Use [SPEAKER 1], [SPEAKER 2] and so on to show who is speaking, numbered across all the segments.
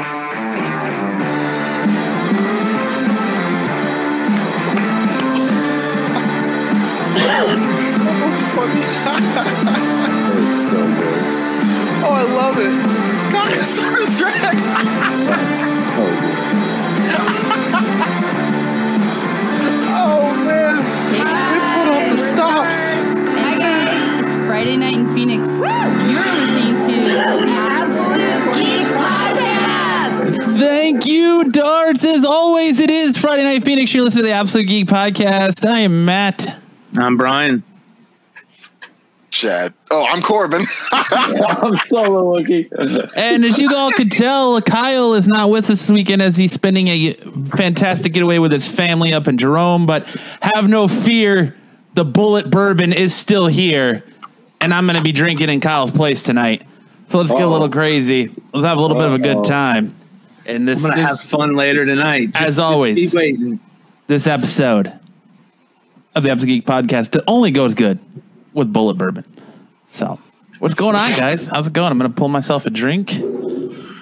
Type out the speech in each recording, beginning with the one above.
[SPEAKER 1] Oh, I love it.
[SPEAKER 2] So.
[SPEAKER 1] Oh man, put the stops.
[SPEAKER 3] Hi guys, it's Friday night in Phoenix. You're listening to
[SPEAKER 4] Thank you, Darts. As always, it is Friday Night Phoenix. You're listening to the Absolute Geek Podcast. I am Matt.
[SPEAKER 5] I'm Brian.
[SPEAKER 1] Chad. Oh, I'm Corbin.
[SPEAKER 2] I'm Solo Wookie.
[SPEAKER 4] And as you all could tell, Kyle is not with us this weekend as he's spending a fantastic getaway with his family up in Jerome. But have no fear, the Bulleit bourbon is still here. And I'm going to be drinking in Kyle's place tonight. So let's get a little oh. crazy. Let's have a little bit of a good
[SPEAKER 2] Uh-oh.
[SPEAKER 4] time. And this,
[SPEAKER 5] I'm gonna have fun later tonight.
[SPEAKER 4] As always.
[SPEAKER 5] keep waiting.
[SPEAKER 4] this episode of the Absolute Geek Podcast only goes good with Bulleit bourbon. So, what's going on, guys? How's it going? I'm gonna pull myself a drink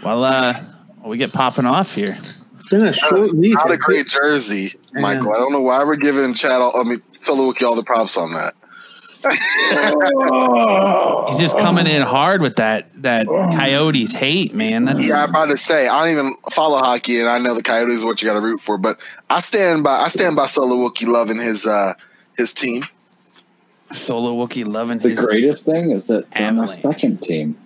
[SPEAKER 4] while uh while we get popping off here.
[SPEAKER 5] It's been a short week.
[SPEAKER 1] not a great jersey, Michael. I don't know why we're giving Chad all, I mean, Solo Wookie all the props on that.
[SPEAKER 4] He's just coming in hard with that that Coyotes hate, man. That's
[SPEAKER 1] Yeah, I'm about to say I don't even follow hockey, and I know the Coyotes is what you got to root for. But I stand by I stand by Solo Wookie loving his uh his team.
[SPEAKER 4] solo Wookie loving
[SPEAKER 2] The
[SPEAKER 4] his.
[SPEAKER 2] greatest thing is that they're on the second team.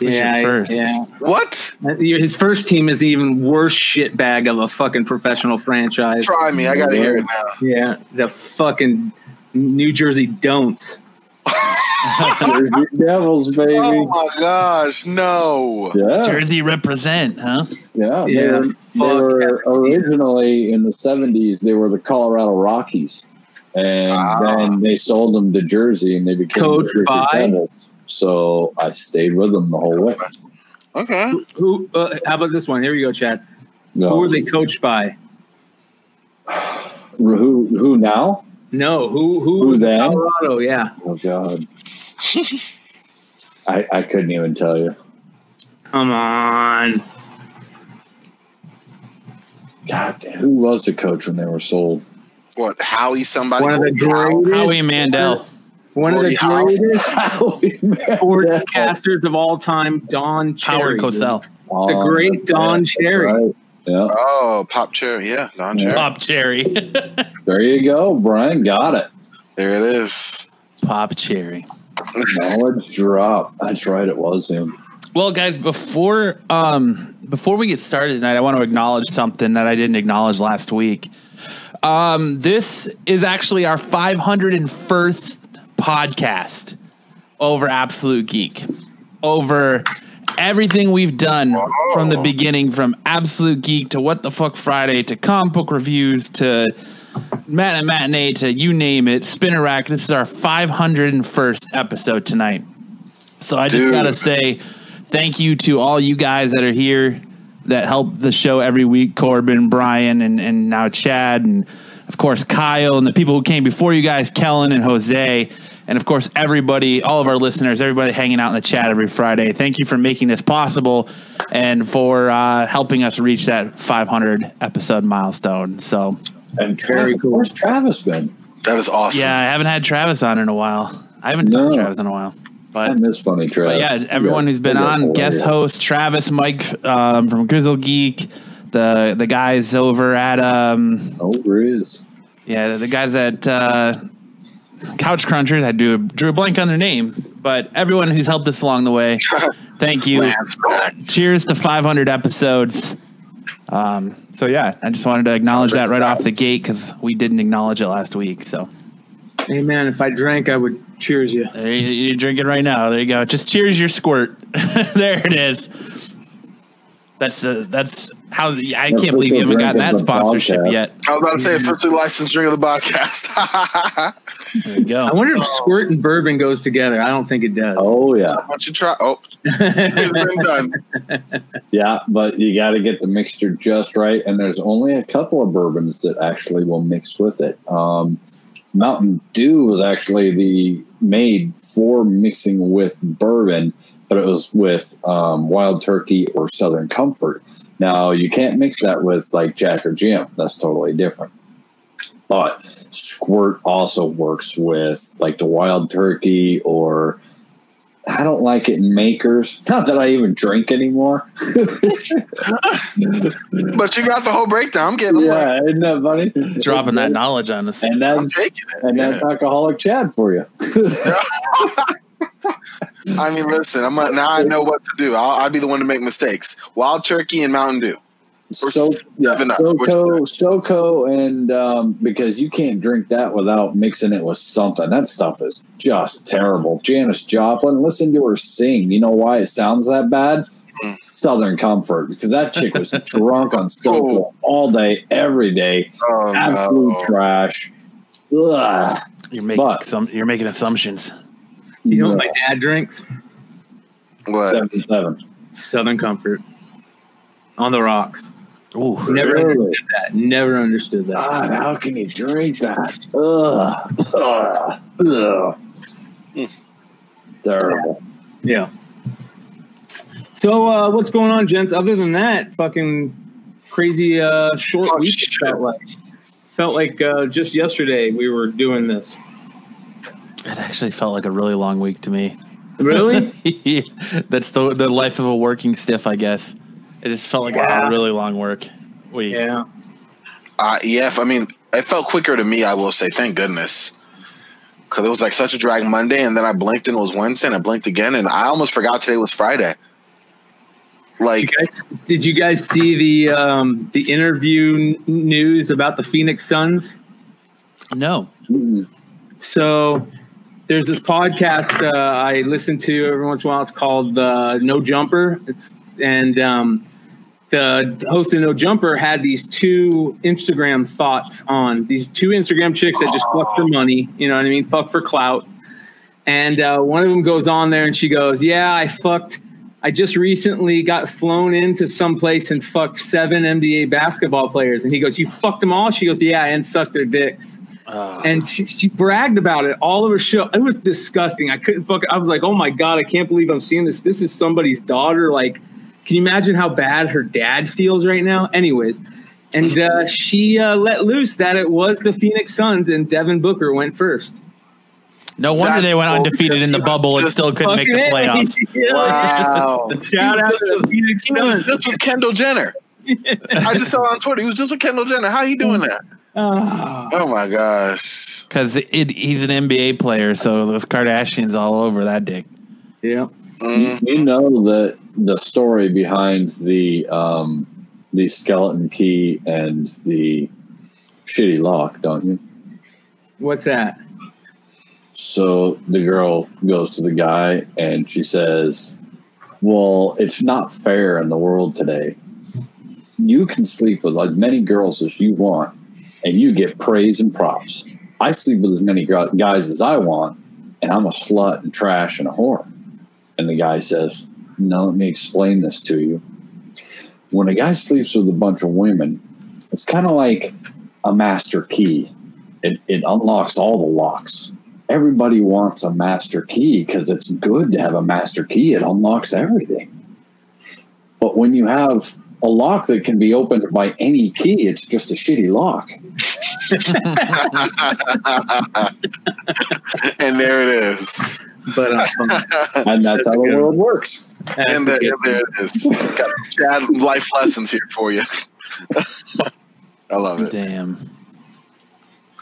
[SPEAKER 5] yeah,
[SPEAKER 4] first?
[SPEAKER 5] yeah.
[SPEAKER 1] What?
[SPEAKER 5] His first team is even worse shitbag of a fucking professional franchise.
[SPEAKER 1] Try me. I got to hear it now.
[SPEAKER 5] Yeah, the fucking New Jersey don'ts.
[SPEAKER 2] Jersey Devils, baby.
[SPEAKER 1] Oh my gosh, no!
[SPEAKER 2] yeah,
[SPEAKER 4] Jersey represent, huh?
[SPEAKER 2] yeah. They
[SPEAKER 5] Yeah,
[SPEAKER 2] were, they were originally in the '70s. They were the Colorado Rockies, and
[SPEAKER 1] Ah.
[SPEAKER 2] then they sold them to Jersey, and they became
[SPEAKER 5] Coached
[SPEAKER 2] the Jersey
[SPEAKER 5] by?
[SPEAKER 2] Devils. So I stayed with them the whole way.
[SPEAKER 1] Okay,
[SPEAKER 5] Who? Uh, how about this one? Here you go, Chad.
[SPEAKER 2] No.
[SPEAKER 5] Who were they coached by?
[SPEAKER 2] Who? Who now?
[SPEAKER 5] No, who? Who?
[SPEAKER 2] Who
[SPEAKER 5] was
[SPEAKER 2] then?
[SPEAKER 5] Colorado. Yeah.
[SPEAKER 2] Oh God. I I couldn't even tell you.
[SPEAKER 5] Come on.
[SPEAKER 2] God, damn, who was the coach when they were sold?
[SPEAKER 1] what? Howie? Somebody?
[SPEAKER 5] One of the greatest.
[SPEAKER 4] Howie Mandel.
[SPEAKER 5] One of the
[SPEAKER 1] Gordie Howe.
[SPEAKER 5] greatest
[SPEAKER 2] Howie
[SPEAKER 5] sportscasters of all time, Don Cherry.
[SPEAKER 4] Howard Cosell.
[SPEAKER 5] The great oh, Don Cherry.
[SPEAKER 2] Right. Yeah,
[SPEAKER 1] Oh, Pop Cherry. Yeah, Don
[SPEAKER 2] Yeah.
[SPEAKER 1] Cherry.
[SPEAKER 4] Pop Cherry.
[SPEAKER 2] there you go, Brian. Got it.
[SPEAKER 1] There it is.
[SPEAKER 4] Pop Cherry.
[SPEAKER 2] Knowledge drop. That's right. It was him.
[SPEAKER 4] Well, guys, before um before we get started tonight, I want to acknowledge something that I didn't acknowledge last week. Um, this is actually our 501st podcast over Absolute Geek, over everything we've done from the beginning, from Absolute Geek to What the Fuck Friday to comic book reviews to Matt and Matinee to you name it, Spinner Rack. This is our 501st episode tonight. So I just
[SPEAKER 1] Dude.
[SPEAKER 4] gotta say thank you to all you guys that are here that help the show every week. Corbin, Brian, and and now Chad, and of course Kyle, and the people who came before you guys, Kellen and Jose, and of course everybody, all of our listeners, everybody hanging out in the chat every Friday. Thank you for making this possible and for uh, helping us reach that 500 episode milestone. So
[SPEAKER 2] And
[SPEAKER 5] Very
[SPEAKER 2] Travis,
[SPEAKER 5] cool.
[SPEAKER 2] where's Travis been?
[SPEAKER 1] That is awesome.
[SPEAKER 4] yeah, I haven't had Travis on in a while. I haven't
[SPEAKER 2] No.
[SPEAKER 4] talked to Travis in a while, but.
[SPEAKER 2] I miss funny Travis.
[SPEAKER 4] But yeah, everyone who's been on, guest host Travis, Mike um, from Grizzle Geek, the the guys over at um,
[SPEAKER 2] Oh, Riz.
[SPEAKER 4] yeah, the guys at uh, Couch Crunchers. I do drew a blank on their name, but everyone who's helped us along the way, thank you. Cheers to 500 episodes. Um, so yeah, I just wanted to acknowledge that right off the gate because we didn't acknowledge it last week. So
[SPEAKER 5] Hey man, if I drank, I would cheers you.
[SPEAKER 4] there you, you're drinking right now. There you go. Just cheers your squirt. there it is. That's the that's how the, I can't believe you haven't gotten that sponsorship yet.
[SPEAKER 1] I was about to say officially licensed drink of the podcast.
[SPEAKER 4] There you go.
[SPEAKER 5] I wonder if squirt and bourbon goes together. I don't think it does.
[SPEAKER 2] Oh yeah,
[SPEAKER 1] Why don't you try? Oh, done.
[SPEAKER 2] yeah, but you got to get the mixture just right, and there's only a couple of bourbons that actually will mix with it. Um, Mountain Dew was actually the made for mixing with bourbon, but it was with um, Wild Turkey or Southern Comfort. Now you can't mix that with like Jack or Jim. That's totally different. But Squirt also works with like the Wild Turkey or I don't like it in makers. Not that I even drink anymore.
[SPEAKER 1] But you got the whole breakdown. I'm getting yeah.
[SPEAKER 2] yeah, isn't that funny?
[SPEAKER 4] Dropping that knowledge on us.
[SPEAKER 2] And
[SPEAKER 1] I'm
[SPEAKER 2] that's
[SPEAKER 1] taking it.
[SPEAKER 2] and
[SPEAKER 1] yeah.
[SPEAKER 2] that's alcoholic Chad for you.
[SPEAKER 1] I mean, listen. I'm now. I know what to do. I'll, I'll be the one to make mistakes. Wild turkey and Mountain Dew.
[SPEAKER 2] so yeah,
[SPEAKER 1] seven up.
[SPEAKER 2] SoCo, SoCo, and um, because you can't drink that without mixing it with something. That stuff is just terrible. Janis Joplin, listen to her sing. You know why it sounds that bad?
[SPEAKER 1] Mm.
[SPEAKER 2] Southern Comfort, because that chick was drunk on SoCo all day, every day.
[SPEAKER 1] Oh,
[SPEAKER 2] Absolute
[SPEAKER 1] no.
[SPEAKER 2] trash. Ugh.
[SPEAKER 4] You're making
[SPEAKER 2] But-
[SPEAKER 4] some. You're making assumptions.
[SPEAKER 5] You know what my dad drinks?
[SPEAKER 1] What?
[SPEAKER 2] Seven seven.
[SPEAKER 5] Southern Comfort. On the rocks.
[SPEAKER 4] Ooh,
[SPEAKER 5] Never
[SPEAKER 2] Really?
[SPEAKER 5] understood that. Never understood that.
[SPEAKER 2] God, how can you drink that? Ugh. Ugh. Ugh.
[SPEAKER 1] Mm.
[SPEAKER 2] Terrible.
[SPEAKER 5] Yeah. So uh, what's going on, gents? Other than that, fucking crazy uh, short
[SPEAKER 1] Oh,
[SPEAKER 5] week. It
[SPEAKER 1] shit.
[SPEAKER 5] felt like felt like uh, just yesterday we were doing this.
[SPEAKER 4] It actually felt like a really long week to me.
[SPEAKER 5] Really?
[SPEAKER 4] That's the the life of a working stiff, I guess. It just felt like
[SPEAKER 5] Yeah.
[SPEAKER 4] a really long work week.
[SPEAKER 5] yeah.
[SPEAKER 1] Uh, yeah, if- I mean, it felt quicker to me. I will say, thank goodness, because it was like such a drag Monday, and then I blinked and it was Wednesday, and I blinked again, and I almost forgot today was Friday.
[SPEAKER 5] Did
[SPEAKER 1] Like,
[SPEAKER 5] you guys, did you guys see the um, the interview n- news about the Phoenix Suns?
[SPEAKER 4] No.
[SPEAKER 5] So there's this podcast uh, I listen to every once in a while. It's called uh, No Jumper. It's and um, the host of No Jumper had these two Instagram thoughts on these two Instagram chicks that just fuck for money. You know what I mean? Fuck for clout. And uh, one of them goes on there and she goes, "Yeah, I fucked." I just recently got flown into some place and fucked seven NBA basketball players. And he goes, You fucked them all? She goes, Yeah, and sucked their dicks. And she, she bragged about it all over show. It was disgusting. I couldn't fuck. I was like, Oh my God, I can't believe I'm seeing this. This is somebody's daughter. Like, can you imagine how bad her dad feels right now? Anyways. And uh, she uh, let loose that it was the Phoenix Suns and Devin Booker went first.
[SPEAKER 4] No wonder
[SPEAKER 1] That's
[SPEAKER 4] they went undefeated in the bubble and still couldn't make the playoffs.
[SPEAKER 1] Wow.
[SPEAKER 5] Shout out to the Phoenix Suns.
[SPEAKER 1] just with Kendall Jenner. I just saw on Twitter. He was just with Kendall Jenner. How he doing that?
[SPEAKER 5] Ah.
[SPEAKER 1] Oh my gosh.
[SPEAKER 4] Because he's an NBA player, so those Kardashians all over that dick.
[SPEAKER 5] yeah.
[SPEAKER 1] Mm.
[SPEAKER 2] You know that the story behind the um, the skeleton key and the shitty lock, don't you?
[SPEAKER 5] What's that?
[SPEAKER 2] So the girl goes to the guy and she says, Well, it's not fair in the world today. You can sleep with as many girls as you want and you get praise and props. I sleep with as many guys as I want and I'm a slut and trash and a whore. And the guy says, Now let me explain this to you. When a guy sleeps with a bunch of women, it's kind of like a master key. It, it unlocks all the locks everybody wants a master key because it's good to have a master key. It unlocks everything. But when you have a lock that can be opened by any key, it's just a shitty lock.
[SPEAKER 1] and there it is.
[SPEAKER 5] But um,
[SPEAKER 2] And that's,
[SPEAKER 5] That's
[SPEAKER 2] how the
[SPEAKER 5] good.
[SPEAKER 2] world works.
[SPEAKER 1] And there, and there it is. Got Chad life lessons here for you. I love it.
[SPEAKER 4] Damn.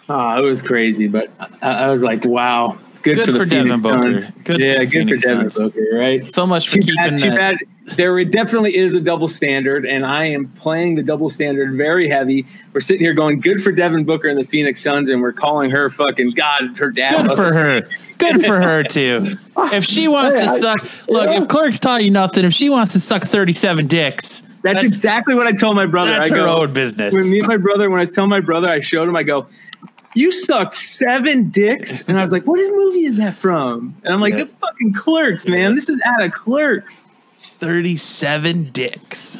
[SPEAKER 5] oh, it was crazy. But I, I was like, wow, good,
[SPEAKER 4] Good
[SPEAKER 5] for
[SPEAKER 4] for Devin
[SPEAKER 5] Phoenix
[SPEAKER 4] Booker.
[SPEAKER 5] Suns.
[SPEAKER 4] Good
[SPEAKER 5] yeah,
[SPEAKER 4] for
[SPEAKER 5] good
[SPEAKER 4] Phoenix
[SPEAKER 5] for Devin
[SPEAKER 4] Suns.
[SPEAKER 5] Booker, right?
[SPEAKER 4] So much for
[SPEAKER 5] Too
[SPEAKER 4] keeping
[SPEAKER 5] bad, too
[SPEAKER 4] that.
[SPEAKER 5] bad. There definitely is a double standard, and I am playing the double standard very heavy. We're sitting here going, good for Devin Booker and the Phoenix Suns, and we're calling her fucking God, her dad.
[SPEAKER 4] Good for her. Good for her too. If she wants to
[SPEAKER 2] I-
[SPEAKER 4] suck, look.
[SPEAKER 2] yeah.
[SPEAKER 4] If Clerks taught you nothing, if she wants to suck thirty-seven dicks,
[SPEAKER 5] That's,
[SPEAKER 4] That's-
[SPEAKER 5] exactly what I told my brother.
[SPEAKER 4] that's
[SPEAKER 5] I
[SPEAKER 4] her
[SPEAKER 5] go,
[SPEAKER 4] own business.
[SPEAKER 5] when me and my brother, when I was telling my brother, I showed him, I go, You sucked seven dicks. And I was like, What movie is that from? And I'm like,
[SPEAKER 4] Yeah.
[SPEAKER 5] The fucking clerks, man. This is out of clerks.
[SPEAKER 4] Thirty-seven dicks.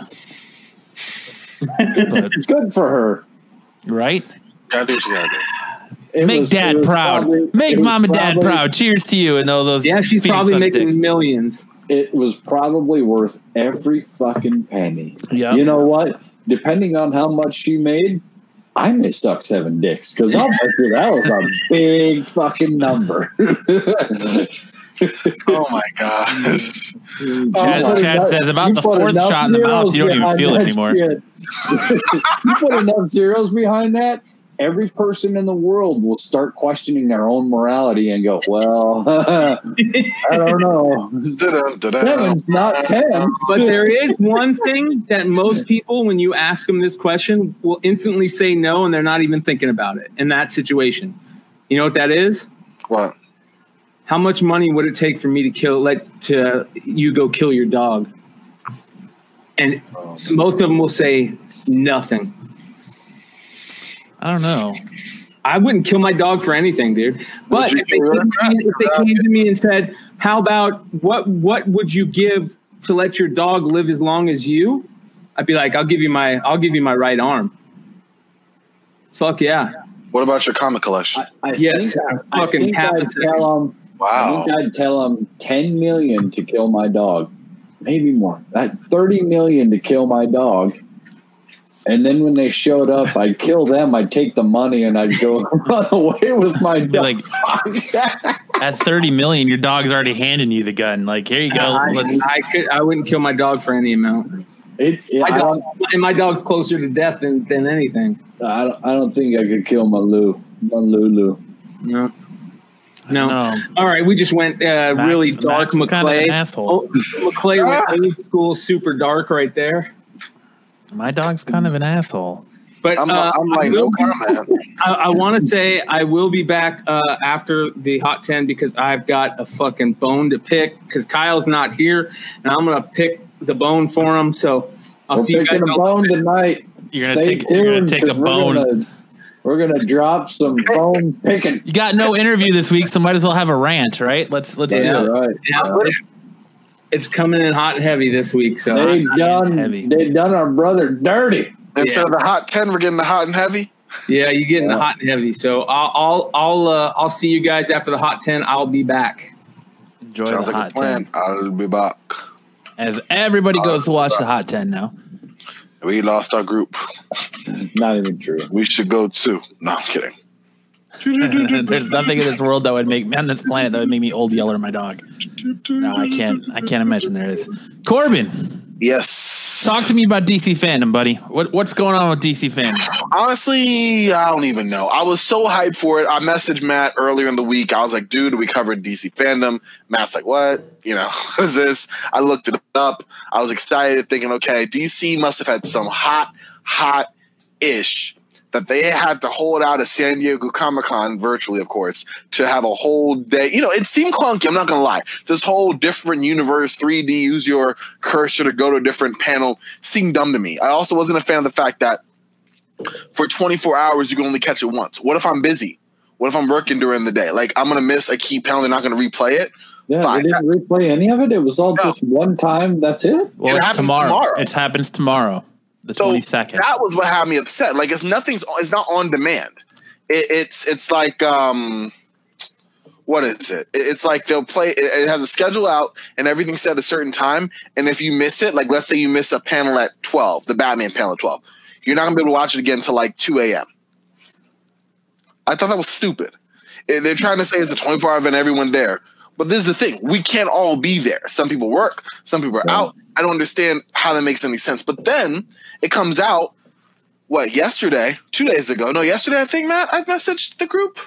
[SPEAKER 2] Good for her.
[SPEAKER 4] right?
[SPEAKER 1] Gotta do what you gotta do.
[SPEAKER 2] It
[SPEAKER 4] Make
[SPEAKER 2] was-
[SPEAKER 4] dad proud.
[SPEAKER 2] probably-
[SPEAKER 4] Make mom and dad
[SPEAKER 2] probably-
[SPEAKER 4] proud. Cheers to you and all those.
[SPEAKER 5] Yeah, she's probably making
[SPEAKER 4] dicks.
[SPEAKER 5] millions.
[SPEAKER 2] it was probably worth every fucking penny.
[SPEAKER 4] Yeah.
[SPEAKER 2] You know what? Depending on how much she made, I may suck seven dicks because I'll bet you that was a big fucking number.
[SPEAKER 1] Oh my gosh.
[SPEAKER 4] Oh Chad,
[SPEAKER 2] Oh my
[SPEAKER 4] Chad
[SPEAKER 2] God.
[SPEAKER 4] says about
[SPEAKER 2] You
[SPEAKER 4] the fourth shot in the mouth, you don't even feel it anymore.
[SPEAKER 2] you put enough zeros behind that, every person in the world will start questioning their own morality and go, "Well, I don't know. Seven's not ten.
[SPEAKER 5] But there is one thing that most people, when you ask them this question, will instantly say no, and they're not even thinking about it in that situation. You know what that is?
[SPEAKER 1] What?
[SPEAKER 5] How much money would it take for me to kill, let to you go kill your dog? And oh, most of them will say nothing.
[SPEAKER 4] I don't know.
[SPEAKER 5] I wouldn't kill my dog for anything, dude. But if they, came to me, if they came to me and said, "How about what? What would you give to let your dog live as long as you?" I'd be like, "I'll give you my, I'll give you my right arm." Fuck yeah!
[SPEAKER 1] What about your comic collection?
[SPEAKER 2] I, I
[SPEAKER 5] Yes,
[SPEAKER 2] think, I
[SPEAKER 5] fucking
[SPEAKER 2] think
[SPEAKER 5] half a
[SPEAKER 2] I'd
[SPEAKER 5] second.
[SPEAKER 2] tell them. I
[SPEAKER 1] Wow.
[SPEAKER 2] think I'd tell them ten million to kill my dog, maybe more. That thirty million to kill my dog. And then when they showed up, I'd kill them. I'd take the money and I'd go run away with my dog.
[SPEAKER 4] like, at 30 million, your dog's already handing you the gun. Like, here you go.
[SPEAKER 5] I,
[SPEAKER 4] Let's,
[SPEAKER 5] I could, I wouldn't kill my dog for any amount.
[SPEAKER 2] it, it,
[SPEAKER 5] My dog, and my dog's closer to death than, than anything.
[SPEAKER 2] I, don't, I don't think I could kill my Lou, my Lulu.
[SPEAKER 5] No, no.
[SPEAKER 4] no.
[SPEAKER 5] All right, we just went uh,
[SPEAKER 4] Max-
[SPEAKER 5] really dark.
[SPEAKER 4] Max is kind of an asshole.
[SPEAKER 5] oh, McClay went old school, super dark right there.
[SPEAKER 4] My dog's kind of an asshole.
[SPEAKER 5] But
[SPEAKER 1] I'm,
[SPEAKER 5] uh,
[SPEAKER 1] I'm like,
[SPEAKER 5] will
[SPEAKER 1] no comment.
[SPEAKER 5] I, I want to say I will be back uh, after the hot 10 because I've got a fucking bone to pick because Kyle's not here and I'm going to pick the bone for him. So I'll
[SPEAKER 2] We're
[SPEAKER 5] see you guys.
[SPEAKER 2] picking a bone tonight.
[SPEAKER 4] You're gonna
[SPEAKER 2] Stay
[SPEAKER 4] take- you're gonna
[SPEAKER 2] tuned,
[SPEAKER 4] take a
[SPEAKER 2] 'cause we're
[SPEAKER 4] bone.
[SPEAKER 2] gonna- We're gonna drop some bone picking.
[SPEAKER 4] You got no interview this week, so might as well have a rant, right? Let's let's
[SPEAKER 2] That's
[SPEAKER 4] do it.
[SPEAKER 2] right.
[SPEAKER 5] Yeah, but it's, it's coming in hot and heavy this week. So
[SPEAKER 2] They
[SPEAKER 5] I'm-
[SPEAKER 2] done.
[SPEAKER 4] heavy.
[SPEAKER 2] They done our brother dirty.
[SPEAKER 1] Instead of the hot 10, we're getting the hot and heavy.
[SPEAKER 5] yeah, you're getting the hot and heavy. So I'll I'll I'll, uh, I'll see you guys after the hot 10. I'll be back.
[SPEAKER 4] Enjoy
[SPEAKER 1] Sounds
[SPEAKER 4] the
[SPEAKER 1] like a
[SPEAKER 4] hot
[SPEAKER 1] plan.
[SPEAKER 4] 10.
[SPEAKER 1] I'll be back.
[SPEAKER 4] As everybody goes to watch the hot 10 now.
[SPEAKER 1] We lost our group.
[SPEAKER 2] Not even true.
[SPEAKER 1] We should go too. No, I'm kidding.
[SPEAKER 4] There's nothing in this world that would make me on this planet that would make me old yeller my dog. No, I can't. I can't imagine there is. Corbin,
[SPEAKER 1] Yes.
[SPEAKER 4] talk to me about DC fandom, buddy. What what's going on with DC fandom?
[SPEAKER 1] Honestly, I don't even know. I was so hyped for it. I messaged Matt earlier in the week. I was like, dude, we covered DC fandom. Matt's like, what? You know, what is this? I looked it up. I was excited, thinking, okay, DC must have had some hot, hot ish that they had to hold out at San Diego Comic Con virtually, of course, to have a whole day. You know, it seemed clunky. I'm not going to lie. This whole different universe, 3D, use your cursor to go to a different panel seemed dumb to me. I also wasn't a fan of the fact that for 24 hours you can only catch it once. What if I'm busy? What if I'm working during the day? Like I'm gonna miss a key panel. They're not gonna replay it.
[SPEAKER 2] Yeah,
[SPEAKER 1] Fine.
[SPEAKER 2] they didn't replay any of it. It was all
[SPEAKER 1] No.
[SPEAKER 2] just one time. That's it.
[SPEAKER 4] Well,
[SPEAKER 1] It
[SPEAKER 4] it's
[SPEAKER 1] happens
[SPEAKER 4] tomorrow.
[SPEAKER 1] tomorrow.
[SPEAKER 4] It happens tomorrow, the
[SPEAKER 1] So
[SPEAKER 4] twenty second.
[SPEAKER 1] that was what had me upset. Like it's nothing's. It's not on demand. It, it's it's like um, what is it? It- It's like they'll play. It, it has a schedule out and everything's set at a certain time. And if you miss it, like let's say you miss a panel at 12, the Batman panel at 12, you're not gonna be able to watch it again until like 2 a.m. I thought that was stupid. They're trying to say it's a 24 hour event, everyone there. But this is the thing: we can't all be there. Some people work, some people are
[SPEAKER 2] Yeah.
[SPEAKER 1] out. I don't understand how that makes any sense. But then it comes out, what yesterday, two days ago? No, yesterday I think Matt I messaged the group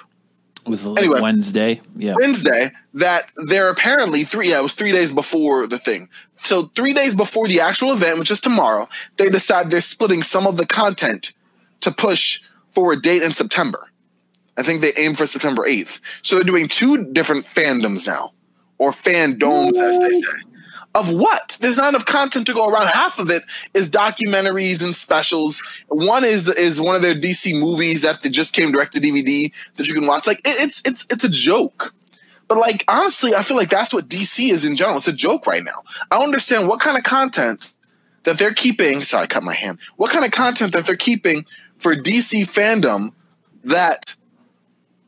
[SPEAKER 4] It was like
[SPEAKER 1] Anyway.
[SPEAKER 4] Wednesday. Yeah.
[SPEAKER 1] Wednesday that they're apparently three. Yeah, it was three days before the thing. So three days before the actual event, which is tomorrow, they decide they're splitting some of the content to push for a date in September. I think they aim for September eighth. So they're doing two different fandoms now, or fandomes, as they say. Of what? There's not enough content to go around. Half of it is documentaries and specials. One is is one of their DC movies that just came direct to DVD that you can watch. Like it- it's it's it's a joke. But like honestly, I feel like that's what DC is in general. It's a joke right now. I don't understand what kind of content that they're keeping. Sorry, I cut my hand. What kind of content that they're keeping for DC fandom that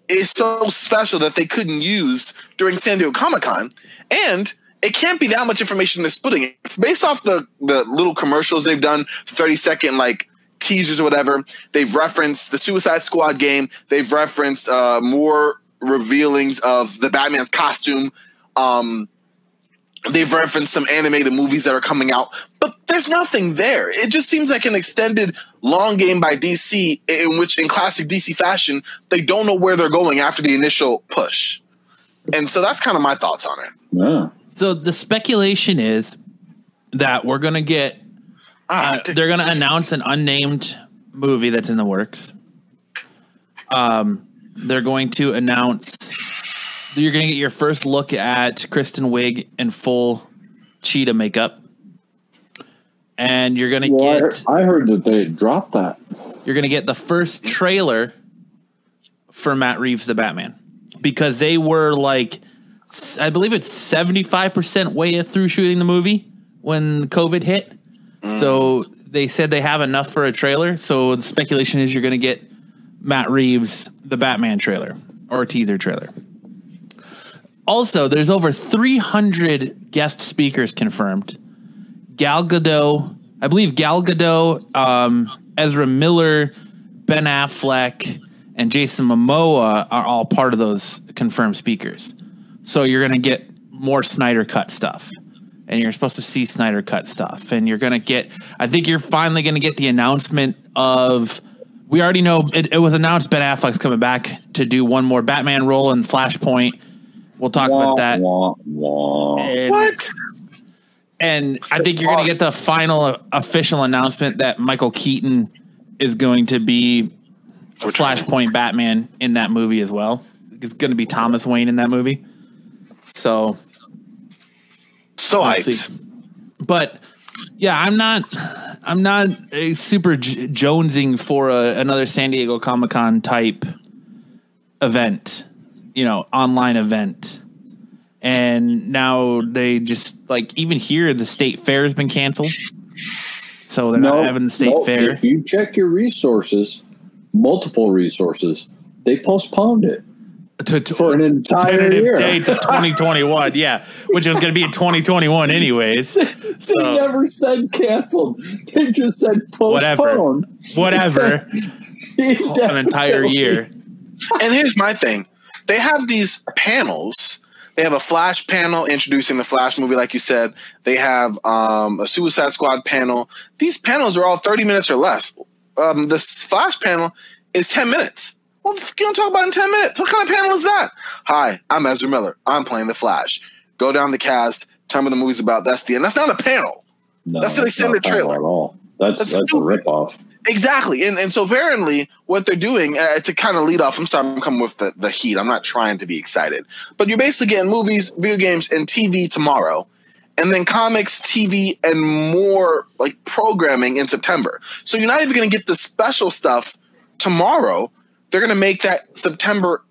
[SPEAKER 1] is so special that they couldn't use during San Diego Comic Con, and it can't be that much information they're splitting. It's based off the the little commercials they've done, thirty second like teasers or whatever. They've referenced the Suicide Squad game. They've referenced uh, more revealings of the Batman's costume. Um, they've referenced some animated movies that are coming out, but there's nothing there. It just seems like an extended long game by DC, in which, in classic DC fashion, they don't know where they're going after the initial push. And so that's kind of my thoughts on it.
[SPEAKER 2] Yeah.
[SPEAKER 4] So the speculation is that we're gonna get
[SPEAKER 1] Ah,
[SPEAKER 4] uh, they're going to announce an unnamed movie that's in the works. Um, they're going to announce you're going to get your first look at Kristen Wiig in full cheetah makeup, and you're going to
[SPEAKER 2] Well, I,
[SPEAKER 4] get
[SPEAKER 2] heard, I heard that they dropped that.
[SPEAKER 4] you're going to get the first trailer for Matt Reeves the Batman because they were like s- I believe it's 75% way through shooting the movie when COVID hit. So they said they have enough for a trailer. So the speculation is you're going to get Matt Reeves the Batman trailer or teaser trailer. Also, there's over 300 guest speakers confirmed. Gal Gadot, I believe Gal Gadot, um, Ezra Miller, Ben Affleck, and Jason Momoa are all part of those confirmed speakers. So you're going to get more Snyder cut stuff. And you're supposed to see Snyder cut stuff. And you're going to get, I think you're finally going to get the announcement of, we already know it, it was announced Ben Affleck's coming back to do one more Batman role in Flashpoint. We'll talk
[SPEAKER 2] Wah,
[SPEAKER 4] about that.
[SPEAKER 2] wah, wah.
[SPEAKER 4] And-
[SPEAKER 1] what?
[SPEAKER 4] and I think you're going to get the final official announcement that Michael Keaton is going to be Flashpoint Batman in that movie as well. It's going to be Thomas Wayne in that movie. So,
[SPEAKER 1] So hyped.
[SPEAKER 4] see. but yeah, I'm not, I'm not super j- jonesing for a, another San Diego Comic Con type event, you know, online event. And now they just like even here the state fair has been canceled, so they're not having the state
[SPEAKER 2] no,
[SPEAKER 4] fair.
[SPEAKER 2] If you check your resources, multiple resources, they postponed it
[SPEAKER 4] to, to,
[SPEAKER 2] for an entire year.
[SPEAKER 4] date to 2021. Yeah, which is going to be in 2021 anyways.
[SPEAKER 2] They
[SPEAKER 4] So
[SPEAKER 2] never said canceled. They just said
[SPEAKER 4] Whatever.
[SPEAKER 2] postponed.
[SPEAKER 4] whatever, an entire year.
[SPEAKER 1] and here's my thing they have these panels they have a flash panel introducing the flash movie like you said they have um, a suicide squad panel these panels are all 30 minutes or less um, the flash panel is 10 minutes what the f- you don't talk about in 10 minutes what kind of panel is that hi i'm ezra miller i'm playing the flash go down the cast tell me what the movie's about that's the end that's not a panel
[SPEAKER 2] No,
[SPEAKER 1] That's an extended trailer.
[SPEAKER 2] at all. That's
[SPEAKER 1] That's
[SPEAKER 2] that's, a ripoff.
[SPEAKER 1] Exactly, and and so apparently what they're doing uh, to kind of lead off. I'm sorry, I'm coming with the, the heat. I'm not trying to be excited, but you're basically getting movies, video games, and TV tomorrow, and then comics, TV, and more like programming in September. So you're not even going to get the special stuff tomorrow. They're going to make that September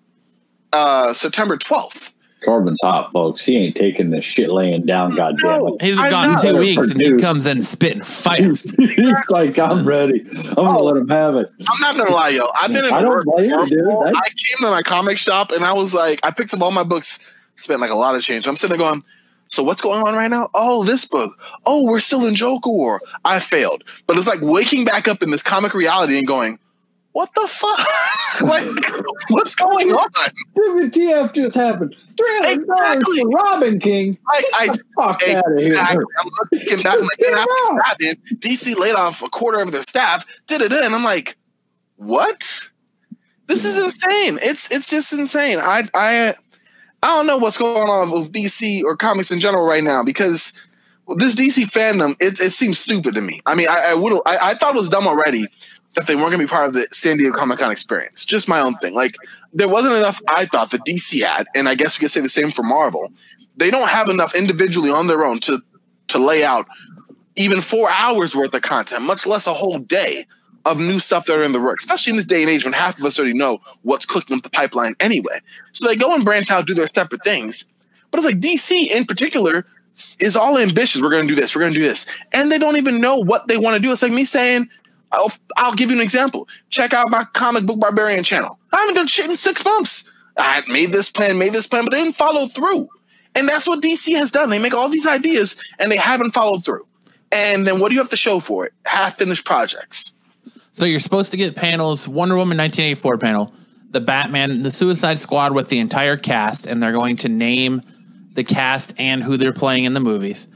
[SPEAKER 1] uh September 12th.
[SPEAKER 2] Corbin's hot, folks. He ain't taking this shit laying down. Goddamn
[SPEAKER 1] No.
[SPEAKER 2] it.
[SPEAKER 4] He's
[SPEAKER 1] I
[SPEAKER 4] gone
[SPEAKER 1] know.
[SPEAKER 4] two weeks and he comes in spitting fire.
[SPEAKER 2] He's, he's like, I'm ready. I'm gonna let him have it.
[SPEAKER 1] I'm not gonna lie, yo. I've been in
[SPEAKER 2] I don't
[SPEAKER 1] work-
[SPEAKER 2] blame you, dude.
[SPEAKER 1] I
[SPEAKER 2] That-
[SPEAKER 1] came to my comic shop and I was like, I picked up all my books, spent like a lot of change. I'm sitting there going, so what's going on right now? Oh, this book. Oh, we're still in Joker War. I failed. But it's like waking back up in this comic reality and going, what the fuck? like, what's going on?
[SPEAKER 2] WTF just happened. Three hundred dollars
[SPEAKER 1] Exactly.
[SPEAKER 2] for Robin King.
[SPEAKER 1] I, I
[SPEAKER 2] fuck out of here.
[SPEAKER 1] Exactly. I'm looking back, like,
[SPEAKER 2] Get
[SPEAKER 1] man,
[SPEAKER 2] out.
[SPEAKER 1] after Batman, DC laid off a quarter of their staff, did it, and I'm like, what? This is insane. It's it's just insane. I I I don't know what's going on with DC or comics in general right now because this DC fandom it, it seems stupid to me. I mean, I, I would I, I thought it was dumb already that they weren't going to be part of the San Diego Comic Con experience. Just my own thing. Like there wasn't enough. I thought that DC had, and I guess we could say the same for Marvel. They don't have enough individually on their own to to lay out even four hours worth of content, much less a whole day of new stuff that are in the works, especially in this day and age when half of us already know what's cooking up the pipeline anyway. So they go and branch out, do their separate things. But it's like DC in particular is all ambitious. We're going to do this. We're going to do this. And they don't even know what they want to do. It's like me saying, I'll, I'll give you an example. Check out my comic book barbarian channel. I haven't done shit in six months. I made this plan, made this plan, but they didn't follow through. And that's what DC has done. They make all these ideas and they haven't followed through. And then what do you have to show for it? Half finished projects.
[SPEAKER 4] So you're supposed to get panels Wonder Woman 1984 panel, the Batman, the Suicide Squad with the entire cast, and they're going to name the cast and who they're playing in the movies.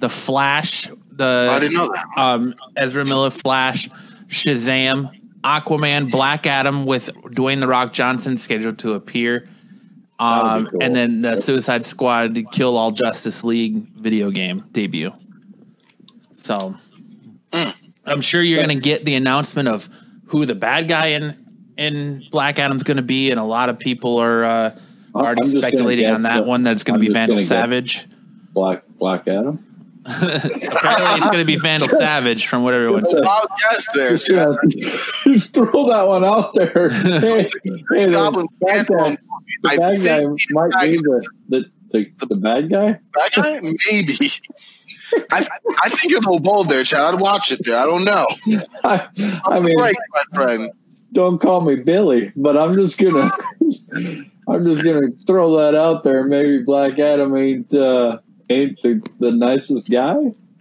[SPEAKER 4] The Flash, the
[SPEAKER 1] I didn't know that.
[SPEAKER 4] um, Ezra Miller Flash, Shazam, Aquaman, Black Adam with Dwayne the Rock Johnson scheduled to appear. Um,
[SPEAKER 2] cool.
[SPEAKER 4] and then the Suicide Squad Kill All Justice League video game debut. So I'm sure you're going to get the announcement of who the bad guy in in Black Adam's going to be, and a lot of people are uh, already speculating on that
[SPEAKER 2] that-
[SPEAKER 4] one. That's going to be Vandal Savage.
[SPEAKER 2] Black Black Adam.
[SPEAKER 4] Apparently, it's going to be Vandal Savage from what everyone said.
[SPEAKER 1] Wild guess there.
[SPEAKER 2] Just gonna throw that one out there. hey, hey, the
[SPEAKER 1] Goblin
[SPEAKER 2] bad guy, the bad guy
[SPEAKER 1] think
[SPEAKER 2] might be the, the, the, the bad guy.
[SPEAKER 1] That guy? Maybe. I, I think you're a little bold there, Chad. I'd watch it there. I don't know.
[SPEAKER 2] I, I mean,
[SPEAKER 1] right, my friend.
[SPEAKER 2] don't call me Billy, but I'm just gonna I'm just gonna throw that out there. Maybe Black Adam ain't uh, ain't the, the nicest guy.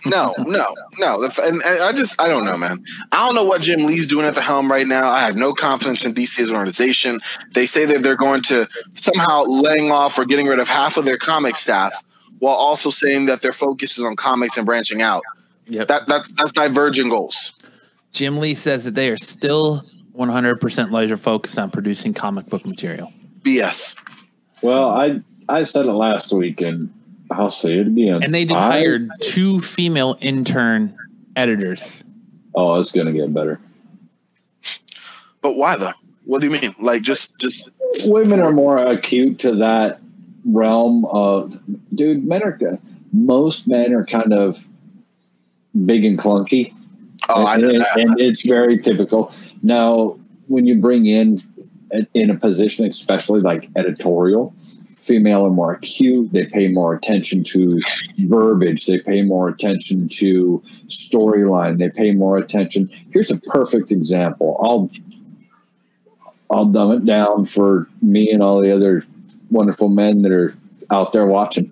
[SPEAKER 1] No, no, no. And, and I just, I don't know, man. I don't know what Jim Lee's doing at the helm right now. I have no confidence in DC as an organization. They say that they're going to somehow laying off or getting rid of half of their comic staff, while also saying that their focus is on comics and branching out.
[SPEAKER 4] Yep.
[SPEAKER 1] That that's that's divergent goals.
[SPEAKER 4] Jim Lee says that they are still 100% laser focused on producing comic book material.
[SPEAKER 1] BS.
[SPEAKER 2] Well, I I said it last week, and I'll say it again.
[SPEAKER 4] And they just
[SPEAKER 2] I-
[SPEAKER 4] hired two female intern editors.
[SPEAKER 2] Oh, it's gonna get better.
[SPEAKER 1] But why though? What do you mean? Like just just
[SPEAKER 2] Women are more acute to that realm of, dude. Men are most men are kind of big and clunky.
[SPEAKER 1] oh, I know that.
[SPEAKER 2] and it's very typical. Now, when you bring in in a position, especially like editorial, female are more acute. They pay more attention to verbiage. They pay more attention to storyline. They pay more attention. Here's a perfect example. I'll I'll dumb it down for me and all the other wonderful men that are out there watching.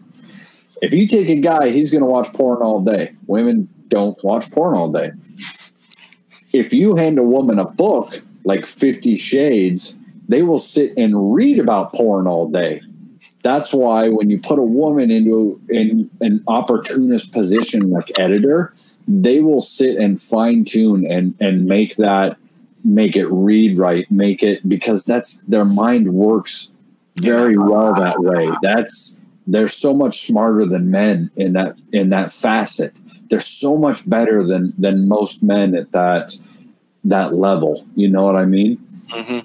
[SPEAKER 2] If you take a guy, he's going to watch porn all day. Women don't watch porn all day. If you hand a woman a book like Fifty Shades, they will sit and read about porn all day. That's why when you put a woman into in an opportunist position like editor, they will sit and fine tune and and make that make it read right, make it because that's their mind works very well that way. That's they're so much smarter than men in that in that facet. They're so much better than than most men at that that level. You know what I mean?
[SPEAKER 1] hmm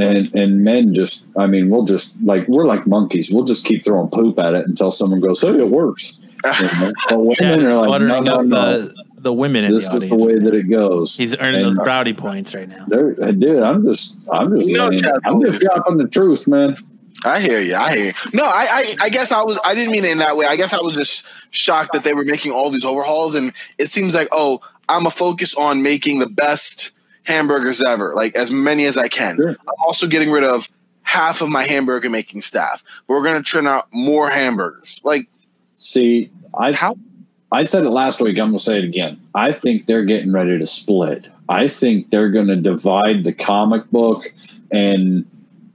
[SPEAKER 2] And and men just I mean we'll just like we're like monkeys. We'll just keep throwing poop at it until someone goes, "Hey, it works." You know? But women
[SPEAKER 4] Chad
[SPEAKER 2] are like, "No, no, no.
[SPEAKER 4] the, the women in
[SPEAKER 2] This
[SPEAKER 4] the
[SPEAKER 2] is the way that it goes."
[SPEAKER 4] He's earning
[SPEAKER 2] And-
[SPEAKER 4] those brownie points right now.
[SPEAKER 2] Uh, dude, I'm just, I'm just,
[SPEAKER 1] You know,
[SPEAKER 2] laying- I'm just dropping the truth, man.
[SPEAKER 1] I hear you. I hear you. No, I, I, I guess I was. I didn't mean it in that way. I guess I was just shocked that they were making all these overhauls, and it seems like, oh, I'm a focus on making the best hamburgers ever, like as many as I can.
[SPEAKER 2] Sure.
[SPEAKER 1] I'm also getting rid of half of my hamburger making staff. We're going to turn out more hamburgers. Like
[SPEAKER 2] See, I,
[SPEAKER 1] how?
[SPEAKER 2] I said it last week. I'm gonna say it again. I think they're getting ready to split. I think they're gonna divide the comic book and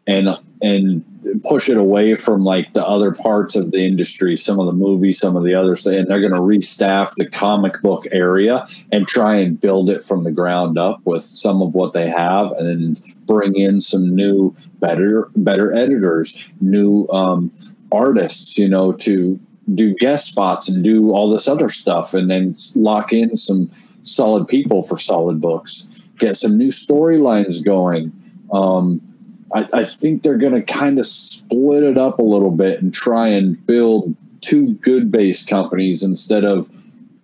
[SPEAKER 2] and and push it away from like the other parts of the industry, some of the movies, some of the others, and they're gonna restaff the comic book area and try and build it from the ground up with some of what they have, and bring in some new, better, better editors, new um, artists, you know, to do guest spots and do all this other stuff and then lock in some solid people for solid books get some new storylines going um, I, I think they're going to kind of split it up a little bit and try and build two good based companies instead of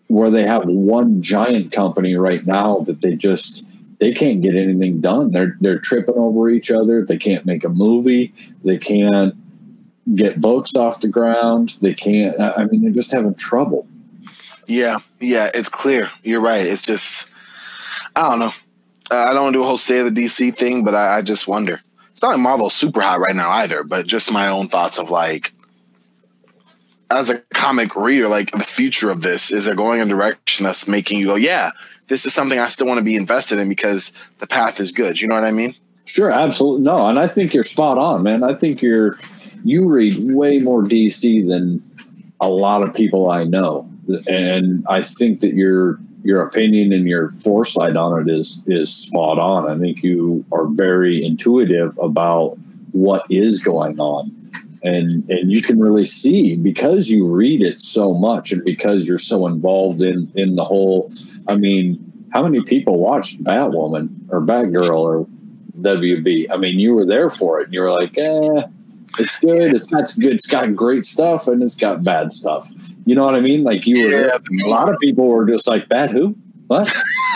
[SPEAKER 2] where they have one giant company right now that they just they can't get anything done they're they're tripping over each other they can't make a movie they can't get books off the ground. They can't. I mean, they're just having trouble.
[SPEAKER 1] Yeah, yeah, it's clear. You're right. It's just, I don't know. I don't want to do a whole state of the DC thing, but I, I just wonder. It's not like Marvel's super hot right now either, but just my own thoughts of like, as a comic reader, like the future of this is it going in a direction that's making you go, yeah, this is something I still want to be invested in because the path is good. You know what I mean?
[SPEAKER 2] Sure, absolutely. No, and I think you're spot on, man. I think you're you read way more DC than a lot of people I know, and I think that your your opinion and your foresight on it is is spot on. I think you are very intuitive about what is going on and and you can really see because you read it so much and because you're so involved in in the whole i mean how many people watched batwoman or batgirl or wb i mean you were there for it and you were like eh it's good it's got good it's got great stuff and it's got bad stuff you know what i mean like you were
[SPEAKER 1] Yeah.
[SPEAKER 2] a lot of people were just like bad who what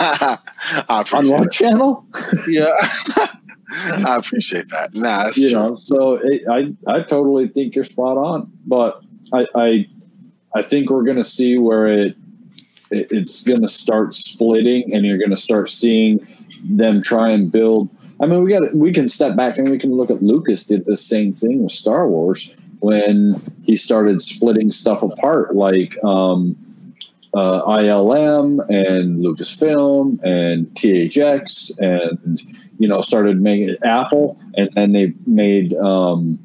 [SPEAKER 2] on what channel
[SPEAKER 1] Yeah. I appreciate that. Nah,
[SPEAKER 2] you
[SPEAKER 1] true.
[SPEAKER 2] know so it, i i totally think you're spot on but i i i think we're gonna see where it, it it's gonna start splitting and you're gonna start seeing them try and build i mean we got we can step back and we can look at lucas did the same thing with star wars when he started splitting stuff apart like um uh, ILM and Lucasfilm and THX and you know started making Apple and then they made um,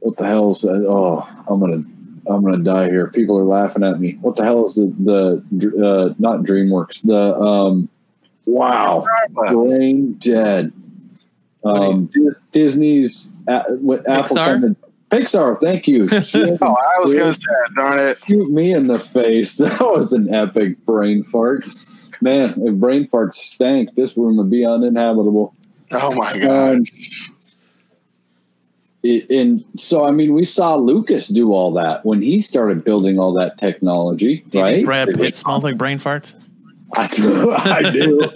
[SPEAKER 2] what the hell is that? Oh, I'm gonna I'm gonna die here. People are laughing at me. What the hell is the the uh, not DreamWorks? The um, wow, brain dead. Um, Disney's uh, what Apple
[SPEAKER 4] Pixar?
[SPEAKER 2] kind of Pixar. Thank you. Shit.
[SPEAKER 1] Oh, I was gonna say, darn it.
[SPEAKER 2] Shoot me in the face. That was an epic brain fart. Man, if brain farts stank, this room would be uninhabitable.
[SPEAKER 1] Oh my god.
[SPEAKER 2] Um, it, and so, I mean, we saw Lucas do all that when he started building all that technology,
[SPEAKER 4] Do you
[SPEAKER 2] right?
[SPEAKER 4] think Brad Pitt smells like brain farts?
[SPEAKER 2] I do. I do.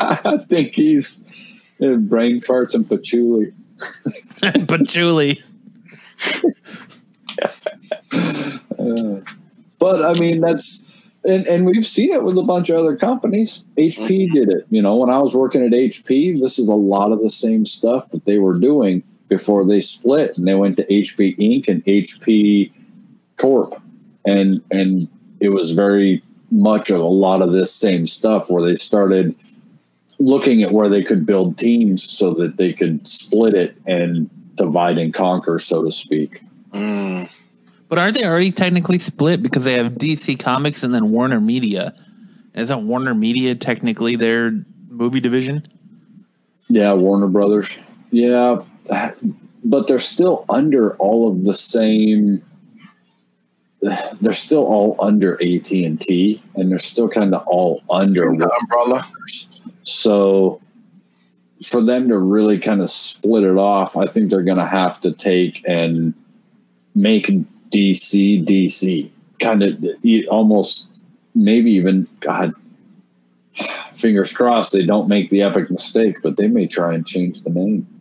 [SPEAKER 2] I think he's uh, brain farts and patchouli.
[SPEAKER 4] Patchouli.
[SPEAKER 2] Uh, but I mean, that's and, and we've seen it with a bunch of other companies. HP did it. You know, when I was working at HP, this is a lot of the same stuff that they were doing before they split and they went to HP Inc. and HP Corp. And and it was very much of a lot of this same stuff where they started looking at where they could build teams so that they could split it and divide and conquer, so to speak.
[SPEAKER 1] Mm.
[SPEAKER 4] But aren't they already technically split because they have DC Comics and then Warner Media? Isn't Warner Media technically their movie division?
[SPEAKER 2] Yeah, Warner Brothers. Yeah, but they're still under all of the same. They're still all under AT and T, and they're still kind of all under.
[SPEAKER 1] The umbrella.
[SPEAKER 2] So, for them to really kind of split it off, I think they're going to have to take and make DC DC kind of almost maybe even God. Fingers crossed they don't make the epic mistake, but they may try and change the name.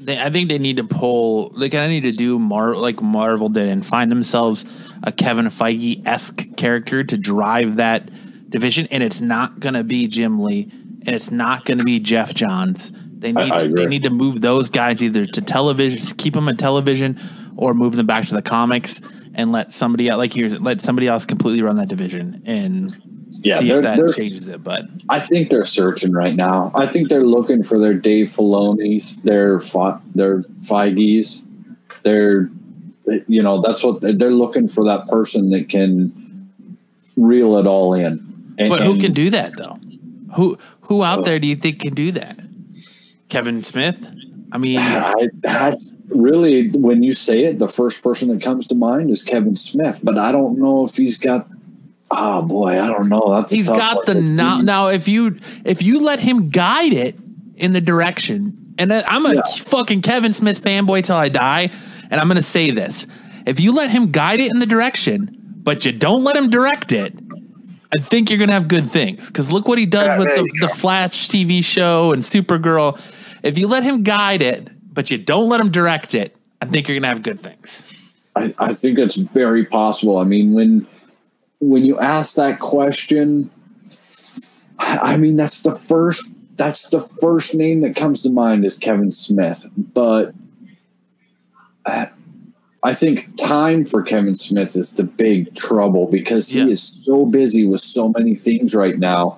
[SPEAKER 4] They, I think they need to pull. They kind of need to do Mar like Marvel did and find themselves a Kevin Feige esque character to drive that division. And it's not going to be Jim Lee, and it's not going to be Geoff Johns. They need
[SPEAKER 2] I agree.
[SPEAKER 4] they need to move those guys either to television, keep them in television, or move them back to the comics and let somebody else like you let somebody else completely run that division and
[SPEAKER 2] Yeah,
[SPEAKER 4] see
[SPEAKER 2] they're,
[SPEAKER 4] if that changes it. But
[SPEAKER 2] I think they're searching right now. I think they're looking for their Dave Filoni's, their their Feige's, their you know that's what they're looking for that person that can reel it all in. And,
[SPEAKER 4] But who can do that though? Who who out uh, there do you think can do that? Kevin Smith? I mean,
[SPEAKER 2] I, that's really when you say it, the first person that comes to mind is Kevin Smith. But I don't know if he's got. Oh boy, I don't know. That's
[SPEAKER 4] he's got the now. Now, if you if you let him guide it in the direction, and I'm a
[SPEAKER 2] Yeah.
[SPEAKER 4] fucking Kevin Smith fanboy till I die, and I'm gonna say this: if you let him guide it in the direction, but you don't let him direct it. I think you're gonna have good things because look what he does
[SPEAKER 1] Yeah,
[SPEAKER 4] with the, the. Flash TV show and Supergirl. If you let him guide it, but you don't let him direct it, I think you're gonna have good things.
[SPEAKER 2] I, I think it's very possible. I mean, when when you ask that question, I mean that's the first that's the first name that comes to mind is Kevin Smith. But uh, I think time for Kevin Smith is the big trouble because he
[SPEAKER 4] Yeah.
[SPEAKER 2] is so busy with so many things right now.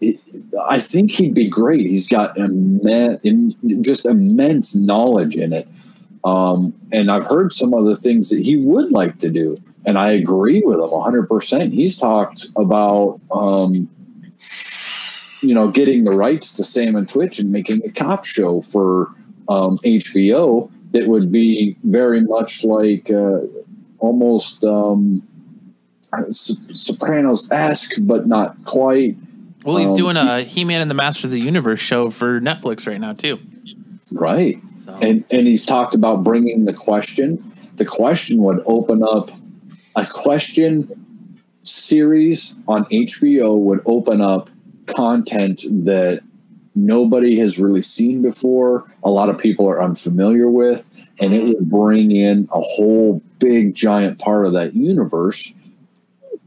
[SPEAKER 2] It, I think he'd be great. He's got immense, just immense knowledge in it. Um, and I've heard some other things that he would like to do. And I agree with him 100%. He's talked about, um, you know, getting the rights to Sam and Twitch and making a cop show for um, HBO that would be very much like uh, almost um, Sopranos esque, but not quite.
[SPEAKER 4] Well, he's
[SPEAKER 2] Um,
[SPEAKER 4] doing a He-Man and the Masters of the Universe show for Netflix right now too.
[SPEAKER 2] Right.
[SPEAKER 4] So
[SPEAKER 2] and and he's talked about bringing the question. The question would open up a question series on HBO would open up content that nobody has really seen before. A lot of people are unfamiliar with, and it would bring in a whole big giant part of that universe.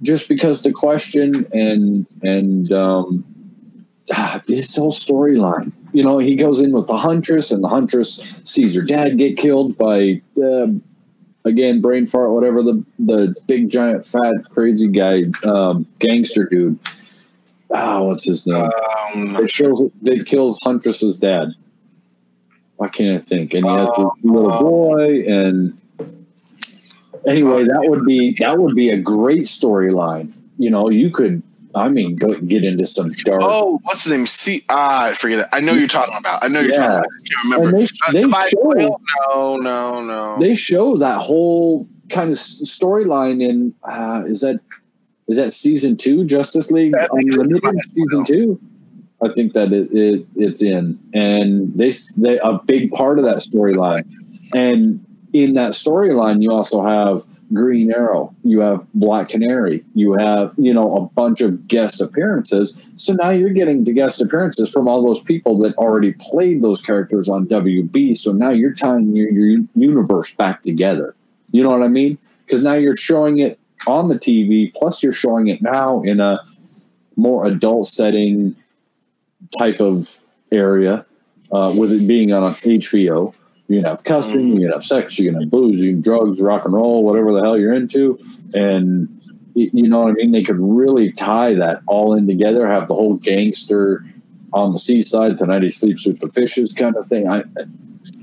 [SPEAKER 2] Just because the question and and um, ah, his whole storyline you know, he goes in with the huntress, and the huntress sees her dad get killed by, um again, brain fart, whatever the the big giant fat crazy guy, um, gangster dude. Ah, what's his name?
[SPEAKER 1] Um,
[SPEAKER 2] that kills that kills Huntress's dad. Why can't I think? And he has a little boy, and anyway, that would be that would be a great storyline. You know, you could, I mean, go get into some dark.
[SPEAKER 1] oh, what's the name? See, ah, I forget it. I know you're talking about. I know you're
[SPEAKER 2] Yeah.
[SPEAKER 1] talking about. I can't remember.
[SPEAKER 2] And they- they show-
[SPEAKER 1] no, no, no.
[SPEAKER 2] they show that whole kind of storyline in uh, is that is that season two Justice League
[SPEAKER 1] I think it's
[SPEAKER 2] Unlimited season two. I think that it, it it's in, and they they a big part of that storyline, and in that storyline you also have Green Arrow, you have Black Canary, you have you know a bunch of guest appearances. So now you're getting the guest appearances from all those people that already played those characters on WB. So now you're tying your, your universe back together. You know what I mean? Because now you're showing it on the TV, plus you're showing it now in a more adult setting type of area, uh, with it being on HBO. You can have cussing, mm. you can have sex, you can have booze, you can drugs, rock and roll, whatever the hell you're into, and you know what I mean. They could really tie that all in together. Have the whole gangster on the seaside tonight. He sleeps with the fishes, kind of thing. I,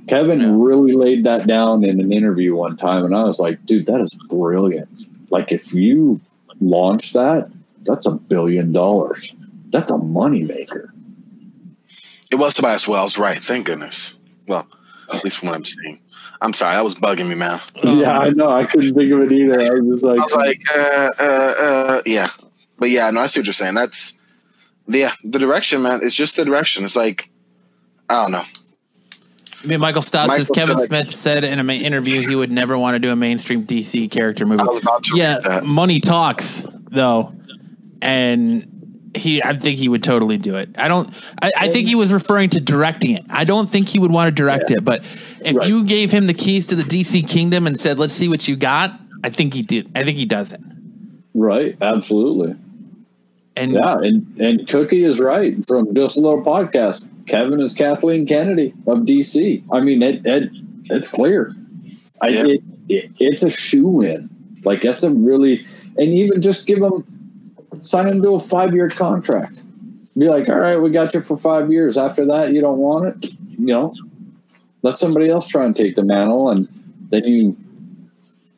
[SPEAKER 2] Kevin
[SPEAKER 4] Yeah.
[SPEAKER 2] really laid that down in an interview one time, and I was like, dude, that is brilliant. Like, if you launch that, that's a billion dollars. That's a moneymaker.
[SPEAKER 1] It was Tobias Wells, right? Thank goodness. Well, at least from what I'm seeing. I'm sorry, that was bugging me, man.
[SPEAKER 2] yeah, I know. I couldn't think of it either. I was just like,
[SPEAKER 1] I was like, uh, uh, uh, yeah, but yeah, no, I see what you're saying. That's yeah, the direction, man. It's just the direction. It's like I don't know.
[SPEAKER 4] I mean, Michael Stott says Kevin
[SPEAKER 1] said-
[SPEAKER 4] Smith said in an interview he would never want to do a mainstream DC character movie.
[SPEAKER 1] I was about to
[SPEAKER 4] yeah,
[SPEAKER 1] read that.
[SPEAKER 4] money talks though, and he, I think he would totally do it. I don't. I, I think he was referring to directing it. I don't think he would want to direct it, but if
[SPEAKER 2] Right.
[SPEAKER 4] you gave him the keys to the DC kingdom and said, "Let's see what you got," I think he did. I think he does it.
[SPEAKER 2] right, absolutely.
[SPEAKER 4] And
[SPEAKER 2] Yeah, and and Cookie is right from just a little podcast. Kevin is Kathleen Kennedy of DC. I mean, it, it it's clear. I
[SPEAKER 1] Yeah.
[SPEAKER 2] it, it, it's a shoe in. Like that's a really and even just give them sign him to a five year contract. Be like, all right, we got you for five years. After that, you don't want it. You know, let somebody else try and take the mantle, and then you,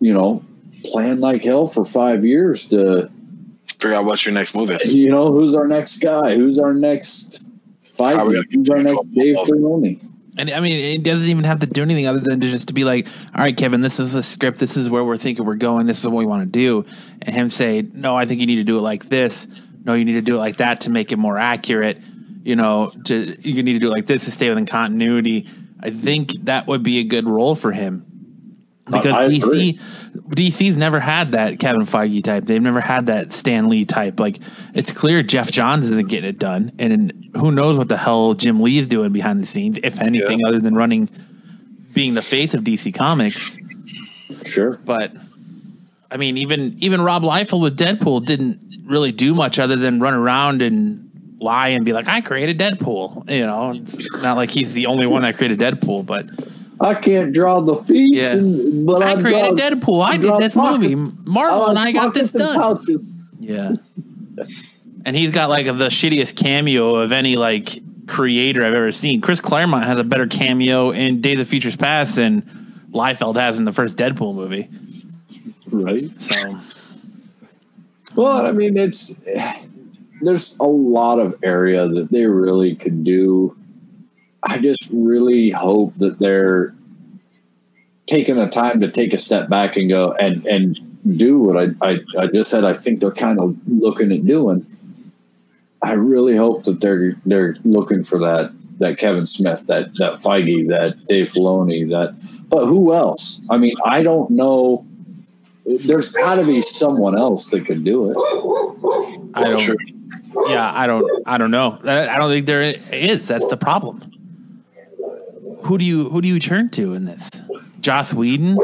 [SPEAKER 2] you know, plan like hell for five years to
[SPEAKER 1] Figure out what's your next move is.
[SPEAKER 2] you know, who's our next guy? Who's our next fighter? Who's our next Dave? Filoni?
[SPEAKER 4] And I mean, it doesn't even have to do anything other than to just to be like, all right, Kevin, this is a script. This is where we're thinking we're going. This is what we want to do. And him say, no, I think you need to do it like this. No, you need to do it like that to make it more accurate. You know, to you need to do it like this to stay within continuity. I think that would be a good role for him because
[SPEAKER 2] I
[SPEAKER 4] DC
[SPEAKER 2] agree.
[SPEAKER 4] DC's never had that Kevin Feige type. They've never had that Stan Lee type. Like it's clear Geoff Johns isn't getting it done, and who knows what the hell Jim Lee's doing behind the scenes, if anything, other than running, being the face of DC Comics.
[SPEAKER 2] Sure.
[SPEAKER 4] But I mean, even even Rob Liefeld with Deadpool didn't really do much other than run around and lie and be like, "I created Deadpool." You know, it's not like he's the only one that created Deadpool, but
[SPEAKER 2] I can't draw the feet,
[SPEAKER 4] Yeah.
[SPEAKER 2] and, but I,
[SPEAKER 4] I created
[SPEAKER 2] draw,
[SPEAKER 4] Deadpool. I
[SPEAKER 2] draw
[SPEAKER 4] did this
[SPEAKER 2] pockets.
[SPEAKER 4] movie, Marvel,
[SPEAKER 2] like
[SPEAKER 4] and I got this
[SPEAKER 2] pockets
[SPEAKER 4] done.
[SPEAKER 2] pouches.
[SPEAKER 4] Yeah. And he's got like the shittiest cameo of any like creator I've ever seen. Chris Claremont has a better cameo in Days of Futures Past than Liefeld has in the first Deadpool movie.
[SPEAKER 2] Right.
[SPEAKER 4] So
[SPEAKER 2] Well, I mean, it's there's a lot of area that they really could do. I just really hope that they're taking the time to take a step back and go and and do what I I, I just said. I think they're kind of looking at doing. I really hope that they're they're looking for that that Kevin Smith, that that Feige, that Dave Filoni, that. But who else? I mean, I don't know. There's got to be someone else that could do it.
[SPEAKER 4] I don't. Yeah, I don't. I don't know. I I don't think there is. That's the problem. Who do you who do you turn to in this? Joss Whedon?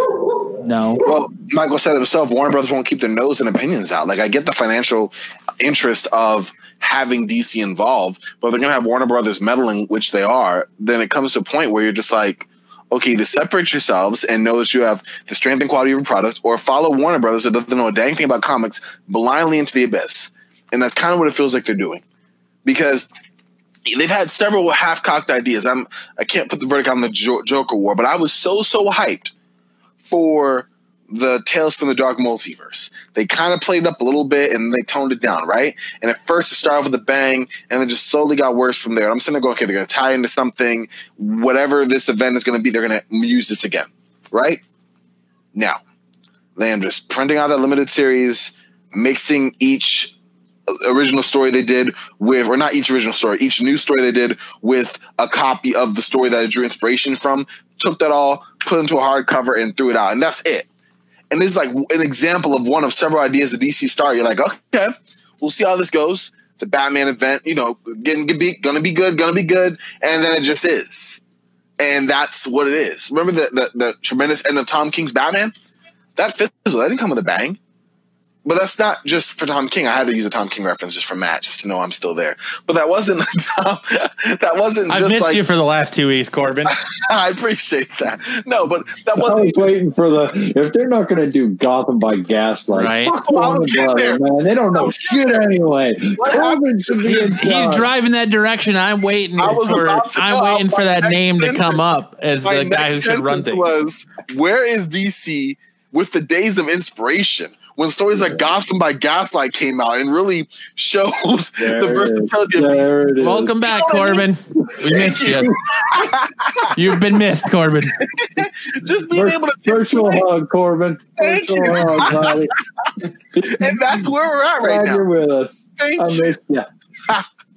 [SPEAKER 4] No.
[SPEAKER 1] Well, Michael said himself. Warner Brothers won't keep their nose and opinions out. Like I get the financial interest of having DC involved, but they're gonna have Warner Brothers meddling, which they are, then it comes to a point where you're just like, okay, to separate yourselves and know that you have the strength and quality of your product, or follow Warner Brothers that doesn't know a dang thing about comics blindly into the abyss. And that's kind of what it feels like they're doing. Because they've had several half-cocked ideas. I'm I can't put the verdict on the jo- Joker War, but I was so so hyped for the Tales from the Dark Multiverse. They kind of played it up a little bit and they toned it down, right? And at first it started with a bang and then just slowly got worse from there. And I'm sitting there going, okay, they're going to tie into something. Whatever this event is going to be, they're going to use this again, right? Now, they am just printing out that limited series, mixing each original story they did with, or not each original story, each new story they did with a copy of the story that it drew inspiration from. Took that all, put into a hardcover, and threw it out, and that's it. And this is like an example of one of several ideas that DC started. You're like, okay, we'll see how this goes. The Batman event, you know, getting to be gonna be good, gonna be good, and then it just is, and that's what it is. Remember the the, the tremendous end of Tom King's Batman? That fizzled. That didn't come with a bang. But that's not just for Tom King. I had to use a Tom King reference just for Matt, just to know I'm still there. But that wasn't Tom. That wasn't
[SPEAKER 4] I've
[SPEAKER 1] just
[SPEAKER 4] missed
[SPEAKER 1] like.
[SPEAKER 4] you for the last two weeks, Corbin.
[SPEAKER 1] I appreciate that. No, but that wasn't.
[SPEAKER 2] I was waiting for the if they're not going to do Gotham by Gaslight,
[SPEAKER 4] Right.
[SPEAKER 2] fuck
[SPEAKER 1] Oh, I
[SPEAKER 2] Warner
[SPEAKER 1] was getting there.
[SPEAKER 2] man. They don't know oh, shit anyway.
[SPEAKER 1] What
[SPEAKER 2] Corbin should be in
[SPEAKER 4] He's, driving that direction. I'm waiting
[SPEAKER 1] I was
[SPEAKER 4] for
[SPEAKER 1] about to
[SPEAKER 4] I'm
[SPEAKER 1] go.
[SPEAKER 4] waiting for that
[SPEAKER 1] next
[SPEAKER 4] name to come up as
[SPEAKER 1] My
[SPEAKER 4] the guy who
[SPEAKER 1] next
[SPEAKER 4] should run
[SPEAKER 1] sentence
[SPEAKER 4] things.
[SPEAKER 1] was, "Where is DC with the days of inspiration?" When stories like Gotham by Gaslight came out and really showed
[SPEAKER 2] There
[SPEAKER 1] the
[SPEAKER 2] it is.
[SPEAKER 1] versatility of DC.
[SPEAKER 2] There.
[SPEAKER 4] Welcome back,
[SPEAKER 1] You know what I
[SPEAKER 4] Corbin. We missed you. You've been missed, Corbin.
[SPEAKER 1] Just being
[SPEAKER 2] Vir-
[SPEAKER 1] able to
[SPEAKER 2] virtual hug, Corbin.
[SPEAKER 1] Thank
[SPEAKER 2] virtual
[SPEAKER 1] you.
[SPEAKER 2] hug, buddy.
[SPEAKER 1] and that's where we're at right
[SPEAKER 2] Glad
[SPEAKER 1] now.
[SPEAKER 2] you're with us.
[SPEAKER 1] Thank
[SPEAKER 2] I missed you.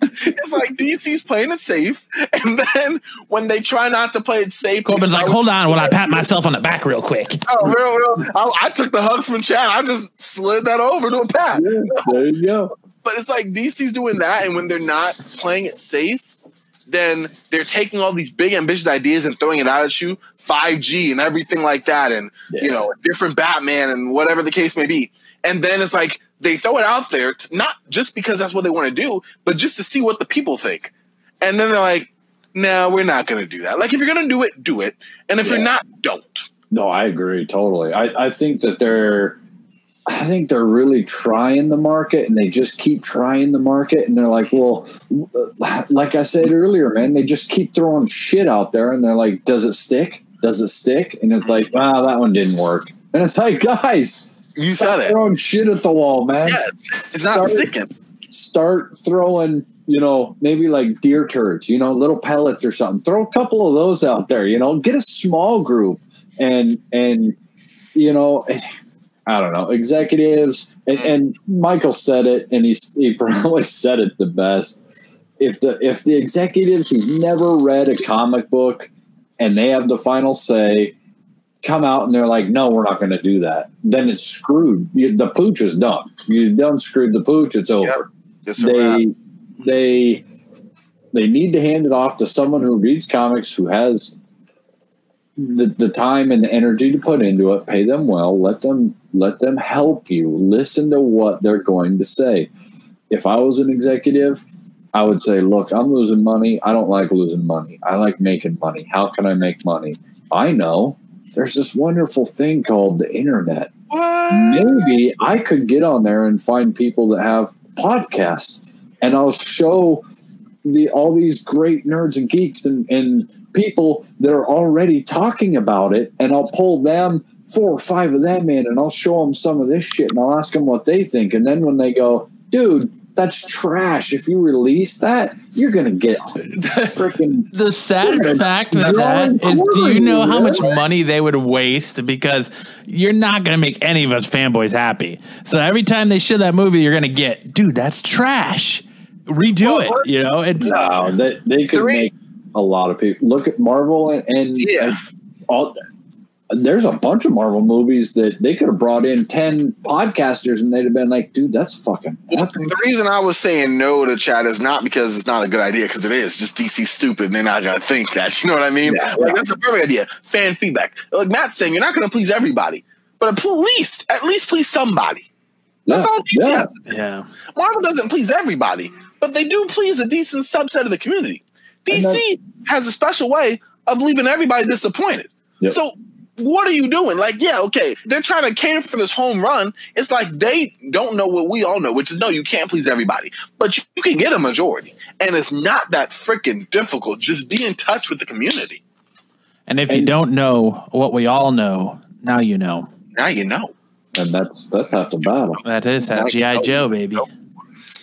[SPEAKER 1] It's like DC's playing it safe, and then when they try not to play it safe, they
[SPEAKER 4] Corbin's like, hold on while I pat myself on the back real quick.
[SPEAKER 1] Oh, real, real. I, I took the hug from Chad. I just slid that over to a pat.
[SPEAKER 2] Yeah, there you go.
[SPEAKER 1] But it's like DC's doing that, and when they're not playing it safe, then they're taking all these big ambitious ideas and throwing it out at you, 5G and everything like that, and
[SPEAKER 2] Yeah.
[SPEAKER 1] you know, a different Batman and whatever the case may be. And then it's like they throw it out there, to, not just because that's what they want to do, but just to see what the people think. And then they're like, "No, we're not going to do that. Like, if you're going to do it, do it, and if
[SPEAKER 2] Yeah.
[SPEAKER 1] you're not, don't."
[SPEAKER 2] No, I agree totally. I, I think that they're I think they're really trying the market and they just keep trying the market and they're like, well, uh, like I said earlier, man, they just keep throwing shit out there and they're like, does it stick? Does it stick? And it's like, wow, that one didn't work. And it's like, guys,
[SPEAKER 1] You
[SPEAKER 2] stop
[SPEAKER 1] said it.
[SPEAKER 2] throwing shit at the wall, man.
[SPEAKER 1] Yeah, it's, it's not
[SPEAKER 2] Start-
[SPEAKER 1] sticking.
[SPEAKER 2] Start throwing, you know, maybe like deer turds, you know, little pellets or something. Throw a couple of those out there, you know, get a small group and and you know i don't know executives and, and michael said it and he's he probably said it the best if the if the executives who've never read a comic book and they have the final say come out and they're like no we're not going to do that. Then it's screwed. You- the pooch is done. You've done screwed the pooch it's over.
[SPEAKER 1] Wrap.
[SPEAKER 2] they they they need to hand it off to someone who reads comics who has the, the time and the energy to put into it pay them well let them let them help you. Listen to what they're going to say. If i was an executive i would say look i'm losing money. I don't like losing money. I like making money. How can i make money? I know. There's this wonderful thing called the internet. Maybe I could get on there and find people that have podcasts, and I'll show the all these great nerds and geeks and, and people that are already talking about it, and I'll pull them four or five of them in, and I'll show them some of this shit, and I'll ask them what they think, and then when they go, dude. That's trash. If you release that, you're gonna get freaking
[SPEAKER 4] The sad fact with that is, do you know how much money they would waste because you're not going to make any of us fanboys happy. So every time they show that movie, you're going to get, dude, that's trash. Redo it. You know, it's
[SPEAKER 2] No, they, they could
[SPEAKER 1] Three-
[SPEAKER 2] make a lot of people look at Marvel and, and
[SPEAKER 1] Yeah.
[SPEAKER 2] all. There's a bunch of Marvel movies that they could have brought in ten podcasters and they'd have been like, "Dude, that's fucking." epic."
[SPEAKER 1] The reason I was saying no to Chad is not because it's not a good idea, because it is. Just DC stupid, and they're not gonna think that. You know what I mean?
[SPEAKER 2] Yeah,
[SPEAKER 1] like
[SPEAKER 2] yeah.
[SPEAKER 1] that's a perfect idea. Fan feedback. Like Matt's saying, you're not gonna please everybody, but at least, at least please somebody. That's
[SPEAKER 2] Yeah,
[SPEAKER 1] all DC
[SPEAKER 2] yeah.
[SPEAKER 1] has.
[SPEAKER 4] yeah.
[SPEAKER 1] Marvel doesn't please everybody, but they do please a decent subset of the community.
[SPEAKER 2] And
[SPEAKER 1] DC has a special way of leaving everybody disappointed.
[SPEAKER 2] Yep.
[SPEAKER 1] So what are you doing? Like, yeah, okay, they're trying to cater for this home run. It's like they don't know what we all know, which is no, you can't please everybody, but you, you can get a majority, and it's not that freaking difficult. Just be in touch with the community.
[SPEAKER 4] And if you don't know what we all know, now you know.
[SPEAKER 1] Now you know.
[SPEAKER 2] and that's that's half the battle.
[SPEAKER 4] That is that G.I. Joe, baby.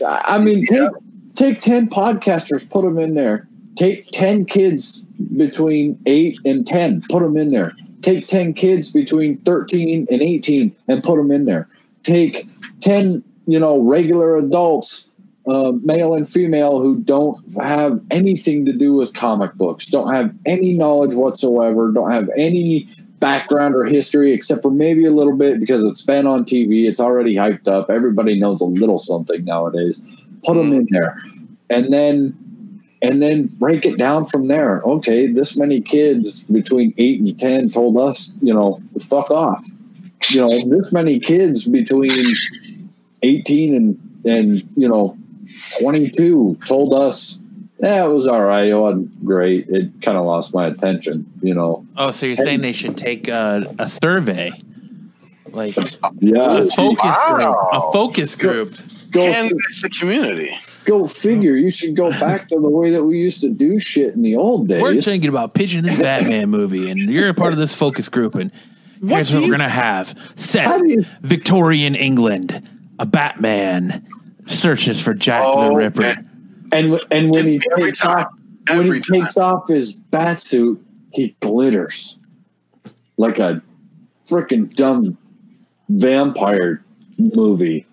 [SPEAKER 2] I I mean, take take ten podcasters, put them in there. Take ten kids between eight and ten, put them in there. Take ten kids between thirteen and eighteen, and put them in there. Take ten, you know, regular adults, uh, male and female, who don't have anything to do with comic books, don't have any knowledge whatsoever, don't have any background or history except for maybe a little bit because it's been on TV. It's already hyped up. Everybody knows a little something nowadays. Put them in there, and then and then break it down from there. Okay, this many kids between eight and ten told us, you know, fuck off. You know, this many kids between eighteen and and you know twenty two told us. Yeah, it was all right. It wasn't great. It kind of lost my attention, you know.
[SPEAKER 4] Oh, so you're saying they should take a, a survey, like
[SPEAKER 2] Yeah,
[SPEAKER 4] a focus group, a focus group.
[SPEAKER 2] go
[SPEAKER 1] Canvas the community.
[SPEAKER 2] Go figure. You should go back to the way that we used to do shit in the old days.
[SPEAKER 4] We're thinking about pitching this Batman movie, and you're a part of this focus group. And here's what
[SPEAKER 1] you-
[SPEAKER 4] we're gonna have: set
[SPEAKER 2] you-
[SPEAKER 4] Victorian England. A Batman searches for Jack the
[SPEAKER 1] Oh,
[SPEAKER 4] Ripper.
[SPEAKER 1] man.
[SPEAKER 2] and and when he
[SPEAKER 1] Every
[SPEAKER 2] takes
[SPEAKER 1] time.
[SPEAKER 2] off when he
[SPEAKER 1] time.
[SPEAKER 2] takes off his bat suit, he glitters like a freaking dumb vampire movie.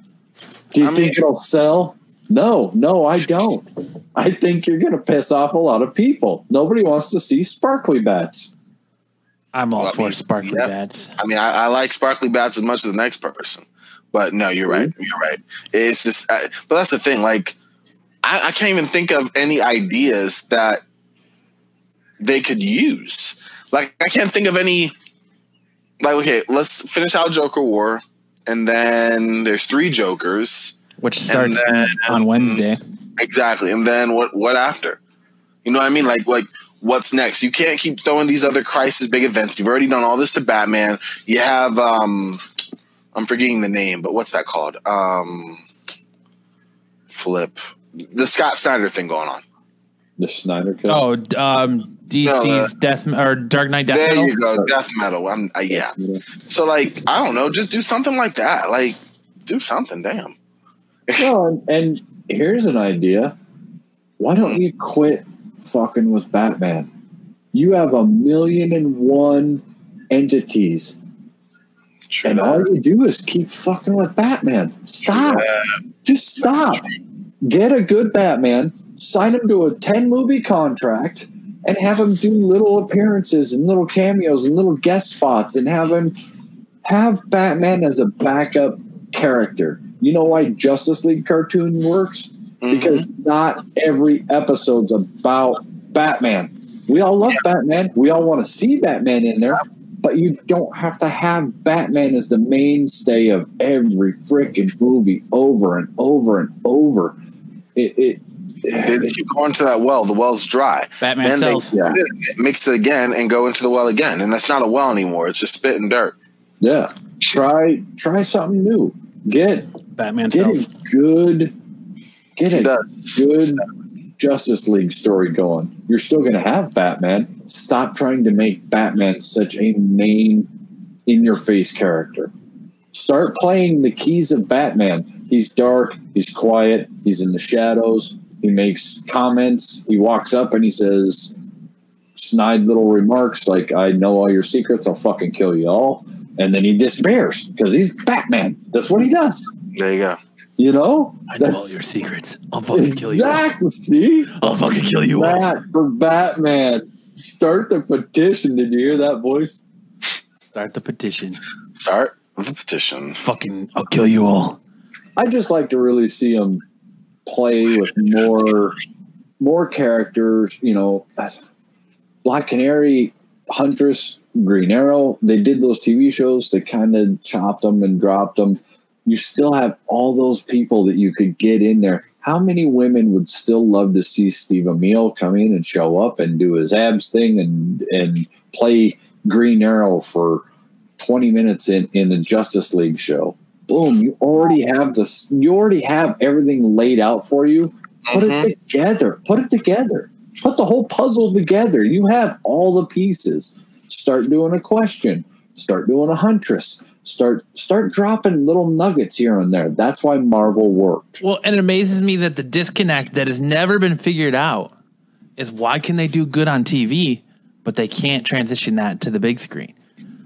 [SPEAKER 2] Do you
[SPEAKER 1] I
[SPEAKER 2] think
[SPEAKER 1] mean-
[SPEAKER 2] it'll sell? No, no, I don't. I think you're going to piss off a lot of people. Nobody wants to see sparkly bats.
[SPEAKER 4] I'm all
[SPEAKER 1] Well, I
[SPEAKER 4] for
[SPEAKER 1] mean,
[SPEAKER 4] sparkly
[SPEAKER 1] yep.
[SPEAKER 4] bats.
[SPEAKER 1] I mean, I, I like sparkly bats as much as the next person, but no, you're right. Mm-hmm. You're right. It's just, I, but that's the thing. Like, I, I can't even think of any ideas that they could use. Like, I can't think of any. Like, okay, let's finish out Joker War, and then there's three Jokers.
[SPEAKER 4] Which starts
[SPEAKER 1] then-
[SPEAKER 4] on Wednesday.
[SPEAKER 1] Exactly. And then what what after? You know what I mean? Like like what's next? You can't keep throwing these other crisis big events. You've already done all this to Batman. You have um I'm forgetting the name, but what's that called? Um Flip. The Scott Snyder thing going on.
[SPEAKER 2] The Snyder Cut.
[SPEAKER 4] Oh, d- um, DC's
[SPEAKER 1] No, uh,
[SPEAKER 4] Death or Dark Knight Death
[SPEAKER 1] there
[SPEAKER 4] Metal.
[SPEAKER 1] you go. Death metal. I'm uh, yeah. So like, I don't know, just do something like that. Like do something, damn.
[SPEAKER 2] No, and, and here's an idea. Why don't you quit fucking with Batman? You have a million and one entities, and all you do is keep fucking with Batman. Stop. Just stop. Get a good Batman, sign him to a 10 movie contract, and have him do little appearances and little cameos and little guest spots and have him have Batman as a backup character. You know why Justice League cartoon works?
[SPEAKER 1] Mhm.
[SPEAKER 2] Because not every episode's about Batman. We all love Batman. We all want to see Batman in there, but you don't have to have Batman as the mainstay of every freaking movie over and over and over. It, it
[SPEAKER 1] They just keep going to that well. The well's dry.
[SPEAKER 4] Batman
[SPEAKER 1] then
[SPEAKER 4] sells.
[SPEAKER 1] they
[SPEAKER 2] Yeah.
[SPEAKER 1] it, mix it again and go into the well again, and that's not a well anymore. It's just spit and dirt.
[SPEAKER 2] Yeah. Try try something new. Get
[SPEAKER 4] Batman
[SPEAKER 2] get
[SPEAKER 4] sells.
[SPEAKER 2] a good get a good Justice League story going. You're still going to have Batman. Stop trying to make Batman such a main, in your face character. Start playing the keys of Batman. He's dark, he's quiet, he's in the shadows, he makes comments, he walks up and he says snide little remarks like, I know all your secrets, I'll fucking kill you all. And then he disappears because he's Batman. That's what he does.
[SPEAKER 1] There you go.
[SPEAKER 2] You know?
[SPEAKER 4] I know all your secrets. I'll fucking kill you.
[SPEAKER 2] Exactly. See?
[SPEAKER 4] I'll fucking kill you all.
[SPEAKER 2] Matt for Batman. Start the petition. Did you hear that voice?
[SPEAKER 4] Start the petition.
[SPEAKER 1] Start the petition.
[SPEAKER 4] Fucking, I'll kill you all.
[SPEAKER 2] I just like to really see him play with more more characters. You know, Black Canary, Huntress, Green Arrow. They did those TV shows. They kind of chopped them and dropped them. You still have all those people that you could get in there. How many women would still love to see Steve Amell come in and show up and do his abs thing and and play Green Arrow for twenty minutes in in the Justice League show? Boom! You already have this. You already have everything laid out for you. Put
[SPEAKER 1] Mhm.
[SPEAKER 2] it together. Put it together. Put the whole puzzle together. You have all the pieces. Start doing a question. Start doing a huntress. Start start dropping little nuggets here and there. That's why Marvel worked.
[SPEAKER 4] Well, and it amazes me that the disconnect that has never been figured out is why can they do good on TV, but they can't transition that to the big screen?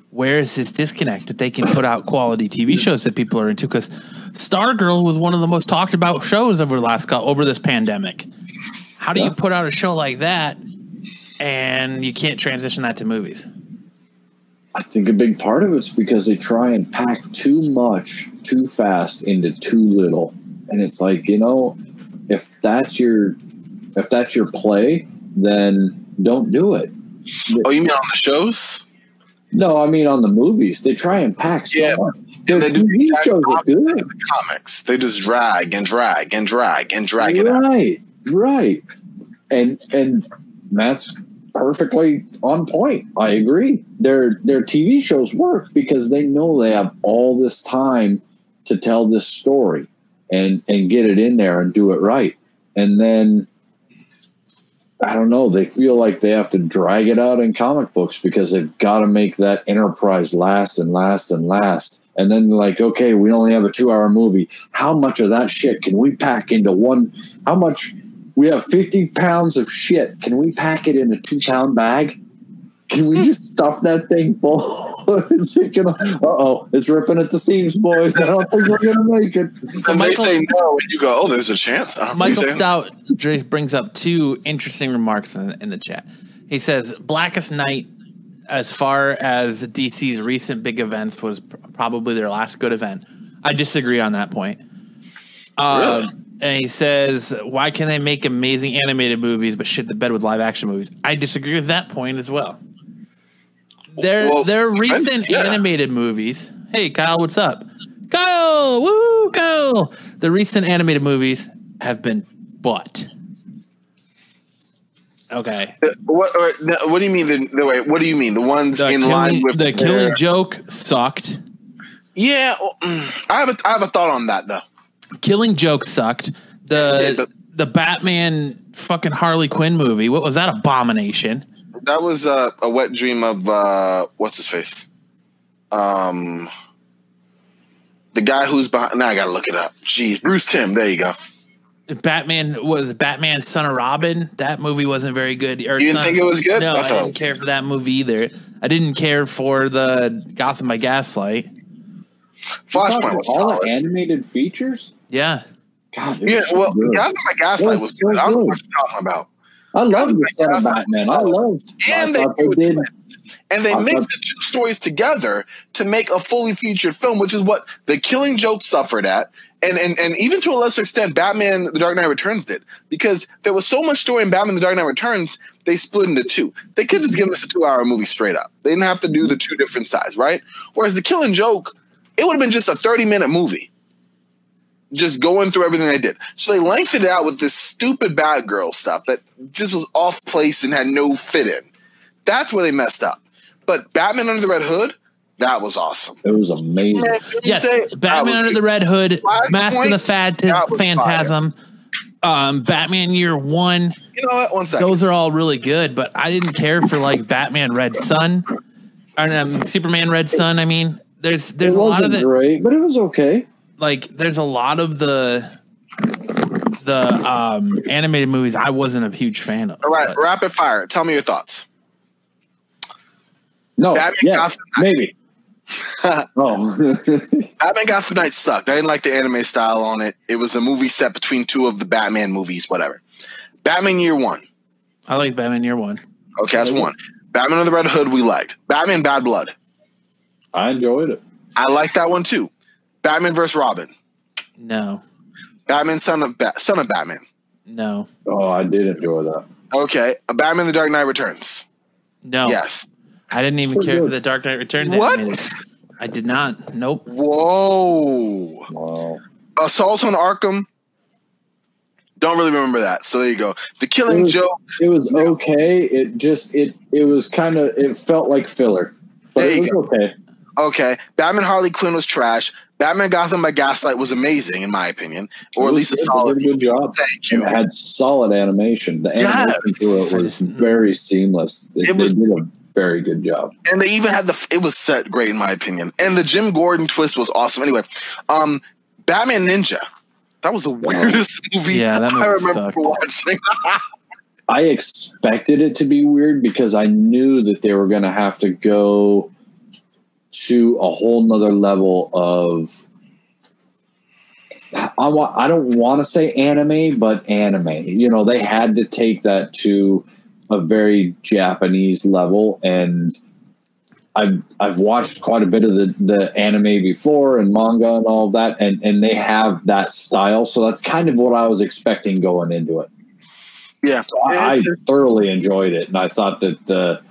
[SPEAKER 4] Where is this disconnect that they can put out quality TV shows that people are into? Because Stargirl was one of the most talked about shows over last over this pandemic. How do you put out a show like that and you can't transition that to movies?
[SPEAKER 2] I think a big part of it's because they try and pack too much too fast into too little. And it's like, you know, if that's your if that's your play, then don't do it.
[SPEAKER 1] Oh, you mean on the shows?
[SPEAKER 2] No, I mean on the movies. They try and pack so
[SPEAKER 1] Yeah.
[SPEAKER 2] much.
[SPEAKER 1] Yeah, they do the
[SPEAKER 2] TV
[SPEAKER 1] exact
[SPEAKER 2] shows are good.
[SPEAKER 1] the comics. They just drag and drag and drag and drag it out.
[SPEAKER 2] right, right. And and Matt's perfectly on point. I agree. Their their TV shows work because they know they have all this time to tell this story and and get it in there and do it right. And then I don't know, they feel like they have to drag it out in comic books because they've got to make that enterprise last and last and last. And then like, okay, we only have a two hour movie. How much of that shit can we pack into one? How much? We have 50 pounds of shit. Can we pack it in a two pound bag? Can we just stuff that thing full? Is it gonna? Uh oh, it's ripping at the seams, boys. I don't think we're gonna make it.
[SPEAKER 1] And
[SPEAKER 4] Michael-
[SPEAKER 1] they say no, and you go, "Oh, there's a chance." Uh,
[SPEAKER 4] Michael Stout brings up two interesting remarks in, in the chat. He says Blackest Night, as far as DC's recent big events, was pr- probably their last good event. I disagree on that point. Um,
[SPEAKER 1] Really?
[SPEAKER 4] And he says, why can they make amazing animated movies but shit the bed with live action movies? I disagree with that point as well. Their
[SPEAKER 1] Well,
[SPEAKER 4] their recent
[SPEAKER 1] yeah.
[SPEAKER 4] animated movies. Hey Kyle, what's up? Kyle, woo, Kyle. The recent animated movies have been butt. Okay.
[SPEAKER 1] Uh, What? Or, no, what do you mean? The, the wait, what do you mean? The ones
[SPEAKER 4] The
[SPEAKER 1] in line with
[SPEAKER 4] the
[SPEAKER 1] their-
[SPEAKER 4] killing joke sucked.
[SPEAKER 1] Yeah, well, mm, I have a I have a thought on that though.
[SPEAKER 4] Killing joke sucked.
[SPEAKER 1] Yeah,
[SPEAKER 4] The
[SPEAKER 1] but-
[SPEAKER 4] the Batman fucking Harley Quinn movie. What was that abomination?
[SPEAKER 1] That was uh, a wet dream of uh, what's his face, um, the guy who's behind. Now I gotta look it up. Jeez, Bruce Timm. There you go.
[SPEAKER 4] Batman was Batman Son of Robin. That movie wasn't very good. Or
[SPEAKER 1] You didn't
[SPEAKER 4] Son-
[SPEAKER 1] think it was good?
[SPEAKER 4] No,
[SPEAKER 1] I
[SPEAKER 4] I, didn't care for that movie either. I didn't care for the Gotham by Gaslight.
[SPEAKER 1] Flashpoint was
[SPEAKER 2] all
[SPEAKER 1] solid.
[SPEAKER 2] animated features.
[SPEAKER 4] Yeah,
[SPEAKER 2] God, they
[SPEAKER 1] Yeah,
[SPEAKER 2] were so
[SPEAKER 1] well,
[SPEAKER 2] good.
[SPEAKER 1] Gotham by Gaslight
[SPEAKER 2] Oh,
[SPEAKER 1] was
[SPEAKER 2] so
[SPEAKER 1] good. I don't know what you're talking about.
[SPEAKER 2] I loved
[SPEAKER 1] Gotham
[SPEAKER 2] the
[SPEAKER 1] by
[SPEAKER 2] son of
[SPEAKER 1] Gaslight
[SPEAKER 2] Batman. I loved.
[SPEAKER 1] And
[SPEAKER 2] I
[SPEAKER 1] they,
[SPEAKER 2] thought
[SPEAKER 1] do
[SPEAKER 2] they did.
[SPEAKER 1] And they mixed the two stories together to make a fully featured film, which is what The Killing Joke suffered at. And, and and even to a lesser extent, Batman: The Dark Knight Returns did because there was so much story in Batman: The Dark Knight Returns. They split into two. They could have just give us a two-hour movie straight up. They didn't have to do the two different sides, right? Whereas The Killing Joke, it would have been just a thirty-minute movie. Just going through everything they did. So they lengthened it out with this stupid Batgirl stuff that just was off place and had no fit in. That's where they messed up. But Batman Under the Red Hood, that was awesome.
[SPEAKER 2] It was amazing.
[SPEAKER 1] Man,
[SPEAKER 4] Yes,
[SPEAKER 1] say-
[SPEAKER 4] Batman Under
[SPEAKER 1] good.
[SPEAKER 4] the Red Hood,
[SPEAKER 1] Five
[SPEAKER 4] Mask of the
[SPEAKER 1] points?
[SPEAKER 4] Fad
[SPEAKER 1] That
[SPEAKER 4] Phantasm, um, Batman Year One.
[SPEAKER 1] You know what? One second.
[SPEAKER 4] Those are all really good, but I didn't care for like Batman Red Sun or um, Superman Red Sun. I mean, there's
[SPEAKER 2] It
[SPEAKER 4] there's a lot of
[SPEAKER 2] wasn't
[SPEAKER 4] the
[SPEAKER 2] great, but it was okay.
[SPEAKER 4] Like there's a lot of the the um animated movies I wasn't a huge fan of.
[SPEAKER 1] All right,
[SPEAKER 4] but-
[SPEAKER 1] rapid fire. Tell me your thoughts.
[SPEAKER 2] No,
[SPEAKER 1] Batman
[SPEAKER 2] yeah,
[SPEAKER 1] Gotham
[SPEAKER 2] maybe. oh,
[SPEAKER 1] Batman Gotham Knights sucked. I didn't like the anime style on it. It was a movie set between two of the Batman movies, whatever. Batman Year One.
[SPEAKER 4] I like Batman Year One.
[SPEAKER 1] Okay, that's one. Batman of the Red Hood, we liked. Batman Bad Blood.
[SPEAKER 2] I enjoyed it.
[SPEAKER 1] I like that one too. Batman vs. Robin.
[SPEAKER 4] No,
[SPEAKER 1] Batman Son of ba- Son of Batman.
[SPEAKER 4] no,
[SPEAKER 2] Oh, I did enjoy that.
[SPEAKER 1] Okay, Batman: The Dark Knight Returns.
[SPEAKER 4] no.
[SPEAKER 1] Yes.
[SPEAKER 4] I didn't even
[SPEAKER 2] Pretty
[SPEAKER 4] care for the Dark Knight Returns.
[SPEAKER 1] What?
[SPEAKER 4] animated. I did not. Nope.
[SPEAKER 1] Whoa.
[SPEAKER 2] Wow.
[SPEAKER 1] Assault on Arkham. Don't really remember that. So there you go. The
[SPEAKER 2] It
[SPEAKER 1] Killing
[SPEAKER 2] was-
[SPEAKER 1] Joke.
[SPEAKER 2] It was okay. It just it it was kind of it felt like filler, but
[SPEAKER 1] There
[SPEAKER 2] it
[SPEAKER 1] you
[SPEAKER 2] was
[SPEAKER 1] go.
[SPEAKER 2] okay.
[SPEAKER 1] Okay. Batman Harley Quinn was trash. Batman Gotham by Gaslight was amazing, in my opinion, or at least a
[SPEAKER 2] good. They
[SPEAKER 1] solid.
[SPEAKER 2] good job.
[SPEAKER 1] Thank you.
[SPEAKER 2] it had solid animation. The animation
[SPEAKER 1] Yes.
[SPEAKER 2] to it was very seamless. They,
[SPEAKER 1] It was-
[SPEAKER 2] they did a very good job.
[SPEAKER 1] and they even had the it was set great in my opinion and the jim gordon twist was awesome anyway um batman ninja that was the weirdest movie
[SPEAKER 4] Yeah, that
[SPEAKER 1] i
[SPEAKER 4] movie
[SPEAKER 1] remember
[SPEAKER 4] sucked.
[SPEAKER 1] watching
[SPEAKER 2] I expected it to be weird because I knew that they were going to have to go to a whole nother level of. I, wa- I don't want to say anime, but anime. You know, they had to take that to a very Japanese level, and I've I've watched quite a bit of the, the anime before and manga and all that, and and they have that style. So that's kind of what I was expecting going into it.
[SPEAKER 1] yeah
[SPEAKER 2] I, I thoroughly enjoyed it, and I thought that uh,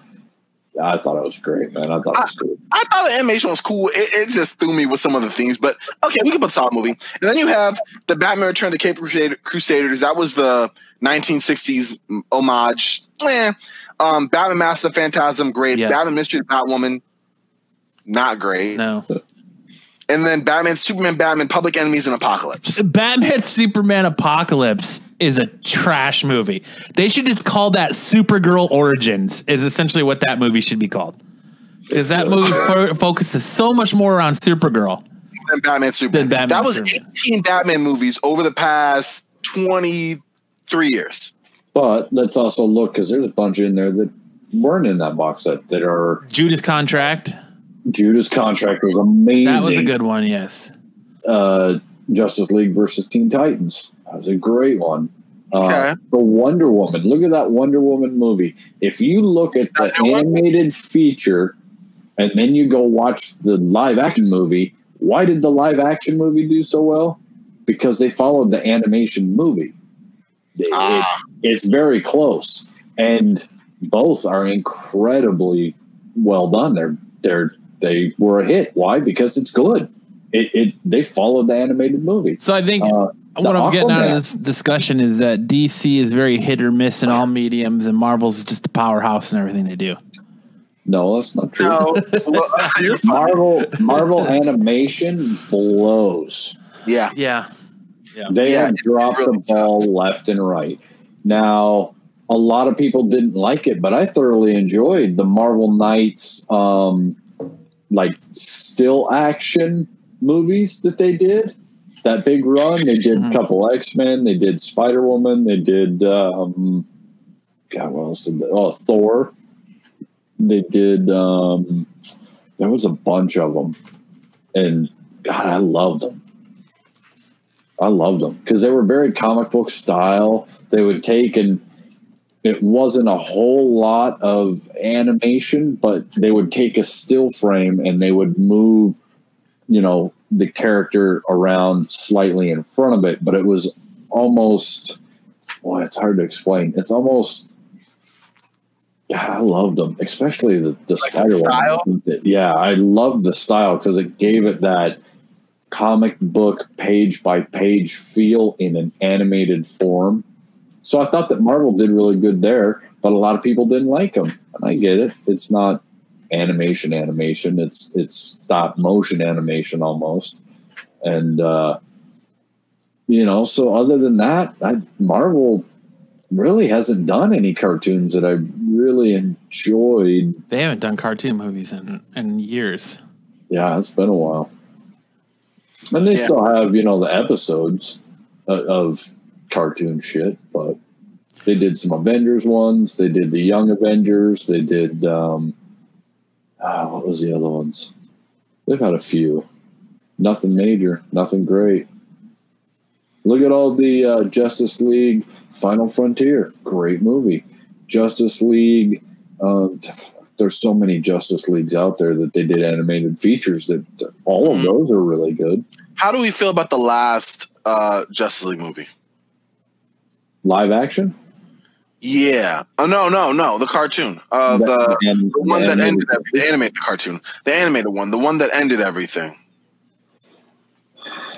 [SPEAKER 2] I thought it was great, man. I thought it was cool.
[SPEAKER 1] I thought the animation was cool. It, it just threw me with some of the things, but okay, we can put solid movie. And then you have the Batman Return of the Cape Crusader, Crusaders. That was the 1960s homage. Eh. Um, Batman Master of the Phantasm, great.
[SPEAKER 4] Yes.
[SPEAKER 1] Batman Mystery of Batwoman, not great.
[SPEAKER 4] No.
[SPEAKER 1] And then Batman, Superman, Batman, Public Enemies, and Apocalypse.
[SPEAKER 4] Batman Superman Apocalypse is a trash movie. They should just call that Supergirl Origins. Is essentially what that movie should be called. Because that movie fo- focuses so much more on Supergirl.
[SPEAKER 1] And Batman, Superman.
[SPEAKER 4] Then Batman,
[SPEAKER 1] that was
[SPEAKER 4] Superman.
[SPEAKER 1] 18 Batman movies over the past 23 years.
[SPEAKER 2] But let's also look because there's a bunch in there that weren't in that box set that are
[SPEAKER 4] Judas Contract.
[SPEAKER 2] Judas Contract was amazing.
[SPEAKER 4] That was a good one. Yes.
[SPEAKER 2] uh, Justice League versus Teen Titans. That was a great one. Uh, The Wonder Woman. Look at that Wonder Woman movie. If you look at the
[SPEAKER 1] Now, you know what?
[SPEAKER 2] animated feature and then you go watch the live action movie, why did the live action movie do so well? Because they followed the animation movie. It-
[SPEAKER 1] Ah.
[SPEAKER 2] it's very close, and both are incredibly well done. They're they're they were a hit. Why? Because it's good. It, it they followed the animated movie.
[SPEAKER 4] So I think
[SPEAKER 2] Uh,
[SPEAKER 4] what I'm getting out of this discussion is that DC is very hit or miss in all mediums, and Marvel's just a powerhouse in everything they do.
[SPEAKER 2] No, that's not true.
[SPEAKER 1] No, well, you're.
[SPEAKER 2] Marvel Marvel animation blows.
[SPEAKER 1] Yeah.
[SPEAKER 4] Yeah.
[SPEAKER 2] They
[SPEAKER 1] Yeah,
[SPEAKER 2] have dropped
[SPEAKER 1] really
[SPEAKER 2] the ball left and right. Now, a lot of people didn't like it, but I thoroughly enjoyed the Marvel Knights, um, like still action movies that they did. That big run, they did a couple X Men, they did Spider Woman, they did um, God, what else did they? Oh, Thor. They did. Um, there was a bunch of them, and God, I loved them. I loved them because they were very comic book style. They would take and it wasn't a whole lot of animation, but they would take a still frame and they would move, you know, the character around slightly in front of it. But it was almost, boy, it's hard to explain. It's almost, God, I loved them, especially the, the
[SPEAKER 1] Like
[SPEAKER 2] Spider
[SPEAKER 1] style?
[SPEAKER 2] Woman. Yeah, I loved the style because it gave it that comic book page by page feel in an animated form. So I thought that Marvel did really good there, but a lot of people didn't like them, and I get it. It's not animation animation; it's it's stop motion animation almost, and uh, you know. So other than that, I, Marvel really hasn't done any cartoons that I really enjoyed.
[SPEAKER 4] They haven't done cartoon movies in in years.
[SPEAKER 2] Yeah, it's been a while. And they
[SPEAKER 1] Yeah.
[SPEAKER 2] still have, you know, the episodes of, of cartoon shit, but they did some Avengers ones. They did the Young Avengers. They did, um, ah, what was the other ones? They've had a few. Nothing major, nothing great. Look at all the uh, Justice League Final Frontier. Great movie. Justice League. Um, there's so many Justice Leagues out there that they did animated features that all of
[SPEAKER 1] Mhm.
[SPEAKER 2] those are really good.
[SPEAKER 1] How do we feel about the last uh, Justice League movie?
[SPEAKER 2] Live action?
[SPEAKER 1] Yeah. Oh no, no, no. The cartoon. Uh, the,
[SPEAKER 2] and,
[SPEAKER 1] the one that ended every, the animated cartoon. The animated one. The one that ended everything.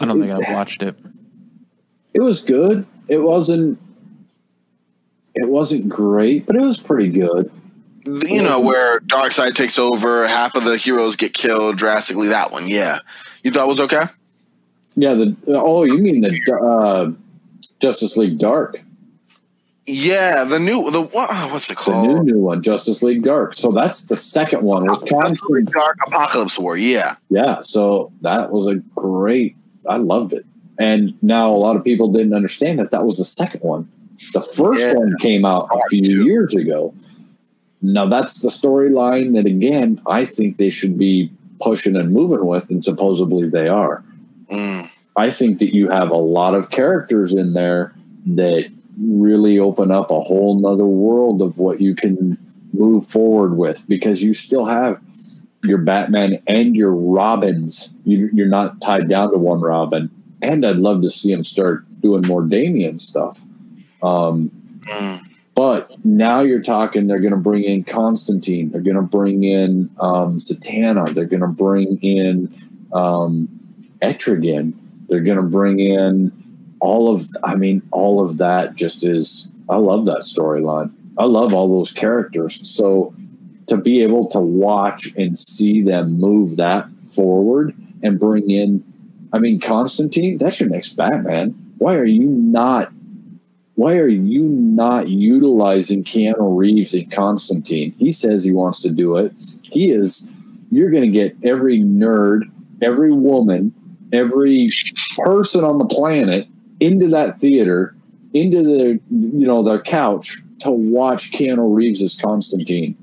[SPEAKER 4] I don't think I've watched it.
[SPEAKER 2] it was good. It wasn't it wasn't great, but it was pretty good.
[SPEAKER 1] You know where Darkseid takes over, half of the heroes get killed drastically. That one, yeah. You thought it was okay?
[SPEAKER 2] Yeah, the oh, you mean the uh, Justice League Dark,
[SPEAKER 1] Yeah, the new the oh, what's it called?
[SPEAKER 2] the new new one, Justice League Dark. So that's the second one with
[SPEAKER 1] Justice League. Dark Apokolips War. Yeah,
[SPEAKER 2] Yeah, so that was a great. I loved it, and now a lot of people didn't understand that that was the second one. The first
[SPEAKER 1] Yeah.
[SPEAKER 2] one came out a few
[SPEAKER 1] two.
[SPEAKER 2] years ago. Now that's the storyline that again I think they should be pushing and moving with, and supposedly they are.
[SPEAKER 1] Mm.
[SPEAKER 2] I think that you have a lot of characters in there that really open up a whole nother world of what you can move forward with because you still have your Batman and your Robins. You, you're not tied down to one Robin. And I'd love to see him start doing more Damian stuff. Um,
[SPEAKER 1] Mm.
[SPEAKER 2] but now you're talking, they're going to bring in Constantine. They're going to bring in um, Zatanna. They're going to bring in um, Etrigan. They're going to bring in all of, I mean, all of that just is, I love that storyline. I love all those characters. So to be able to watch and see them move that forward and bring in, I mean, Constantine, that's your next Batman. Why are you not why are you not utilizing Keanu Reeves in Constantine? He says he wants to do it. He is. You're going to get every nerd, every woman, every person on the planet into that theater, into the you know their couch to watch Keanu Reeves as Constantine.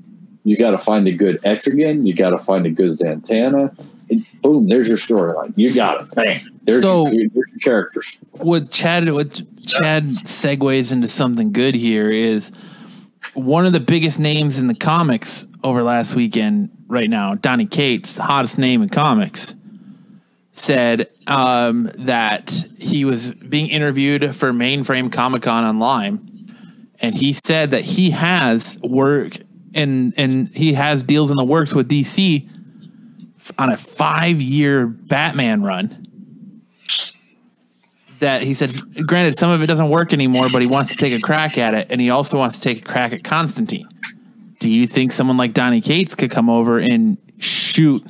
[SPEAKER 2] You got to find a good Etrigan. You got to find a good Zantana. And boom, there's your storyline. You got it. Bang. There's,
[SPEAKER 4] So-
[SPEAKER 2] your, there's your characters.
[SPEAKER 4] what Chad what Chad segues into something good here is one of the biggest names in the comics over last weekend right now, Donny Cates, the hottest name in comics, said um, that he was being interviewed for Mainframe Comic Con online, and he said that he has work and and he has deals in the works with DC on a five year Batman run that he said, granted, some of it doesn't work anymore, but he wants to take a crack at it, and he also wants to take a crack at Constantine. Do you think someone like Donny Cates could come over and shoot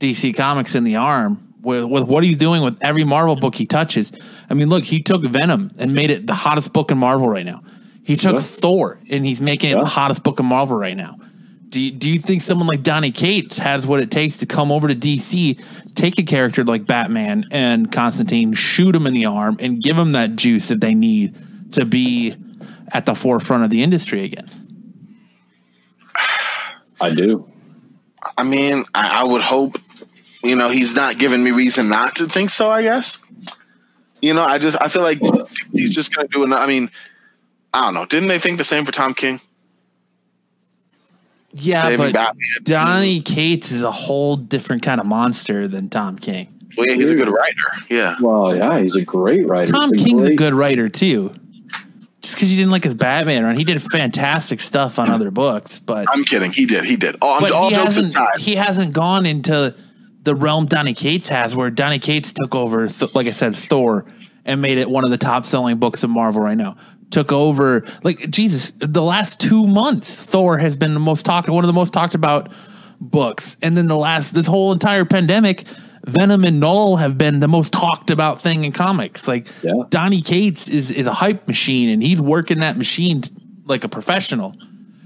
[SPEAKER 4] DC Comics in the arm with, with what he's doing with every Marvel book he touches? I mean, look, he took Venom and made it the hottest book in Marvel right now. He took
[SPEAKER 2] Yeah.
[SPEAKER 4] Thor and he's making it the hottest book in Marvel right now. Do you, do you think someone like Donny Cates has what it takes to come over to DC, take a character like Batman and Constantine, shoot him in the arm, and give him that juice that they need to be at the forefront of the industry again?
[SPEAKER 2] I do.
[SPEAKER 1] I mean, I, I would hope. You know, he's not giving me reason not to think so. I guess. You know, I just I feel like he's just gonna do it. I mean, I don't know. Didn't they think the same for Tom King?
[SPEAKER 4] Yeah,
[SPEAKER 1] Saving
[SPEAKER 4] but
[SPEAKER 1] Batman.
[SPEAKER 4] Donny Cates is a whole different kind of monster than Tom King.
[SPEAKER 1] Well, yeah, he's a good writer. Yeah.
[SPEAKER 2] Well, yeah, he's a great writer.
[SPEAKER 4] Tom
[SPEAKER 2] He's
[SPEAKER 4] King's a good writer too. Just because you didn't like his Batman run, he did fantastic stuff on other books, but
[SPEAKER 1] I'm kidding. He did. He did. All, all
[SPEAKER 4] he
[SPEAKER 1] jokes aside.
[SPEAKER 4] he hasn't gone into the realm Donny Cates has, where Donny Cates took over, th- like I said, Thor, and made it one of the top selling books of Marvel right now. Took over, like Jesus, the last two months, Thor has been the most talked, one of the most talked about books, and then the last this whole entire pandemic. Venom and Knull have been the most talked about thing in comics. Like
[SPEAKER 2] Yeah.
[SPEAKER 4] Donny Cates is is a hype machine, and he's working that machine t- like a professional.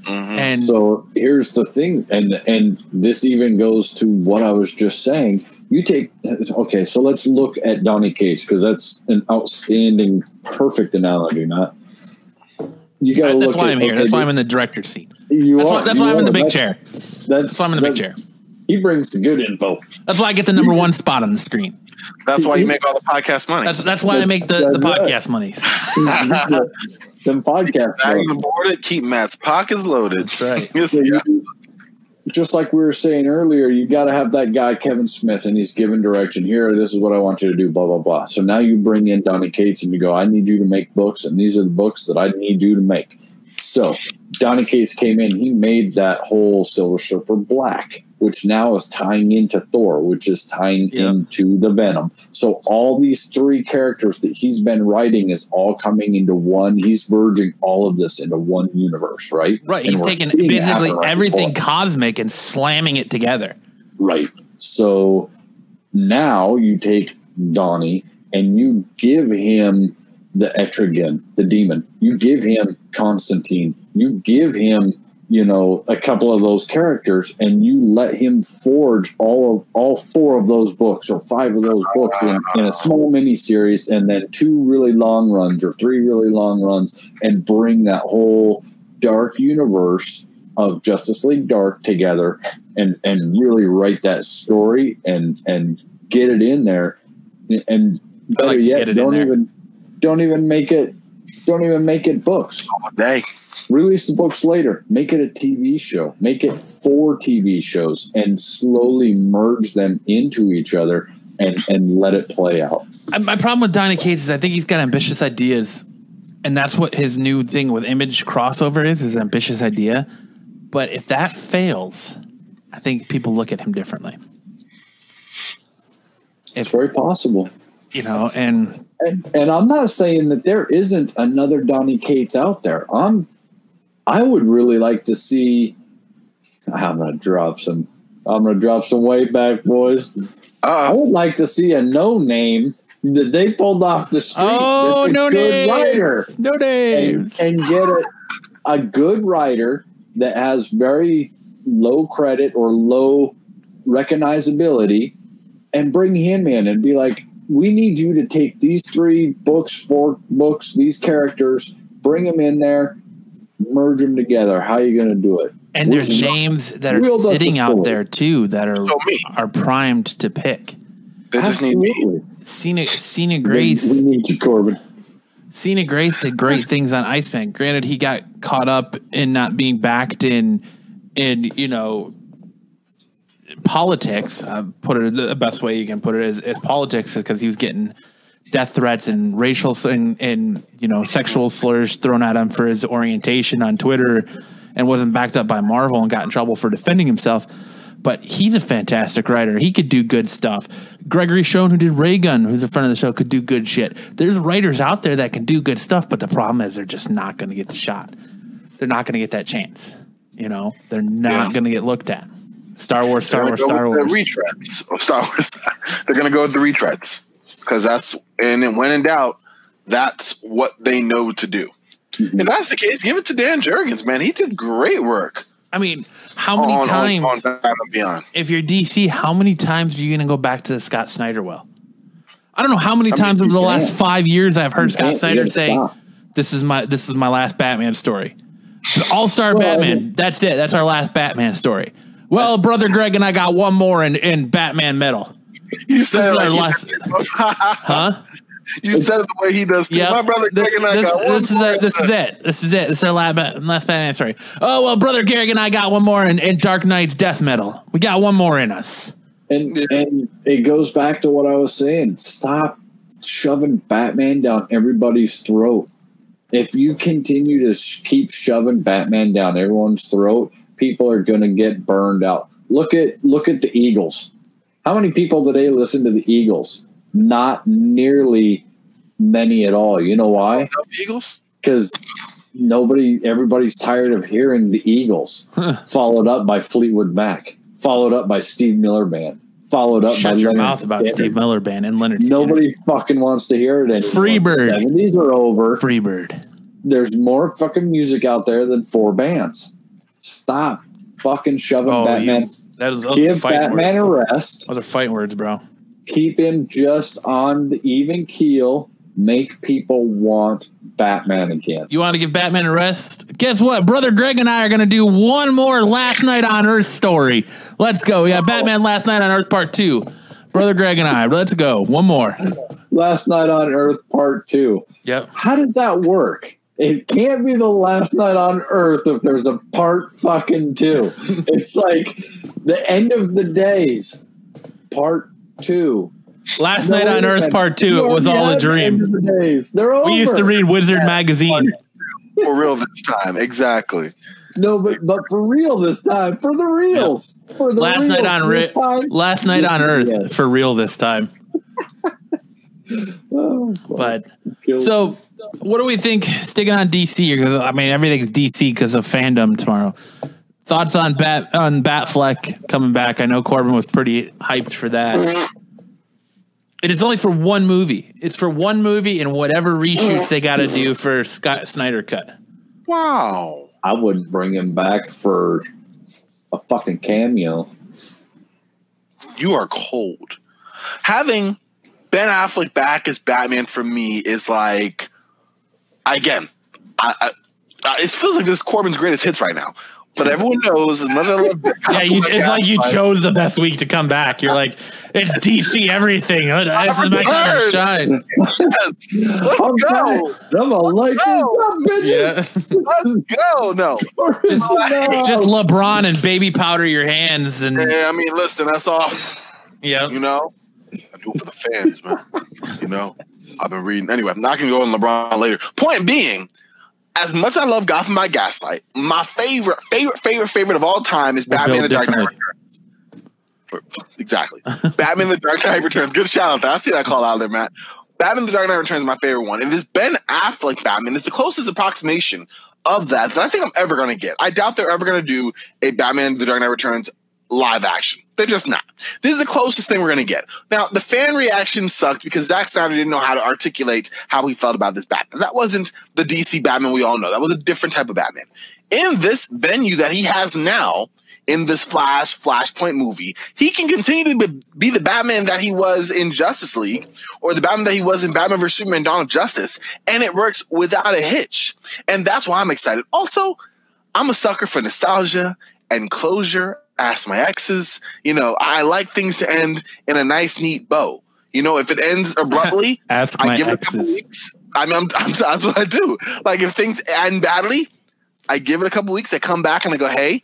[SPEAKER 4] Mm-hmm. And
[SPEAKER 2] So here's the thing, and and this even goes to what I was just saying. You take okay, so let's look at Donny Cates because that's an outstanding, perfect analogy. Not you got to
[SPEAKER 4] that's
[SPEAKER 2] look.
[SPEAKER 4] why
[SPEAKER 2] at,
[SPEAKER 4] I'm here.
[SPEAKER 2] okay,
[SPEAKER 4] That's why I'm in the director's seat.
[SPEAKER 2] You
[SPEAKER 4] That's
[SPEAKER 2] are,
[SPEAKER 4] why, that's
[SPEAKER 2] you
[SPEAKER 4] why I'm in the big
[SPEAKER 2] That's-
[SPEAKER 4] chair.
[SPEAKER 2] That's,
[SPEAKER 4] That's why I'm in the big chair.
[SPEAKER 2] He brings the good info.
[SPEAKER 4] That's why I get the number one spot on the screen.
[SPEAKER 1] That's why you make all the podcast money.
[SPEAKER 4] That's that's why I make the, the podcast monies.
[SPEAKER 2] Them podcast.
[SPEAKER 1] Bag and board it, keep Matt's pockets loaded.
[SPEAKER 4] That's right.
[SPEAKER 2] So
[SPEAKER 1] yeah.
[SPEAKER 2] you- just like we were saying earlier, you got to have that guy Kevin Smith, and he's given direction. Here, this is what I want you to do. Blah blah blah. So now you bring in Donny Cates, and you go, I need you to make books, and these are the books that I need you to make. So Donny Cates came in. He made that whole Silver Surfer Black, which now is tying into Thor, which is tying
[SPEAKER 4] Yep.
[SPEAKER 2] into the Venom. So all these three characters that he's been writing is all coming into one. He's verging all of this into one universe, right?
[SPEAKER 4] Right.
[SPEAKER 2] And
[SPEAKER 4] He's taking basically
[SPEAKER 2] right
[SPEAKER 4] everything
[SPEAKER 2] before.
[SPEAKER 4] cosmic and slamming it together.
[SPEAKER 2] Right. So now you take Donnie and you give him the Etrigan, the demon. You give him Constantine. You give him, you know, a couple of those characters, and you let him forge all of all four of those books or five of those books in, in a small mini series, and then two really long runs or three really long runs, and bring that whole dark universe of Justice League Dark together and and really write that story and and get it in there. And better
[SPEAKER 4] like
[SPEAKER 2] yet
[SPEAKER 4] get it in
[SPEAKER 2] don't even don't even make it don't even make it books.
[SPEAKER 1] Day.
[SPEAKER 2] Release the books later make it a tv show make it four tv shows and slowly merge them into each other and and let it play out
[SPEAKER 4] My problem with Donny Cates is I think he's got ambitious ideas, and that's what his new thing with image crossover is: is ambitious idea. But if that fails, I think people look at him differently.
[SPEAKER 2] it's very possible
[SPEAKER 4] You know, and
[SPEAKER 2] and and I'm not saying that there isn't another Donny Cates out there. I'm I would really like to see I'm gonna drop some I'm gonna drop some weight back, boys. I
[SPEAKER 1] Uh,
[SPEAKER 2] would like to see a no name that they pulled off the street.
[SPEAKER 4] Oh, no name,
[SPEAKER 2] writer
[SPEAKER 4] no
[SPEAKER 2] and, and get a, a good writer that has very low credit or low recognizability and bring him in and be like, we need you to take these three books, four books, these characters, bring them in there, merge them together. How are you going to do it?
[SPEAKER 4] And there's names that are
[SPEAKER 2] real does the
[SPEAKER 4] sitting out there too that are
[SPEAKER 1] So
[SPEAKER 4] are primed to pick.
[SPEAKER 1] they just need me.
[SPEAKER 2] Absolutely.
[SPEAKER 4] Sina,
[SPEAKER 2] Sina
[SPEAKER 4] Grace.
[SPEAKER 2] we need you, Corbin.
[SPEAKER 4] Sina Grace did great things on Iceman. Granted, he got caught up in not being backed in, in you know, politics. Uh, put it the best way you can put it is, is politics, because he was getting death threats and racial and, and you know sexual slurs thrown at him for his orientation on Twitter, and wasn't backed up by Marvel and got in trouble for defending himself. But he's a fantastic writer. He could do good stuff. Gregory Schoen, who did Raygun, who's a friend of the show, could do good shit. There's writers out there that can do good stuff, but the problem is they're just not going to get the shot. They're not going to get that chance. You know, they're not
[SPEAKER 1] Yeah.
[SPEAKER 4] going to get looked at. Star Wars, Star Wars, Star Wars.
[SPEAKER 1] The retreads. Star Wars. They're gonna go with the retreads because that's and then when in doubt, that's what they know to do.
[SPEAKER 2] Mm-hmm.
[SPEAKER 1] If that's the case, give it to Dan Jurgens, man. He did great work.
[SPEAKER 4] I mean, how many
[SPEAKER 1] on, on-
[SPEAKER 4] times,
[SPEAKER 1] on Batman Beyond?
[SPEAKER 4] if you're DC, how many times are you going to go back to the Scott Snyder well? I don't know how many
[SPEAKER 1] mean,
[SPEAKER 4] times over the last
[SPEAKER 2] can't.
[SPEAKER 4] five years I've heard
[SPEAKER 2] You
[SPEAKER 4] Scott Snyder
[SPEAKER 2] gotta
[SPEAKER 4] say,
[SPEAKER 2] stop.
[SPEAKER 4] "This is my this is my last Batman story." All Star
[SPEAKER 2] Well, I
[SPEAKER 4] Batman.
[SPEAKER 2] mean-
[SPEAKER 4] That's it. That's our last Batman story. Well, brother Greg and I got one more in, in Batman Metal.
[SPEAKER 1] You said it like
[SPEAKER 4] last- Huh?
[SPEAKER 1] You said it the way he does too.
[SPEAKER 4] Yeah.
[SPEAKER 1] My brother Greg and I
[SPEAKER 4] this,
[SPEAKER 1] got one
[SPEAKER 4] this is
[SPEAKER 1] more
[SPEAKER 4] it. This is it. This is it. This is our last, last Batman story. Oh well, brother Greg and I got one more in, in Dark Nights Death Metal. We got one more in us.
[SPEAKER 2] And and it goes back to what I was saying. Stop shoving Batman down everybody's throat. If you continue to sh- keep shoving Batman down everyone's throat, people are going to get burned out. Look at look at the Eagles. How many people today listen to the Eagles? Not nearly many at all. You know why?
[SPEAKER 1] Eagles.
[SPEAKER 2] Because nobody, everybody's tired of hearing the Eagles. followed up by Fleetwood Mac, followed up by Steve Miller Band, followed up by
[SPEAKER 4] your
[SPEAKER 2] Lynyrd
[SPEAKER 4] mouth about
[SPEAKER 2] Skynyrd.
[SPEAKER 4] Steve Miller Band and Lynyrd. Skynyrd.
[SPEAKER 2] Nobody fucking wants to hear it anymore.
[SPEAKER 4] Freebird.
[SPEAKER 2] The 70s are over.
[SPEAKER 4] Freebird.
[SPEAKER 2] There's more fucking music out there than four bands. Stop fucking shoving
[SPEAKER 4] Oh,
[SPEAKER 2] Batman.
[SPEAKER 4] you, that was, those are
[SPEAKER 2] Give
[SPEAKER 4] fighting
[SPEAKER 2] Batman
[SPEAKER 4] words.
[SPEAKER 2] a rest.
[SPEAKER 4] Those are fighting words, bro.
[SPEAKER 2] Keep him just on the even keel. Make people want Batman again.
[SPEAKER 4] You want to give Batman a rest? Guess what? Brother Greg and I are going to do one more Last Night on Earth story. Let's go. We got Batman Last Night on Earth Part 2. Brother Greg and I. Let's go. One more.
[SPEAKER 2] Last Night on Earth Part 2.
[SPEAKER 4] Yep.
[SPEAKER 2] How does that work? It can't be the last night on Earth if there's a part fucking two. it's like the end of the days, part two.
[SPEAKER 4] Last
[SPEAKER 2] No,
[SPEAKER 4] Night on Earth. Part 2. It was all a
[SPEAKER 2] had the
[SPEAKER 4] dream.
[SPEAKER 2] the days. They're over.
[SPEAKER 4] We used to read Wizard Magazine.
[SPEAKER 1] For real this time. Exactly.
[SPEAKER 2] No, but but for real this time. For the reals. For the
[SPEAKER 4] Last
[SPEAKER 2] reals
[SPEAKER 4] Night on
[SPEAKER 2] this
[SPEAKER 4] Earth.
[SPEAKER 2] time.
[SPEAKER 4] Last Night on Earth
[SPEAKER 2] end.
[SPEAKER 4] for real this time.
[SPEAKER 2] Oh,
[SPEAKER 4] But
[SPEAKER 2] kill-
[SPEAKER 4] so, what do we think? Sticking on DC because I mean everything's DC because of fandom tomorrow. Thoughts on Bat on Batfleck coming back? I know Corbin was pretty hyped for that. And it's only for one movie. It's for one movie and whatever reshoots they got to do for Scott Snyder cut.
[SPEAKER 1] Wow.
[SPEAKER 2] I wouldn't bring him back for a fucking cameo.
[SPEAKER 1] You are cold. Having Ben Affleck back as Batman for me is like, again, I, I, I, it feels like this is Corbin's greatest hits right now. But everyone knows, unless I love
[SPEAKER 4] Yeah, you, it's like you chose the best week to come back. You're like, it's DC everything. This is my time to shine.
[SPEAKER 1] Yes. Let's
[SPEAKER 2] I'm
[SPEAKER 1] go.
[SPEAKER 2] back. I'm a light
[SPEAKER 1] Go.
[SPEAKER 2] these up, bitches.
[SPEAKER 1] Let's go. No.
[SPEAKER 4] Just, just LeBron and baby powder your hands and
[SPEAKER 1] Yeah, I mean, listen, that's all.
[SPEAKER 4] yeah.
[SPEAKER 1] You know, I do it for the fans, man. You know, I've been reading. Anyway, I'm not going to go on LeBron later. Point being, as much as I love Gotham by Gaslight, my favorite, favorite, favorite, favorite of all time is
[SPEAKER 4] We're
[SPEAKER 1] Batman: The Dark Knight. Returns. Exactly, Batman: The Dark Knight Returns. Good shout out there. I see that call out there, Matt. Batman: The Dark Knight Returns is my favorite one, and this Ben Affleck Batman is the closest approximation of that that I think I'm ever going to get. I doubt they're ever going to do a Batman: The Dark Knight Returns live action. They're just not. This is the closest thing we're going to get. Now, the fan reaction sucked because Zack Snyder didn't know how to articulate how he felt about this Batman. That wasn't the DC Batman we all know. That was a different type of Batman. In this venue that he has now, in this Flash Flashpoint movie, he can continue to be, the Batman that he was in Justice League or the Batman that he was in Batman vs Superman: Dawn of Justice, and it works without a hitch. And that's why I'm excited. Also, I'm a sucker for nostalgia and closure. Ask my exes. You know, I like things to end in a nice, neat bow. You know, if it ends abruptly,
[SPEAKER 4] Ask
[SPEAKER 1] I
[SPEAKER 4] my
[SPEAKER 1] give it a couple
[SPEAKER 4] exes.
[SPEAKER 1] weeks. I mean, I'm, I'm, that's what I do. Like, if things end badly, I give it a couple weeks. I come back and I go, hey,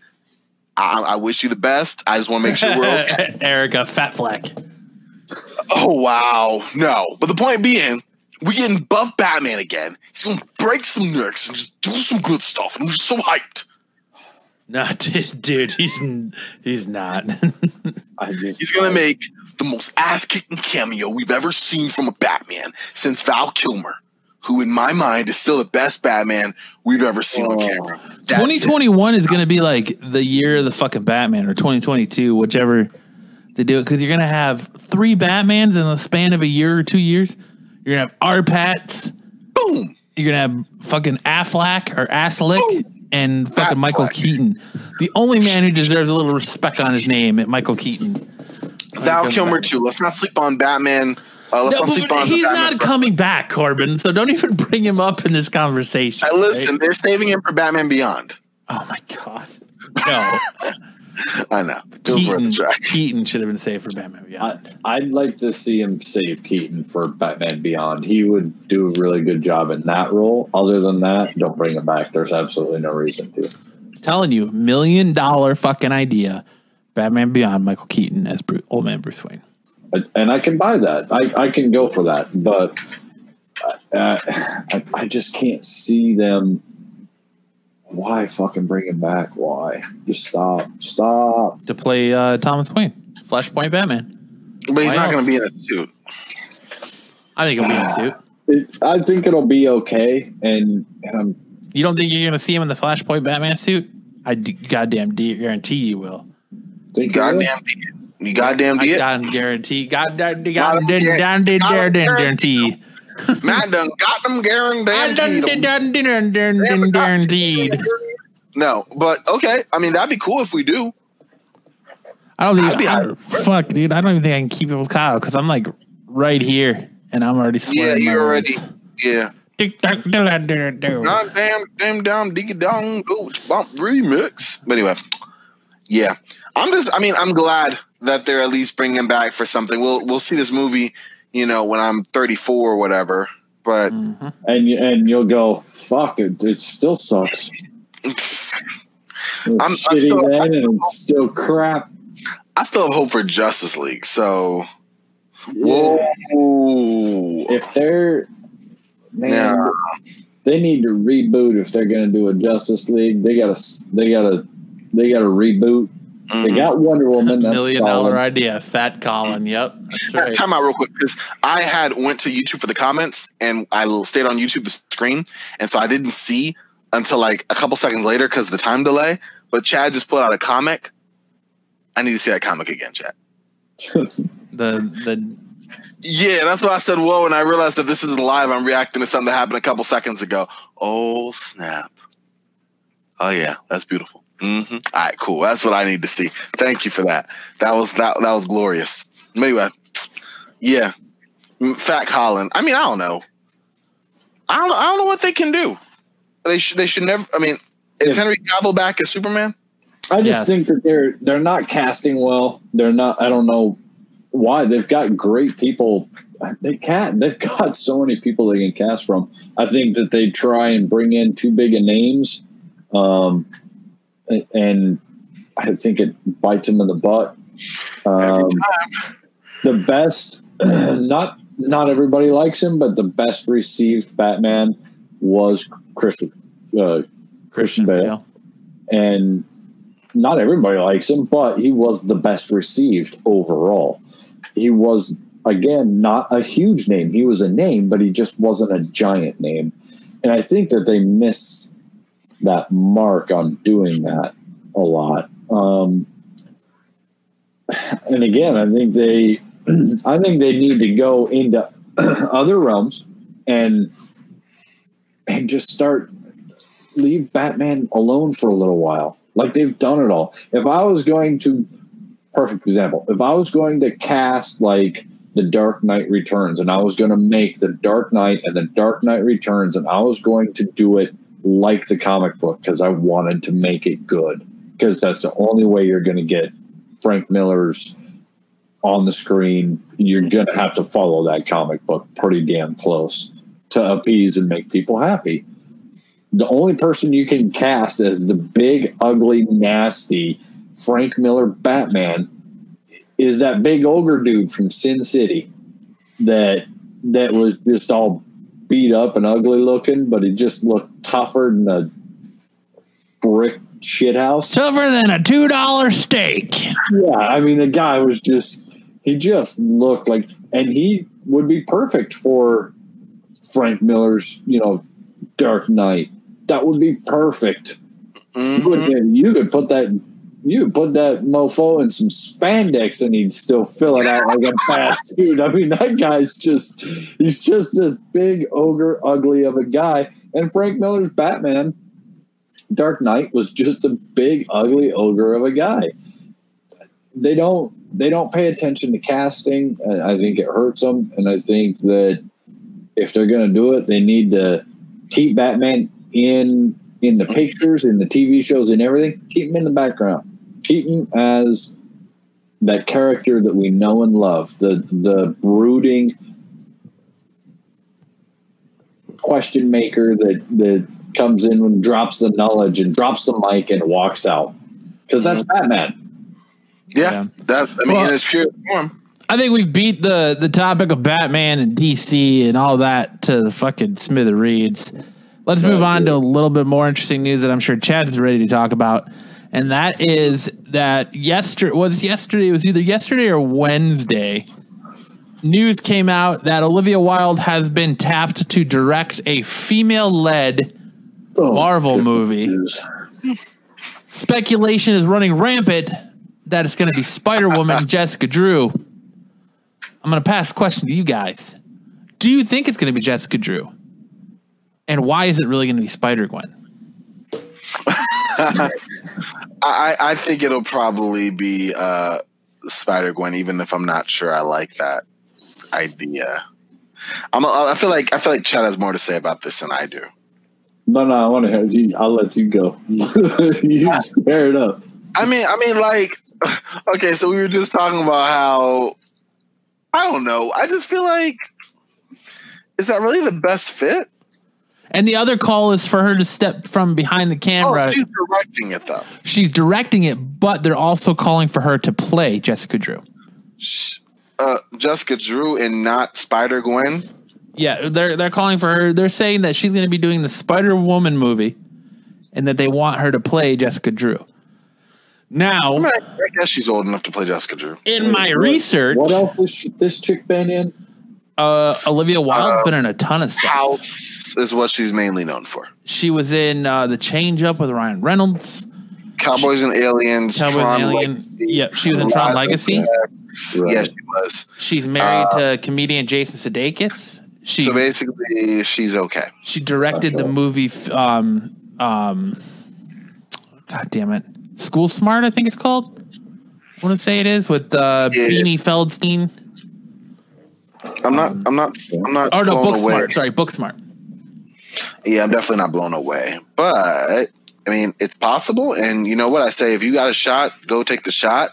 [SPEAKER 1] I, I wish you the best. I just want to make sure we're okay.
[SPEAKER 4] Erica Fat Flack.
[SPEAKER 1] Oh wow, no. But the point being, we getting buff Batman again. He's gonna break some necks and just do some good stuff, and I'm just so hyped.
[SPEAKER 4] No, dude, dude, he's he's not.
[SPEAKER 2] Just,
[SPEAKER 1] He's gonna make the most ass kicking cameo we've ever seen from a Batman since Val Kilmer, who in my mind is still the best Batman we've ever seen on
[SPEAKER 2] Oh.
[SPEAKER 1] camera. That's
[SPEAKER 4] 2021 is going to be like the year of the fucking Batman, or 2022, whichever they do it, because you're going to have three Batmans in the span of a year or two years. You're going to have R. Pats.
[SPEAKER 1] Boom.
[SPEAKER 4] You're going to have fucking Affleck or Affleck and fucking Michael. Keaton. The only man who deserves a little respect on his name, Michael Keaton.
[SPEAKER 1] Val Kilmer
[SPEAKER 4] back.
[SPEAKER 1] too. Let's not sleep on Batman. Uh, let's
[SPEAKER 4] No,
[SPEAKER 1] not sleep on
[SPEAKER 4] he's
[SPEAKER 1] Batman
[SPEAKER 4] not coming back, Corbin. So don't even bring him up in this conversation.
[SPEAKER 1] I listen,
[SPEAKER 4] right?
[SPEAKER 1] they're saving him for Batman Beyond.
[SPEAKER 4] Oh my god. No.
[SPEAKER 1] I know. It
[SPEAKER 4] Keaton,
[SPEAKER 1] the try.
[SPEAKER 4] Keaton should have been saved for Batman Beyond.
[SPEAKER 2] I, I'd like to see him save Keaton for Batman Beyond. He would do a really good job in that role. Other than that, don't bring him back. There's absolutely no reason to.
[SPEAKER 4] telling you, million dollar fucking idea. Batman Beyond, Michael Keaton as Bruce, old man Bruce Wayne.
[SPEAKER 2] And I can buy that. I, I can go for that. But uh, I, I just can't see them. Why fucking bring him back? Why? Just stop. Stop.
[SPEAKER 4] to play uh, Thomas Wayne, Flashpoint Batman.
[SPEAKER 1] But he's
[SPEAKER 4] Why
[SPEAKER 1] not going to be in a suit.
[SPEAKER 4] I think he'll be in a suit.
[SPEAKER 2] It, I think it'll be okay, and, and I'm
[SPEAKER 4] You don't think you're going to see him in the Flashpoint Batman suit? I d- goddamn de- guarantee you will.
[SPEAKER 2] thinking.
[SPEAKER 1] Goddamn, you goddamn
[SPEAKER 4] I
[SPEAKER 1] did.
[SPEAKER 4] goddamn guarantee. Goddamn,
[SPEAKER 1] Goddamn
[SPEAKER 4] goddamn,
[SPEAKER 1] guar-
[SPEAKER 4] goddamn,
[SPEAKER 1] goddamn
[SPEAKER 4] goddamn guarantee.
[SPEAKER 1] Matt done got them guaranteed. No, but okay. I mean, that'd be cool if we do.
[SPEAKER 4] I don't
[SPEAKER 1] I'd
[SPEAKER 4] think.
[SPEAKER 1] be
[SPEAKER 4] I, fuck, dude. I don't even think I can keep it with Kyle because I'm like right here and I'm already.
[SPEAKER 1] Yeah, you're already.
[SPEAKER 4] words.
[SPEAKER 1] Yeah. Goddamn, damn, down, diggy down, go bump remix. But anyway, yeah. I'm just. I mean, I'm glad that they're at least bringing back for something. We'll we'll see this movie, you know, when I'm 34 or whatever. But
[SPEAKER 4] Mhm.
[SPEAKER 2] and you- and you'll go fuck it. It still sucks.
[SPEAKER 1] I'm- I'm
[SPEAKER 2] shitty
[SPEAKER 1] still-
[SPEAKER 2] then, and it's still crap.
[SPEAKER 1] I still have hope for Justice League. So,
[SPEAKER 2] Yeah. If they're man,
[SPEAKER 1] Yeah.
[SPEAKER 2] they need to reboot. If they're going to do a Justice League, they got to they got to they got to reboot. They
[SPEAKER 1] mm-hmm.
[SPEAKER 2] got Wonder Woman. That's
[SPEAKER 4] Million
[SPEAKER 2] solid.
[SPEAKER 4] dollar idea, Fat Colin. Yep, that's right.
[SPEAKER 1] Time out real quick because I had went to YouTube for the comments and I stayed on YouTube the screen, and so I didn't see until like a couple seconds later because of the time delay. But Chad just put out a comic. I need to see that comic again, Chad.
[SPEAKER 4] The the
[SPEAKER 1] Yeah, that's why I said whoa, and I realized that this isn't live. I'm reacting to something that happened a couple seconds ago. Oh snap! Oh yeah, that's beautiful. Hmm All right, cool. That's what I need to see. Thank you for that. That was that that was glorious. Anyway, yeah, Fat Colin. I mean, I don't know. I don't. I don't know what they can do. They should. They should never. I mean, is Henry Cavill back as Superman?
[SPEAKER 2] I just
[SPEAKER 4] Yes.
[SPEAKER 2] think that they're they're not casting well. They're not. I don't know why. They've got great people. They can't. They've got so many people they can cast from. I think that they try and bring in too big of names, um, and- and I think it bites him in the butt. Um, the best, not not everybody likes him, but the best received Batman was Christian uh, Christian Bale and not everybody likes him, but he was the best received overall. He was again not a huge name. He was a name, but he just wasn't a giant name. And I think that they miss that mark on doing that a lot. Um, and again, I think they, I think they need to go into other realms and and just start leave Batman alone for a little while. Like they've done it all. If I was going to, perfect example, if I was going to cast like the Dark Knight Returns and I was going to make the Dark Knight and the Dark Knight Returns and I was going to do it like the comic book because I wanted to make it good because that's the only way you're going to get Frank Miller's on the screen. You're mm-hmm. going to have to follow that comic book pretty damn close to appease and make people happy the only person you can cast as the big, ugly, nasty Frank Miller Batman is that big ogre dude from Sin City that that was just all beat up and ugly looking, but he just looked tougher than a brick shithouse.
[SPEAKER 4] tougher than a two dollar steak.
[SPEAKER 2] Yeah, I mean the guy was just he just looked like and he would be perfect for Frank Miller's, you know, Dark Knight. That would be perfect. You,
[SPEAKER 1] Mhm.
[SPEAKER 2] could, you could put that you put that mofo in some spandex and he'd still fill it out like a dude. I mean that guy's just he's just this big ogre ugly of a guy. And Frank Miller's Batman, Dark Knight was just a big ugly ogre of a guy. They don't they don't pay attention to casting. I think it hurts them, and I think that if they're going to do it, they need to keep Batman in in the pictures, in the TV shows, and everything. Keep him in the background. Keep him as that character that we know and love. The the brooding question maker that that comes in and drops the knowledge and drops the mic and walks out because that's mm-hmm. Batman.
[SPEAKER 1] Yeah,
[SPEAKER 4] Yeah.
[SPEAKER 1] that's. I mean,
[SPEAKER 4] Well-
[SPEAKER 1] in its pure form.
[SPEAKER 4] I think we've beat the the topic of Batman and DC and all that to the fucking smithereens. Let's oh, move on to a little bit more interesting news that I'm sure Chad is ready to talk about. And that is that yesterday was yesterday. It was either yesterday or Wednesday. News came out that Olivia Wilde has been tapped to direct a female-led
[SPEAKER 2] Oh,
[SPEAKER 4] Marvel movie.
[SPEAKER 2] news.
[SPEAKER 4] speculation is running rampant that it's going to be Spider Woman Jessica Drew. I'm going to pass the question to you guys. Do you think it's going to be Jessica Drew? And why is it really going to be Spider Gwen?
[SPEAKER 1] I, I think it'll probably be uh, Spider Gwen, even if I'm not sure I like that idea. I'm, I feel like I feel like Chad has more to say about this than I do.
[SPEAKER 2] No, no, I want to have you. I'll let you go. you tear it up.
[SPEAKER 1] I mean, I mean, like, okay, so we were just talking about how I don't know. I just feel like is that really the best fit?
[SPEAKER 4] And the other call is for her to step from behind the camera.
[SPEAKER 1] Oh, she's directing it though.
[SPEAKER 4] She's directing it, but they're also calling for her to play Jessica Drew.
[SPEAKER 1] Uh, Jessica Drew and not Spider Gwen.
[SPEAKER 4] Yeah, they're they're calling for her. They're saying that she's going to be doing the Spider Woman movie, and that they want her to play Jessica Drew. Now,
[SPEAKER 1] I, mean, I I guess she's old enough to play Jessica Drew.
[SPEAKER 4] in my research,
[SPEAKER 2] What else is sh- this chick been in?
[SPEAKER 4] Uh, Olivia Wilde's been in a ton of stuff.
[SPEAKER 1] House is what she's mainly known for.
[SPEAKER 4] She was in uh, the Change Up with Ryan Reynolds.
[SPEAKER 1] Cowboys and Aliens.
[SPEAKER 4] Cowboys
[SPEAKER 1] Tron
[SPEAKER 4] and Alien.
[SPEAKER 1] Legacy,
[SPEAKER 4] Yeah, she was in Tron Legacy.
[SPEAKER 2] Right.
[SPEAKER 1] Yeah, she was.
[SPEAKER 4] She's married to comedian Jason Sudeikis. She
[SPEAKER 1] So basically, she's okay.
[SPEAKER 4] she directed the movie. Um, um, God damn it, School Smart, I think it's called. I want to say it is with uh,
[SPEAKER 1] Yeah.
[SPEAKER 4] Beanie Feldstein.
[SPEAKER 1] I'm not. I'm not. I'm not.
[SPEAKER 4] Oh no,
[SPEAKER 1] blown
[SPEAKER 4] Book
[SPEAKER 1] away.
[SPEAKER 4] Smart. Sorry, Book Smart.
[SPEAKER 1] Yeah, I'm definitely not blown away. But I mean, it's possible. And you know what I say? If you got a shot, go take the shot.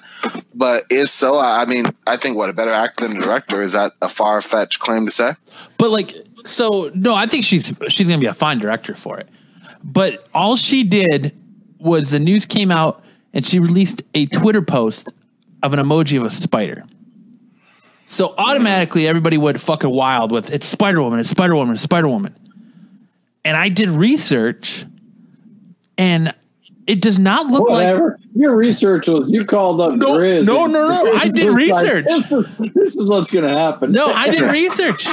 [SPEAKER 1] But if so, I I mean, I think what a better actor than a director is that a far fetched claim to say?
[SPEAKER 4] But like, so no, I think she's she's gonna be a fine director for it. But all she did was the news came out and she released a Twitter post of an emoji of a spider. So automatically everybody went fucking wild with it's Spider Woman, it's Spider Woman, it's Spider Woman. And I did research and it does not look like
[SPEAKER 2] Your research was you called up
[SPEAKER 4] No,
[SPEAKER 2] Grizz.
[SPEAKER 4] no, no, no. I did
[SPEAKER 2] was like,
[SPEAKER 4] research.
[SPEAKER 2] this, is, this is what's going to happen.
[SPEAKER 4] No, I did research.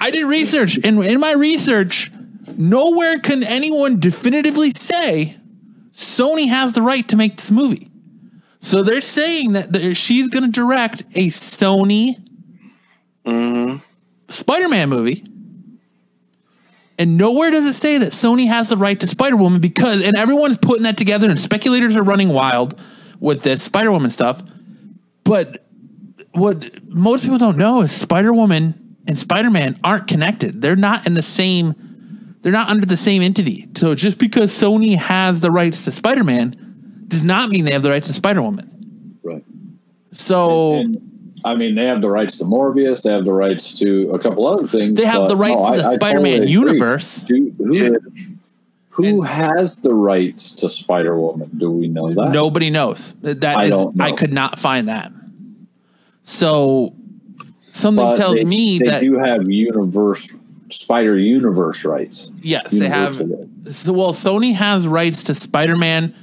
[SPEAKER 4] I did research, and in my research, nowhere can anyone definitively say Sony has the right to make this movie. So they're saying that she's going to direct a Sony mm-hmm. Spider-Man movie, and nowhere does it say that Sony has the right to Spider-Woman because, and everyone's putting that together, and speculators are running wild with this Spider-Woman stuff. But what most people don't know is Spider Woman and Spider Man aren't connected. They're not in the same. They're not under the same entity. So just because Sony has the rights to Spider Man does not mean they have the rights to Spider Woman.
[SPEAKER 2] Right.
[SPEAKER 4] So
[SPEAKER 2] And, I mean, they have the rights to Morbius. They have the rights to a couple other things.
[SPEAKER 4] they have
[SPEAKER 2] but
[SPEAKER 4] the rights
[SPEAKER 2] no,
[SPEAKER 4] to the
[SPEAKER 2] I- I
[SPEAKER 4] Spider Man
[SPEAKER 2] totally
[SPEAKER 4] universe.
[SPEAKER 2] Do, who
[SPEAKER 1] Yeah.
[SPEAKER 2] who has the rights to Spider Woman? Do we know that?
[SPEAKER 4] Nobody knows. That
[SPEAKER 2] I
[SPEAKER 4] is-
[SPEAKER 2] don't know.
[SPEAKER 4] I could not find that. So something
[SPEAKER 2] But
[SPEAKER 4] tells
[SPEAKER 2] they,
[SPEAKER 4] me
[SPEAKER 2] they
[SPEAKER 4] that
[SPEAKER 2] do have universe Spider Universe rights.
[SPEAKER 4] yes, they have.
[SPEAKER 2] Rights.
[SPEAKER 4] So, well, Sony has rights to Spider Man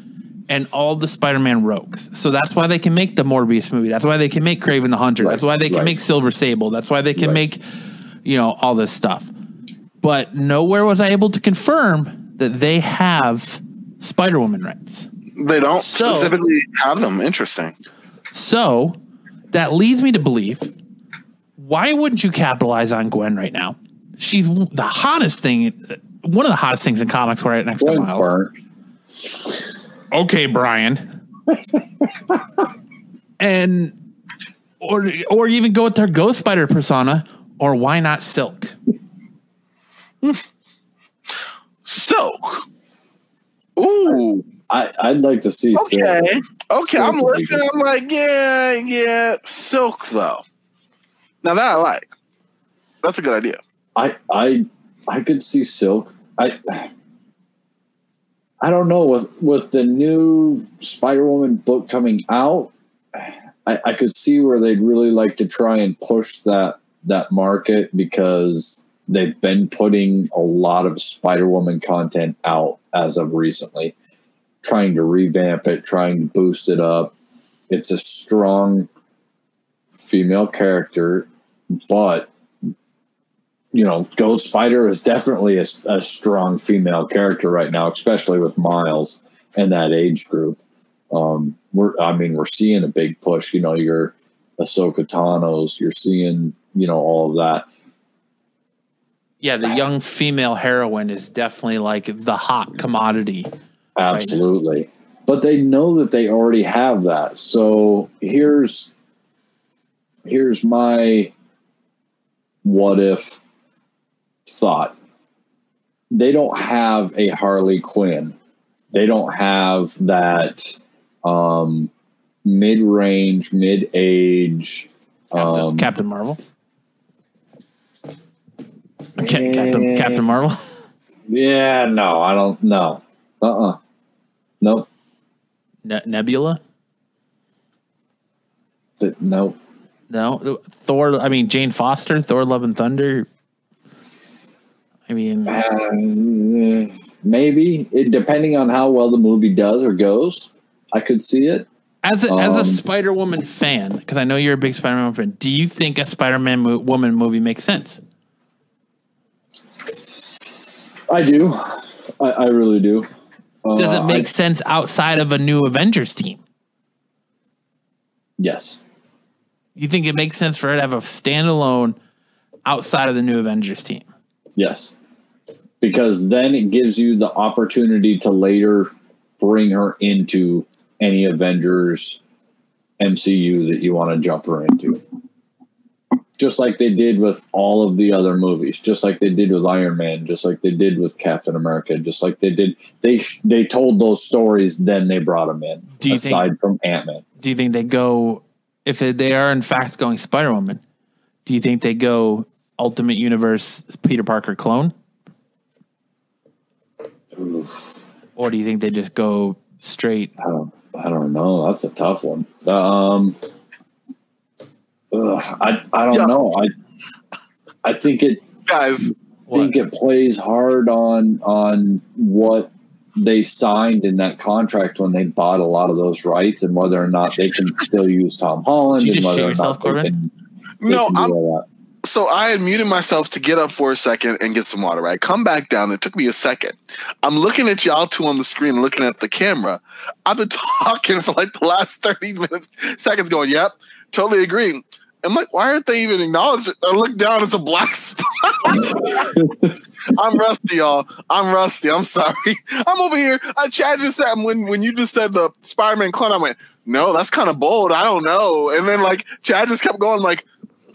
[SPEAKER 4] and all the Spider Man rogues. So that's why they can make the Morbius movie. That's why they can make Kraven the Hunter.
[SPEAKER 2] Right,
[SPEAKER 4] That's why they can
[SPEAKER 2] right.
[SPEAKER 4] make Silver Sable. That's why they can
[SPEAKER 2] Right.
[SPEAKER 4] make, you know, all this stuff. But nowhere was I able to confirm that they have Spider Woman rights.
[SPEAKER 1] They don't
[SPEAKER 4] So-
[SPEAKER 1] specifically have them. Interesting.
[SPEAKER 4] So that leads me to believe why wouldn't you capitalize on Gwen right now? She's the hottest thing, one of the hottest things in comics right next to Miles.
[SPEAKER 2] burnt.
[SPEAKER 4] Okay, Brian. and or or even go with their Ghost Spider persona, or why not Silk?
[SPEAKER 1] Silk. Ooh.
[SPEAKER 2] I, I'd like to see.
[SPEAKER 1] Okay.
[SPEAKER 2] Silk.
[SPEAKER 1] Okay. I'm
[SPEAKER 2] Silk would
[SPEAKER 1] listening. I'm like, yeah, yeah. Silk though. Now that I like. That's a good idea.
[SPEAKER 2] I I I could see Silk. I I don't know with with the new Spider Woman book coming out. I, I could see where they'd really like to try and push that that market because they've been putting a lot of Spider Woman content out as of recently. trying to revamp it, trying to boost it up. It's a strong female character, but you know, Ghost Spider is definitely a, a strong female character right now, especially with Miles and that age group. Um, we're, I mean, we're seeing a big push. You know, your Ahsoka Tano's, you're seeing, you know, all of that.
[SPEAKER 4] Yeah, the young female heroine is definitely like the hot commodity.
[SPEAKER 2] Absolutely. But they know that they already have that. So here's here's my what if thought. They don't have a Harley Quinn. They don't have that um, mid-range, mid-age
[SPEAKER 4] Captain,
[SPEAKER 2] um,
[SPEAKER 4] Captain Marvel. Ca- Captain
[SPEAKER 2] eh,
[SPEAKER 4] Captain Marvel.
[SPEAKER 2] Yeah, no, I don't know. Uh-uh. Nope.
[SPEAKER 4] Ne- Nebula.
[SPEAKER 2] Th- Nope.
[SPEAKER 4] No, Thor. I mean Jane Foster. Thor: Love and Thunder. I mean,
[SPEAKER 2] Uh, maybe it, depending on how well the movie does or goes, I could see it.
[SPEAKER 4] as a, as a
[SPEAKER 2] um,
[SPEAKER 4] Spider Woman fan, because I know you're a big Spider Man fan. Do you think a Spider Man mo- woman movie makes sense?
[SPEAKER 2] I do. I, I really do.
[SPEAKER 4] Does
[SPEAKER 2] Uh,
[SPEAKER 4] it make
[SPEAKER 2] I-
[SPEAKER 4] sense outside of a new Avengers team?
[SPEAKER 2] yes.
[SPEAKER 4] You think it makes sense for her to have a standalone outside of the new Avengers team?
[SPEAKER 2] Yes. Because then it gives you the opportunity to later bring her into any Avengers MCU that you want to jump her into. Just like they did with all of the other movies, just like they did with Iron Man, just like they did with Captain America, just like they did. They they told those stories, then they brought them in.
[SPEAKER 4] Do you think-
[SPEAKER 2] aside from Ant Man,
[SPEAKER 4] Do you think they go if they- they are in fact going Spider Woman? Do you think they go Ultimate Universe Peter Parker clone, or do you think they just go straight?
[SPEAKER 2] I don't I don't know. That's a tough one. Um, ugh, I I don't
[SPEAKER 1] Yeah.
[SPEAKER 2] know. I I think it
[SPEAKER 1] Guys,
[SPEAKER 2] think it plays hard on on what they signed in that contract when they bought a lot of those rights and whether or not they can still use Tom Holland and whether
[SPEAKER 4] shit
[SPEAKER 2] or
[SPEAKER 4] yourself,
[SPEAKER 2] not they
[SPEAKER 4] Corbin?
[SPEAKER 2] can, they
[SPEAKER 1] no,
[SPEAKER 2] can do
[SPEAKER 1] I'm
[SPEAKER 2] all that.
[SPEAKER 1] So I had muted myself to get up for a second and get some water. Right, come back down. It took me a second. I'm looking at y'all two on the screen, looking at the camera. I've been talking for like the last thirty minutes, seconds, going, "Yep, totally agree." I'm like, why aren't they even acknowledging? I look down, it's a black spot. I'm rusty, y'all. I'm rusty. I'm sorry. I'm over here. I Chad just said when when you just said the Spider-Man clone, I went, no, that's kind of bold. I don't know. And then like Chad just kept going, like,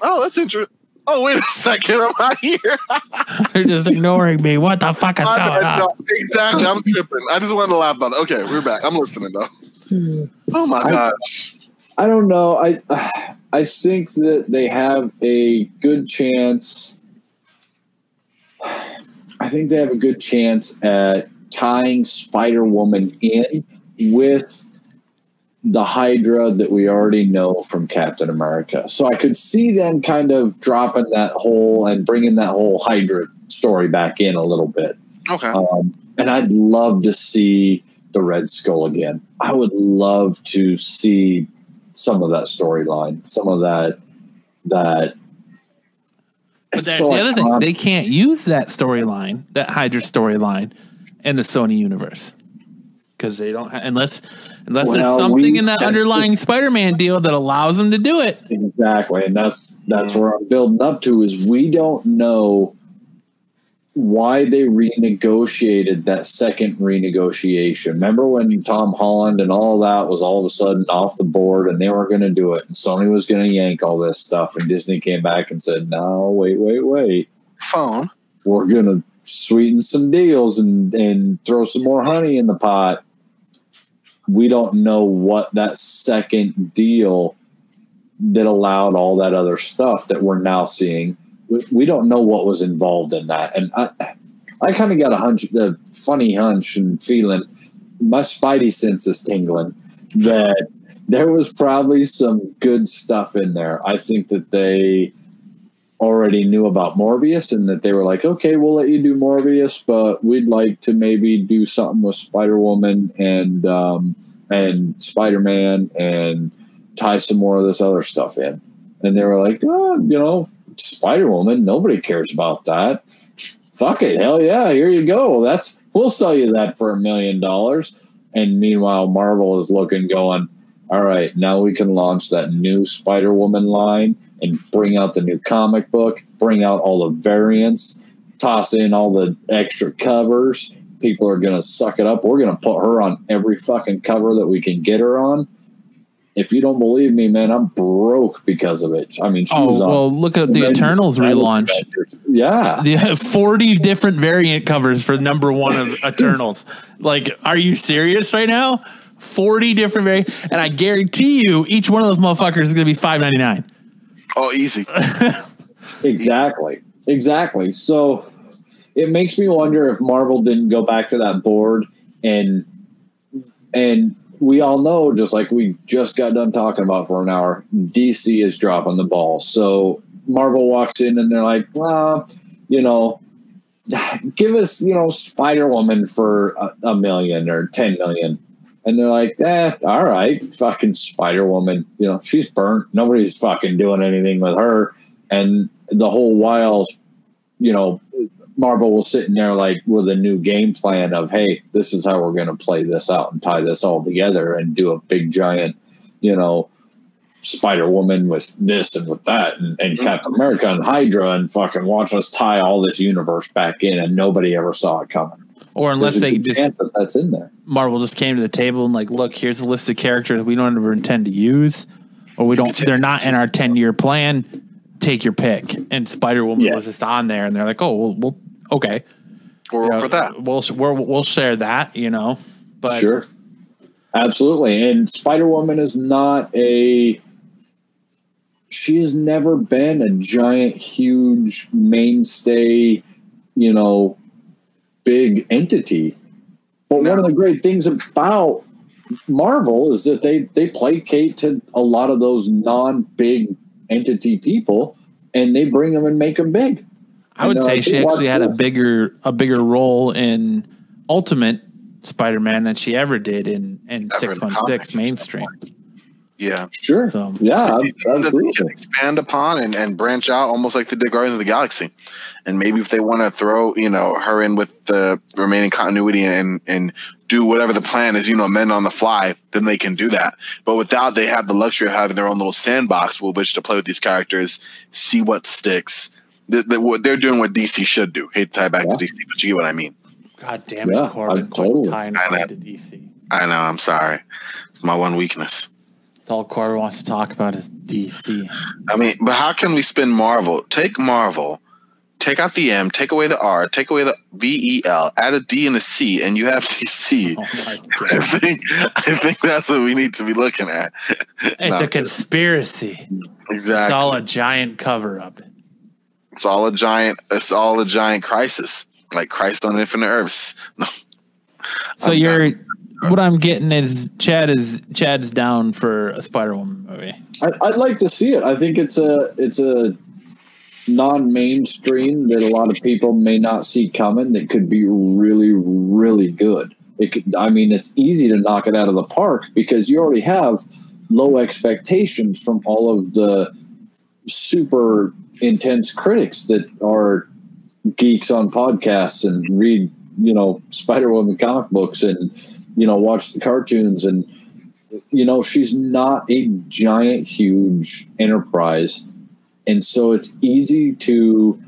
[SPEAKER 1] oh, that's interesting. Oh, wait a second, I'm not here.
[SPEAKER 4] They're just ignoring me. What the fuck is
[SPEAKER 1] My
[SPEAKER 4] going
[SPEAKER 1] bad,
[SPEAKER 4] on?
[SPEAKER 1] no, exactly. I'm tripping. I just wanted to laugh about it. Okay, we're back. I'm listening though. Hmm. Oh my
[SPEAKER 2] I-
[SPEAKER 1] gosh.
[SPEAKER 2] I don't know. I I think that they have a good chance. I think they have a good chance at tying Spider Woman in with the Hydra that we already know from Captain America. So I could see them kind of dropping that whole and bringing that whole Hydra story back in a little bit.
[SPEAKER 1] Okay.
[SPEAKER 2] Um, and I'd love to see the Red Skull again. I would love to see some of that storyline, some of that that.
[SPEAKER 4] But
[SPEAKER 2] it's
[SPEAKER 4] that's
[SPEAKER 2] so
[SPEAKER 4] the other thing. They can't use that storyline, that Hydra storyline, in the Sony universe because they don't ha- unless unless
[SPEAKER 2] Well,
[SPEAKER 4] there's something
[SPEAKER 2] we-
[SPEAKER 4] in that underlying Spider-Man deal that allows them to do it.
[SPEAKER 2] Exactly, and that's that's where I'm building up to is we don't know why they renegotiated that second renegotiation. Remember when Tom Holland and all that was all of a sudden off the board and they weren't going to do it, and Sony was going to yank all this stuff, and Disney came back and said, "No, wait, wait, wait,
[SPEAKER 1] Phone.
[SPEAKER 2] we're going to sweeten some deals and and throw some more honey in the pot." We don't know what that second deal that allowed all that other stuff that we're now seeing. We, we don't know what was involved in that, and I, I kind of got a hunch, a funny hunch and feeling. My spidey sense is tingling that there was probably some good stuff in there. I think that they already knew about Morbius and that they were like, okay, we'll let you do Morbius, but we'd like to maybe do something with Spider Woman and um, and Spider Man and tie some more of this other stuff in. And they were like, oh, you know, Spider Woman, nobody cares about that. Fuck it, hell yeah, here you go. That's we'll sell you that for a million dollars. And meanwhile, Marvel is looking, going, all right, now we can launch that new Spider Woman line and bring out the new comic book, bring out all the variants, toss in all the extra covers. People are going to suck it up. We're going to put her on every fucking cover that we can get her on. If you don't believe me, man, I'm broke because of it. I mean, she oh, was
[SPEAKER 4] Oh well, look at the Eternals relaunch.
[SPEAKER 2] Yeah.
[SPEAKER 4] The 40 different variant covers for number one of Eternals. Like, are you serious right now? 40 different variant, and I guarantee you, each one of those motherfuckers is going to be 5.99.
[SPEAKER 1] Oh, easy.
[SPEAKER 2] Exactly. Exactly. So it makes me wonder if Marvel didn't go back to that board and and we all know, just like we just got done talking about for an hour, DC is dropping the ball. So Marvel walks in and they're like, well, you know, give us, you know, Spider Woman for a, a million or 10 million. And they're like, eh, all right, fucking Spider Woman. You know, she's burnt. Nobody's fucking doing anything with her. And the whole while, you know, Marvel was sitting there like with a new game plan of, hey, this is how we're going to play this out and tie this all together and do a big giant, you know, Spider Woman with this and with that and, and Captain America and Hydra and fucking watch us tie all this universe back in and nobody ever saw it coming.
[SPEAKER 4] Or unless they just,
[SPEAKER 2] chance that that's in there.
[SPEAKER 4] Marvel just came to the table and, like, look, here's a list of characters we don't ever intend to use, or we don't, they're not in our 10 year plan. Take your pick. And Spider Woman
[SPEAKER 2] Yeah.
[SPEAKER 4] was just on there, and they're like, oh, well, well okay.
[SPEAKER 1] Or
[SPEAKER 4] You know,
[SPEAKER 1] for that.
[SPEAKER 4] We'll, we'll, we'll share that, you know. But
[SPEAKER 2] sure. Absolutely. And Spider Woman is not a. She has never been a giant, huge mainstay, you know, big entity. But one of the great things about Marvel is that they they placate to a lot of those non-big entity people, and they bring them and make them big.
[SPEAKER 4] I would
[SPEAKER 2] And, uh,
[SPEAKER 4] say
[SPEAKER 2] I
[SPEAKER 4] she actually
[SPEAKER 2] watch
[SPEAKER 4] had a bigger a bigger role in Ultimate Spider-Man than she ever did in in
[SPEAKER 1] six one
[SPEAKER 4] six six
[SPEAKER 1] in the
[SPEAKER 4] one
[SPEAKER 1] comics.
[SPEAKER 4] six mainstream.
[SPEAKER 1] Yeah.
[SPEAKER 2] Sure.
[SPEAKER 4] So-
[SPEAKER 2] yeah,
[SPEAKER 1] Something that they
[SPEAKER 2] absolutely.
[SPEAKER 1] can expand upon and, and branch out almost like they did Guardians of the Galaxy. And maybe if they want to throw, you know, her in with the remaining continuity and and do whatever the plan is, you know, amend on the fly, then they can do that. But without they have the luxury of having their own little sandbox with which to play with these characters, see what sticks. The, the, what they're doing what DC should do. Hate to tie back
[SPEAKER 2] Yeah.
[SPEAKER 1] to DC, but you get what I mean.
[SPEAKER 4] God damn it,
[SPEAKER 2] Yeah,
[SPEAKER 4] Corbin!
[SPEAKER 2] Totally-
[SPEAKER 4] tying back to DC.
[SPEAKER 1] I know, I'm sorry. It's my one weakness.
[SPEAKER 4] That's all Corbin wants to talk about is DC.
[SPEAKER 1] I mean, but how can we spin Marvel? Take Marvel, take out the M, take away the R, take away the V E L, add a D and a C, and you have DC.
[SPEAKER 4] Oh
[SPEAKER 1] I think I think that's what we need to be looking at.
[SPEAKER 4] It's
[SPEAKER 1] No,
[SPEAKER 4] a conspiracy.
[SPEAKER 1] Exactly.
[SPEAKER 4] It's all a giant cover up.
[SPEAKER 1] It's all a giant. It's all a giant crisis, like Crisis on Infinite Earths. No,
[SPEAKER 4] So
[SPEAKER 1] I'm
[SPEAKER 4] you're what I'm getting is Chad is Chad's down for a Spider Woman movie.
[SPEAKER 2] I, I'd like to see it. I think it's a it's a non-mainstream that a lot of people may not see coming that could be really really good. It could, I mean, it's easy to knock it out of the park because you already have low expectations from all of the super intense critics that are geeks on podcasts and read you know Spider Woman comic books and you know watch the cartoons and you know she's not a giant huge enterprise and so it's easy to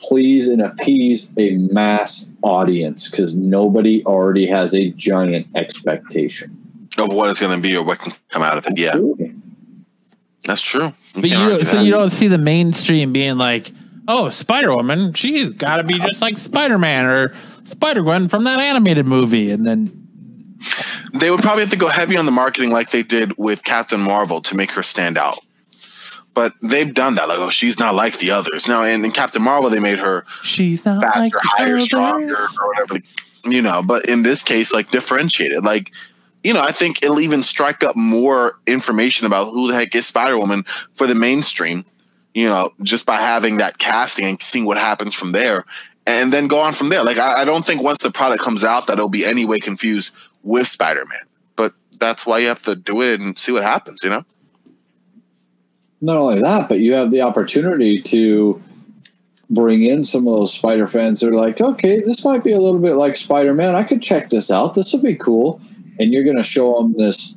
[SPEAKER 2] please and appease a mass audience because nobody already has a giant expectation
[SPEAKER 1] of what it's going to be or what can come out of it. Yeah,
[SPEAKER 2] Absolutely.
[SPEAKER 1] that's true.
[SPEAKER 4] But you
[SPEAKER 1] can't
[SPEAKER 4] don't, so you don't see the mainstream being like, oh, Spider Woman, she's got to be just like Spider Man or Spider Gwen from that animated movie, and then
[SPEAKER 1] They would probably have to go heavy on the marketing like they did with Captain Marvel to make her stand out. But they've done that. Like, oh, she's not like the others. Now, in, in Captain Marvel, they made her
[SPEAKER 4] she's not
[SPEAKER 1] faster,
[SPEAKER 4] like the
[SPEAKER 1] higher,
[SPEAKER 4] others.
[SPEAKER 1] stronger, or whatever. You know, but in this case, like differentiated. Like, you know, I think it'll even strike up more information about who the heck is Spider Woman for the mainstream you know, just by having that casting and seeing what happens from there, and then go on from there. Like I, I don't think once the product comes out that it'll be any way confused with Spider Man. But that's why you have to do it and see what happens. You know.
[SPEAKER 2] Not only that, but you have the opportunity to bring in some of those Spider fans that are like, okay, this might be a little bit like Spider Man. I could check this out. This would be cool. And you're going to show them this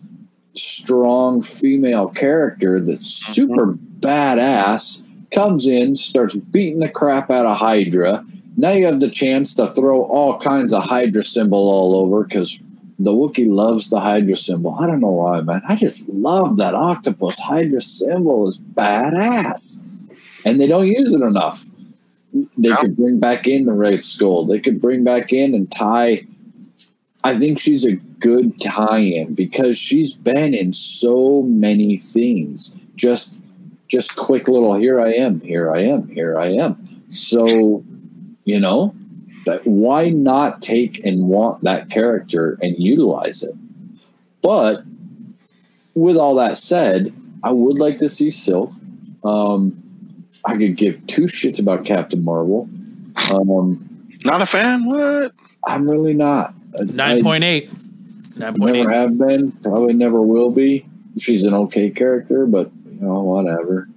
[SPEAKER 2] strong female character that's mm-hmm. super badass, comes in, starts beating the crap out of Hydra. Now you have the chance to throw all kinds of Hydra symbol all over because the Wookiee loves the Hydra symbol. I don't know why, man. I just love that octopus Hydra symbol is badass. And they don't use it enough. They
[SPEAKER 1] Yeah.
[SPEAKER 2] could bring back in the Red Skull. They could bring back in and tie. I think she's a good tie-in because she's been in so many things. Just just quick little here I am, here I am, here I am. So, you know, that why not take and want that character and utilize it? But with all that said, I would like to see Silk. Um, I could give two shits about Captain Marvel. Um,
[SPEAKER 1] Not a fan. What?
[SPEAKER 2] I'm really not. I-
[SPEAKER 4] Nine point eight.
[SPEAKER 2] I never
[SPEAKER 4] eight.
[SPEAKER 2] have been. Probably never will be. She's an okay character, but you know, whatever.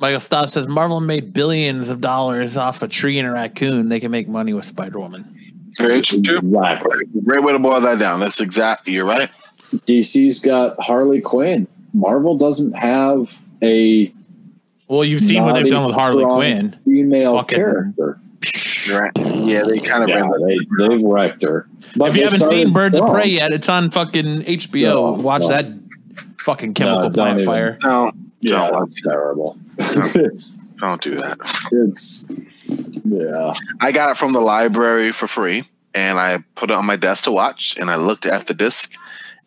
[SPEAKER 4] Michael Stott says Marvel made billions of dollars off a tree and a raccoon. They can make money with Spider Woman.
[SPEAKER 1] Very true.
[SPEAKER 2] Exactly.
[SPEAKER 1] Great way to boil that down. That's exactly. You're right.
[SPEAKER 2] DC's got Harley Quinn. Marvel doesn't have a
[SPEAKER 4] Well, you've seen what they've done with Harley Quinn.
[SPEAKER 2] female
[SPEAKER 4] Fucking-
[SPEAKER 2] character.
[SPEAKER 1] Right. Yeah, they kind of
[SPEAKER 2] Yeah, they, they've wrecked her. But
[SPEAKER 4] If you haven't seen Birds of. Prey yet, it's on fucking HBO.
[SPEAKER 2] No,
[SPEAKER 4] Watch
[SPEAKER 2] no.
[SPEAKER 4] that fucking chemical
[SPEAKER 2] don't
[SPEAKER 4] plant
[SPEAKER 2] even.
[SPEAKER 4] fire.
[SPEAKER 1] No,
[SPEAKER 2] yeah,
[SPEAKER 1] don't,
[SPEAKER 2] that's terrible. it's
[SPEAKER 1] don't do that.
[SPEAKER 2] it's yeah.
[SPEAKER 1] I got it from the library for free, and I put it on my desk to watch. And I looked at the disc,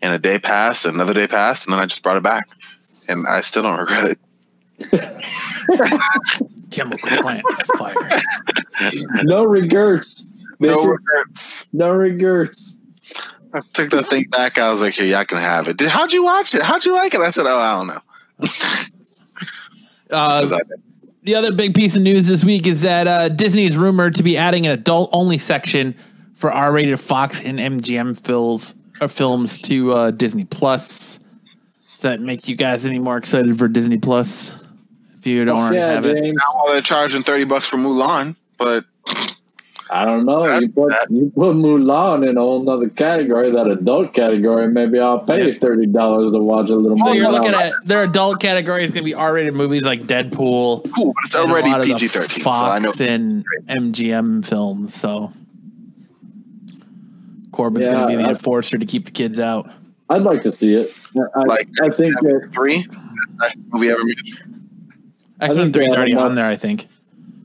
[SPEAKER 1] and a day passed, another day passed, and then I just brought it back, and I still don't regret it.
[SPEAKER 4] Chemical plant fire.
[SPEAKER 2] No regrets.
[SPEAKER 1] No
[SPEAKER 2] bitches.
[SPEAKER 1] regrets.
[SPEAKER 2] No regrets.
[SPEAKER 1] I took that thing back. I was like, "Here, y'all can have it." Did, how'd you watch it? How'd you like it? I said, "Oh, I don't know."
[SPEAKER 4] Uh,
[SPEAKER 1] 'Cause I-
[SPEAKER 4] the other big piece of news this week is that uh, Disney is rumored to be adding an adult-only section for R-rated Fox and MGM films or films to uh, Disney Plus. Does that make you guys any more excited for Disney Plus? If you don't already
[SPEAKER 2] yeah,
[SPEAKER 4] have it,
[SPEAKER 1] now they're charging thirty bucks for Mulan, but
[SPEAKER 2] I don't know.
[SPEAKER 1] That-
[SPEAKER 2] you put
[SPEAKER 1] that-
[SPEAKER 2] you put Mulan in a whole nother category, that adult category. Maybe I'll pay
[SPEAKER 4] Yeah.
[SPEAKER 2] thirty dollars to watch a little.
[SPEAKER 4] so you're looking at their adult category is going to be R-rated movies like Deadpool.
[SPEAKER 1] cool. But it's already
[SPEAKER 4] lot of the
[SPEAKER 1] PG thirteen, so I know.
[SPEAKER 4] Fox and MGM films. So Corbin's going to be the
[SPEAKER 2] I-
[SPEAKER 4] enforcer to keep the kids out.
[SPEAKER 2] I'd like to see it. I,
[SPEAKER 1] Like
[SPEAKER 2] I think
[SPEAKER 1] three Best movie ever made.
[SPEAKER 4] X Men
[SPEAKER 2] think
[SPEAKER 4] Three is
[SPEAKER 2] they
[SPEAKER 4] already
[SPEAKER 2] have
[SPEAKER 4] on there, I think.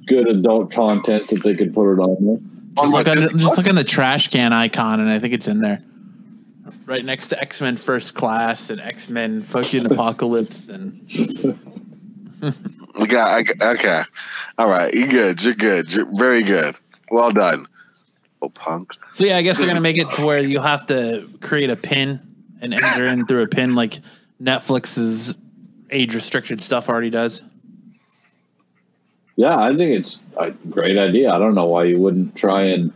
[SPEAKER 2] Good adult content that they could put it on there.
[SPEAKER 1] On
[SPEAKER 4] Just
[SPEAKER 1] my
[SPEAKER 4] look, on,
[SPEAKER 1] Disney
[SPEAKER 4] just look on the trash can icon, and I think it's in there. Right next to X Men First Class and X Men fucking Apocalypse and
[SPEAKER 1] We got got- okay. All right, you're good. You're good. You're very good. Well done. Oh, punk.
[SPEAKER 4] so yeah, I guess they're gonna make it to where you have to create a pin and enter in through a pin like Netflix's age restricted stuff already does.
[SPEAKER 2] Yeah, I think it's a great idea. I don't know why you wouldn't try and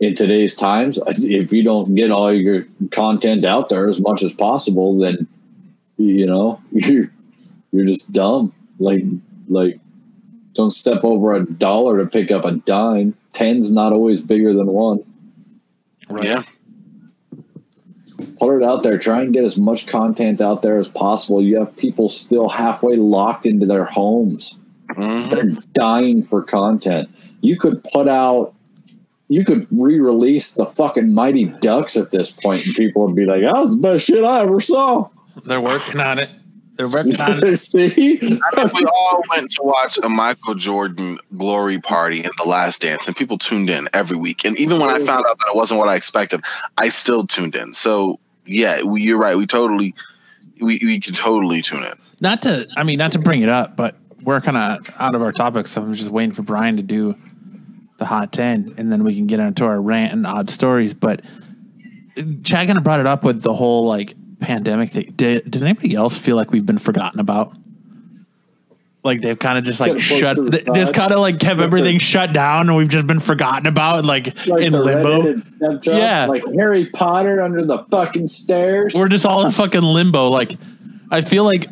[SPEAKER 2] in today's times, if you don't get all your content out there as much as possible, then you know you're you're just dumb. Like like don't step over a dollar to pick up a dime. Ten's not always bigger than one.
[SPEAKER 4] Right.
[SPEAKER 1] Yeah.
[SPEAKER 2] Put it out there. Try and get as much content out there as possible. You have people still halfway locked into their homes.
[SPEAKER 1] Mhm.
[SPEAKER 2] They're dying for content. You could put out, you could re-release the fucking Mighty Ducks at this point, and people would be like, "That was the best shit I ever saw."
[SPEAKER 4] They're working on it. They're working on it.
[SPEAKER 2] See,
[SPEAKER 1] we all went to watch a Michael Jordan glory party in The Last Dance, and people tuned in every week. And even when I found out that it wasn't what I expected, I still tuned in. So yeah, we, you're right. We totally, we we can totally tune in.
[SPEAKER 4] Not to, I mean, not to bring it up, but we're kind of out of our topics. So I'm just waiting for Brian to do the hot 10 and then we can get into our rant and odd stories. But Chad kind of brought it up with the whole like pandemic thing. Did, does anybody else feel like we've been forgotten about? Like they've kind of just like shut,
[SPEAKER 2] the
[SPEAKER 4] just kind of like kept everything shut down, and we've just been forgotten about, like,
[SPEAKER 2] Like
[SPEAKER 4] in limbo. Yeah.
[SPEAKER 2] like Harry Potter under the fucking stairs.
[SPEAKER 4] We're just all in fucking limbo. Like, I feel like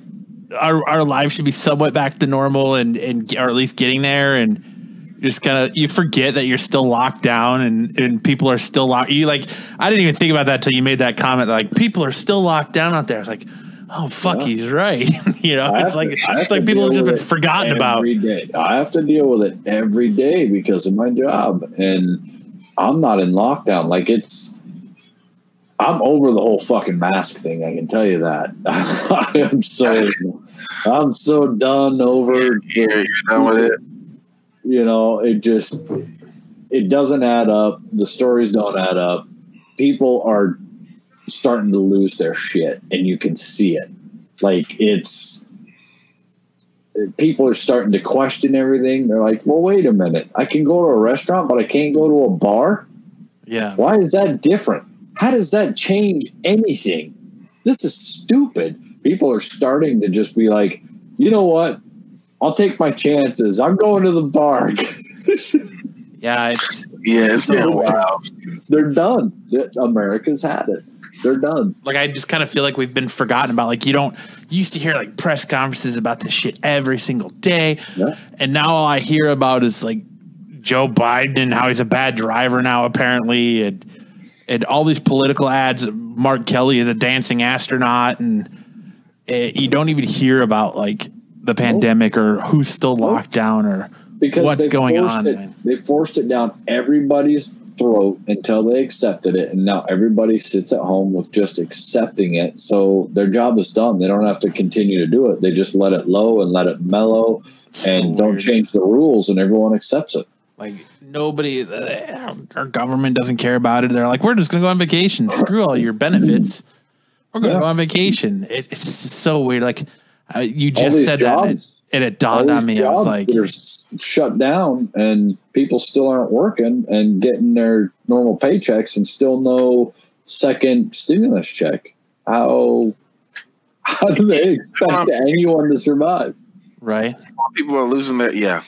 [SPEAKER 4] our our lives should be somewhat back to normal, and and or at least getting there, and just kind of you forget that you're still locked down, and and people are still locked. You like, I didn't even think about that till you made that comment. Like, people are still locked down out there. It's like. Oh fuck,
[SPEAKER 2] Yeah.
[SPEAKER 4] he's right. you know,
[SPEAKER 2] I
[SPEAKER 4] it's like
[SPEAKER 2] to-
[SPEAKER 4] it's like people have just been forgotten about.
[SPEAKER 2] every day. I have to deal with it every day because of my job, and I'm not in lockdown. Like it's, I'm over the whole fucking mask thing. I can tell you that. I am so, I'm so done over.
[SPEAKER 1] You're, you're done with it.
[SPEAKER 2] You know, it just, it doesn't add up. The stories don't add up. People are starting to lose their shit, and you can see it. Like it's people are starting to question everything. They're like, well, wait a minute. I can go to a restaurant, but I can't go to a bar.
[SPEAKER 4] Yeah,
[SPEAKER 2] Why is that different? How does that change anything? This is stupid. People are starting to just be like, you know what? I'll take my chances. I'm going to the bar.
[SPEAKER 4] yeah. It's
[SPEAKER 1] Yeah, it's been a while.
[SPEAKER 2] They're done. America's had it. They're done.
[SPEAKER 4] like I just kind of feel like we've been forgotten about. Like you don't you used to hear like press conferences about this shit every single day,
[SPEAKER 2] Yeah.
[SPEAKER 4] and now all I hear about is like Joe Biden and how he's a bad driver now apparently, and and all these political ads. Mark Kelly is a dancing astronaut, and eh, you don't even hear about like the pandemic or who's still locked down or
[SPEAKER 2] because
[SPEAKER 4] what's going on.
[SPEAKER 2] It, they forced it down everybody's throat until they accepted it, and now everybody sits at home with just accepting it. So their job is done. They don't have to continue to do it. They just let it low and let it mellow,
[SPEAKER 4] So
[SPEAKER 2] and don't
[SPEAKER 4] weird.
[SPEAKER 2] change the rules, and everyone accepts it.
[SPEAKER 4] Like nobody, our government doesn't care about it. They're like, we're just gonna go on vacation. Screw all your benefits. We're gonna
[SPEAKER 2] Yeah.
[SPEAKER 4] go on vacation. It, it's so weird. Like uh, you just
[SPEAKER 2] these
[SPEAKER 4] said that, and it, and it dawned on me. I was like,
[SPEAKER 2] that are shut down, and people still aren't working and getting their normal paychecks, and still no second stimulus check. How how do they expect anyone to survive?
[SPEAKER 4] right?
[SPEAKER 1] People are losing their yeah.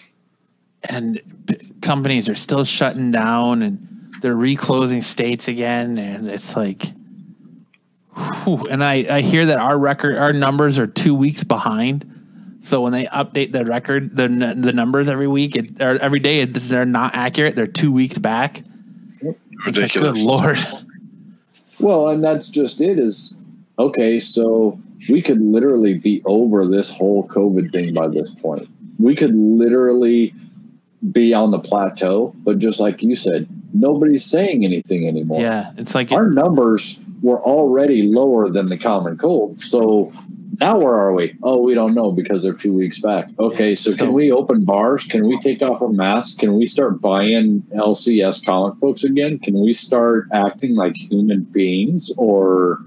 [SPEAKER 4] And p- companies are still shutting down, and they're reclosing states again, and it's like. whew. And I, I hear that our record, our numbers are two weeks behind. So when they update the record, the the numbers every week it, or every day, it, they're not accurate. They're two weeks back. It's like,
[SPEAKER 1] Ridiculous.
[SPEAKER 4] good lord.
[SPEAKER 2] Well, and that's just it. Is okay. So we could literally be over this whole COVID thing by this point. We could literally be on the plateau, but just like you said, nobody's saying anything anymore.
[SPEAKER 4] Yeah, it's like
[SPEAKER 2] Our numbers were already lower than the common cold. So now where are we? Oh, we don't know because they're two weeks back. Okay, so,
[SPEAKER 4] So-
[SPEAKER 2] can we open bars? Can we take off our masks? Can we start buying LCS comic books again? Can we start acting like human beings? Or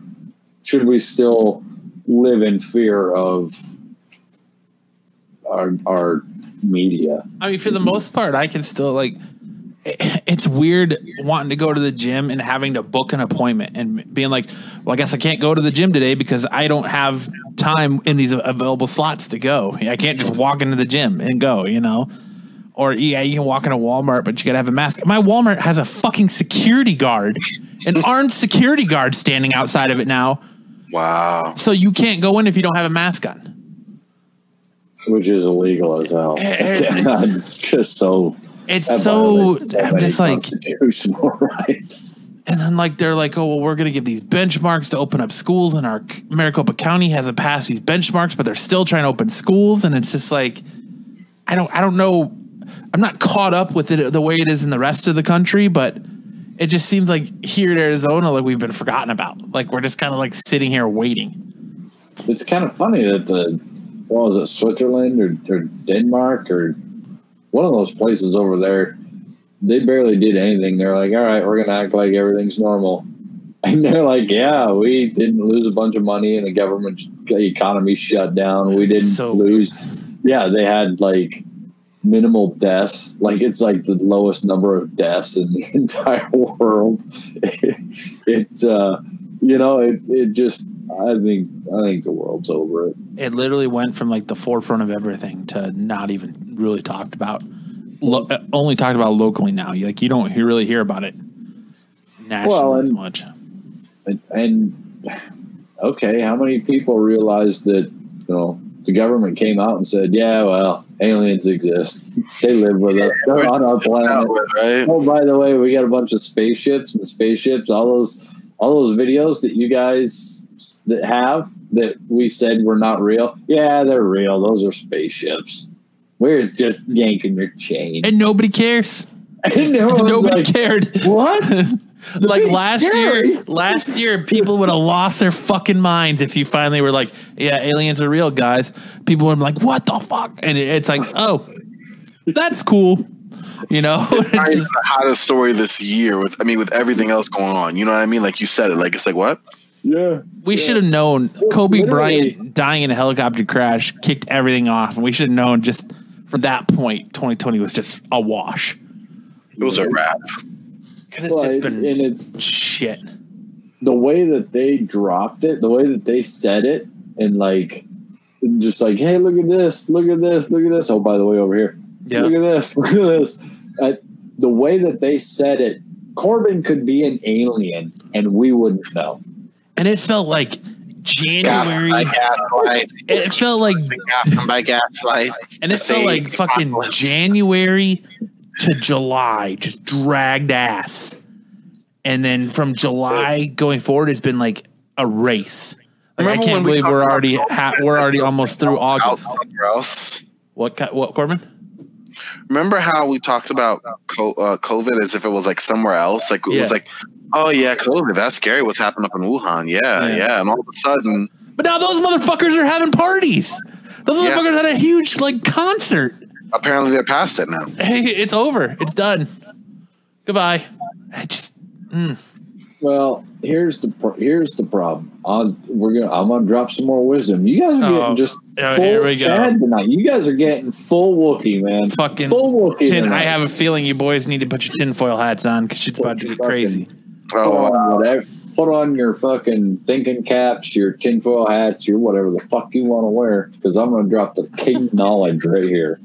[SPEAKER 2] should we still live in fear of our, our media?
[SPEAKER 4] I mean, for the most part, I can still like. It's weird wanting to go to the gym and having to book an appointment and being like, "Well, I guess I can't go to the gym today because I don't have time in these available slots to go. I can't just walk into the gym and go." You know, or yeah, you can walk into Walmart, but you gotta have a mask. My Walmart has a fucking security guard, an armed security guard standing outside of it now,
[SPEAKER 1] Wow.
[SPEAKER 4] so you can't go in if you don't have a mask on.
[SPEAKER 2] Which is illegal as hell. It's just so
[SPEAKER 4] It's so.
[SPEAKER 2] so
[SPEAKER 4] I'm just like.
[SPEAKER 2] constitutional rights.
[SPEAKER 4] And then like they're like, oh well, we're gonna give these benchmarks to open up schools, and our Maricopa County hasn't passed these benchmarks, but they're still trying to open schools, and it's just like, I don't, I don't know, I'm not caught up with it the way it is in the rest of the country, but it just seems like here in Arizona, like we've been forgotten about, like we're just kind of like sitting here waiting.
[SPEAKER 2] It's kind of funny that the what was it, Switzerland or, or Denmark or one of those places over there, they barely did anything. They're like, all right, we're gonna act like everything's normal. And they're like, yeah, we didn't lose a bunch of money and the government economy shut down. We didn't
[SPEAKER 4] So
[SPEAKER 2] lose. Yeah, they had like minimal deaths. Like it's like the lowest number of deaths in the entire world. it uh, you know, it, it just I think I think the world's over it.
[SPEAKER 4] It literally went from like the forefront of everything to not even really talked about. Lo- uh, only talked about locally now. You like you don't really hear about it nationally
[SPEAKER 2] Well,
[SPEAKER 4] as
[SPEAKER 2] and-
[SPEAKER 4] much.
[SPEAKER 2] And, and okay, how many people realize that you know the government came out and said, "Yeah, well, aliens exist. They live with us. They're on our planet."
[SPEAKER 1] right?
[SPEAKER 2] Oh, by the way, we got a bunch of spaceships and spaceships. All those, all those videos that you guys s- that have that we said were not real. Yeah, they're real. Those are spaceships. We're just yanking your chain.
[SPEAKER 4] And nobody cares.
[SPEAKER 2] And
[SPEAKER 4] Nobody
[SPEAKER 2] like,
[SPEAKER 4] cared.
[SPEAKER 2] What?
[SPEAKER 4] like last
[SPEAKER 2] scary.
[SPEAKER 4] year, last year people would have lost their fucking minds if you finally were like, "Yeah, aliens are real, guys." People would be like, "What the fuck?" And it- it's like, "Oh, that's cool," you know. It's just-
[SPEAKER 1] the hottest story this year with I mean with everything else going on. You know what I mean? Like you said it. Like it's like what?
[SPEAKER 2] Yeah.
[SPEAKER 4] we should have known Kobe
[SPEAKER 2] literally-
[SPEAKER 4] Bryant dying in a helicopter crash kicked everything off, and we should have known just from that point, 2020 was just a wash.
[SPEAKER 1] It was a wrap.
[SPEAKER 4] 'Cause it's
[SPEAKER 2] Well,
[SPEAKER 4] just been
[SPEAKER 2] and it's
[SPEAKER 4] shit.
[SPEAKER 2] the way that they dropped it, the way that they said it, and like, just like, hey, look at this, look at this, look at this. Oh, by the way, over here,
[SPEAKER 4] Yeah.
[SPEAKER 2] look at this, look at this. Uh, the way that they said it, Corbin could be an alien, and we wouldn't know.
[SPEAKER 4] And it felt like January.
[SPEAKER 1] gaslight.
[SPEAKER 4] It felt like
[SPEAKER 1] by gaslight.
[SPEAKER 4] And it felt like fucking January to July, just dragged ass. And then from July going forward, it's been like a race. Like, I can't
[SPEAKER 1] when we
[SPEAKER 4] believe we're already ha- we're already almost through August.
[SPEAKER 1] Else.
[SPEAKER 4] What ki- what Corbin?
[SPEAKER 1] Remember how we talked about co- uh, COVID as if it was like somewhere else? Like it
[SPEAKER 4] Yeah.
[SPEAKER 1] was like, oh yeah, COVID. That's scary. What's happened up in Wuhan? Yeah,
[SPEAKER 4] Yeah.
[SPEAKER 1] yeah. And all of a sudden,
[SPEAKER 4] But now those motherfuckers are having parties. Those
[SPEAKER 1] Yeah.
[SPEAKER 4] motherfuckers had a huge like concert.
[SPEAKER 1] apparently they're past it now.
[SPEAKER 4] Hey, it's over. It's done. Goodbye. I just mm.
[SPEAKER 2] Well, here's the pro- here's the problem. I'm, we're gonna I'm gonna drop some more wisdom. You guys are
[SPEAKER 4] Oh,
[SPEAKER 2] getting just
[SPEAKER 4] oh,
[SPEAKER 2] full
[SPEAKER 4] here we go.
[SPEAKER 2] Chad tonight. You guys are getting full Wookie, man.
[SPEAKER 4] fucking
[SPEAKER 2] full Wookie.
[SPEAKER 4] tin. I have a feeling you boys need to put your tinfoil hats on because shit's about to get
[SPEAKER 2] Fucking-
[SPEAKER 4] crazy.
[SPEAKER 2] put
[SPEAKER 1] Oh,
[SPEAKER 2] on whatever. Put on your fucking thinking caps, your tinfoil hats, your whatever the fuck you want to wear. Because I'm going to drop the king knowledge right here.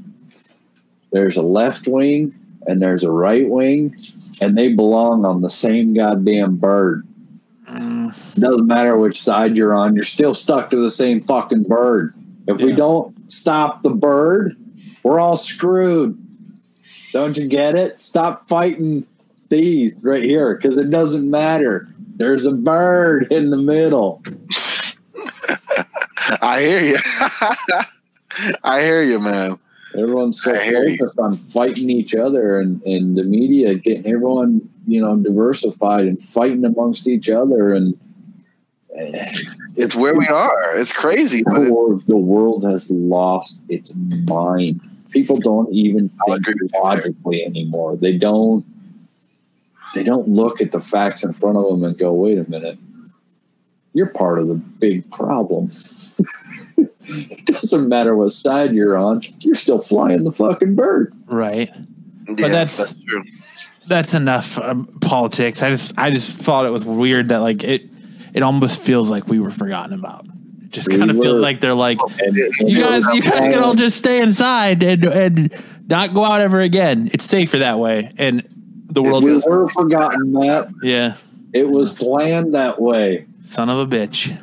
[SPEAKER 2] There's a left wing and there's a right wing, and they belong on the same goddamn bird.
[SPEAKER 4] Mm,
[SPEAKER 2] Doesn't matter which side you're on, you're still stuck to the same fucking bird. If we don't stop the bird, we're all screwed. Don't you get it? Stop fighting these right here because it doesn't matter. There's a bird in the middle.
[SPEAKER 1] I hear you. I hear you, man.
[SPEAKER 2] Everyone's so
[SPEAKER 1] I hear you.
[SPEAKER 2] focused on fighting each other and, and the media getting everyone, you know, diversified and fighting amongst each other. And eh,
[SPEAKER 1] It's where we are. It's crazy, but
[SPEAKER 2] the
[SPEAKER 1] it,
[SPEAKER 2] world, the world has lost its mind. People don't even think logically anymore. They don't. They don't look at the facts in front of them and go, "Wait a minute, you're part of the big problem." it doesn't matter what side you're on; you're still flying the fucking bird.
[SPEAKER 4] right.
[SPEAKER 1] yeah,
[SPEAKER 4] that's-
[SPEAKER 1] true.
[SPEAKER 4] That's enough um, politics. I just I just thought it was weird that like it it almost feels like we were forgotten about. It just
[SPEAKER 2] We
[SPEAKER 4] kind of feels like they're like
[SPEAKER 2] And, and
[SPEAKER 4] you guys you guys can all just stay inside and and not go out ever again. It's safer that way. And the world
[SPEAKER 2] we
[SPEAKER 4] is
[SPEAKER 2] were forgotten, that.
[SPEAKER 4] yeah.
[SPEAKER 2] It was planned that way.
[SPEAKER 4] Son of a bitch.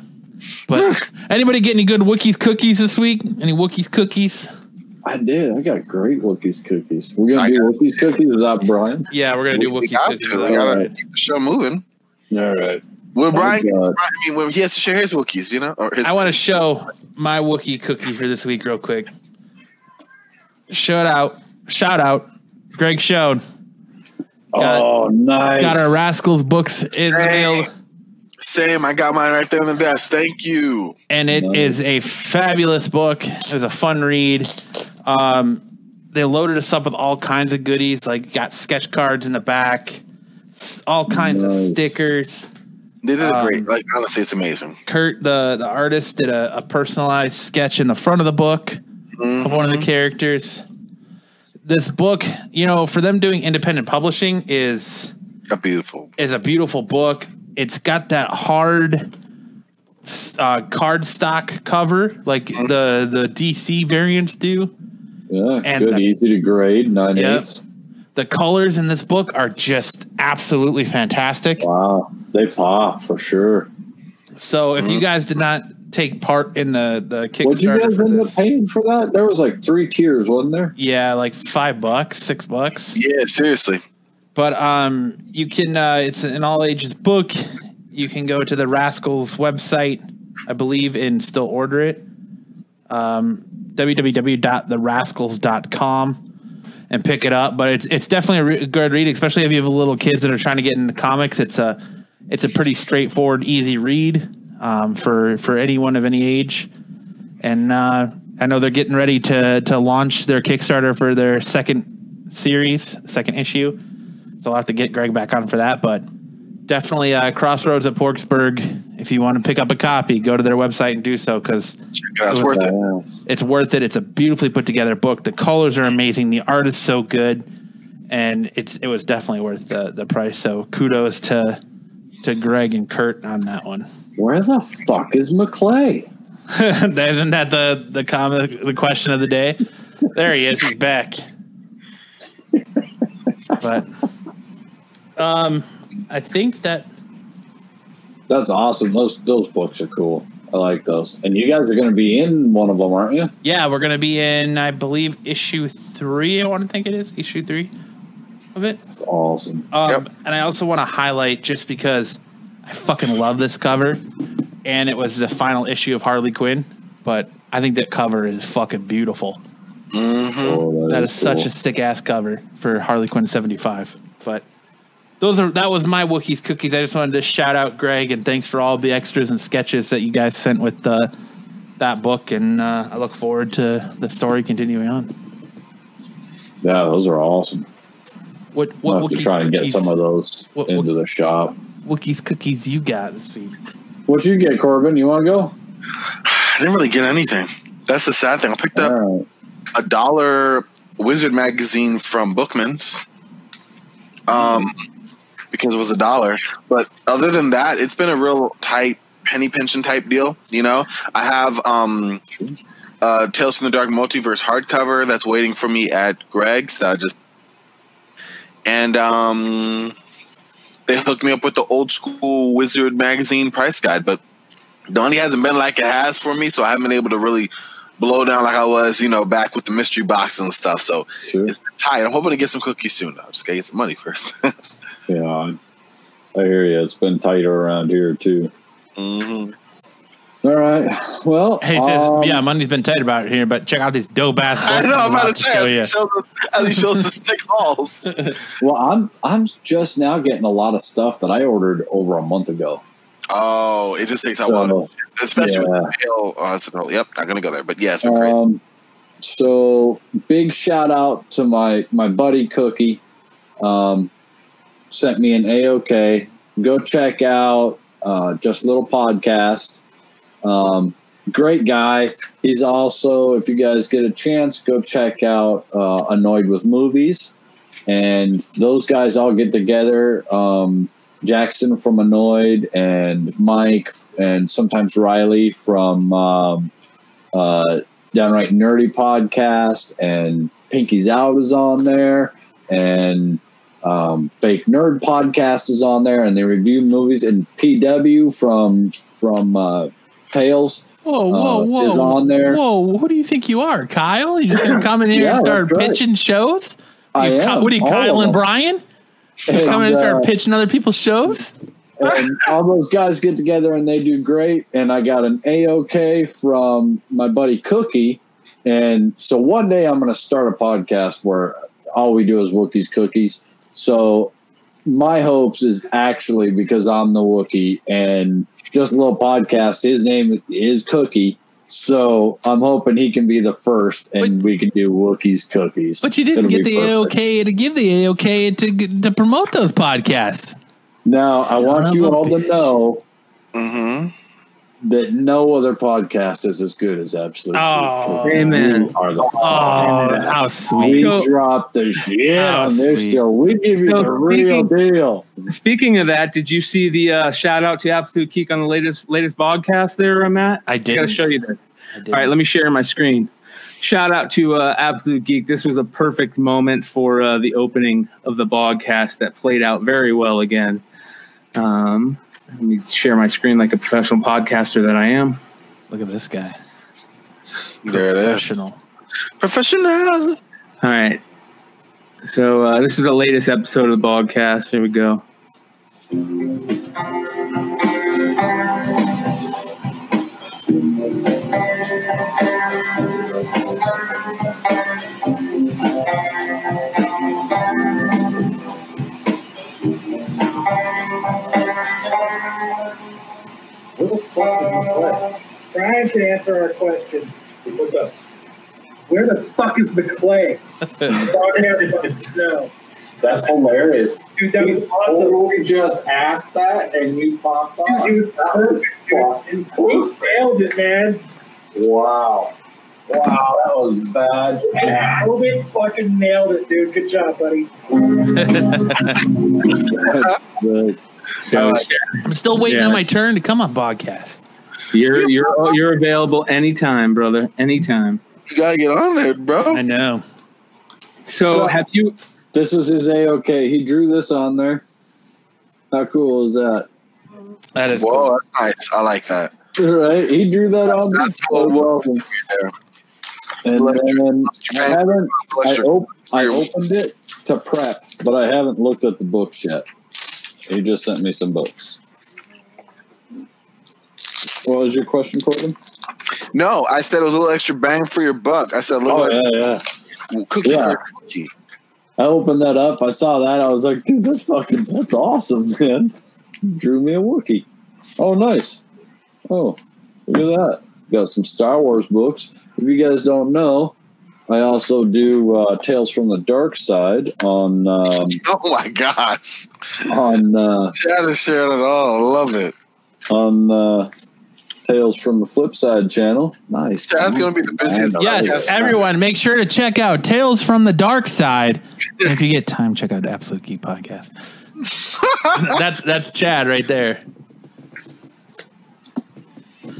[SPEAKER 4] But anybody get any good Wookiees cookies this week? Any Wookiees cookies?
[SPEAKER 2] I did. I got great Wookiees cookies. We're gonna do
[SPEAKER 1] got-
[SPEAKER 2] Wookiees cookies without Brian.
[SPEAKER 4] Yeah, we're gonna do
[SPEAKER 1] We
[SPEAKER 4] Wookiees cookies.
[SPEAKER 1] to. We
[SPEAKER 4] without
[SPEAKER 1] gotta
[SPEAKER 4] Brian.
[SPEAKER 1] keep the show moving.
[SPEAKER 2] All right.
[SPEAKER 1] When
[SPEAKER 2] Oh,
[SPEAKER 1] Brian,
[SPEAKER 2] God.
[SPEAKER 1] I mean, when he has to share his Wookiees, you know, or his
[SPEAKER 4] I want to show my Wookiee cookie for this week real quick. Shout out, shout out, Greg Showed Got-
[SPEAKER 2] oh, nice.
[SPEAKER 4] got our Rascals books in the mail,
[SPEAKER 1] Same. I got mine right there on the desk. Thank you.
[SPEAKER 4] and it is
[SPEAKER 2] Nice.
[SPEAKER 4] a fabulous book. It was a fun read. Um, they loaded us up with all kinds of goodies, like got sketch cards in the back, all kinds of stickers.
[SPEAKER 1] They did
[SPEAKER 4] Um,
[SPEAKER 1] great. Like honestly, it's amazing.
[SPEAKER 4] Kurt, the the artist, did a, a personalized sketch in the front of the book of one of the characters. This book, you know, for them doing independent publishing is
[SPEAKER 1] A beautiful.
[SPEAKER 4] is a beautiful book. it's got that hard uh, cardstock cover like the the DC variants do.
[SPEAKER 2] Yeah,
[SPEAKER 4] And
[SPEAKER 2] good,
[SPEAKER 4] the-
[SPEAKER 2] easy to grade, nine
[SPEAKER 4] Yep.
[SPEAKER 2] eighths.
[SPEAKER 4] The colors in this book are just absolutely fantastic.
[SPEAKER 2] Wow, they pop for sure.
[SPEAKER 4] So if you guys did not take part in the the
[SPEAKER 2] What'd you guys
[SPEAKER 4] for
[SPEAKER 2] end up paying for that? There was like three tiers, wasn't there?
[SPEAKER 4] yeah, like five bucks, six bucks.
[SPEAKER 1] Yeah, seriously.
[SPEAKER 4] But um, you can. Uh, it's an all ages book. You can go to the Rascals website, I believe, and still order it. Um, www.therascals.com and pick it up. But it's it's definitely a re- good read, especially if you have little kids that are trying to get into comics. It's a it's a pretty straightforward, easy read um, for for anyone of any age. And uh, I know they're getting ready to to launch their Kickstarter for their second series, second issue. So I'll have to get Greg back on for that. But definitely uh, Crossroads at Porksburg. If you want to pick up a copy, go to their website and do so because
[SPEAKER 1] it. It's worth it.
[SPEAKER 2] Yes.
[SPEAKER 4] it's worth it. It's a beautifully put together book. The colors are amazing. The art is so good, and it's it was definitely worth the the price. So kudos to to Greg and Kurt on that one.
[SPEAKER 2] Where the fuck is McClay?
[SPEAKER 4] Isn't that the the comment the question of the day? There he is. He's back. but um, I think that
[SPEAKER 2] That's awesome. Those those books are cool. I like those. And you guys are going to be in one of them, aren't you?
[SPEAKER 4] yeah, we're gonna be in I believe issue three. I want to think it is issue three of it.
[SPEAKER 2] That's awesome.
[SPEAKER 4] Um,
[SPEAKER 1] Yep.
[SPEAKER 4] And I also want to highlight just because I fucking love this cover, and it was the final issue of Harley Quinn. But I think that cover is fucking beautiful.
[SPEAKER 2] Oh,
[SPEAKER 4] That is such
[SPEAKER 2] cool.
[SPEAKER 4] a sick ass cover for Harley Quinn seventy five. But those are that was my Wookiees cookies. I just wanted to shout out Greg and thanks for all the extras and sketches that you guys sent with the that book, and uh, I look forward to the story continuing on.
[SPEAKER 2] yeah. Those are awesome.
[SPEAKER 4] What what
[SPEAKER 2] We'll
[SPEAKER 4] what
[SPEAKER 2] have to try and get
[SPEAKER 4] cookies-
[SPEAKER 2] some of those
[SPEAKER 4] What-
[SPEAKER 2] into the shop.
[SPEAKER 4] Wookiees cookies you got this week?
[SPEAKER 2] What you get, Corbin? You want to go?
[SPEAKER 1] I didn't really get anything. That's the sad thing. I picked up
[SPEAKER 2] All right.
[SPEAKER 1] a dollar Wizard magazine from Bookman's. Um, because it was a dollar. But other than that, it's been a real tight penny pension type deal. You know, I have um, uh, Tales from the Dark Multiverse hardcover that's waiting for me at Greg's. That I just and um, they hooked me up with the old school Wizard magazine price guide, but Donnie hasn't been like it has for me, so I haven't been able to really blow down like I was, you know, back with the mystery box and stuff. So
[SPEAKER 2] Sure.
[SPEAKER 1] it's been tight. I'm hoping to get some cookies soon. though. just gotta get some money first.
[SPEAKER 2] Yeah, I, I hear you. It's been tighter around here too.
[SPEAKER 1] hmm
[SPEAKER 2] All right. Well,
[SPEAKER 4] Hey, says,
[SPEAKER 2] um,
[SPEAKER 4] yeah, money's been tight about it here, but check out these dope ass
[SPEAKER 1] I
[SPEAKER 4] books
[SPEAKER 1] know. I'm
[SPEAKER 4] I'm
[SPEAKER 1] about
[SPEAKER 4] about
[SPEAKER 1] to
[SPEAKER 4] to
[SPEAKER 1] say
[SPEAKER 4] show you.
[SPEAKER 1] shows us- as he shows the stick hauls.
[SPEAKER 2] Well, I'm I'm just now getting a lot of stuff that I ordered over a month ago.
[SPEAKER 1] Oh, it just takes a while,
[SPEAKER 2] So,
[SPEAKER 1] especially
[SPEAKER 2] yeah.
[SPEAKER 1] with the pale. Oh, that's the Yep, not gonna go there, but yeah, it's been great.
[SPEAKER 2] um, so big shout out to my my buddy Cookie. Um, sent me an AOK. Go check out uh, just little podcast. Um, great guy. He's also, if you guys get a chance, go check out uh, Annoyed with Movies. And those guys all get together. Um, Jackson from Annoyed and Mike and sometimes Riley from um, uh, Downright Nerdy Podcast and Pinky's Out is on there. And um, Fake Nerd Podcast is on there, and they review movies. And PW from from uh, Tales
[SPEAKER 4] Whoa, whoa,
[SPEAKER 2] uh,
[SPEAKER 4] whoa.
[SPEAKER 2] is on there.
[SPEAKER 4] Whoa, who do you think you are, Kyle? You just gonna come in here
[SPEAKER 2] Yeah,
[SPEAKER 4] and start
[SPEAKER 2] right.
[SPEAKER 4] pitching shows?
[SPEAKER 2] I
[SPEAKER 4] You
[SPEAKER 2] am,
[SPEAKER 4] what are you, Kyle and. Brian?
[SPEAKER 2] And,
[SPEAKER 4] Come in and start
[SPEAKER 2] uh,
[SPEAKER 4] pitching other people's shows?
[SPEAKER 2] and all those guys get together and they do great. And I got an AOK from my buddy Cookie. And so one day I'm going to start a podcast where all we do is Wookiees cookies. So my hopes is actually because I'm the Wookie and just a little podcast. His name is Cookie. So I'm hoping he can be the first and we can do Wookiees cookies.
[SPEAKER 4] But you didn't
[SPEAKER 2] It'll
[SPEAKER 4] get the
[SPEAKER 2] perfect.
[SPEAKER 4] AOK to give the AOK to to promote those podcasts.
[SPEAKER 2] Now I want you
[SPEAKER 4] a
[SPEAKER 2] all to
[SPEAKER 4] bitch.
[SPEAKER 2] know
[SPEAKER 1] hmm
[SPEAKER 2] that no other podcast is as good as Absolute.
[SPEAKER 4] Oh,
[SPEAKER 2] Geek.
[SPEAKER 5] amen.
[SPEAKER 2] You are the
[SPEAKER 4] Oh,
[SPEAKER 2] fucking
[SPEAKER 4] how
[SPEAKER 2] best.
[SPEAKER 4] sweet.
[SPEAKER 2] We
[SPEAKER 5] So-
[SPEAKER 2] drop the shit
[SPEAKER 4] How
[SPEAKER 2] on this
[SPEAKER 4] sweet.
[SPEAKER 2] show. We give you
[SPEAKER 5] So
[SPEAKER 2] the real deal.
[SPEAKER 5] Speaking of that, did you see the uh, shout out to Absolute Geek on the latest latest podcast there, uh, Matt?
[SPEAKER 4] I
[SPEAKER 5] I
[SPEAKER 4] didn't.
[SPEAKER 5] gotta show you this.
[SPEAKER 4] I didn't.
[SPEAKER 5] All right, let me share my screen. Shout out to uh, Absolute Geek. This was a perfect moment for uh, the opening of the podcast that played out very well again. Um, let me share my screen like a professional podcaster that I am.
[SPEAKER 4] Look at this guy.
[SPEAKER 1] There it is.
[SPEAKER 4] Professional.
[SPEAKER 1] Professional.
[SPEAKER 5] All right. So uh, this is the latest episode of the podcast. Here we go.
[SPEAKER 6] Brian can answer our question. What's up? Where the fuck is McClay? I everybody to.
[SPEAKER 2] That's hilarious.
[SPEAKER 6] Dude, that was awesome.
[SPEAKER 2] We just asked that and you popped
[SPEAKER 6] Dude, he was perfect, dude. He nailed it, man.
[SPEAKER 2] Wow. Wow, that was bad.
[SPEAKER 6] Nailed fucking nailed it, dude. Good job, buddy.
[SPEAKER 2] Good.
[SPEAKER 5] So
[SPEAKER 4] I'm still waiting
[SPEAKER 5] Yeah.
[SPEAKER 4] on my turn to come on podcast.
[SPEAKER 5] you're you're you're available anytime, brother. Anytime.
[SPEAKER 1] You gotta get on there, bro.
[SPEAKER 4] I know.
[SPEAKER 5] So
[SPEAKER 2] So-
[SPEAKER 5] have you
[SPEAKER 2] This is his A OK. He drew this on there. How cool is that?
[SPEAKER 4] That is
[SPEAKER 1] Whoa,
[SPEAKER 4] cool.
[SPEAKER 1] that's nice. I like that.
[SPEAKER 2] Right? He drew that on there.
[SPEAKER 1] That's
[SPEAKER 2] That
[SPEAKER 1] cool.
[SPEAKER 2] was awesome.
[SPEAKER 1] There.
[SPEAKER 2] And then I haven't I, op- I opened it to prep, but I haven't looked at the books yet. He just sent me some books. What was your question, Corbin?
[SPEAKER 1] No, I said it was a little extra bang for your buck. I said a little
[SPEAKER 2] Oh yeah, yeah.
[SPEAKER 1] cookie
[SPEAKER 2] Yeah.
[SPEAKER 1] cookie.
[SPEAKER 2] I opened that up. I saw that. I was like, dude, that's fucking that's awesome, man. Drew me a Wookie. Oh, nice. Oh, look at that. Got some Star Wars books. If you guys don't know, I also do uh, Tales from the Dark Side on um,
[SPEAKER 1] Oh my gosh.
[SPEAKER 2] on uh,
[SPEAKER 1] Chad is sharing it all. Love it.
[SPEAKER 2] on uh, Tales from the Flip Side channel. Nice.
[SPEAKER 1] Chad's gonna be the busiest.
[SPEAKER 4] Yes,
[SPEAKER 1] Yes.
[SPEAKER 4] everyone, make sure to check out Tales from the Dark Side. If you get time, check out Absolute Geek Podcast. that's that's Chad right there.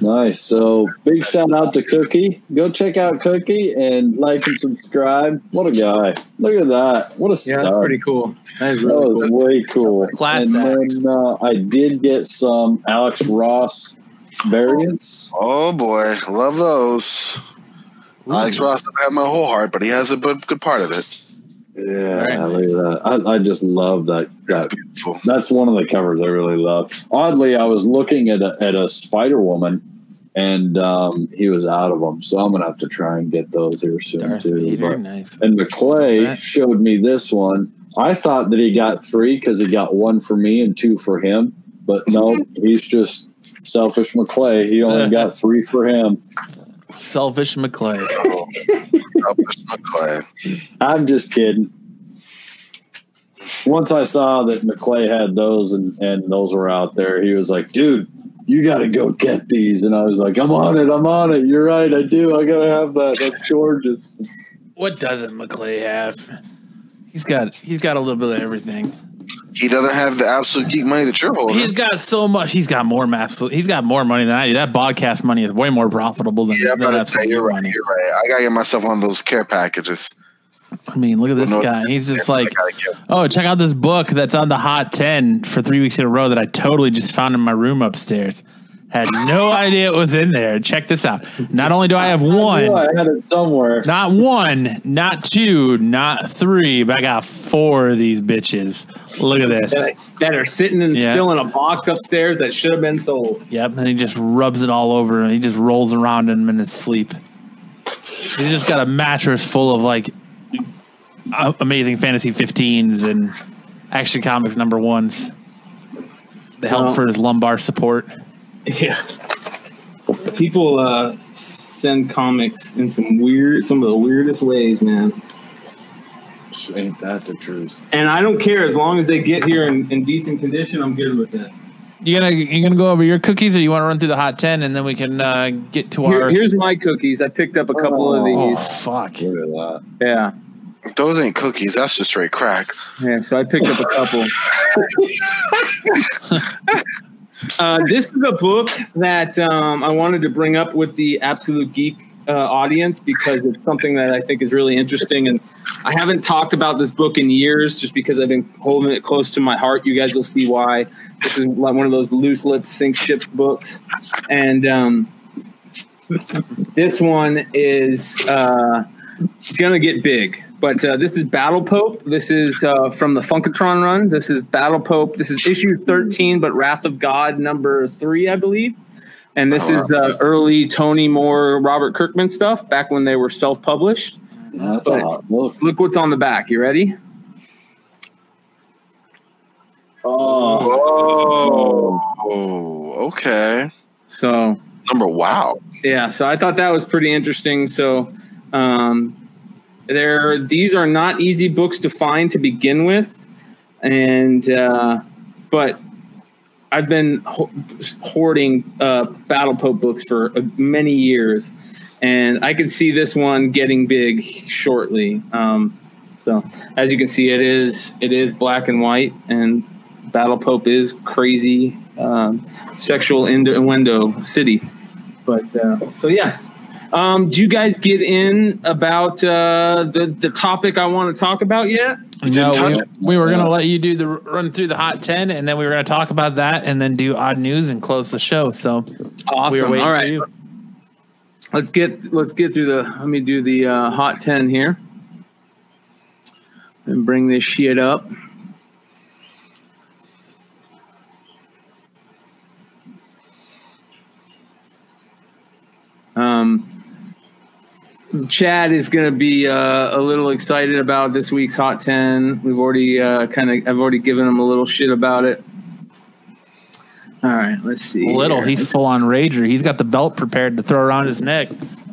[SPEAKER 2] Nice. So big shout out to Cookie. Go check out Cookie and like and subscribe. What a guy. Look at that. What a
[SPEAKER 5] Yeah,
[SPEAKER 2] star.
[SPEAKER 5] that's pretty cool. That is
[SPEAKER 2] That was
[SPEAKER 5] cool.
[SPEAKER 2] way cool.
[SPEAKER 4] Class
[SPEAKER 2] and
[SPEAKER 4] act.
[SPEAKER 2] then uh, I did get some Alex Ross variants.
[SPEAKER 1] Oh boy, love those. Alex Ross doesn't have my whole heart, but he has a good, good part of it.
[SPEAKER 2] Yeah,
[SPEAKER 4] Very
[SPEAKER 2] look at that. I, I just love that. That
[SPEAKER 1] Beautiful.
[SPEAKER 2] that's one of the covers I really love. Oddly, I was looking at a, at a Spider Woman, and um, he was out of them, so I'm gonna have to try and get those here soon
[SPEAKER 4] Darth
[SPEAKER 2] too.
[SPEAKER 4] Vader,
[SPEAKER 2] But-
[SPEAKER 4] nice.
[SPEAKER 2] And McClay showed me this one. I thought that he got three because he got one for me and two for him. But no, he's just selfish McClay. He only got three for him.
[SPEAKER 4] Selfish McClay.
[SPEAKER 1] Selfish McClay.
[SPEAKER 2] I'm just kidding. Once I saw that McClay had those and, and those were out there, he was like, dude, you got to go get these. And I was like, I'm on it. I'm on it. You're right. I do. I got to have that. That's gorgeous.
[SPEAKER 4] What doesn't McClay have? He's got he's got a little bit of everything.
[SPEAKER 1] He doesn't have the absolute geek money that you're holding.
[SPEAKER 4] He's got so much. He's got more maps. He's got more money than I do. That podcast money is way more profitable than,
[SPEAKER 1] yeah,
[SPEAKER 4] than Absolute
[SPEAKER 1] you're
[SPEAKER 4] Geek
[SPEAKER 1] right.
[SPEAKER 4] money.
[SPEAKER 1] You're right. I gotta get myself on those care packages.
[SPEAKER 4] I mean, look at this guy. He's just like, oh, check out this book that's on the hot ten for three weeks in a row that I totally just found in my room upstairs. Had no idea it was in there. Check this out. Not only do I have one,
[SPEAKER 2] I had it somewhere.
[SPEAKER 4] not one, not two, not three, but I got four of these bitches. Look at this.
[SPEAKER 5] that, that are sitting and
[SPEAKER 4] Yeah.
[SPEAKER 5] still in a box upstairs that should have been sold.
[SPEAKER 4] Yep, and he just rubs it all over and he just rolls around in them in his sleep. He's just got a mattress full of like amazing fantasy 15s and action comics number ones. The help
[SPEAKER 5] Well-
[SPEAKER 4] for his lumbar support.
[SPEAKER 5] Yeah. People uh, send comics in some weird, some of the weirdest ways, man.
[SPEAKER 2] Ain't that the truth?
[SPEAKER 5] And I don't care as long as they get here in, in decent condition. I'm good with it.
[SPEAKER 4] You gonna you gonna go over your cookies, or you want to run through the hot ten, and then we can uh, get to
[SPEAKER 5] Here-
[SPEAKER 4] our.
[SPEAKER 5] here's my cookies. I picked up a couple of these.
[SPEAKER 4] oh
[SPEAKER 5] these.
[SPEAKER 4] fuck!
[SPEAKER 2] Look at that.
[SPEAKER 5] Yeah.
[SPEAKER 1] Those ain't cookies. That's just straight crack.
[SPEAKER 5] Yeah, so I picked up a couple. uh, this is a book that um, I wanted to bring up with the Absolute Geek uh, audience because it's something that I think is really interesting. And I haven't talked about this book in years just because I've been holding it close to my heart. You guys will see why. This is like one of those loose lips sink ship books. And um, this one is uh, going to get big. But uh, this is Battle Pope. This is uh, from the Funk-O-Tron run. This is Battle Pope. This is issue 13, but Wrath of God number three, I believe. And this is uh, early Tony Moore, Robert Kirkman stuff back when they were self published.
[SPEAKER 2] That's a hot book.
[SPEAKER 5] Look what's on the back. You ready?
[SPEAKER 2] Oh,
[SPEAKER 1] Oh, okay.
[SPEAKER 5] So,
[SPEAKER 1] Number wow.
[SPEAKER 5] yeah, so I thought that was pretty interesting. So, um, there, these are not easy books to find to begin with. And, uh, but I've been ho- hoarding uh, Battle Pope books for uh, many years, and I can see this one getting big shortly. Um, so, as you can see, it is it is black and white, and Battle Pope is crazy um, sexual innuendo city. But uh, so yeah. Um, do you guys get in about uh, the the topic I want to talk about yet?
[SPEAKER 4] No, we, we were gonna let you do the run through the hot ten, and then we were gonna talk about that, and then do odd news and close the show. So
[SPEAKER 5] Awesome.
[SPEAKER 4] waiting
[SPEAKER 5] All
[SPEAKER 4] for
[SPEAKER 5] right.
[SPEAKER 4] you.
[SPEAKER 5] let's get let's get through the let me do the uh, hot 10 here and bring this shit up um Chad is going to be uh, a little excited about this week's Hot 10. We've already uh, kind of, I've already given him a little shit about it. All right, let's see.
[SPEAKER 4] Little,
[SPEAKER 5] here.
[SPEAKER 4] he's full on rager. He's got the belt prepared to throw around his neck.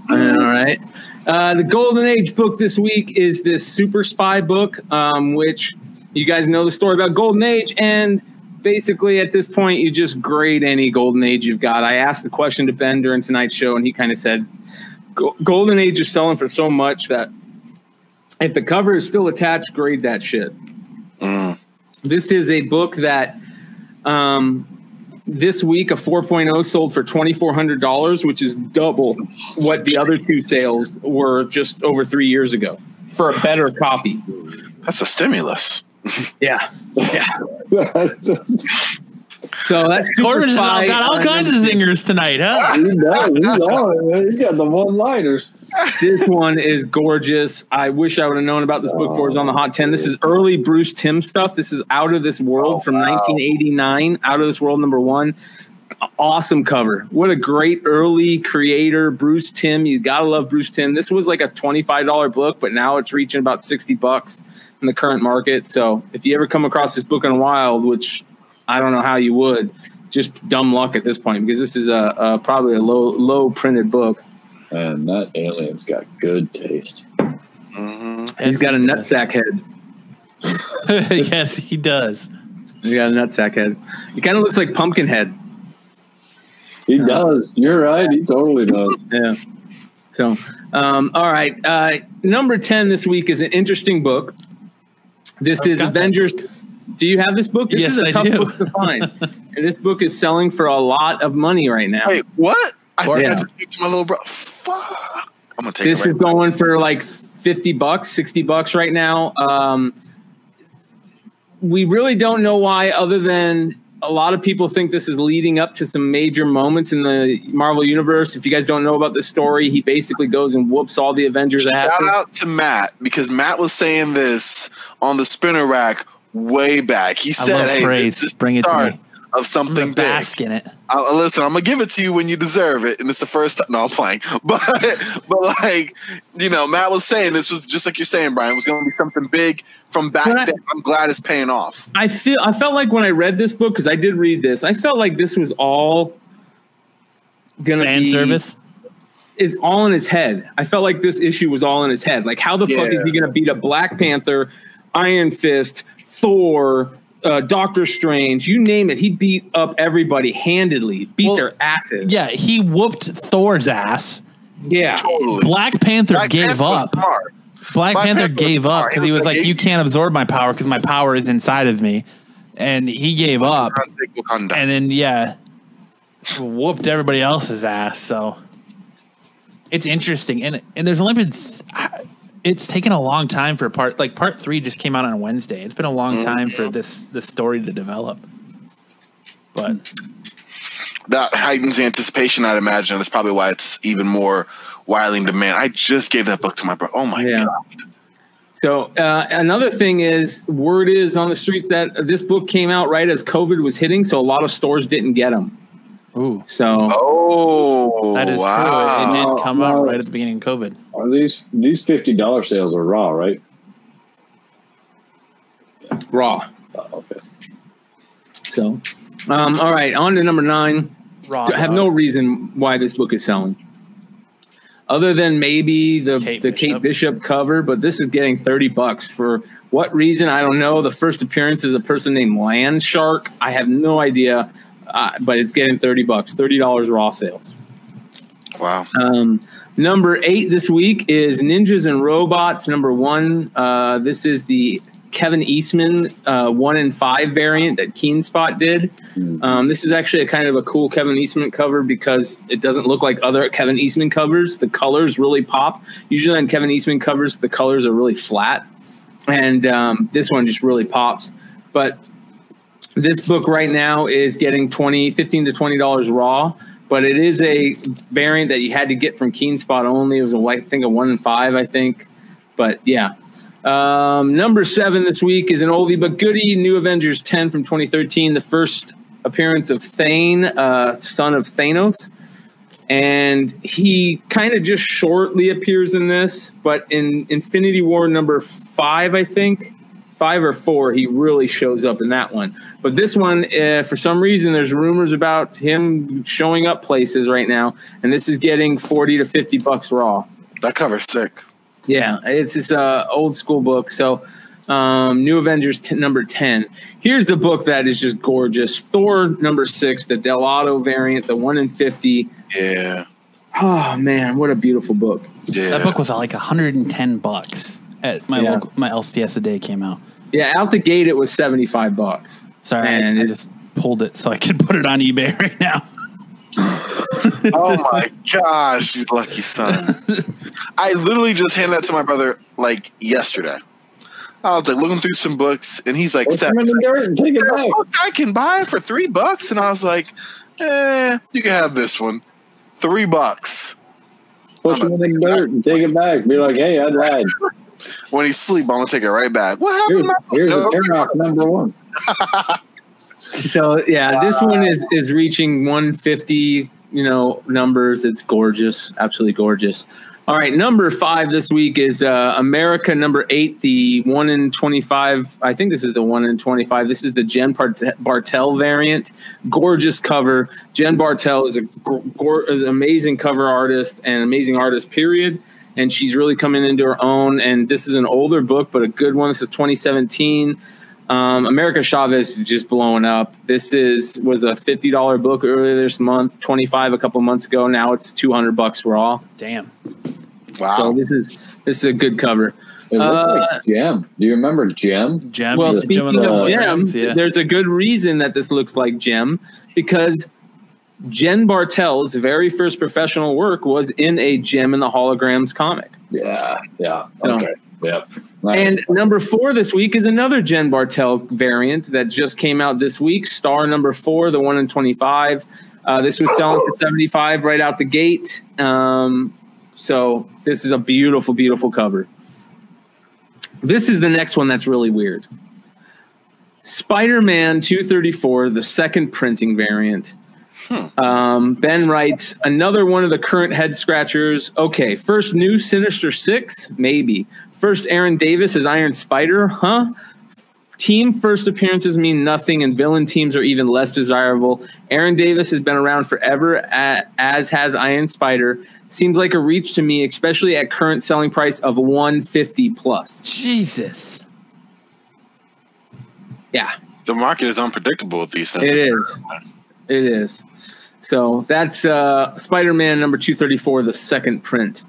[SPEAKER 5] All right. Uh, the Golden Age book this week is this Super Spy book, um, which you guys know the story about Golden Age. And basically, at this point, you just grade any Golden Age you've got. I asked the question to Ben during tonight's show, and he kind of said, "Go- Golden Age is selling for so much that if the cover is still attached, grade that shit.
[SPEAKER 1] Mm.
[SPEAKER 5] This is a book that um, this week a 4.0 sold for $2,400, which is double what the other two sales were just over three years ago for a better copy.
[SPEAKER 1] That's a stimulus.
[SPEAKER 5] Yeah. Yeah. So that's Super
[SPEAKER 4] Corbin has
[SPEAKER 5] Spy,
[SPEAKER 4] got all kinds of zingers tonight, huh?
[SPEAKER 2] he does. He's on it, man. He got the one liners.
[SPEAKER 5] This one is gorgeous. I wish I would have known about this book before it was on the Hot 10. This is early Bruce Timm stuff. This is Out of This World
[SPEAKER 2] Oh,
[SPEAKER 5] from
[SPEAKER 2] wow.
[SPEAKER 5] 1989. Out of This World number one. Awesome cover. What a great early creator, Bruce Timm. You gotta love Bruce Timm. This was like a $25 book, but now it's reaching about 60 bucks in the current market. So if you ever come across this book in a wild, which I don't know how you would, just dumb luck at this point because this is a, a probably a low low printed book.
[SPEAKER 2] And that alien's got good taste.
[SPEAKER 1] hmm
[SPEAKER 5] He's got a nutsack head.
[SPEAKER 4] yes, he does.
[SPEAKER 5] He's got a nutsack head. He kind of looks like Pumpkinhead.
[SPEAKER 2] He does. You're right. He totally does.
[SPEAKER 5] Yeah. So, um, all right. Uh, number 10 this week is an interesting book. This
[SPEAKER 4] I've
[SPEAKER 5] is
[SPEAKER 4] got that
[SPEAKER 5] Avengers. Do you have this book? This
[SPEAKER 4] Yes,
[SPEAKER 5] is a
[SPEAKER 4] I
[SPEAKER 5] tough
[SPEAKER 4] do.
[SPEAKER 5] book to find. and this book is selling for a lot of money right now.
[SPEAKER 1] Wait, what? I
[SPEAKER 5] Or-
[SPEAKER 1] think I
[SPEAKER 5] Yeah.
[SPEAKER 1] just to my little bro. Fuck. I'm gonna take
[SPEAKER 5] this
[SPEAKER 1] it
[SPEAKER 5] is
[SPEAKER 1] right.
[SPEAKER 5] going for like 50 bucks 60 bucks right now um, we really don't know why other than a lot of people think this is leading up to some major moments in the marvel universe if you guys don't know about this story he basically goes and whoops all the avengers
[SPEAKER 1] Shout
[SPEAKER 5] ass
[SPEAKER 1] out to Matt because Matt was saying this on the spinner rack way back. He said, "Hey,
[SPEAKER 4] praise.
[SPEAKER 1] this is
[SPEAKER 4] Bring it
[SPEAKER 1] the
[SPEAKER 4] to me.
[SPEAKER 1] of
[SPEAKER 4] I'm
[SPEAKER 1] something
[SPEAKER 4] gonna
[SPEAKER 1] big."
[SPEAKER 4] bask in it.
[SPEAKER 1] I, listen, I'm gonna give it to you when you deserve it, and it's the first time. No, I'm playing, but but like you know, Matt was saying this was just like you're saying, Brian. It was gonna be something big from back
[SPEAKER 5] I-
[SPEAKER 1] then. I'm glad it's paying off.
[SPEAKER 5] i feel i felt like when i read this book because i did read this i felt like this was all gonna
[SPEAKER 4] Fan
[SPEAKER 5] be
[SPEAKER 4] service.
[SPEAKER 5] it's all in his head. I felt like this issue was all in his head. Like, how the fuck is he going to beat a Black Panther, Iron Fist, Thor, uh, Doctor Strange, you name it. He beat up everybody handedly, beat
[SPEAKER 4] Well,
[SPEAKER 5] their asses.
[SPEAKER 4] Yeah, he whooped Thor's ass.
[SPEAKER 5] yeah.
[SPEAKER 1] Totally.
[SPEAKER 4] Black Panther
[SPEAKER 1] Black
[SPEAKER 4] gave
[SPEAKER 1] Panther
[SPEAKER 4] up. Black,
[SPEAKER 1] Black
[SPEAKER 4] Panther
[SPEAKER 1] Panther
[SPEAKER 4] gave up because
[SPEAKER 1] He
[SPEAKER 4] he
[SPEAKER 1] was
[SPEAKER 4] was
[SPEAKER 1] like,
[SPEAKER 4] like, "You can't absorb my power because my power is inside of me," and he gave up. And then yeah, whooped everybody else's ass. So it's interesting, and and there's only been th- it's taken a long time for part like part three just came out on Wednesday. It's been a long
[SPEAKER 1] Mm-hmm.
[SPEAKER 4] time for this this story to develop. But
[SPEAKER 1] that heightens anticipation, I'd imagine. That's probably why it's even more wildly in demand. I just gave that book to my brother. Oh my
[SPEAKER 5] Yeah.
[SPEAKER 1] god!
[SPEAKER 5] So uh, another thing is, word is on the streets that this book came out right as COVID was hitting, so a lot of stores didn't get them.
[SPEAKER 4] Ooh,
[SPEAKER 5] So
[SPEAKER 1] Oh,
[SPEAKER 4] that is
[SPEAKER 1] wow.
[SPEAKER 4] true. It did come out right at the beginning of COVID.
[SPEAKER 2] Are these these fifty dollar sales are raw, right?
[SPEAKER 5] raw.
[SPEAKER 2] Oh, okay.
[SPEAKER 5] So, um, all right, on to number nine.
[SPEAKER 4] Raw.
[SPEAKER 5] I have no reason why this book is selling, other than maybe the
[SPEAKER 4] Kate
[SPEAKER 5] the Kate
[SPEAKER 4] Bishop.
[SPEAKER 5] Bishop cover. But this is getting thirty bucks for what reason? I don't know. The first appearance is a person named Land Shark. I have no idea, uh, but it's getting thirty bucks, thirty dollars raw sales.
[SPEAKER 1] Wow.
[SPEAKER 5] Um, number eight this week is Ninjas and Robots. Number one, uh, this is the Kevin Eastman uh, one in five variant that Keenspot did. Um, this is actually a kind of a cool Kevin Eastman cover because it doesn't look like other Kevin Eastman covers. The colors really pop. Usually on Kevin Eastman covers, the colors are really flat, and um, this one just really pops. But this book right now is getting 20 15 to 20 dollars raw but it is a variant that you had to get from keenspot only. It was a i think a one in five i think. But yeah. Um, number seven this week is an oldie but goodie new avengers 10 from 2013 the first appearance of thane uh, son of thanos. And he kind of just shortly appears in this but in infinity war number five i think five or four, he really shows up in that one. But this one, uh, for some reason, there's rumors about him showing up places right now, and this is getting forty to fifty bucks raw.
[SPEAKER 1] That cover's sick.
[SPEAKER 5] Yeah, it's this uh, old school book. So, um, New Avengers t- number ten. Here's the book that is just gorgeous. Thor number six, the Dell'Otto variant, the one in fifty.
[SPEAKER 1] Yeah.
[SPEAKER 5] Oh man, what a beautiful book.
[SPEAKER 1] Yeah.
[SPEAKER 4] That book was like 110 bucks at my
[SPEAKER 5] Yeah.
[SPEAKER 4] local, my LCS a day came out.
[SPEAKER 5] Yeah, out the gate it was seventy five bucks.
[SPEAKER 4] Sorry,
[SPEAKER 5] And
[SPEAKER 4] I, I just pulled it so I could put it on eBay right now.
[SPEAKER 1] oh my gosh, you lucky son. I literally just handed that to my brother like yesterday. I was like looking through some books, and he's like,
[SPEAKER 2] Put
[SPEAKER 1] "Seth,
[SPEAKER 2] them in the dirt and take it
[SPEAKER 1] "Is there a
[SPEAKER 2] back.
[SPEAKER 1] I can buy it for three bucks. And I was like, eh, you can have this one. Three bucks.
[SPEAKER 2] Push them in the dirt and take it back. Be like, hey, I lied.
[SPEAKER 1] When he's asleep, I'm gonna take it right back. What happened? to my
[SPEAKER 2] here's a
[SPEAKER 1] book?
[SPEAKER 2] turn off number one.
[SPEAKER 5] So yeah, this one is is reaching 150, you know, numbers. It's gorgeous, absolutely gorgeous. All right, number five this week is uh, America. Number eight, the one in 25. I think this is the one in 25. This is the Jen Bart- Bartel variant. Gorgeous cover. Jen Bartel is a gor- gor- is an amazing cover artist and amazing artist. Period. And she's really coming into her own. And this is an older book, but a good one. This is 2017. Um, America Chavez is just blowing up. This is was a fifty dollar book earlier this month, twenty five a couple months ago. Now it's two hundred bucks raw.
[SPEAKER 4] Damn.
[SPEAKER 1] Wow.
[SPEAKER 5] So this is this is a good cover.
[SPEAKER 2] It looks
[SPEAKER 5] Uh,
[SPEAKER 2] like Jem. Do you remember Jem?
[SPEAKER 4] Jem.
[SPEAKER 5] Well, speaking
[SPEAKER 4] Jem
[SPEAKER 5] of
[SPEAKER 4] the Jem, yeah.
[SPEAKER 5] there's a good reason that this looks like Jem because Jen Bartel's very first professional work was in a Jem and the Holograms comic.
[SPEAKER 2] Yeah, yeah.
[SPEAKER 5] So-
[SPEAKER 2] Okay. Yep.
[SPEAKER 5] And number four this week is another Jen Bartel variant that just came out this week. Star number four, the one in 25. Uh, this was selling for 75 right out the gate. Um, so this is a beautiful, beautiful cover. This is the next one that's really weird. Spider Man 234, the second printing variant. Um, ben writes another one of the current head scratchers. Okay, first new Sinister Six, maybe. First Aaron Davis as Iron Spider, huh? Team first appearances mean nothing, and villain teams are even less desirable. Aaron Davis has been around forever, a- as has Iron Spider. Seems like a reach to me, especially at current selling price of 150 plus.
[SPEAKER 4] Jesus.
[SPEAKER 5] Yeah.
[SPEAKER 1] The market is unpredictable with these things.
[SPEAKER 5] It is. It is. So that's uh, Spider Man number 234, the second print.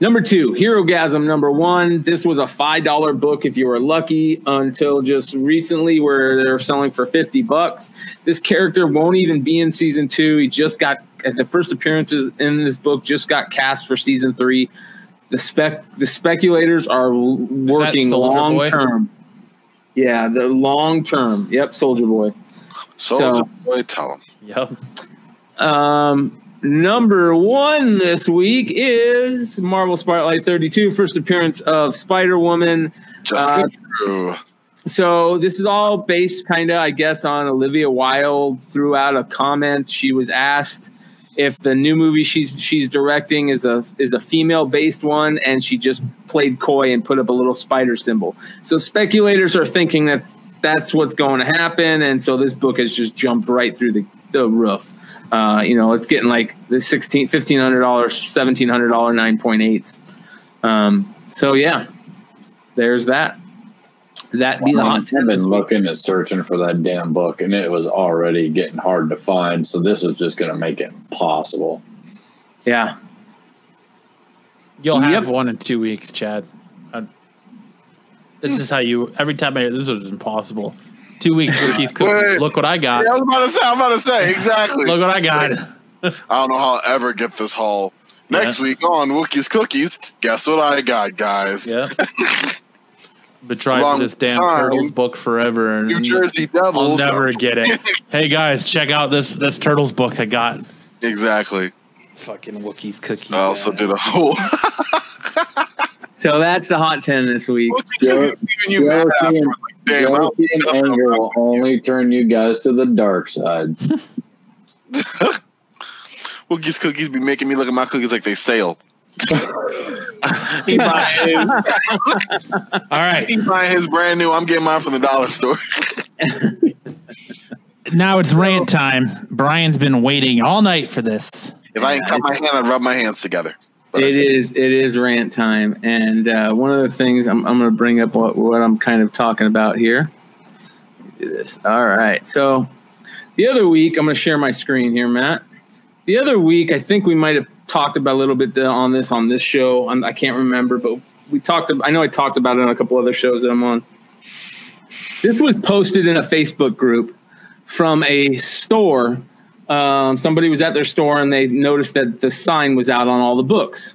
[SPEAKER 5] Number two, Herogasm number one. This was a $5 book if you were lucky until just recently where they're selling for 50 bucks. This character won't even be in season two. He just got at the first appearances in this book just got cast for season three. The spec the speculators are working long term. Yeah, the long term. Yep, Soldier Boy.
[SPEAKER 1] Soldier
[SPEAKER 5] So-
[SPEAKER 1] boy, tell him.
[SPEAKER 4] Yep.
[SPEAKER 5] Um, number one this week is Marvel Spotlight 32, first appearance of Spider Woman.
[SPEAKER 1] Jessica Drew.
[SPEAKER 5] So this is all based kind of, I guess, on Olivia Wilde threw out a comment. She was asked if the new movie she's she's directing is a is a female based one, and she just played coy and put up a little spider symbol. So speculators are thinking that that's what's going to happen, and so this book has just jumped right through the, the roof. Uh, you know, it's getting like the sixteen, fifteen hundred dollars, seventeen hundred dollar nine point eights. Um, so yeah, there's that. That be the hot
[SPEAKER 2] I've been looking and searching for that damn book, and it was already getting hard to find. So this is just going to make it impossible.
[SPEAKER 5] Yeah.
[SPEAKER 4] You'll have
[SPEAKER 5] Yep.
[SPEAKER 4] one in two weeks, Chad. This is how you. Every time I hear this is impossible. Two weeks cookies.
[SPEAKER 1] Wait.
[SPEAKER 4] cookies. Look what I got.
[SPEAKER 1] Yeah, I was about to say. I'm about to say exactly.
[SPEAKER 4] Look what I got.
[SPEAKER 1] I don't know how I'll ever get this haul. Next
[SPEAKER 4] Yeah.
[SPEAKER 1] week on Wookiees Cookies, guess what I got, guys?
[SPEAKER 4] Yeah. Been trying this damn
[SPEAKER 1] time.
[SPEAKER 4] turtles book forever, and
[SPEAKER 1] New Jersey Devils.
[SPEAKER 4] I'll never get it. hey guys, check out this this turtles book I got.
[SPEAKER 1] Exactly.
[SPEAKER 4] Fucking Wookiees cookies.
[SPEAKER 1] I also did a whole.
[SPEAKER 5] So that's the hot 10 this week.
[SPEAKER 2] Joe-
[SPEAKER 1] Even you mad
[SPEAKER 2] Joe
[SPEAKER 1] afterwards,
[SPEAKER 2] Keane-
[SPEAKER 1] like, damn, I don't
[SPEAKER 2] Jealousy and anger will only turn you guys to the dark side.
[SPEAKER 1] Wookiees Cookies be making me look at my cookies like they stale. he, buying his,
[SPEAKER 4] All right,
[SPEAKER 1] he buying his brand new. I'm getting mine from the dollar store.
[SPEAKER 4] now it's rant time. Brian's been waiting all night for this.
[SPEAKER 1] If I ain't cut my hand, I'd rub my hands together. But
[SPEAKER 5] It is it is rant time, and uh, one of the things I'm, I'm going to bring up what, what I'm kind of talking about here. Do this. All right. So the other week, I'm going to share my screen here, Matt. The other week, I think we might have talked about a little bit on this on this show. I'm, I can't remember, but we talked. I know I talked about it on a couple other shows that I'm on. This was posted in a Facebook group from a store um, somebody was at their store and they noticed that the sign was out on all the books.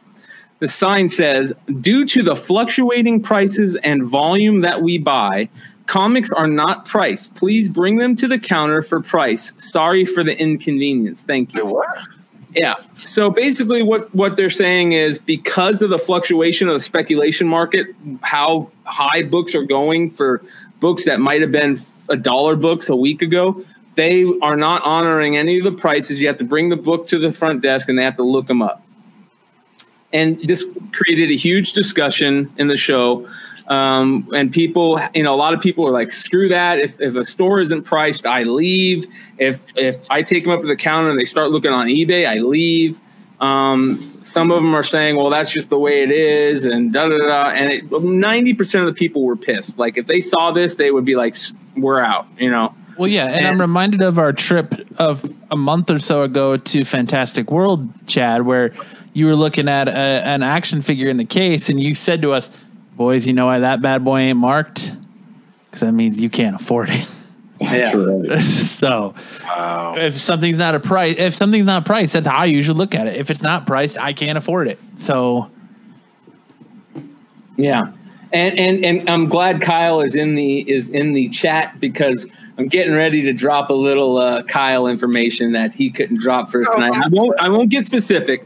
[SPEAKER 5] The sign says, Due to the fluctuating prices and volume that we buy, comics are not priced. Please bring them to the counter for price. Sorry for the inconvenience. Thank you.
[SPEAKER 1] What?
[SPEAKER 5] Yeah. So basically, what what they're saying is because of the fluctuation of the speculation market, how high books are going for books that might have been a dollar books a week ago, they are not honoring any of the prices. You have to bring the book to the front desk and they have to look them up. And this created a huge discussion in the show. Um, and people, you know, a lot of people are like, screw that. If, if a store isn't priced, I leave. If, if I take them up to the counter and they start looking on eBay, I leave. Um, some of them are saying, well, that's just the way it is. And da da da. And it, 90% of the people were pissed. Like if they saw this, they would be like, we're out, you know?
[SPEAKER 4] Well, yeah, and, I'm reminded of our trip of a month or so ago to Fantastic World, Chad, where you were looking at a, an action figure in the case, and you said to us, "Boys, you know why that bad boy ain't marked? Because that means you can't afford it."
[SPEAKER 2] That's right.
[SPEAKER 4] so,
[SPEAKER 1] Wow.
[SPEAKER 4] if something's not a price, if something's not priced, that's how I usually look at it. If it's not priced, I can't afford it. So,
[SPEAKER 5] Yeah. And, and and I'm glad Kyle is in the is in the chat because I'm getting ready to drop a little uh, Kyle information that he couldn't drop for us tonight. I won't I won't get specific,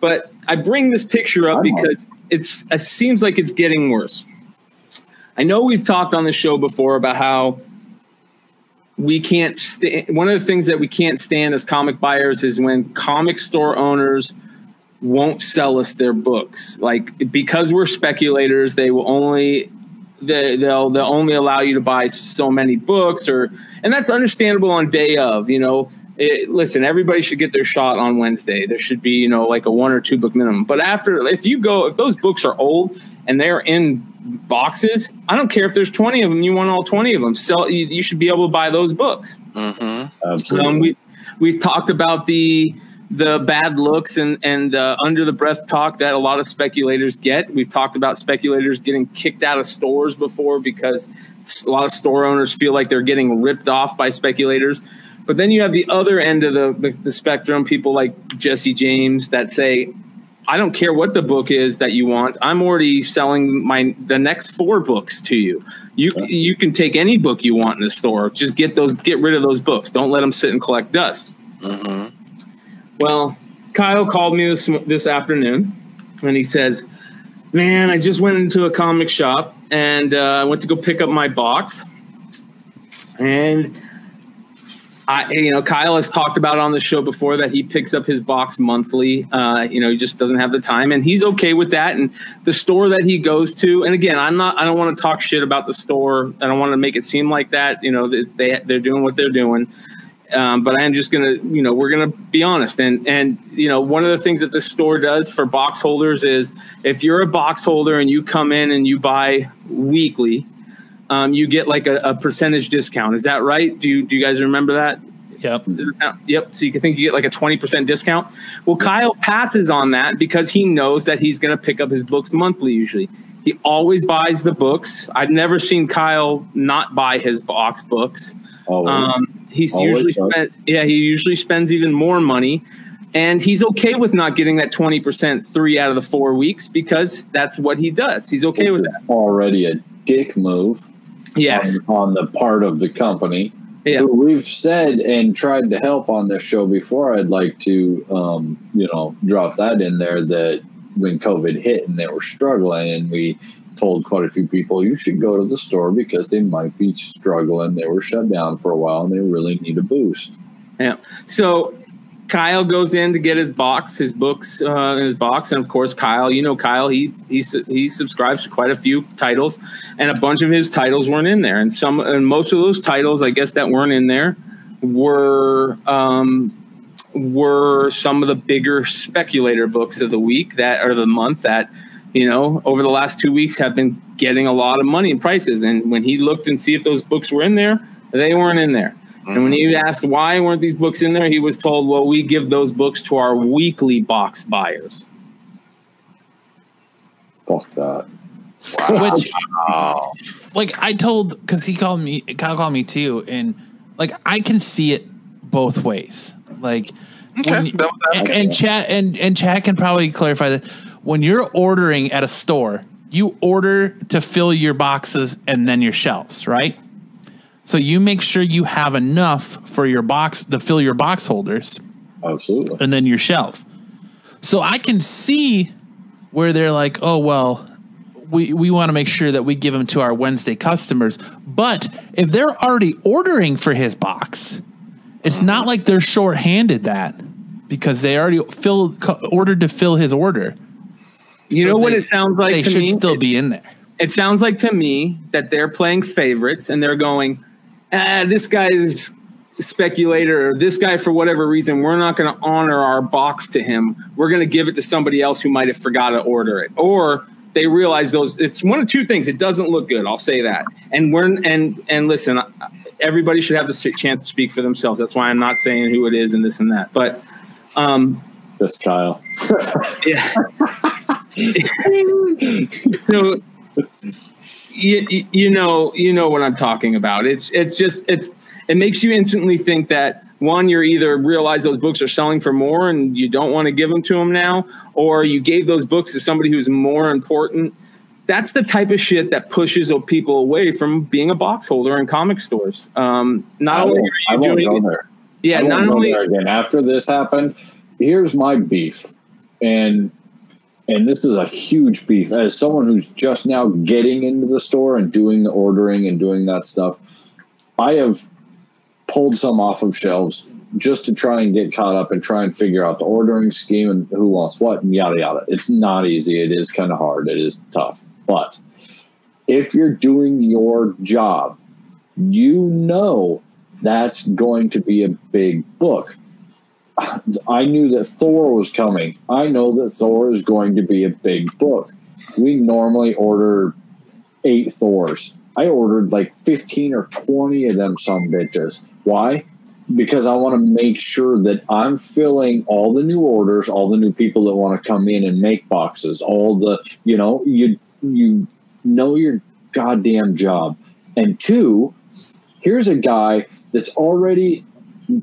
[SPEAKER 5] but I bring this picture up because it's it seems like it's getting worse. I know we've talked on the show before about how we can't stand one of the things that we can't stand as comic buyers is when comic store owners won't sell us their books. Like because we're speculators, they will only they, they'll they'll only allow you to buy so many books, or and that's understandable on day of. You know, it, listen, everybody should get their shot on Wednesday. There should be you know like a one or two book minimum. But after, if you go, if those books are old and they're in boxes, I don't care if there's 20 of them. You want all 20 of them. Sell. You, you should be able to buy those books.
[SPEAKER 1] Mm-hmm.
[SPEAKER 2] Absolutely.
[SPEAKER 5] Um, we we've talked about the the bad looks and and uh, under the breath talk that a lot of speculators get. We've talked about speculators getting kicked out of stores before because a lot of store owners feel like they're getting ripped off by speculators. But then you have the other end of the, the, the spectrum, people like Jesse James that say, I don't care what the book is that you want. I'm already selling my the next four books to you. You you can take any book you want in the store. Just get those get rid of those books. Don't let them sit and collect dust.
[SPEAKER 1] Mm-hmm.
[SPEAKER 5] Well, Kyle called me this this afternoon, and he says, "Man, I just went into a comic shop and uh, I went to go pick up my box, and I, you know, Kyle has talked about on the show before that he picks up his box monthly. Uh, you know, he just doesn't have the time, and he's okay with that. And the store that he goes to, and again, I'm not, I don't want to talk shit about the store. I don't want to make it seem like that. You know, they they're doing what they're doing. Um, but I'm just gonna, you know, we're gonna be honest, and and you know, one of the things that this store does for box holders is if you're a box holder and you come in and you buy weekly, um, you get like a, a percentage discount. Is that right? Do you do you guys remember that?
[SPEAKER 4] Yep.
[SPEAKER 5] Does it sound- Yep. So you can think you get like a 20% discount. Well, Kyle passes on that because he knows that he's going to pick up his books monthly usually. He always buys the books. I've never seen Kyle not buy his box books.
[SPEAKER 2] Always.
[SPEAKER 5] Um, he's
[SPEAKER 2] Always
[SPEAKER 5] usually spent, yeah, he usually spends even more money. And he's okay with not getting that 20% three out of the four weeks because that's what he does. He's okay with that.
[SPEAKER 2] Already a dick move
[SPEAKER 5] Yes.
[SPEAKER 2] on, on the part of the company.
[SPEAKER 5] Yeah.
[SPEAKER 2] who we've said and tried to help on this show before. I'd like to, um, you know, drop that in there that when COVID hit and they were struggling, and we told quite a few people you should go to the store because they might be struggling. They were shut down for a while and they really need a boost.
[SPEAKER 5] Yeah. So Kyle goes in to get his box, his books uh, in his box, and of course, Kyle, you know, Kyle, he he he subscribes to quite a few titles, and a bunch of his titles weren't in there, and some and most of those titles, I guess, that weren't in there were um, were some of the bigger speculator books of the week that or the month that you know over the last two weeks have been getting a lot of money in prices, and when he looked and see if those books were in there, they weren't in there. And when he mm. asked why weren't these books in there, he was told, "Well, we give those books to our weekly box buyers."
[SPEAKER 2] Fuck that.
[SPEAKER 4] Which, like, I told because he called me, Kyle called me too, and like I can see it both ways. Like,
[SPEAKER 1] Okay,
[SPEAKER 4] when-
[SPEAKER 1] that- that-
[SPEAKER 4] and, and chat and and chat can probably clarify that when you're ordering at a store, you order to fill your boxes and then your shelves, right? So you make sure you have enough for your box to fill your box holders
[SPEAKER 2] Absolutely.
[SPEAKER 4] and then your shelf. So I can see where they're like, oh well, we we want to make sure that we give them to our Wednesday customers. But if they're already ordering for his box, it's not like they're short-handed that because they already filled ordered to fill his order.
[SPEAKER 5] You
[SPEAKER 4] So
[SPEAKER 5] know what it sounds like
[SPEAKER 4] They
[SPEAKER 5] to
[SPEAKER 4] should
[SPEAKER 5] me?
[SPEAKER 4] still be in there.
[SPEAKER 5] It sounds like to me that they're playing favorites and they're going, ah, this guy's speculator or this guy for whatever reason, we're not going to honor our box to him. We're going to give it to somebody else who might have forgot to order it. Or they realize those it's one of two things. It doesn't look good. I'll say that. And we're and and listen, everybody should have the chance to speak for themselves. That's why I'm not saying who it is and this and that. But um
[SPEAKER 2] This Kyle.
[SPEAKER 5] yeah. so you, you- know you know what I'm talking about. It's it's just it's it makes you instantly think that one you're either realize those books are selling for more and you don't want to give them to them now, or you gave those books to somebody who's more important. That's the type of shit that pushes people away from being a box holder in comic stores. Um, not
[SPEAKER 2] I
[SPEAKER 5] only are you doing it,
[SPEAKER 2] there.
[SPEAKER 5] yeah,
[SPEAKER 2] won't
[SPEAKER 5] only
[SPEAKER 2] again. After this happened, here's my beef, and and this is a huge beef. As someone who's just now getting into the store and doing the ordering and doing that stuff, I have pulled some off of shelves just to try and get caught up and try and figure out the ordering scheme and who wants what and yada yada. It's not easy. It is kind of hard. It is tough, but if you're doing your job, you know that's going to be a big book. I knew that Thor was coming. I know that Thor is going to be a big book. we normally order eight Thors. I ordered like 15 or 20 of them some bitches. Why? Because I want to make sure that I'm filling all the new orders, all the new people that want to come in and make boxes, all the, you know, you you know your goddamn job. And two, here's a guy that's already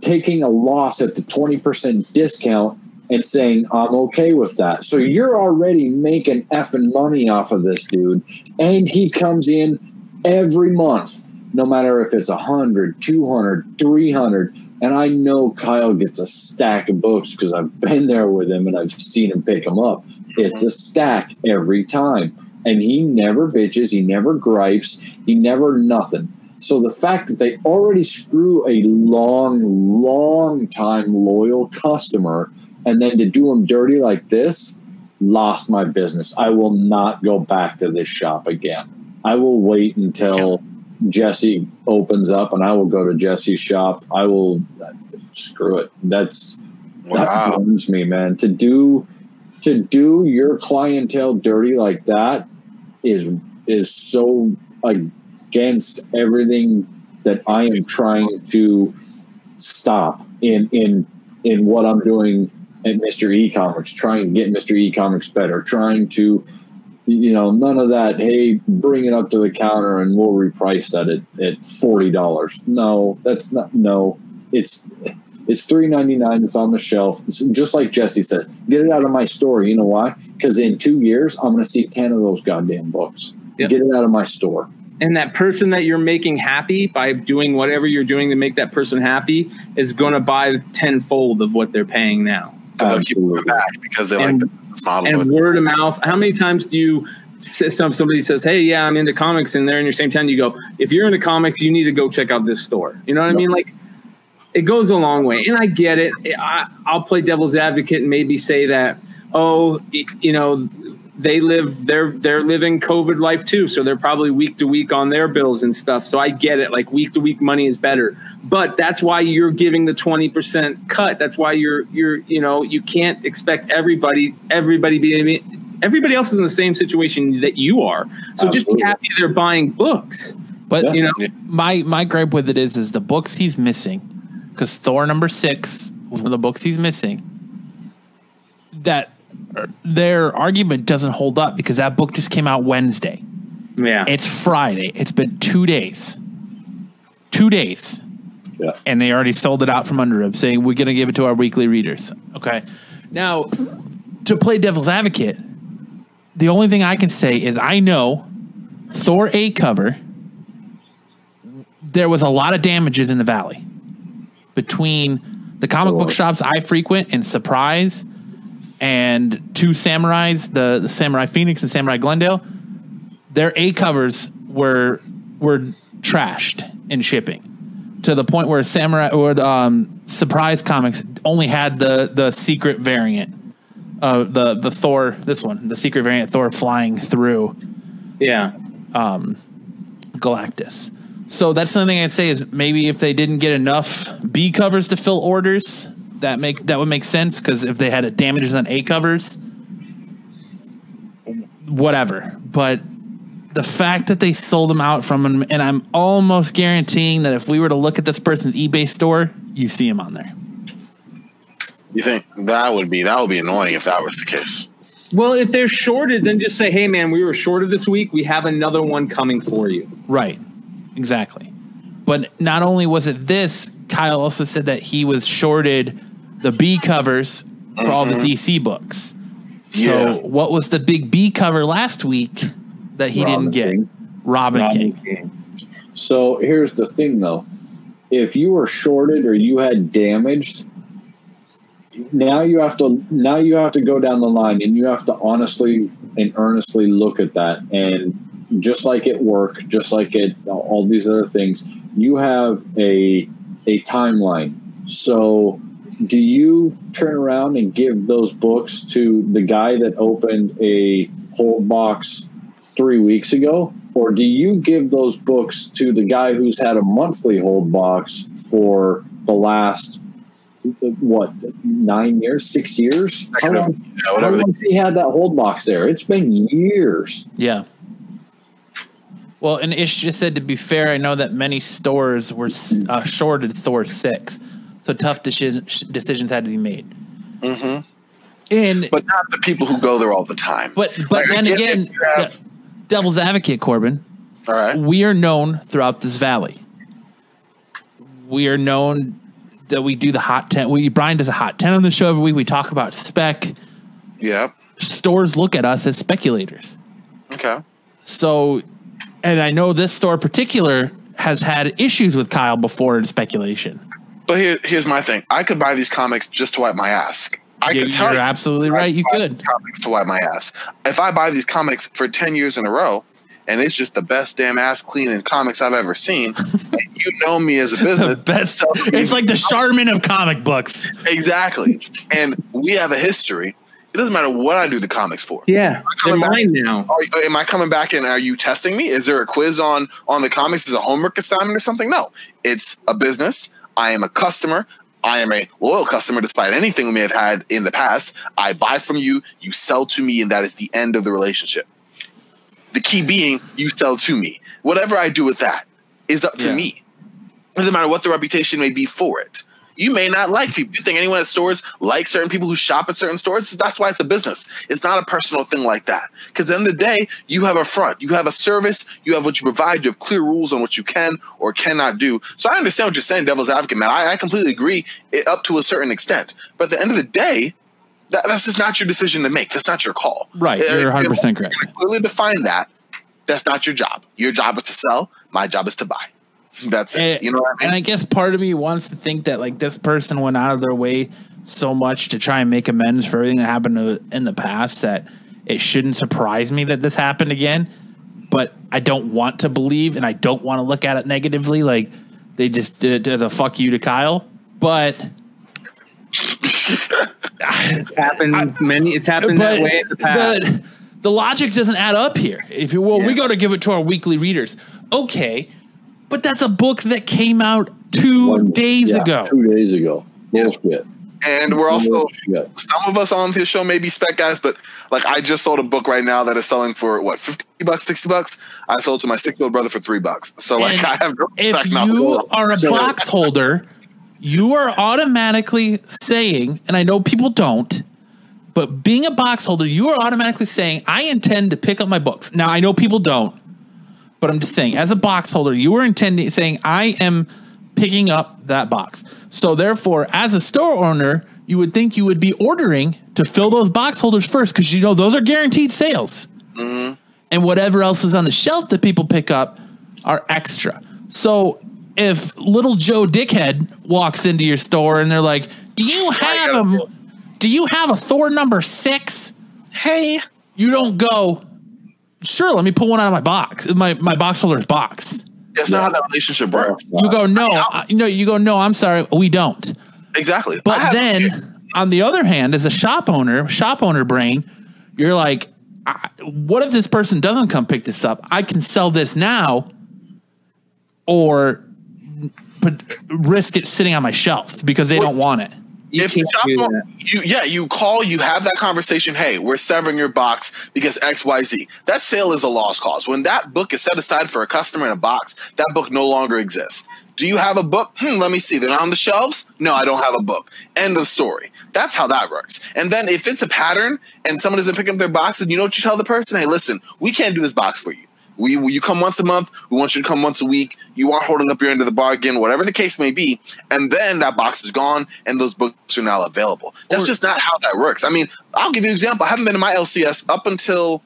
[SPEAKER 2] taking a loss at the 20% discount and saying, I'm okay with that. So you're already making effing money off of this dude. And he comes in every month, no matter if it's 100, 200, 300. And I know Kyle gets a stack of books because I've been there with him and I've seen him pick them up. It's a stack every time. And he never bitches, he never gripes, he never nothing. So the fact that they already screw a long, long time loyal customer and then to do them dirty like this, lost my business. I will not go back to this shop again. I will wait until Jesse opens up and I will go to Jesse's shop. I will screw it. That's that burns me, man. To do to do your clientele dirty like that is is so against everything that I am trying to stop in in in what I'm doing at Mr. E-commerce, trying to get Mr. E-commerce better, trying to you know, none of that, hey, bring it up to the counter and we'll reprice that at, at forty dollars. No, that's not no. It's it's three ninety nine. It's on the shelf. It's just like Jesse says, get it out of my store. You know why? Because in two years, I'm going to see ten of those goddamn books.
[SPEAKER 5] Yep.
[SPEAKER 2] Get it out of my store.
[SPEAKER 5] And that person that you're making happy by doing whatever you're doing to make that person happy is going to buy tenfold of what they're paying now.
[SPEAKER 1] And they'll keep
[SPEAKER 2] Absolutely.
[SPEAKER 1] back because they
[SPEAKER 5] And-
[SPEAKER 1] like the model.
[SPEAKER 5] and
[SPEAKER 1] with
[SPEAKER 5] word of mouth. How many times do you some somebody says, "Hey, yeah, I'm into comics," and they're in your same town? You go, "If you're into comics, you need to go check out this store." You know what I mean? Like, it goes a long way, and I get it. I, I'll play devil's advocate and maybe say that, oh, you know. They live they're they're living COVID life too, so they're probably week to week on their bills and stuff. So I get it. Like week to week money is better, but that's why you're giving the twenty percent cut. That's why you're you're you know you can't expect everybody everybody be everybody else is in the same situation that you are. So just be happy they're buying books.
[SPEAKER 4] But
[SPEAKER 2] Yeah.
[SPEAKER 5] You know,
[SPEAKER 4] my my gripe with it is is the books he's missing because Thor number six was one of the books he's missing. That their argument doesn't hold up because that book just came out Wednesday.
[SPEAKER 5] yeah.
[SPEAKER 4] It's Friday. It's been two days. Two days.
[SPEAKER 2] Yeah.
[SPEAKER 4] And they already sold it out from under him, saying we're gonna give it to our weekly readers. Okay. Now, to play devil's advocate, the only thing I can say is I know Thor A cover. There was a lot of damages in the valley between the comic book shops I frequent and Surprise and two samurais, the, the Samurai Phoenix and Samurai Glendale their A covers were were trashed in shipping to the point where Samurai or um, Surprise Comics only had the the secret variant of the the Thor this one the secret variant Thor flying through
[SPEAKER 5] yeah.
[SPEAKER 4] Galactus. So that's something I'd say is maybe if they didn't get enough B covers to fill orders, that make that would make sense because if they had a damages on A covers, whatever. But the fact that they sold them out from them, and I'm almost guaranteeing that if we were to look at this person's eBay store, you see him on there.
[SPEAKER 1] You think that would be that would be annoying if that was the case?
[SPEAKER 5] Well, if they're shorted, then just say, "Hey, man, we were shorted this week. We have another one coming for you."
[SPEAKER 4] Right. Exactly. But not only was it this, Kyle also said that he was shorted the B covers for all the mm-hmm. DC books.
[SPEAKER 1] Yeah.
[SPEAKER 4] So what was the big B cover last week that he
[SPEAKER 2] Robin
[SPEAKER 4] didn't get?
[SPEAKER 2] King.
[SPEAKER 4] Robin, King.
[SPEAKER 2] So here's the thing, though. If you were shorted or you had damaged, now you have to now you have to go down the line and you have to honestly and earnestly look at that. And just like at work, just like at all these other things, you have a a timeline. So do you turn around and give those books to the guy that opened a hold box three weeks ago? Or do you give those books to the guy who's had a monthly hold box for the last what nine years, six years? How long,
[SPEAKER 1] Yeah,
[SPEAKER 2] how long has he had that hold box there? It's been years.
[SPEAKER 4] Yeah. Well, and Ish just said to be fair, I know that many stores were uh, shorted Thor six, so tough decision, decisions had to be made.
[SPEAKER 1] hmm
[SPEAKER 4] And
[SPEAKER 1] But not the people who go there all the time.
[SPEAKER 4] but but
[SPEAKER 1] Like,
[SPEAKER 4] then again,
[SPEAKER 1] have-
[SPEAKER 4] de- devil's advocate, Corbin,
[SPEAKER 1] all right.
[SPEAKER 4] we are known throughout this valley. We are known that we do the hot ten. We Brian does a hot ten on the show every week. We talk about spec.
[SPEAKER 1] Yeah.
[SPEAKER 4] Stores look at us as speculators.
[SPEAKER 1] Okay.
[SPEAKER 4] So, and I know this store in particular has had issues with Kyle before in speculation.
[SPEAKER 1] But here, here's my thing. I could buy these comics just to wipe my ass. I
[SPEAKER 4] You-
[SPEAKER 1] could tell
[SPEAKER 4] You're
[SPEAKER 1] you
[SPEAKER 4] absolutely
[SPEAKER 1] I
[SPEAKER 4] right. You could.
[SPEAKER 1] comics to wipe my ass. If I buy these comics for ten years in a row, and it's just the best damn ass cleaning comics I've ever seen, and you know me as a
[SPEAKER 4] The
[SPEAKER 1] business,
[SPEAKER 4] best.
[SPEAKER 1] so-
[SPEAKER 4] It's like the Charmin of comic books.
[SPEAKER 1] exactly. And we have a history. It doesn't matter what I do the comics for.
[SPEAKER 5] Yeah, they're
[SPEAKER 1] coming back.
[SPEAKER 5] mine now.
[SPEAKER 1] Are, am I coming back and are you testing me? Is there a quiz on on the comics Is a homework assignment or something? No, it's a business. I am a customer. I am a loyal customer, despite anything we may have had in the past. I buy from you, you sell to me, and that is the end of the relationship. The key being you sell to me. Whatever I do with that is up to
[SPEAKER 4] Yeah.
[SPEAKER 1] me. It doesn't matter what the reputation may be for it. You may not like people. You think anyone at stores likes certain people who shop at certain stores? That's why it's a business. It's not a personal thing like that. Because at the end of the day, you have a front, you have a service, you have what you provide, you have clear rules on what you can or cannot do. So I understand what you're saying, devil's advocate, man. I, I completely agree it, up to a certain extent. But at the end of the day, that, that's just not your decision to make. That's not your call.
[SPEAKER 4] Right.
[SPEAKER 1] Uh,
[SPEAKER 4] You're 100
[SPEAKER 1] you
[SPEAKER 4] percent correct.
[SPEAKER 1] Clearly define that. That's not your job. Your job is to sell. My job is to buy. That's it. You know what I mean?
[SPEAKER 4] and I guess part of me wants to think that like this person went out of their way so much to try and make amends for everything that happened to, in the past that it shouldn't surprise me that this happened again. But I don't want to believe, and I don't want to look at it negatively. Like they just did it as a fuck you to Kyle. But
[SPEAKER 5] It's happened many. It's happened that way in the past.
[SPEAKER 4] the, the logic doesn't add up here. If you well, we
[SPEAKER 5] Yeah.
[SPEAKER 4] go to give it to our weekly readers. Okay, but that's a book that came out two
[SPEAKER 2] One-
[SPEAKER 4] days
[SPEAKER 2] yeah,
[SPEAKER 4] ago.
[SPEAKER 2] Two days ago. Bullshit.
[SPEAKER 1] and we're also
[SPEAKER 2] Bullshit.
[SPEAKER 1] some of us on this show may be spec guys, but like I just sold a book right now that is selling for what fifty bucks, sixty bucks. I sold to my six year old brother for three bucks. So like
[SPEAKER 4] And
[SPEAKER 1] I have no
[SPEAKER 4] if
[SPEAKER 1] spec now.
[SPEAKER 4] you are a
[SPEAKER 2] So-
[SPEAKER 4] box holder, you are automatically saying, and I know people don't, but being a box holder, you are automatically saying, I intend to pick up my books. Now, I know people don't, but I'm just saying, as a box holder, you were intending saying, I am picking up that box. So, therefore, as a store owner, you would think you would be ordering to fill those box holders first because you know those are guaranteed sales and whatever else is on the shelf that people pick up are extra. So if little Joe Dickhead walks into your store and they're like, "Do you have a do you have a Thor number 6?"
[SPEAKER 1] hey,
[SPEAKER 4] You don't go, "Sure, let me pull one out of my box. My my box holder's box."
[SPEAKER 1] that's not how that relationship works.
[SPEAKER 4] You go, "No, I, no, you go, "No, I'm sorry, we don't."
[SPEAKER 1] Exactly.
[SPEAKER 4] But then, on the other hand, as a shop owner, shop owner brain, you're like, I, what if this person doesn't come pick this up? I can sell this now, or risk it sitting on my shelf because they don't want it.
[SPEAKER 5] You
[SPEAKER 1] if you,
[SPEAKER 5] can't
[SPEAKER 1] shop
[SPEAKER 5] do that.
[SPEAKER 1] you yeah you call you have that conversation hey we're severing your box because xyz that sale is a lost cause. When that book is set aside for a customer in a box that book no longer exists. Do you have a book? Hmm let me see. They're not on the shelves? No i don't have a book. End of story. That's how that works. And then if it's a pattern and someone doesn't pick up their box and you know what you tell the person? Hey listen we can't do this box for you. We, we- you come once a month. We want you to come once a week. You aren't holding up your end of the bargain, whatever the case may be. And then that box is gone, and those books are now available. That's
[SPEAKER 4] Or-
[SPEAKER 1] just not how that works. I mean, I'll give you an example. I haven't been to my LCS up until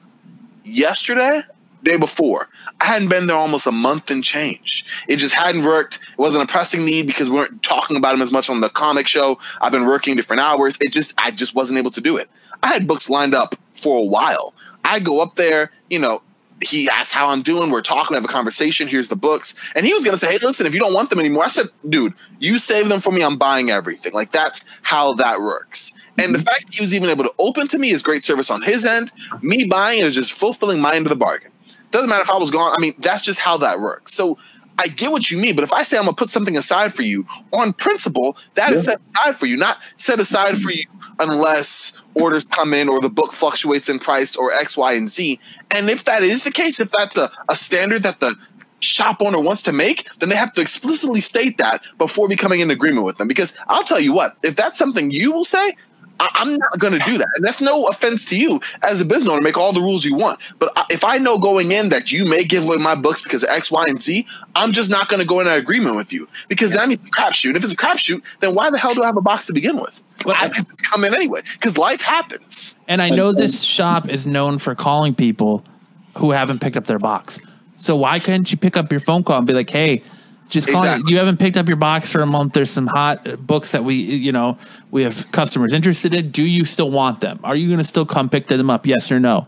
[SPEAKER 1] yesterday, day before. I hadn't been there almost a month and change. It just hadn't worked. It wasn't a pressing need because we weren't talking about them as much on the comic show. I've been working different hours. It just I just wasn't able to do it. I had books lined up for a while. I go up there, you know, he asks how I'm doing. We're talking, we have a conversation. Here's the books. And he was going to say, hey, listen, if you don't want them anymore, I said, dude, you save them for me. I'm buying everything. Like, that's how that works. And the mm-hmm. fact that he was even able to open to me is great service on his end. Me buying it is just fulfilling my end of the bargain. Doesn't matter if I was gone. I mean, that's just how that works. So I get what you mean, but if I say I'm gonna put something aside for you on principle, that is
[SPEAKER 2] Yeah.
[SPEAKER 1] set aside for you, not set aside for you unless orders come in or the book fluctuates in price or X, Y, and Z. And if that is the case, if that's a, a standard that the shop owner wants to make, then they have to explicitly state that before becoming in agreement with them. Because I'll tell you what, if that's something you will say, I- I'm not going to do that. And that's no offense to you as a business owner. Make all the rules you want. But I- if I know going in that you may give away my books because X, Y, and Z, I'm just not going to go in an agreement with you because that means it's a crapshoot. If it's a crapshoot, then why the hell do I have a box to begin with? But I could just come in anyway because life happens.
[SPEAKER 4] And I know this shop is known for calling people who haven't picked up their box. So why couldn't you pick up your phone call and be like, "Hey, just calling.
[SPEAKER 1] Exactly.
[SPEAKER 4] You haven't picked up your box for a month. There's some hot uh, books that we, you know, we have customers interested in. Do you still want them? Are you going to still come pick them up? Yes or no?"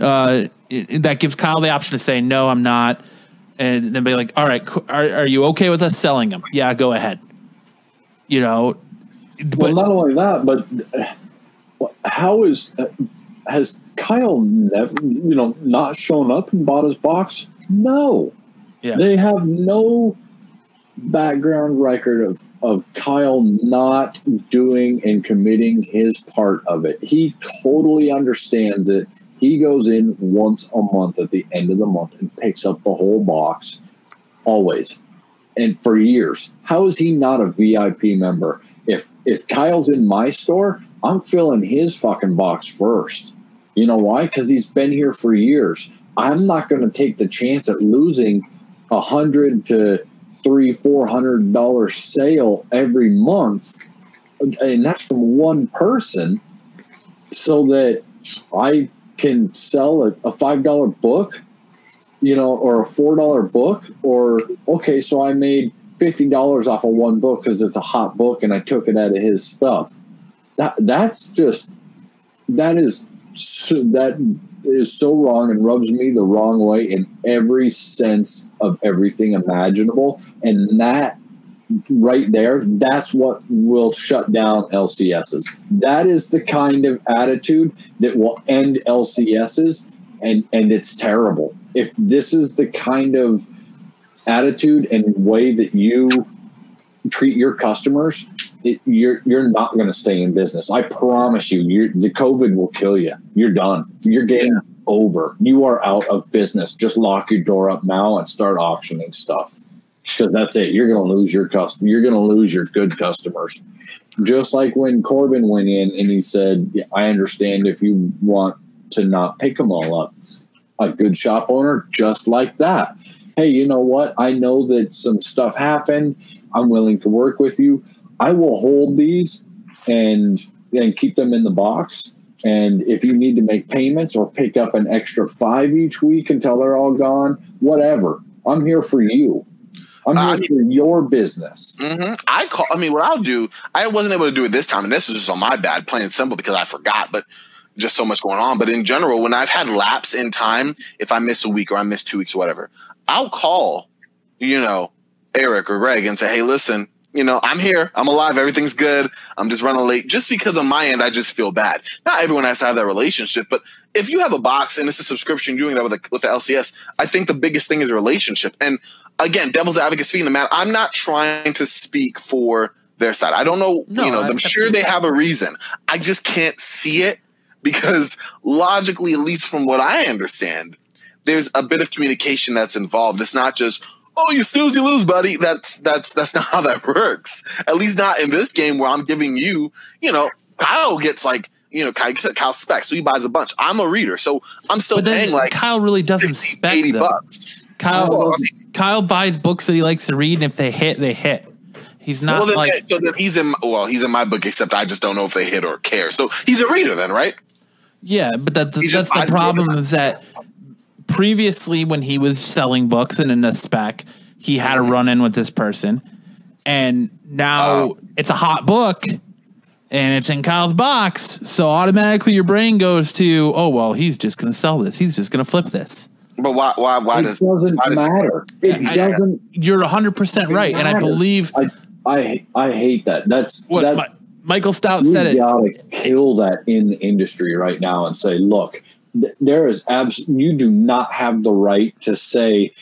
[SPEAKER 4] Uh, it- that gives Kyle the option to say, "No, I'm not," and then be like, "All right, are, are you okay with us selling them? Yeah, go ahead." You know,
[SPEAKER 2] Well,
[SPEAKER 4] but
[SPEAKER 2] not only that, but uh, how is uh, has Kyle never, you know, not shown up and bought his box? No,
[SPEAKER 4] Yeah.
[SPEAKER 2] they have no background record of of Kyle not doing and committing his part of it. He totally understands it. He goes in once a month at the end of the month and picks up the whole box, always and for years. How is he not a VIP member? If if Kyle's in my store, I'm filling his fucking box first. You know why? Because he's been here for years. I'm not going to take the chance at losing a hundred to three, four hundred dollar sale every month, and that's from one person, so that I can sell a, a five dollar book you know, or a four dollar book, or okay, so I made fifty dollars off of one book because it's a hot book and I took it out of his stuff. That that's just that is that is so wrong and rubs me the wrong way in every sense of everything imaginable, and that right there, that's what will shut down LCSs. That is the kind of attitude that will end LCSs, and and it's terrible. If this is the kind of attitude and way that you treat your customers, it, you're you're not going to stay in business. I promise you. You're, the COVID will kill you. You're done. You're getting over. You are out of business. Just lock your door up now and start auctioning stuff because that's it. You're going to lose your custom. You're going to lose your good customers. Just like when Corbin went in and he said, yeah, "I understand if you want to not pick them all up." A good shop owner, just like that. Hey, you know what? I know that some stuff happened. I'm willing to work with you. I will hold these and and keep them in the box. And if you need to make payments or pick up an extra five each week until they're all gone, whatever. I'm here for you. I'm
[SPEAKER 1] I
[SPEAKER 2] here
[SPEAKER 1] mean-
[SPEAKER 2] for your business.
[SPEAKER 1] hmm I call. I mean, what I'll do. I wasn't able to do it this time, and this was just on my bad, plain and simple, because I forgot. But just so much going on. But in general, when I've had lapse in time, if I miss a week or I miss two weeks or whatever, I'll call, you know, Eric or Greg and say, "Hey, listen." You know, I'm here. I'm alive. Everything's good. I'm just running late. Just because on my end, I just feel bad. Not everyone has to have that relationship, but if you have a box and it's a subscription, doing that with, a, with the LCS, I think the biggest thing is a relationship. And again, devil's advocate speaking, the man, I'm not trying to speak for their side. I don't know,
[SPEAKER 4] No,
[SPEAKER 1] you know, I'm sure they have a reason. I just can't see it because logically, at least from what I understand, there's a bit of communication that's involved. It's not just, oh, you snooze, you lose, buddy. That's that's that's not how that works. At least not in this game where I'm giving you, you know, Kyle gets like, you know, Kyle, Kyle specs, so he buys a bunch. I'm a reader, so I'm still
[SPEAKER 4] but
[SPEAKER 1] paying like
[SPEAKER 4] Kyle really doesn't
[SPEAKER 1] 60,
[SPEAKER 4] spec
[SPEAKER 1] 80
[SPEAKER 4] them.
[SPEAKER 1] bucks.
[SPEAKER 4] Kyle
[SPEAKER 1] Well, I mean,
[SPEAKER 4] Kyle buys books that he likes to read, and if they hit, they hit. He's not
[SPEAKER 1] well, then,
[SPEAKER 4] like
[SPEAKER 1] so then he's in. my- Well, he's in my book, except I just don't know if they hit or care. So he's a reader, then, right?
[SPEAKER 4] yeah, but that's that's the problem is that previously when he was selling books and in a spec, he had a run in with this person, and now
[SPEAKER 1] Oh.
[SPEAKER 4] it's a hot book. And it's in Kyle's box, so automatically your brain goes to, oh well, he's just gonna sell this. He's just gonna flip this.
[SPEAKER 1] But why? Why? Why
[SPEAKER 2] it
[SPEAKER 1] does?
[SPEAKER 2] doesn't
[SPEAKER 1] why does-
[SPEAKER 2] matter. It
[SPEAKER 4] I-
[SPEAKER 2] doesn't.
[SPEAKER 4] You're 100 percent right, and I believe
[SPEAKER 2] I I I hate that. That's
[SPEAKER 4] what
[SPEAKER 2] that.
[SPEAKER 4] Mi- Michael Stout
[SPEAKER 2] you
[SPEAKER 4] said it.
[SPEAKER 2] gotta kill that in the industry right now and say, look, th- there is abs. You do not have the right to say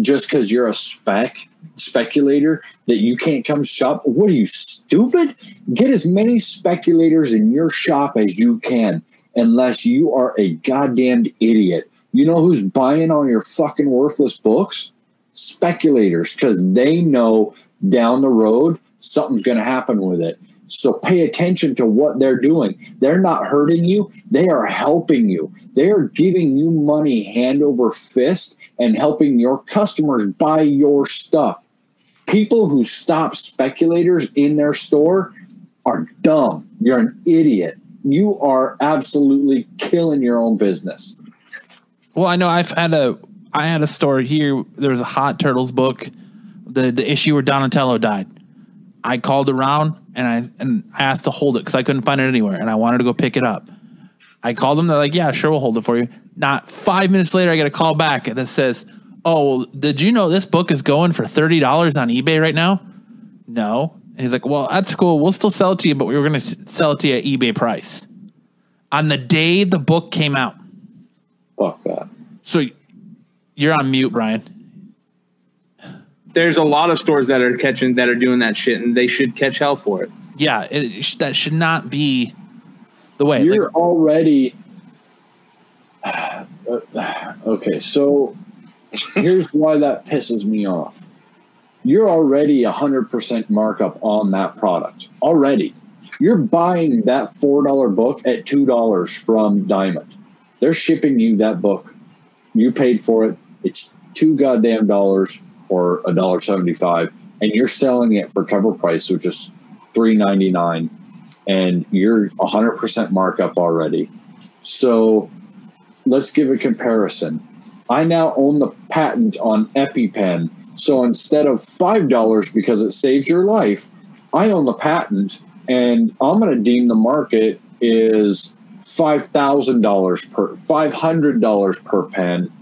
[SPEAKER 2] just because you're a spec speculator that you can't come shop. What are you stupid? Get as many speculators in your shop as you can, unless you are a goddamned idiot. You know who's buying all your fucking worthless books? Speculators, because they know down the road something's going to happen with it. So pay attention to what they're doing. They're not hurting you, they are helping you. They are giving you money hand over fist and helping your customers buy your stuff. People who stop speculators in their store are dumb. You're an idiot. You are absolutely killing your own business.
[SPEAKER 4] Well, I know I've had a I had a store here. There was a Hot Turtles book, the the issue where Donatello died. I called around and I and I asked to hold it because I couldn't find it anywhere, and I wanted to go pick it up. I called them. They're like, "Yeah, sure, we'll hold it for you." Not five minutes later, I get a call back that says, "Oh, well, did you know this book is going for thirty dollars on eBay right now?" No. And he's like, "Well, that's cool. We'll still sell it to you, but we were going to sell it to you at eBay price." On the day the book came out,
[SPEAKER 2] Fuck that.
[SPEAKER 4] so you're on mute, Brian.
[SPEAKER 5] There's a lot of stores that are catching that are doing that shit, and they should catch hell for it.
[SPEAKER 4] Yeah, it, that should not be the way.
[SPEAKER 2] You're
[SPEAKER 4] Like,
[SPEAKER 2] already. okay, so here's why that pisses me off. You're already 100% markup on that product. Already. You're buying that $4 book at $2 from Diamond. They're shipping you that book. You paid for it. It's two goddamn dollars or a dollar seventy-five, and you're selling it for cover price, which is three ninety-nine, and you're 100% markup already. So let's give a comparison. I now own the patent on EpiPen. So instead of $5 because it saves your life, I own the patent and I'm going to deem the market is $5,000 per $500 per pen,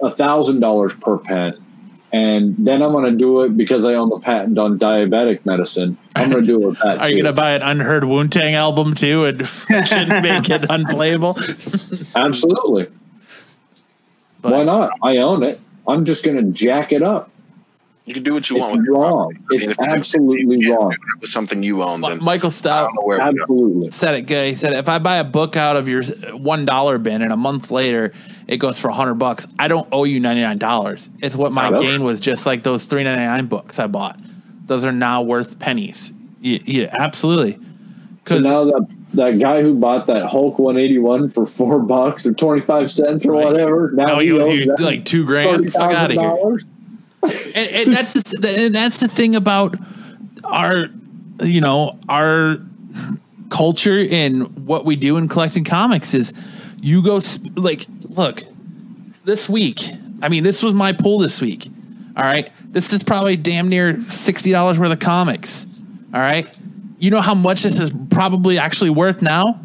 [SPEAKER 2] $1,000 per pen. And then I'm going to do it because I own the patent on diabetic medicine. I'm going to do it
[SPEAKER 4] are you going to buy an unheard Wu Tang album too and make it unplayable?
[SPEAKER 2] Absolutely.
[SPEAKER 4] But-
[SPEAKER 2] Why not? I own it. I'm just going to jack it up.
[SPEAKER 1] You can do what you
[SPEAKER 2] It's
[SPEAKER 1] want with your
[SPEAKER 2] wrong.
[SPEAKER 1] property. I mean,
[SPEAKER 2] It's absolutely
[SPEAKER 1] if
[SPEAKER 2] wrong.
[SPEAKER 1] do it with something you own, then
[SPEAKER 4] Michael
[SPEAKER 1] I
[SPEAKER 4] Stout
[SPEAKER 1] don't know where we go.
[SPEAKER 2] Absolutely.
[SPEAKER 4] said it good. He said, if I buy a book out of your one dollar bin and a month later it goes for a hundred bucks, I don't owe you ninety nine dollars. It's what my
[SPEAKER 2] not over.
[SPEAKER 4] gain was, just like those three ninety nine books I bought. Those are now worth pennies. Yeah, yeah absolutely.
[SPEAKER 2] So now that that guy who bought that Hulk 181 for four bucks or 25 cents or
[SPEAKER 4] Right.
[SPEAKER 2] whatever, now
[SPEAKER 4] Now
[SPEAKER 2] he
[SPEAKER 4] he owes
[SPEAKER 2] owes
[SPEAKER 4] you like two grand. Fuck out of here.
[SPEAKER 2] $30,000.
[SPEAKER 4] and, and that's the, and that's the thing about our you know our culture and what we do in collecting comics is you go sp- like look this week i mean this was my pull this week all right? This is probably damn near $60 worth of comics all right? You know how much this is probably actually worth now?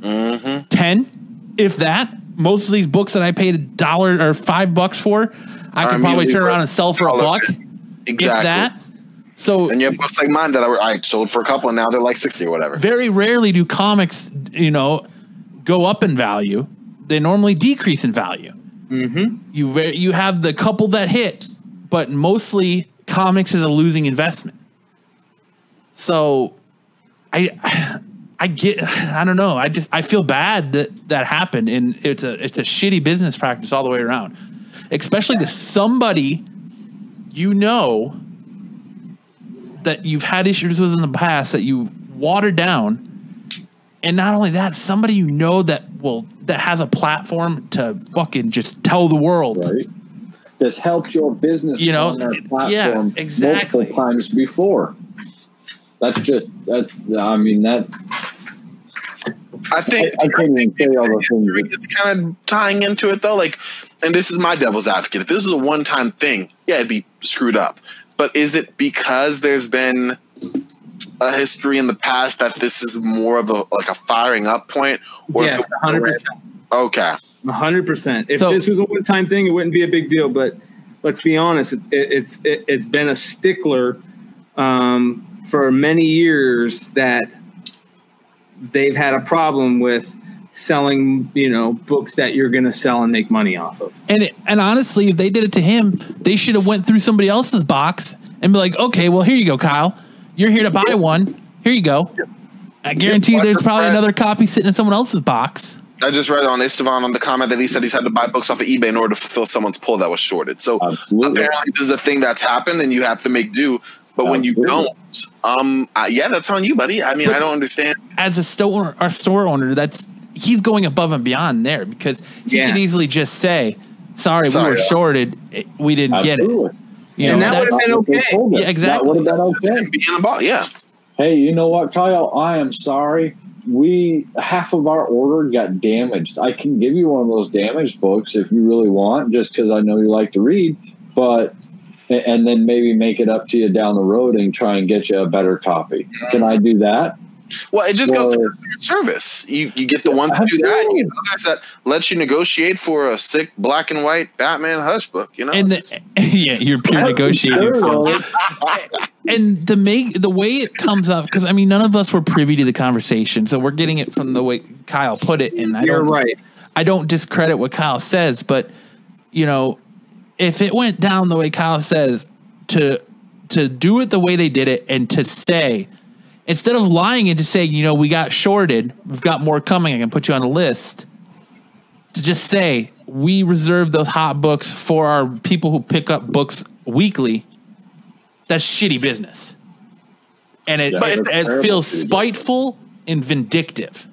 [SPEAKER 4] Mm-hmm. 10 if that. Most of these books that i paid a dollar or five bucks for i could probably turn around and sell for a buck
[SPEAKER 1] it.
[SPEAKER 4] if
[SPEAKER 1] Exactly.
[SPEAKER 4] that so
[SPEAKER 1] And you have books like mine that I, I sold for a couple, and now they're like sixty or whatever.
[SPEAKER 4] very rarely do comics you know go up in value they normally decrease in value
[SPEAKER 5] Mm-hmm.
[SPEAKER 4] you you have the couple that hit but mostly comics is a losing investment so i i get i don't know i just i feel bad that that happened and it's a it's a shitty business practice all the way around especially to somebody you know that you've had issues with in the past that you watered down and not only that somebody you know that will that has a platform to fucking just tell the world
[SPEAKER 2] right? That's helped your business
[SPEAKER 4] You know,
[SPEAKER 2] on our
[SPEAKER 4] yeah, exactly.
[SPEAKER 2] multiple times before. That's just that's. I mean that.
[SPEAKER 1] I
[SPEAKER 2] I,
[SPEAKER 1] think
[SPEAKER 2] I can't even say all the things.
[SPEAKER 1] it's kind of tying into it though. Like, and this is my devil's advocate. If this was a one-time thing, yeah, it'd be screwed up. But is it because there's been a history in the past that this is more of a like a firing up point? Or
[SPEAKER 5] Yes, hundred percent.
[SPEAKER 1] Okay.
[SPEAKER 5] hundred percent. If
[SPEAKER 4] So-
[SPEAKER 5] this was a one-time thing, it wouldn't be a big deal. But let's be honest, it, it, it's it, it's been a stickler um, for many years that they've had a problem with selling, you know, books that you're going to sell and make money off of.
[SPEAKER 4] And it, and honestly, if they did it to him, they should have went through somebody else's box and be like, okay, well here you go, Kyle. You're here to buy one. Here you go. I guarantee you, there's probably another copy sitting in someone else's box.
[SPEAKER 1] I just read on Estevan on the comment that he said he's had to buy books off of eBay in order to fulfill someone's pull that was shorted. So
[SPEAKER 2] Absolutely.
[SPEAKER 1] apparently this is a thing that's happened and you have to make do. But when you don't, um, uh, yeah, that's on you, buddy. I mean, I don't understand.
[SPEAKER 4] As a store, our store owner, that's he's going above and beyond there because he
[SPEAKER 5] Yeah.
[SPEAKER 4] could easily just say, "Sorry,
[SPEAKER 1] Sorry,
[SPEAKER 4] we were
[SPEAKER 1] yeah.
[SPEAKER 4] shorted. We didn't get it." You
[SPEAKER 5] And
[SPEAKER 4] know,
[SPEAKER 5] that would've been okay.
[SPEAKER 4] Yeah, exactly.
[SPEAKER 2] That would have been okay.
[SPEAKER 1] Being about, yeah.
[SPEAKER 2] Hey, you know what, Kyle? I am sorry. We half of our order got damaged. I can give you one of those damaged books if you really want, just because I know you like to read. But and then maybe make it up to you down the road and try and get you a better copy. Can I do that?
[SPEAKER 1] Well, it just goes to
[SPEAKER 2] Well-
[SPEAKER 1] customer service. You you get the one to do that. and You get guys that lets you negotiate for a sick black and white Batman hush book. You know,
[SPEAKER 4] and the, yeah, you're pure negotiating.
[SPEAKER 2] Sure,
[SPEAKER 4] and the make the way it comes up because I mean none of us were privy to the conversation, so we're getting it from the way Kyle put it, and I
[SPEAKER 5] You're
[SPEAKER 4] don't
[SPEAKER 5] right.
[SPEAKER 4] I don't discredit what Kyle says, but you know, if it went down the way Kyle says to to do it the way they did it and to say instead of lying and just saying, you know, we got shorted, we've got more coming, I can put you on a list. To just say we reserve those hot books for our people who pick up books weekly. That's shitty business, and it,
[SPEAKER 2] Yeah,
[SPEAKER 4] it, it feels
[SPEAKER 2] dude.
[SPEAKER 4] spiteful and vindictive.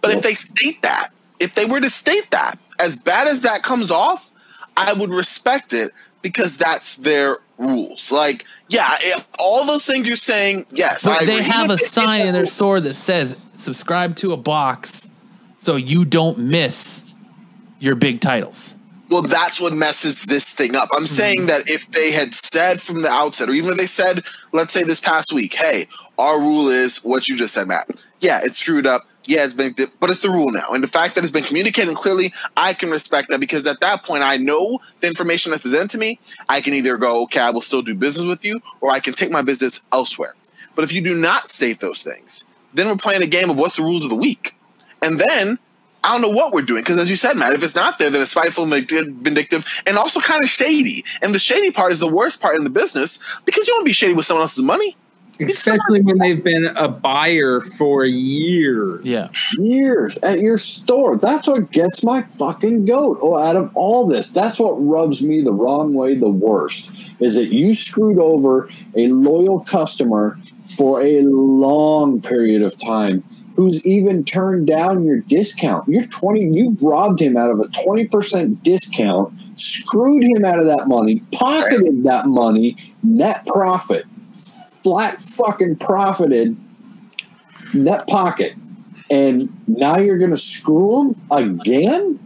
[SPEAKER 1] But if they state that, if they were to state that, as bad as that comes off, I would respect it because that's their rules. Like, yeah, it, all those things you're saying, yes, I
[SPEAKER 4] But they
[SPEAKER 1] agree.
[SPEAKER 4] have a sign in their store that says subscribe to a box so you don't miss your big titles.
[SPEAKER 1] Well, that's what messes this thing up. I'm mm-hmm. saying that if they had said from the outset, or even if they said, let's say this past week, hey, our rule is what you just said, Matt. Yeah, it's screwed up. Yeah, it's been, but it's the rule now. And the fact that it's been communicated clearly, I can respect that because at that point, I know the information that's presented to me. I can either go, okay, I will still do business with you, or I can take my business elsewhere. But if you do not state those things, then we're playing a game of what's the rules of the week. And then I don't know what we're doing because, as you said, Matt, if it's not there, then it's spiteful, vindictive, and also kind of shady. And the shady part is the worst part in the business because you want to be shady with someone else's money.
[SPEAKER 5] Especially when they've been a buyer for years.
[SPEAKER 4] Yeah.
[SPEAKER 2] years at your store. That's what gets my fucking goat. Oh, out of all this, that's what rubs me the wrong way the worst is that you screwed over a loyal customer for a long period of time who's even turned down your discount. You're 20, you've robbed him out of a 20% discount, screwed him out of that money, pocketed that money, net profit, flat fucking profited net pocket. And now you're going to screw them again?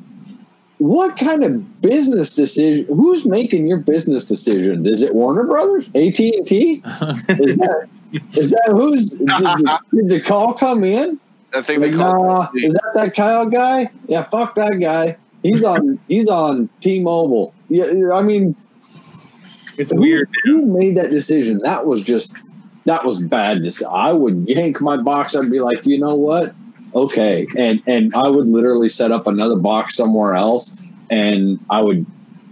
[SPEAKER 2] What kind of business decision who's making your business decisions? Is it warner brothers? At&t is that is that who's did the, did the call come in?
[SPEAKER 1] I think they
[SPEAKER 2] like,
[SPEAKER 1] call
[SPEAKER 2] nah,
[SPEAKER 1] it.
[SPEAKER 2] is that that kyle guy? Yeah fuck that guy. He's on he's on t-mobile. Yeah i mean
[SPEAKER 5] It's
[SPEAKER 2] who,
[SPEAKER 5] weird.
[SPEAKER 2] who made that decision? That was just that was bad. Dec- I would yank my box. I'd be like, you know what? Okay, and and I would literally set up another box somewhere else, and I would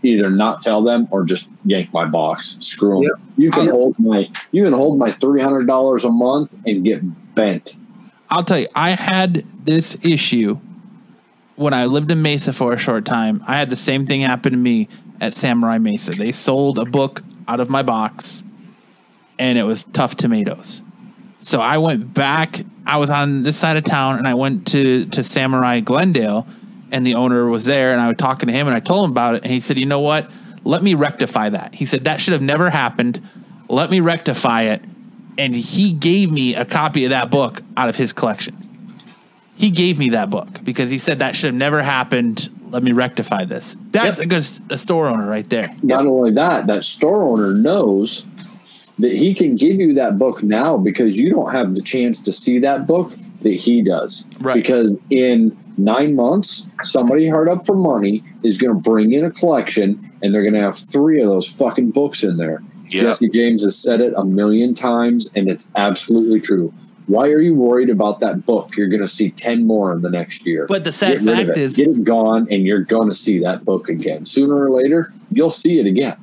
[SPEAKER 2] either not tell them or just yank my box. Screw them. You can
[SPEAKER 5] Yep.
[SPEAKER 2] hold my you can hold my three hundred dollars a month and get bent.
[SPEAKER 4] I'll tell you, I had this issue when I lived in Mesa for a short time. I had the same thing happen to me at Samurai Mesa. They sold a book out of my box, and it was Tough Tomatoes. So I went back. I was on this side of town, and I went to to Samurai Glendale, and the owner was there, and I was talking to him, and I told him about it, and he said, "You know what? Let me rectify that." He said that should have never happened. Let me rectify it, and he gave me a copy of that book out of his collection. He gave me that book because he said that should have never happened. Let me rectify this. That's
[SPEAKER 5] Yep.
[SPEAKER 4] a good a store owner right there.
[SPEAKER 2] Not only that, that store owner knows that he can give you that book now because you don't have the chance to see that book that he does.
[SPEAKER 4] Right.
[SPEAKER 2] Because in nine months, somebody hard up for money is going to bring in a collection and they're going to have three of those fucking books in there.
[SPEAKER 1] Yeah.
[SPEAKER 2] Jesse James has said it a million times and it's absolutely true. Why are you worried about that book? You're going to see 10 more in the next year.
[SPEAKER 4] But the sad
[SPEAKER 2] Get
[SPEAKER 4] fact
[SPEAKER 2] it.
[SPEAKER 4] is,
[SPEAKER 2] get it gone, and you're going to see that book again. Sooner or later, you'll see it again.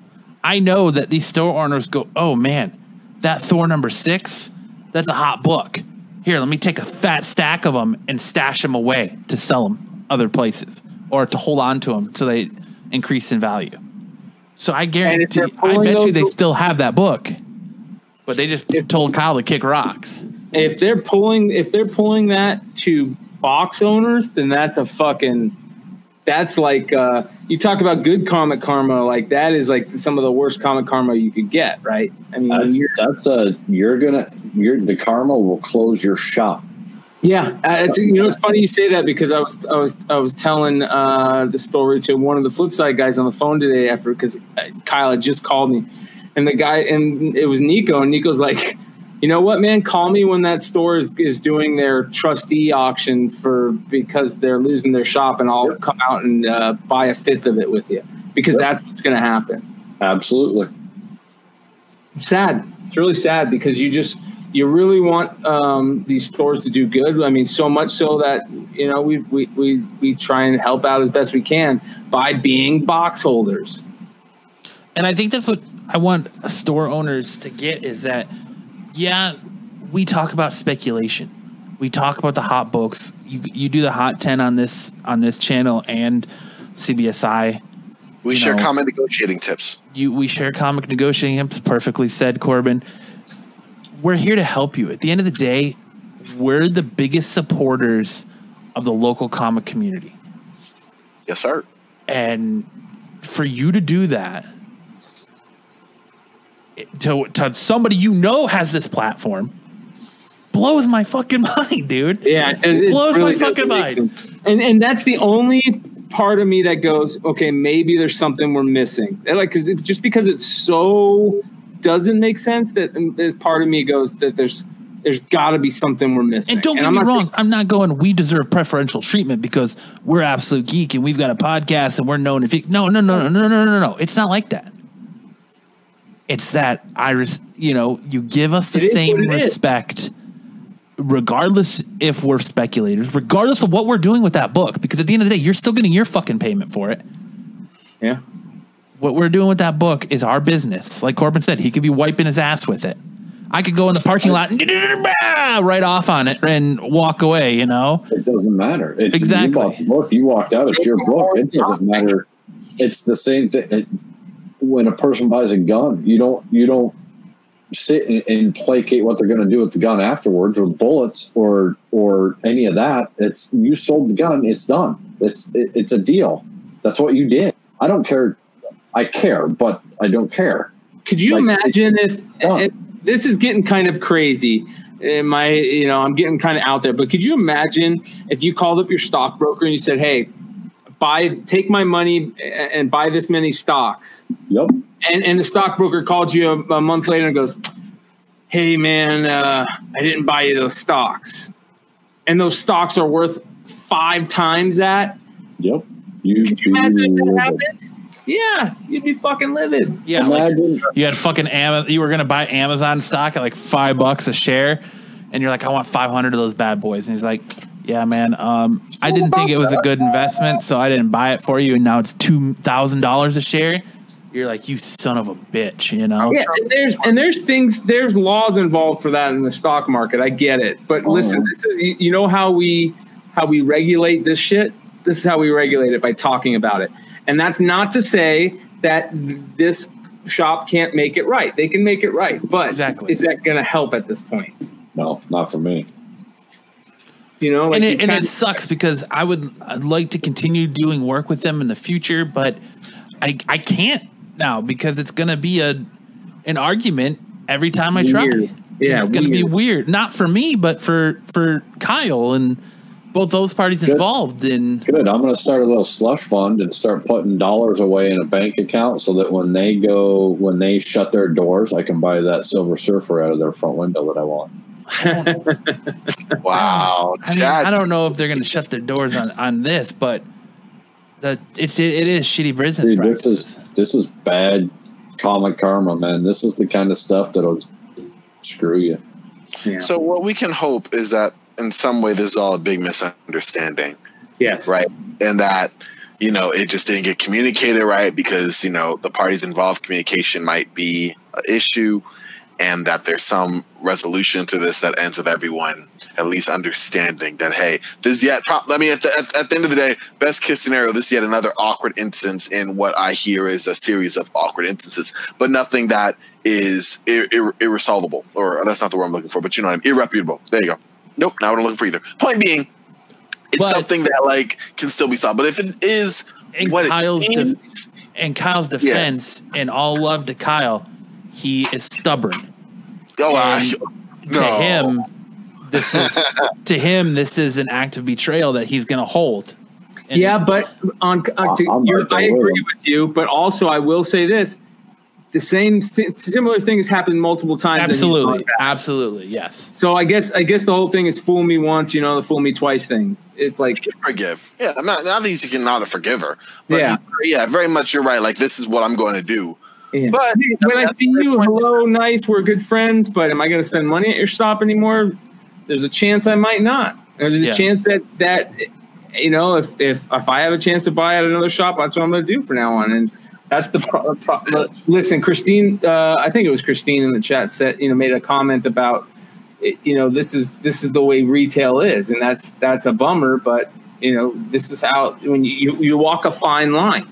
[SPEAKER 4] I know that these store owners go, oh man, that Thor number six, that's a hot book. Here, let me take a fat stack of them and stash them away to sell them other places or to hold on to them so they increase in value. So I guarantee,
[SPEAKER 5] they're
[SPEAKER 4] I bet you they still have that book, but they just told Kyle to kick rocks.
[SPEAKER 5] If they're pulling if they're pulling that to box owners, then that's a fucking that's like uh you talk about good comic karma, like that is like some of the worst comic karma you could get, right? I mean
[SPEAKER 2] That's,
[SPEAKER 5] you're,
[SPEAKER 2] that's a, you're to, you're, the karma will close your shop.
[SPEAKER 5] yeah, uh, it's, you know it's funny you say that because I was I was I was telling uh the story to one of the flip side guys on the phone today after because Kyle had just called me, and the guy and it was Nico and Nico's like. You know what, man? Call me when that store is, is doing their trustee auction for because they're losing their shop, and I'll
[SPEAKER 2] Yep.
[SPEAKER 5] come out and uh, buy a fifth of it with you because
[SPEAKER 2] Yep.
[SPEAKER 5] that's what's going to happen.
[SPEAKER 2] Absolutely.
[SPEAKER 5] sad. It's really sad because you just you really want um, these stores to do good. I mean, so much so that you know we we we we try and help out as best we can by being box holders.
[SPEAKER 4] And I think that's what I want store owners to get is that, yeah, we talk about speculation. We talk about the hot books. You you do the hot ten on this on this channel and CBSI.
[SPEAKER 1] We share
[SPEAKER 4] know.
[SPEAKER 1] common negotiating tips.
[SPEAKER 4] You we share comic negotiating tips. Perfectly said, Corbin. We're here to help you. At the end of the day, we're the biggest supporters of the local comic community.
[SPEAKER 1] Yes, sir.
[SPEAKER 4] and for you to do that to, to somebody you know has this platform blows my fucking mind dude
[SPEAKER 5] Yeah, it, it
[SPEAKER 4] blows
[SPEAKER 5] really
[SPEAKER 4] my fucking mind
[SPEAKER 5] sense. And and that's the only part of me that goes, okay, maybe there's something we're missing. And like, cause it, just because it's so doesn't make sense that um, part of me goes that there's there's got to be something we're missing.
[SPEAKER 4] and don't get
[SPEAKER 5] I'm
[SPEAKER 4] me wrong
[SPEAKER 5] saying-
[SPEAKER 4] i'm not going we deserve preferential treatment because we're absolute geek and we've got a podcast and we're known if it, no no no no no no no no it's not like that it's that iris you know you give us the
[SPEAKER 5] It is
[SPEAKER 4] same
[SPEAKER 5] what it is.
[SPEAKER 4] respect regardless if we're speculators, regardless of what we're doing with that book, because at the end of the day, you're still getting your fucking payment for it.
[SPEAKER 5] yeah.
[SPEAKER 4] What we're doing with that book is our business. Like Corbin said, he could be wiping his ass with it. I could go in the parking lot and right off on it and walk away, you know?
[SPEAKER 2] It doesn't matter. It's,
[SPEAKER 4] Exactly.
[SPEAKER 2] You the book. You walked out. It's your book. It doesn't matter. It's the same thing. When a person buys a gun, you don't you don't sit and, and placate what they're going to do with the gun afterwards, or bullets, or or any of that. It's you sold the gun. It's done. It's it, it's a deal. That's what you did. I don't care. I care, but I don't care.
[SPEAKER 5] Could you
[SPEAKER 2] Like,
[SPEAKER 5] imagine if and this is getting kind of crazy? In my, you know, I'm getting kind of out there, but could you imagine if you called up your stockbroker and you said, "Hey, buy, take my money and buy this many stocks,"
[SPEAKER 2] Yep.
[SPEAKER 5] and and the stockbroker called you a, a month later and goes, "Hey, man, uh, I didn't buy you those stocks, and those stocks are worth five times that."
[SPEAKER 2] Yep. You,
[SPEAKER 5] Could you imagine if that happened? Yeah, you'd be fucking livid.
[SPEAKER 4] Yeah. Like
[SPEAKER 2] Imagine
[SPEAKER 4] you had fucking Amazon, you were going to buy Amazon stock at like five bucks a share. And you're like, I want 500 of those bad boys. And he's like, yeah, man. Um, I didn't think it was a good investment, so I didn't buy it for you. And now it's $2,000 a share. You're like, you son of a bitch, you know?
[SPEAKER 5] Yeah, and there's and there's things there's laws involved for that in the stock market. I get it, but
[SPEAKER 2] Oh.
[SPEAKER 5] listen, this is you, you know how we how we regulate this shit. This is how we regulate it by talking about it, and that's not to say that this shop can't make it right. They can make it right, but
[SPEAKER 4] Exactly.
[SPEAKER 5] is that going to help at this point?
[SPEAKER 2] no, not for me.
[SPEAKER 5] You know, like
[SPEAKER 4] and it, and it sucks because I would I'd like to continue doing work with them in the future, but I I can't now because it's gonna be a an argument every time I try.
[SPEAKER 5] Weird. Yeah,
[SPEAKER 4] it's gonna be
[SPEAKER 5] weird.
[SPEAKER 4] Not for me, but for for Kyle and both those parties
[SPEAKER 2] Good.
[SPEAKER 4] involved. And
[SPEAKER 2] Good. I'm going to start a little slush fund and start putting dollars away in a bank account so that when they go, when they shut their doors, I can buy that Silver Surfer out of their front window that I want.
[SPEAKER 1] Wow,
[SPEAKER 4] I mean,
[SPEAKER 1] Chad.
[SPEAKER 4] I don't know if they're gonna shut their doors on on this, but the it's it, it is shitty business
[SPEAKER 2] Dude, this is this is bad comic karma, man. This is the kind of stuff that'll screw you.
[SPEAKER 5] Yeah.
[SPEAKER 1] So what we can hope is that in some way this is all a big misunderstanding,
[SPEAKER 5] yes.
[SPEAKER 1] right? And that you know it just didn't get communicated right because you know the parties involved communication might be an issue, and that there's some resolution to this that ends with everyone at least understanding that hey, this is yet. Pro- I mean, at the, at, at the end of the day, best case scenario, this is yet another awkward instance in what I hear is a series of awkward instances, but nothing that is ir- ir- irresolvable, or that's not the word I'm looking for, but you know what I mean, irreputable. There you go. Nope, not what I'm looking for either. Point being, it's
[SPEAKER 4] But-
[SPEAKER 1] something that like can still be solved. But if it is
[SPEAKER 4] In
[SPEAKER 1] what
[SPEAKER 4] Kyle's
[SPEAKER 1] it
[SPEAKER 4] def-
[SPEAKER 1] is,
[SPEAKER 4] In Kyle's defense, and all love to Kyle, he is stubborn.
[SPEAKER 1] oh, I, no.
[SPEAKER 4] To him, this is to him this is an act of betrayal that he's going to hold. And
[SPEAKER 5] yeah, but on, on to,
[SPEAKER 2] I'm
[SPEAKER 5] you're-
[SPEAKER 2] right there
[SPEAKER 5] I agree
[SPEAKER 2] him.
[SPEAKER 5] with you, but also I will say this: the same similar thing has happened multiple times.
[SPEAKER 4] absolutely, absolutely, yes.
[SPEAKER 5] So I guess I guess the whole thing is fool me once, you know, the fool me twice thing. It's like
[SPEAKER 1] forgive. Yeah, I'm not not that you can not a forgiver. But
[SPEAKER 5] Yeah.
[SPEAKER 1] yeah, very much. You're right. Like this is what I'm going to do.
[SPEAKER 5] Yeah.
[SPEAKER 1] But
[SPEAKER 5] when I
[SPEAKER 1] that's
[SPEAKER 5] see you, hello, nice, we're good friends, but am I going to spend money at your shop anymore? There's a chance I might not. There's
[SPEAKER 4] Yeah.
[SPEAKER 5] a chance that that you know, if if if I have a chance to buy at another shop, that's what I'm going to do from now on. And that's the pro- pro- listen. Christine, uh, I think it was Christine in the chat said you know made a comment about you know this is this is the way retail is, and that's that's a bummer. But you know this is how when you you, you walk a fine line.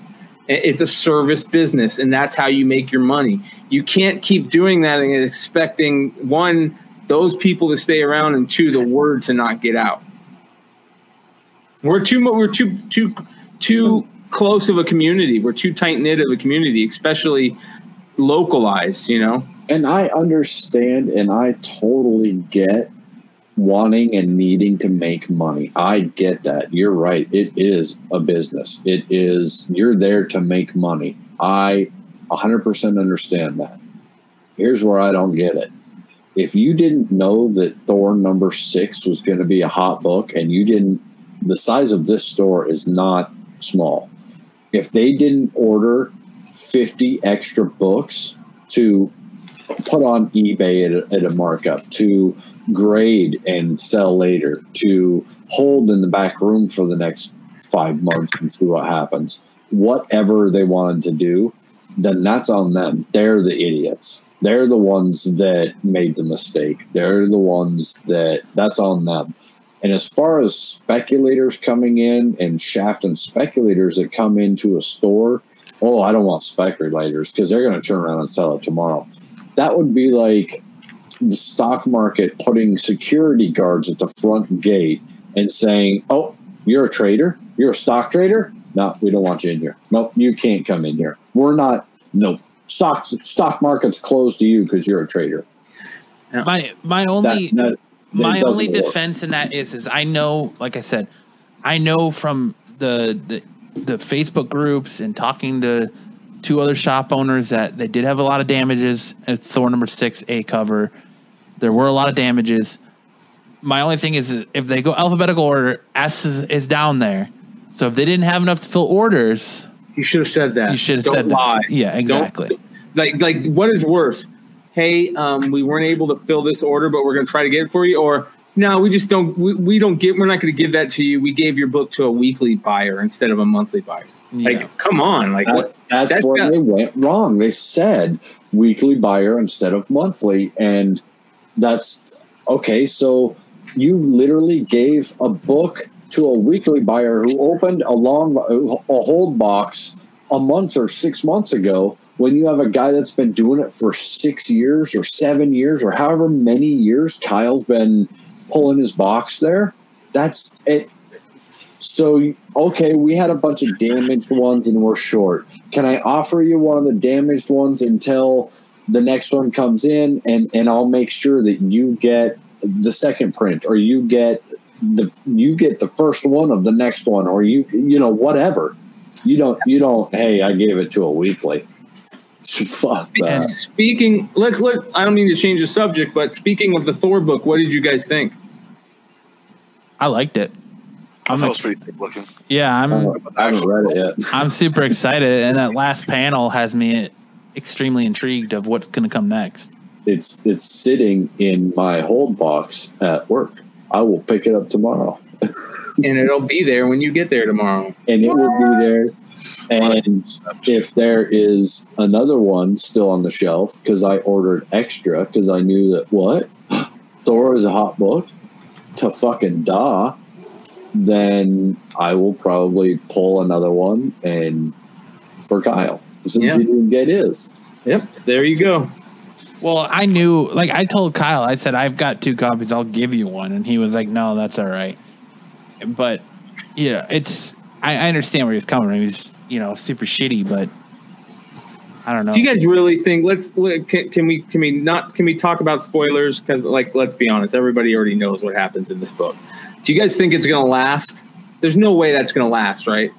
[SPEAKER 5] It's a service business, and that's how you make your money. You can't keep doing that and expecting one those people to stay around, and two the word to not get out. We're too we're too too too close of a community. We're too tight knit of a community, especially localized. You know.
[SPEAKER 2] And I understand and I totally get wanting and needing to make money. I get that. You're right. It is a business. It is, you're there to make money. I 100% understand that. Here's where I don't get it. If you didn't know that Thor number six was going to be a hot book and you didn't, the size of this store is not small. If they didn't order 50 extra books to put on eBay at a, at a markup, to grade and sell later, to hold in the back room for the next five months and see what happens. Whatever they wanted to do, then that's on them. They're the idiots. They're the ones that made the mistake. They're the ones that that's on them. And as far as speculators coming in and shafting speculators that come into a store, oh, I don't want speculators because they're going to turn around and sell it tomorrow. That would be like the stock market putting security guards at the front gate and saying, "Oh, you're a trader? You're a stock trader? No, we don't want you in here. Nope, you can't come in here. We're not. No, Stock stock market's closed to you because you're a trader.
[SPEAKER 4] My my only
[SPEAKER 2] that, that
[SPEAKER 4] my
[SPEAKER 2] doesn't
[SPEAKER 4] only
[SPEAKER 2] work.
[SPEAKER 4] defense in that is is I know, like I said, I know from the the, the Facebook groups and talking to two other shop owners that they did have a lot of damages at Thor number six A cover. There were a lot of damages. My only thing is if they go alphabetical order, S is, is down there. So if they didn't have enough to fill orders,
[SPEAKER 5] You should have said that.
[SPEAKER 4] You should have
[SPEAKER 5] Don't
[SPEAKER 4] said that.
[SPEAKER 5] lie.
[SPEAKER 4] Yeah,
[SPEAKER 5] Don't-
[SPEAKER 4] exactly.
[SPEAKER 5] like, like, what is worse? Hey, um, we weren't able to fill this order, but we're going to try to get it for you. Or no, we just don't. We, we don't get. We're not going to give that to you. We gave your book to a weekly buyer instead of a monthly buyer.
[SPEAKER 4] Yeah.
[SPEAKER 5] Like, come on, like.
[SPEAKER 2] That, that's,
[SPEAKER 5] That's
[SPEAKER 2] where
[SPEAKER 5] got-
[SPEAKER 2] they went wrong. They said weekly buyer instead of monthly, and that's okay. So you literally gave a book to a weekly buyer who opened a long a hold box a month or six months ago. When you have a guy that's been doing it for six years or seven years or however many years Kyle's been pulling his box there, that's it. So okay, we had a bunch of damaged ones and we're short. Can I offer you one of the damaged ones until the next one comes in and and I'll make sure that you get the second print or you get the you get the first one of the next one or you you know whatever. You don't you don't hey, I gave it to a weekly. Fuck
[SPEAKER 5] And
[SPEAKER 2] that.
[SPEAKER 5] speaking, let's let. I don't mean to change the subject, but speaking of the Thor book, what did you guys think?
[SPEAKER 4] I liked it.
[SPEAKER 1] I
[SPEAKER 4] I'm
[SPEAKER 1] thought it was pretty sick looking.
[SPEAKER 4] yeah, I'm
[SPEAKER 2] I haven't read it yet.
[SPEAKER 4] I'm super excited, and that last panel has me extremely intrigued of what's going to come next.
[SPEAKER 2] it's it's sitting in my hold box at work. I will pick it up tomorrow,
[SPEAKER 5] and it'll be there when you get there tomorrow.
[SPEAKER 2] and it will be there. And if there is another one still on the shelf, because I ordered extra, because I knew that what Thor is a hot book to fucking da, then I will probably pull another one and for Kyle since
[SPEAKER 5] Yeah.
[SPEAKER 2] he didn't get his.
[SPEAKER 5] Yep, there you go.
[SPEAKER 4] Well, I knew, like, I told Kyle, I said, I've got two copies. I'll give you one. And he was like, no, that's all right. But, yeah, it's, I, I understand where he's coming from. He's, you know, super shitty, but I don't know.
[SPEAKER 5] Do you guys really think? Let's can, can we can we not can we talk about spoilers? Because like, let's be honest, everybody already knows what happens in this book. Do you guys think it's gonna last? There's no way that's gonna last, right?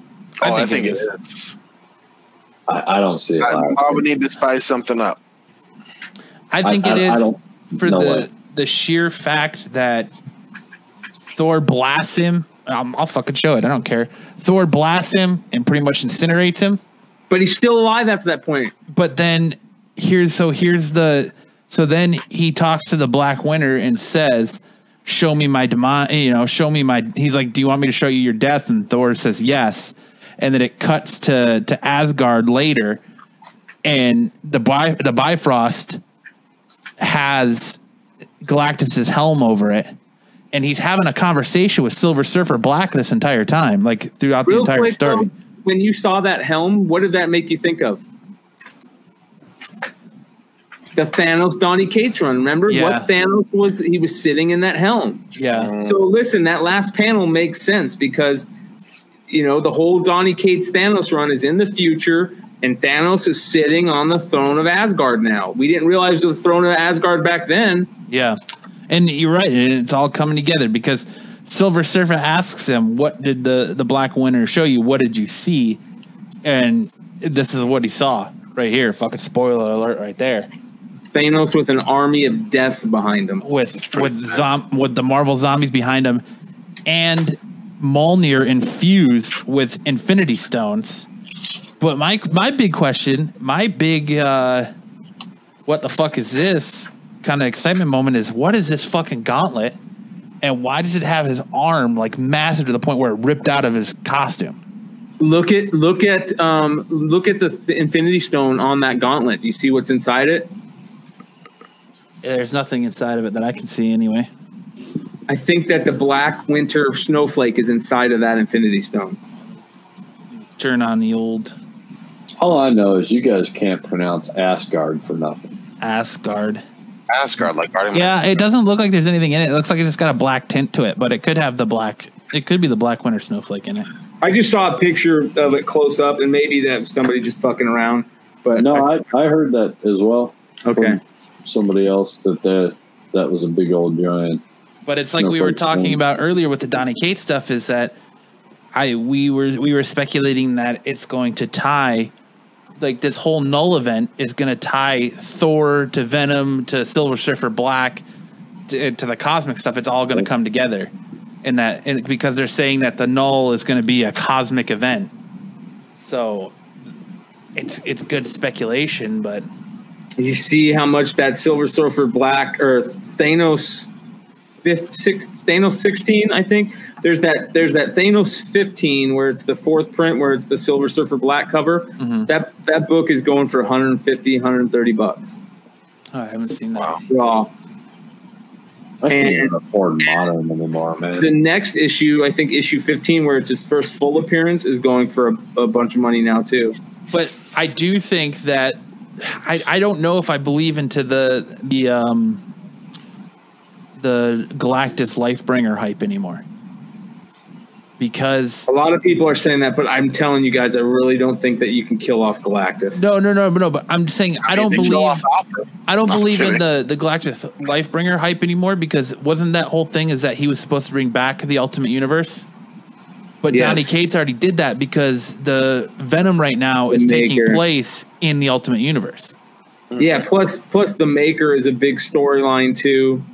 [SPEAKER 1] Oh, I
[SPEAKER 4] think
[SPEAKER 1] think,
[SPEAKER 4] it
[SPEAKER 1] it is.
[SPEAKER 2] I, I don't see it.
[SPEAKER 1] I,
[SPEAKER 2] lasting.
[SPEAKER 1] I would need to spice something up.
[SPEAKER 4] I think
[SPEAKER 2] I-
[SPEAKER 4] it is
[SPEAKER 2] I don't
[SPEAKER 4] for the
[SPEAKER 2] what.
[SPEAKER 4] the sheer fact that Thor blasts him. Um, I'll fucking show it. I don't care. Thor blasts him and pretty much incinerates him.
[SPEAKER 5] But he's still alive after that point.
[SPEAKER 4] But then here's so here's the so then he talks to the Black Winter and says, "Show me my demise." You know, show me my. He's like, "Do you want me to show you your death?" And Thor says, "Yes." And then it cuts to to Asgard later, and the Bi- the Bifrost has Galactus's helm over it, and he's having a conversation with Silver Surfer Black this entire time, like throughout the entire
[SPEAKER 5] quick,
[SPEAKER 4] story.
[SPEAKER 5] though, when you saw that helm, what did that make you think of? The Thanos Donny Cates run. Remember
[SPEAKER 4] Yeah.
[SPEAKER 5] what Thanos was? He was sitting in that helm.
[SPEAKER 4] Yeah,
[SPEAKER 5] So listen, that last panel makes sense because you know the whole Donny Cates Thanos run is in the future, and Thanos is sitting on the throne of Asgard now. We didn't realize the throne of Asgard back then.
[SPEAKER 4] Yeah, and you're right. and It's all coming together because Silver Surfer asks him, "What did the the Black Winter show you? What did you see?" And this is what he saw right here. Fucking spoiler alert, right there.
[SPEAKER 5] Thanos with an army of death behind him.
[SPEAKER 4] With with zom- with the Marvel zombies behind him, and Mjolnir infused with Infinity Stones. But my my big question, my big uh, what the fuck is this kind of excitement moment is what is this fucking gauntlet, and why does it have his arm like massive to the point where it ripped out of his costume?
[SPEAKER 5] Look at look at um, look at the th- Infinity Stone on that gauntlet. Do you see what's inside it?
[SPEAKER 4] There's nothing inside of it that I can see anyway.
[SPEAKER 5] I think that the Black Winter snowflake is inside of that Infinity Stone.
[SPEAKER 4] Turn on the old
[SPEAKER 2] All I know is you guys can't pronounce Asgard for nothing.
[SPEAKER 4] Asgard.
[SPEAKER 1] Asgard, like Guardian.
[SPEAKER 4] Yeah, it doesn't look like there's anything in it. It looks like it just got a black tint to it, but it could have the black. It could be the black winter snowflake in it.
[SPEAKER 5] I just saw a picture of it close up, and maybe that somebody just fucking around. But
[SPEAKER 2] No, I, I heard that as well.
[SPEAKER 5] okay.
[SPEAKER 2] From somebody else that that that was a big old giant.
[SPEAKER 4] But it's like we were talking
[SPEAKER 2] stone.
[SPEAKER 4] about earlier with the Donny Cates stuff. Is that I we were we were speculating that it's going to tie like this whole Knull event is going to tie Thor to Venom to Silver Surfer Black to, to the cosmic stuff. It's all going to come together, and that and because they're saying that the Knull is going to be a cosmic event. So it's it's good speculation, but
[SPEAKER 5] You see how much that Silver Surfer Black or Thanos fifth six Thanos sixteen, I think. There's that there's that Thanos fifteen where it's the fourth print where it's the Silver Surfer Black cover. That that book is going for 150, 130 bucks.
[SPEAKER 4] oh, I haven't seen that.
[SPEAKER 1] Wow.
[SPEAKER 5] Raw.
[SPEAKER 2] I can't
[SPEAKER 5] And-
[SPEAKER 2] even afford modern anymore, man.
[SPEAKER 5] The next issue, I think issue 15, where it's his first full appearance, is going for a, a bunch of money now too.
[SPEAKER 4] but I do think that I, I don't know if I believe into the the um the Galactus Lifebringer hype anymore because
[SPEAKER 5] A lot of people are saying that, but I'm telling you guys, I really don't think that you can kill off Galactus.
[SPEAKER 4] no no no no but I'm just saying I don't
[SPEAKER 1] They can go
[SPEAKER 4] believe. I don't
[SPEAKER 1] I'm
[SPEAKER 4] believe in the the Galactus Lifebringer hype anymore because wasn't that whole thing is that he was supposed to bring back the Ultimate Universe. But
[SPEAKER 5] Yes.
[SPEAKER 4] Donny Cates already did that because the Venom right now
[SPEAKER 5] The
[SPEAKER 4] is taking place in the Ultimate Universe.
[SPEAKER 5] Yeah, plus plus the Maker is a big storyline too.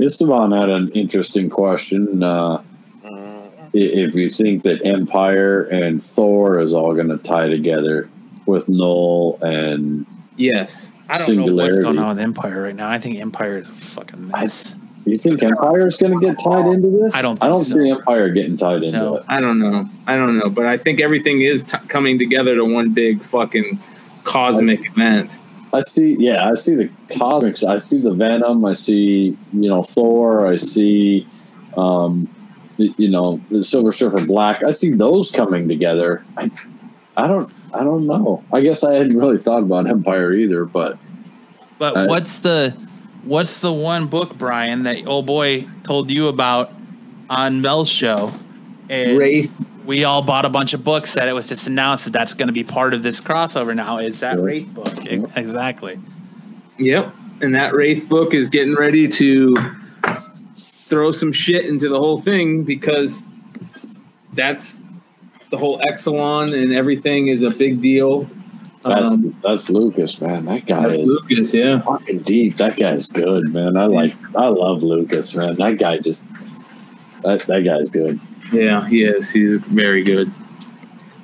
[SPEAKER 2] Esteban had an interesting question. Uh, i- if you think that Empire and Thor is all going to tie together with Knull and
[SPEAKER 5] Yes.
[SPEAKER 4] I don't know what's
[SPEAKER 2] Singularity.
[SPEAKER 4] going on with Empire right now. I think Empire is a fucking mess.
[SPEAKER 2] You think Empire is going to get tied into this?
[SPEAKER 4] I don't
[SPEAKER 2] I don't
[SPEAKER 4] so.
[SPEAKER 2] see Empire getting tied into
[SPEAKER 4] No.
[SPEAKER 2] it.
[SPEAKER 5] I don't know. I don't know, but I think everything is t- coming together to one big fucking cosmic event.
[SPEAKER 2] I see. Yeah, I see the cosmics. I see the Venom. I see you know Thor. I see um, you know the Silver Surfer Black. I see those coming together. I, I don't. I don't know. I guess I hadn't really thought about Empire either, but
[SPEAKER 4] But
[SPEAKER 2] Uh,
[SPEAKER 4] what's the what's the one book, Brian, that old boy told you about on Mel's show? And
[SPEAKER 5] Wraith.
[SPEAKER 4] We all bought a bunch of books that it was just announced that that's going to be part of this crossover now. Is that
[SPEAKER 2] Yeah.
[SPEAKER 4] Wraith book? Exactly.
[SPEAKER 5] Yep. And that Wraith book is getting ready to throw some shit into the whole thing because that's the whole Exolon and everything is a big deal.
[SPEAKER 2] that's
[SPEAKER 5] Um,
[SPEAKER 2] that's Lucas, man. That guy is
[SPEAKER 5] Lucas, yeah.
[SPEAKER 2] fucking deep. That guy's good, man. I like. I love Lucas, man. That guy just. That that guy's good.
[SPEAKER 5] Yeah, he is. He's very good.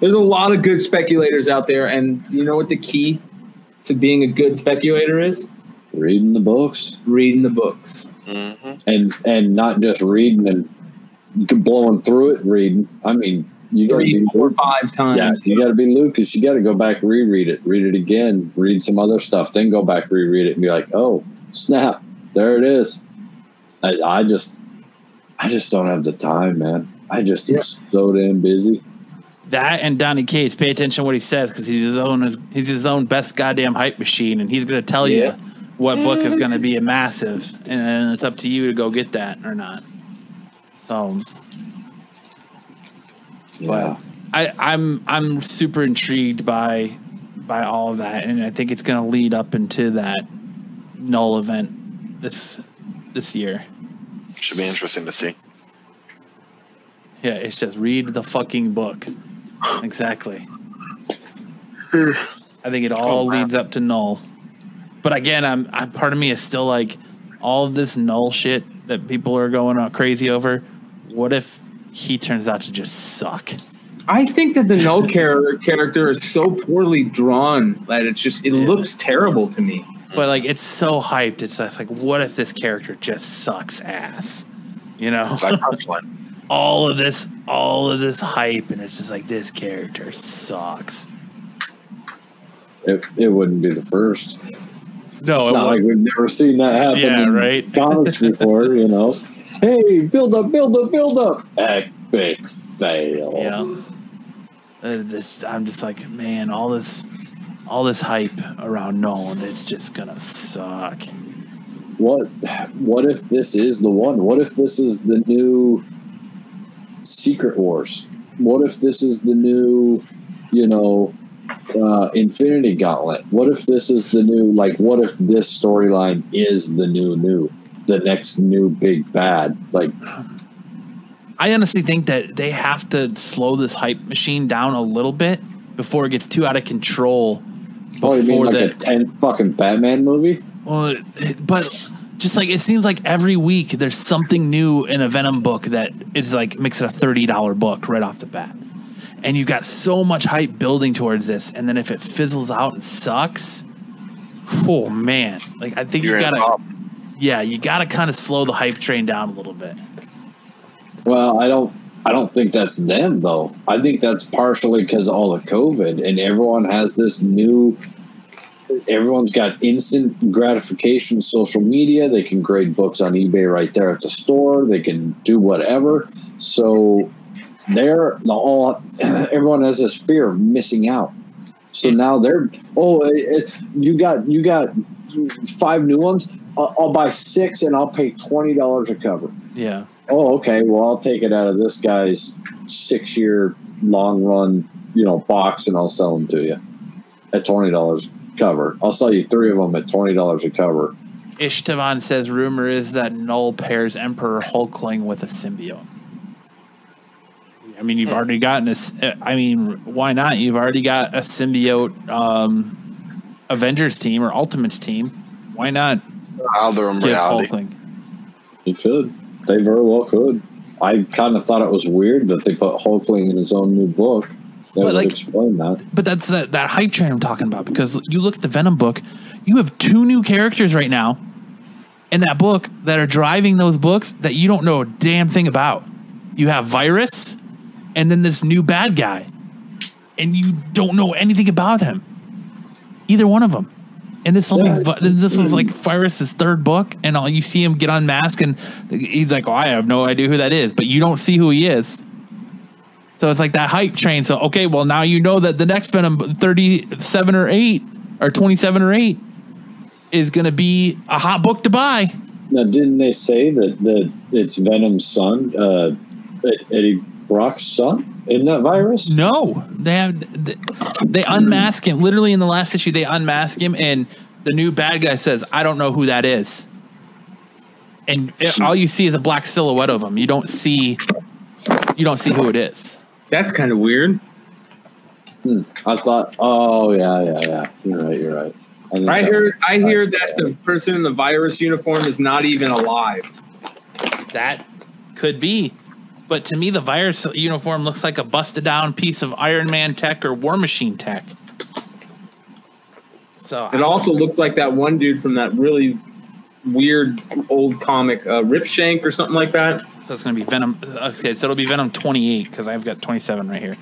[SPEAKER 5] There's a lot of good speculators out there, and you know what the key to being a good speculator is?
[SPEAKER 2] Reading the books.
[SPEAKER 5] Reading the books.
[SPEAKER 1] hmm
[SPEAKER 2] and and not just reading and blowing through it reading i mean you gotta
[SPEAKER 5] Three,
[SPEAKER 2] be
[SPEAKER 5] four, five times.
[SPEAKER 2] yeah you gotta be lucas you gotta go back reread it read it again read some other stuff then go back reread it and be like oh snap there it is i, I just i just don't have the time man i just am
[SPEAKER 5] Yeah.
[SPEAKER 2] so damn busy
[SPEAKER 4] That and Donny Cates. Pay attention to what he says because he's his own. He's his own best goddamn hype machine, and he's going to tell
[SPEAKER 5] Yeah.
[SPEAKER 4] you what book is going to be a massive, and then it's up to you to go get that or not. So
[SPEAKER 2] yeah
[SPEAKER 4] I, I'm I'm super intrigued by by all of that, and I think it's going to lead up into that Knull event this this year.
[SPEAKER 1] Should be interesting to see.
[SPEAKER 4] Yeah, it's just read the fucking book. Exactly. I think it oh, all
[SPEAKER 1] Oh, wow.
[SPEAKER 4] leads up to Knull. But again, I'm, I'm part of me is still like all of this Knull shit that people are going out crazy over. What if he turns out to just suck?
[SPEAKER 5] I think that the Knull character character is so poorly drawn that it's just it
[SPEAKER 4] Yeah.
[SPEAKER 5] looks terrible to me.
[SPEAKER 4] But like it's so hyped. It's just like, what if this character just sucks ass? You know,
[SPEAKER 1] It's like punchline.
[SPEAKER 4] All of this, all of this hype, and it's just like this character sucks.
[SPEAKER 2] it, it wouldn't be the first
[SPEAKER 4] No,
[SPEAKER 2] it's
[SPEAKER 4] it
[SPEAKER 2] not like
[SPEAKER 4] won't.
[SPEAKER 2] we've never seen that happen
[SPEAKER 4] Yeah,
[SPEAKER 2] in
[SPEAKER 4] right.
[SPEAKER 2] comics before you know hey build up build up build up epic fail
[SPEAKER 4] Yeah. Uh, this, I'm just like, man, all this, all this hype around Nolan, it's just gonna suck.
[SPEAKER 2] what what if this is the one what if this is the new secret wars. What if this is the new you know uh, infinity gauntlet? What if this is the new like what if this storyline is the new new the next new big bad? Like
[SPEAKER 4] I honestly think that they have to slow this hype machine down a little bit before it gets too out of control.
[SPEAKER 2] oh you mean
[SPEAKER 4] Before
[SPEAKER 2] like
[SPEAKER 4] the,
[SPEAKER 2] a 10 fucking batman movie?
[SPEAKER 4] Well, but just like it seems like every week there's something new in a Venom book that is like makes it a thirty dollar book right off the bat, and you've got so much hype building towards this, and then if it fizzles out and sucks, oh man, like I think
[SPEAKER 1] You're
[SPEAKER 4] you gotta, yeah, you gotta kind of slow the hype train down a little bit.
[SPEAKER 2] Well, I don't. I don't think that's them though. I think that's partially because of all the COVID and everyone has this new. Everyone's got instant gratification, social media. They can grade books on eBay right there at the store. They can do whatever. So they're all. Everyone has this fear of missing out. So now they're oh it, it- you got you got five new ones. I'll, I'll buy six and I'll pay twenty dollars a cover.
[SPEAKER 4] Yeah,
[SPEAKER 2] Oh, okay. Well, I'll take it out of this guy's six-year long run, you know, box, and I'll sell them to you at twenty dollars cover. I'll sell you three of them at twenty dollars a cover.
[SPEAKER 4] Ishtavan says rumor is that Knull pairs Emperor Hulkling with a symbiote. I mean, you've already gotten this. I mean, why not? You've already got a symbiote um, Avengers team or Ultimates team. Why not
[SPEAKER 1] Other in reality.
[SPEAKER 4] Hulkling?
[SPEAKER 2] You could. They very well could. I kind of thought it was weird that they put Hulkling in his own new book. That would
[SPEAKER 4] like-
[SPEAKER 2] explain that.
[SPEAKER 4] But that's that, that hype train I'm talking about because you look at the Venom book, you have two new characters right now in that book that are driving those books that you don't know a damn thing about. You have Virus and then this new bad guy, and you don't know anything about him. Either one of them. And this only
[SPEAKER 2] Yeah.
[SPEAKER 4] this was like Virus's third book, and all you see him get unmasked, and he's like, "Oh, I have no idea who that is," but you don't see who he is. So it's like that hype train. So okay, well now you know that the next Venom thirty seven or eight or twenty seven or eight is going to be a hot book to buy.
[SPEAKER 2] Now, didn't they say that, that it's Venom's son, uh, Eddie Brock's son, in that virus?
[SPEAKER 4] No, they have they, they unmask him. Literally in the last issue, they unmask him, and the new bad guy says, "I don't know who that is." And it- all you see is a black silhouette of him. You don't see, you don't see who it is.
[SPEAKER 5] That's kind of weird.
[SPEAKER 2] I thought, oh, yeah, yeah, yeah. You're right, you're right. think
[SPEAKER 5] I
[SPEAKER 2] that-
[SPEAKER 5] heard. I hear that the person in the virus uniform is not even alive.
[SPEAKER 4] That could be. But to me, the virus uniform looks like a busted down piece of Iron Man tech or War Machine tech. So
[SPEAKER 5] It also looks like that one dude from that really weird old comic, uh, Ripshank or something like that.
[SPEAKER 4] So it's going to be Venom. Okay, so it'll be Venom 28 because I've got 27 right here.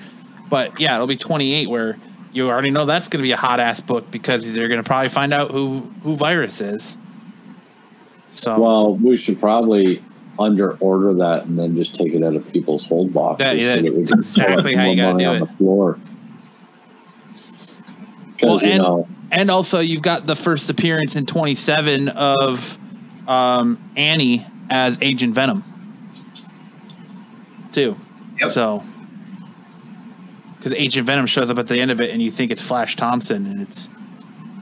[SPEAKER 4] But yeah, it'll be 28 where you already know that's going to be a hot ass book because they're going to probably find out who who Virus is. So
[SPEAKER 2] Well, we should probably under order that and then just take it out of people's hold boxes.
[SPEAKER 4] That- yeah, that's
[SPEAKER 2] can
[SPEAKER 4] exactly how you gotta
[SPEAKER 2] money
[SPEAKER 4] do
[SPEAKER 2] on
[SPEAKER 4] it.
[SPEAKER 2] the floor.
[SPEAKER 4] Well,
[SPEAKER 2] Because you
[SPEAKER 4] and-
[SPEAKER 2] know,
[SPEAKER 4] and also you've got the first appearance in 27 of um, Andi as Agent Venom, too.
[SPEAKER 5] Yep.
[SPEAKER 4] So, because Agent Venom shows up at the end of it, and you think it's Flash Thompson, and it's.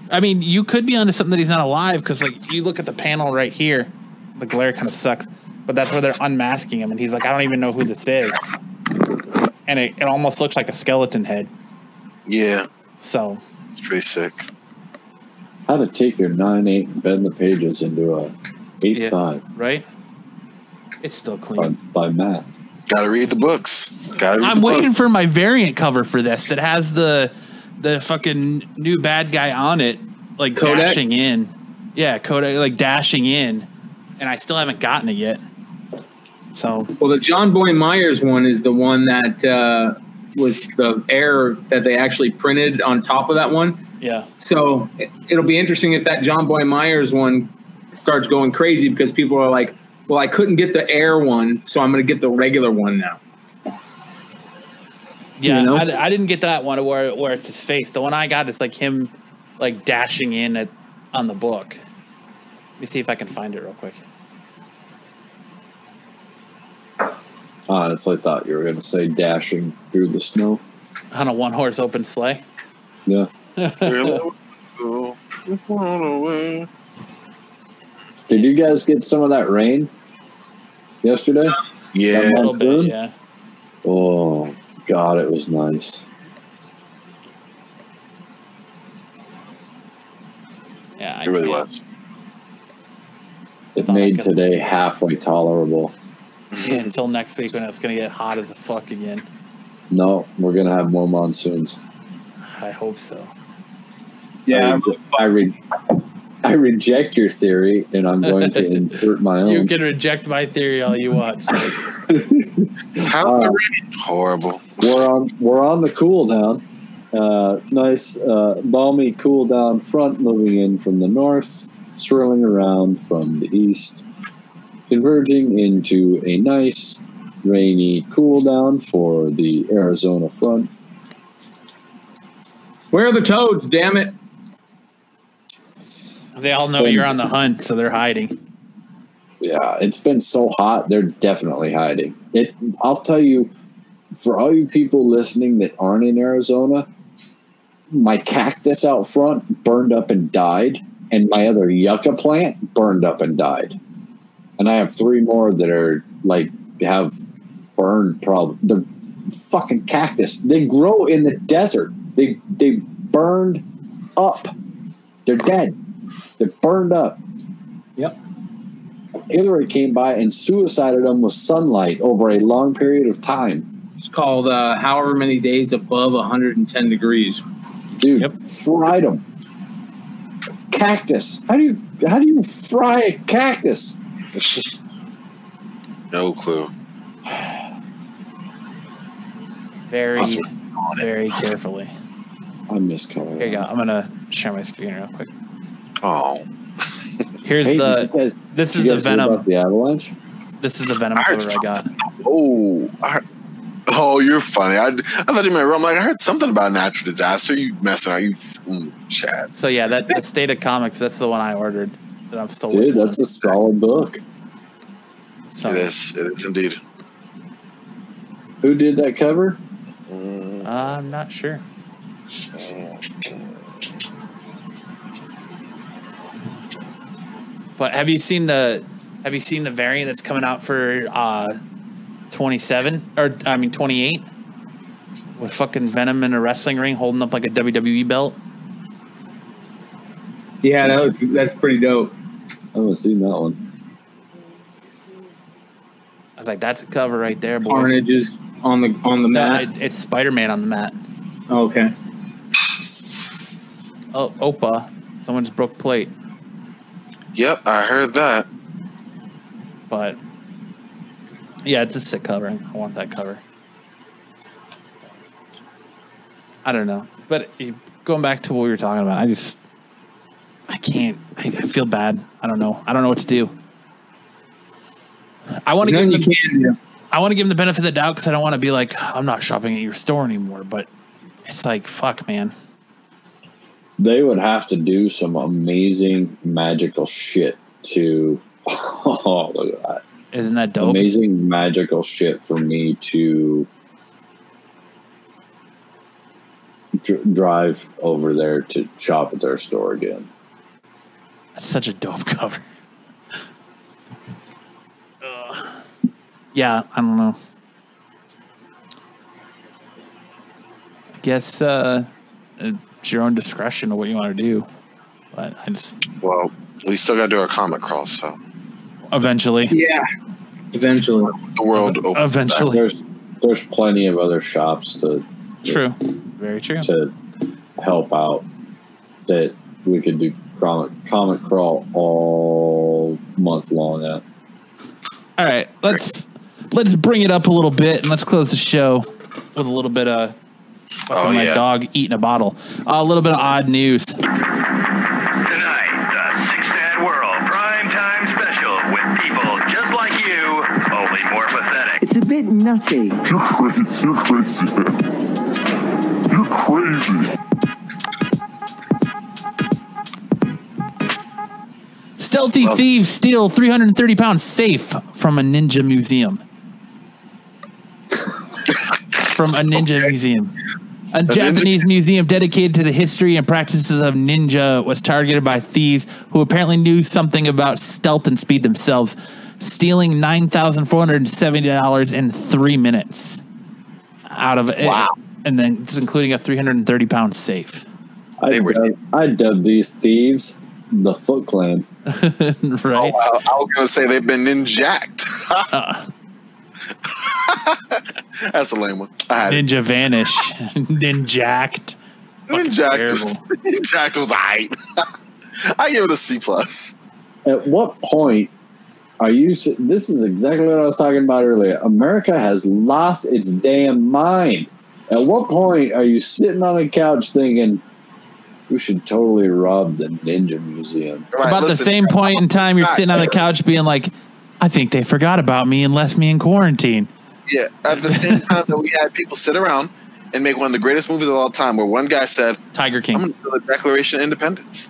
[SPEAKER 4] I mean, you could be onto something that he's not alive because, like, you look at the panel right here, the glare kind of sucks, but that's where they're unmasking him, and he's like, I don't even know who this is, and it, it almost looks like a skeleton head.
[SPEAKER 1] Yeah,
[SPEAKER 4] So,
[SPEAKER 1] it's pretty sick.
[SPEAKER 2] how to take your nine eight and bend the pages into a eight
[SPEAKER 4] Yeah.
[SPEAKER 2] five
[SPEAKER 4] right? It's still
[SPEAKER 2] by,
[SPEAKER 4] clean.
[SPEAKER 2] by Matt.
[SPEAKER 1] Gotta read the books. Gotta read
[SPEAKER 4] I'm
[SPEAKER 1] the
[SPEAKER 4] waiting
[SPEAKER 1] book.
[SPEAKER 4] for my variant cover for this that has the the fucking new bad guy on it, like
[SPEAKER 5] Codex?
[SPEAKER 4] dashing in. Yeah, Kodak like dashing in, and I still haven't gotten it yet. So
[SPEAKER 5] Well, the Jonboy Meyers one is the one that uh, was the error that they actually printed on top of that one.
[SPEAKER 4] yeah,
[SPEAKER 5] So it- it'll be interesting if that Jonboy Meyers one starts going crazy because people are like, "Well, I couldn't get the air one, so I'm going to get the regular one now."
[SPEAKER 4] yeah.
[SPEAKER 5] You know?
[SPEAKER 4] I, I didn't get that one where where it's his face. The one I got is like him, like dashing in at on the book. Let me see if I can find it real quick.
[SPEAKER 2] Ah, Honestly, I thought you were going to say dashing through the snow.
[SPEAKER 4] On a one horse open sleigh.
[SPEAKER 2] Yeah.
[SPEAKER 1] Really? Go on away.
[SPEAKER 2] Did you guys get some of that rain yesterday?
[SPEAKER 4] A
[SPEAKER 1] Yeah,
[SPEAKER 4] little bit, yeah.
[SPEAKER 2] Oh, God, it was nice.
[SPEAKER 4] Yeah, I
[SPEAKER 1] it really
[SPEAKER 4] can't-
[SPEAKER 1] was.
[SPEAKER 2] It
[SPEAKER 4] Thought
[SPEAKER 2] made today halfway tolerable.
[SPEAKER 4] Yeah, until next week when it's gonna get hot as a fuck again.
[SPEAKER 2] No, we're going to have more monsoons.
[SPEAKER 4] I hope so.
[SPEAKER 5] Yeah,
[SPEAKER 2] I, re- I reject your theory, and I'm going to insert my own.
[SPEAKER 4] You can reject my theory all you want.
[SPEAKER 1] How
[SPEAKER 2] Uh,
[SPEAKER 1] the horrible.
[SPEAKER 2] we're on we're on the cool down. Uh, nice uh, balmy cool down front moving in from the north, swirling around from the east, converging into a nice rainy cool down for the Arizona front.
[SPEAKER 5] where are the toads? Damn it!
[SPEAKER 4] They all know you're on the hunt, so they're hiding.
[SPEAKER 2] Yeah, it's been so hot; they're definitely hiding. It. I'll tell you, for all you people listening that aren't in Arizona, my cactus out front burned up and died, and my other yucca plant burned up and died, and I have three more that are like have burned. Problem. They're fucking cactus. They grow in the desert. They they burned up. They're dead. They're burned up.
[SPEAKER 5] Yep.
[SPEAKER 2] Hillary came by and suicided them with sunlight over a long period of time.
[SPEAKER 5] It's called uh, "However Many Days Above 110 Degrees."
[SPEAKER 2] Dude,
[SPEAKER 4] Yep.
[SPEAKER 2] fried them. Cactus. How do you how do you fry a cactus?
[SPEAKER 1] No clue.
[SPEAKER 4] Very, very carefully.
[SPEAKER 2] I miss Colorado.
[SPEAKER 4] Here you go. I'm gonna share my screen real quick.
[SPEAKER 1] Oh,
[SPEAKER 4] Here's
[SPEAKER 2] Hey,
[SPEAKER 4] the.
[SPEAKER 2] guys,
[SPEAKER 4] this is the Venom.
[SPEAKER 2] the avalanche?
[SPEAKER 4] This is the Venom
[SPEAKER 1] I
[SPEAKER 4] cover I got.
[SPEAKER 1] oh, I heard- oh, you're funny. I, I thought you meant I'm like I heard something about natural disaster. You messing around? You mm, Chad.
[SPEAKER 4] So yeah, that the State of Comics. That's the one I ordered. That I'm still.
[SPEAKER 2] Dude,
[SPEAKER 4] waiting on.
[SPEAKER 2] that's a solid book.
[SPEAKER 4] So,
[SPEAKER 1] It is. It is indeed.
[SPEAKER 2] Who did that cover?
[SPEAKER 1] Mm,
[SPEAKER 4] I'm not sure. But have you seen the have you seen the variant that's coming out for uh 27 or I mean 28 with fucking Venom in a wrestling ring holding up like a WWE belt?
[SPEAKER 5] Yeah, that was, that's pretty dope.
[SPEAKER 2] I haven't seen that one.
[SPEAKER 4] I was like, that's a cover right there, boy.
[SPEAKER 5] Carnage is on the on the
[SPEAKER 4] No,
[SPEAKER 5] mat.
[SPEAKER 4] it, it's Spider Man on the mat.
[SPEAKER 5] Oh, okay.
[SPEAKER 4] Oh, Opa, someone just broke plate.
[SPEAKER 1] Yep, I heard that.
[SPEAKER 4] But yeah, it's a sick cover. I want that cover. I don't know, but eh, going back to what we were talking about, I just I can't. I, I feel bad. I don't know. I don't know what to do. I want to give
[SPEAKER 5] Nothing
[SPEAKER 4] him
[SPEAKER 5] you
[SPEAKER 4] the,
[SPEAKER 5] can do.
[SPEAKER 4] I want to give him the benefit of the doubt because I don't want to be like I'm not shopping at your store anymore. But it's like fuck, man.
[SPEAKER 2] They would have to do some amazing magical shit to. Oh, look at that.
[SPEAKER 4] Isn't that dope?
[SPEAKER 2] Amazing magical shit for me to dr- drive over there to shop at their store again.
[SPEAKER 4] That's such a dope cover. Ugh. yeah, I don't know. I guess uh, it's your own discretion of what you want to do, but I just
[SPEAKER 1] Well, we still got to do our comic crawl, so
[SPEAKER 4] eventually,
[SPEAKER 5] Yeah. Eventually.
[SPEAKER 1] the world opens.
[SPEAKER 4] eventually,
[SPEAKER 2] There's there's plenty of other shops to
[SPEAKER 4] true, very true.
[SPEAKER 2] to help out that we could do comic comic crawl all month long at.
[SPEAKER 4] All right, let's let's bring it up a little bit and let's close the show with a little bit of fucking
[SPEAKER 1] Oh,
[SPEAKER 4] my
[SPEAKER 1] yeah.
[SPEAKER 4] dog eating a bottle. Uh, a little bit of odd news.
[SPEAKER 7] Tonight, the Sick Sad World Prime Time Special with people just like you, only more pathetic.
[SPEAKER 8] It's a bit nutty.
[SPEAKER 9] You're crazy. You're crazy. You're crazy.
[SPEAKER 4] Stealthy
[SPEAKER 1] Well-
[SPEAKER 4] thieves steal 330 pounds safe from a ninja museum. from a ninja museum. A Japanese museum dedicated to the history and practices of ninja was targeted by thieves who apparently knew something about stealth and speed themselves, stealing $9,470 in three minutes out of it.
[SPEAKER 1] Wow.
[SPEAKER 4] And then it's including a 330 pound safe.
[SPEAKER 2] I dub, I dub these thieves the Foot Clan.
[SPEAKER 4] right?
[SPEAKER 1] Oh, I, I was gonna say they've been ninjacked.
[SPEAKER 4] Uh,
[SPEAKER 1] That's a lame one. I had it.
[SPEAKER 4] Ninja vanish. Ninjacked. Fucking
[SPEAKER 1] Ninjacked was
[SPEAKER 4] terrible.
[SPEAKER 1] ninjacked was alright. I give it a C plus.
[SPEAKER 2] At what point are you? This is exactly what I was talking about earlier. America has lost its damn mind. At what point are you sitting on the couch thinking we should totally rob the Ninja Museum?
[SPEAKER 1] Right,
[SPEAKER 4] About the same point in time, you're sitting on the couch being like, I think they forgot about me and left me in quarantine.
[SPEAKER 1] Yeah, at the same time that we had people sit around and make one of the greatest movies of all time, where one guy said,
[SPEAKER 4] Tiger King," "I'm
[SPEAKER 1] going to do the Declaration of Independence."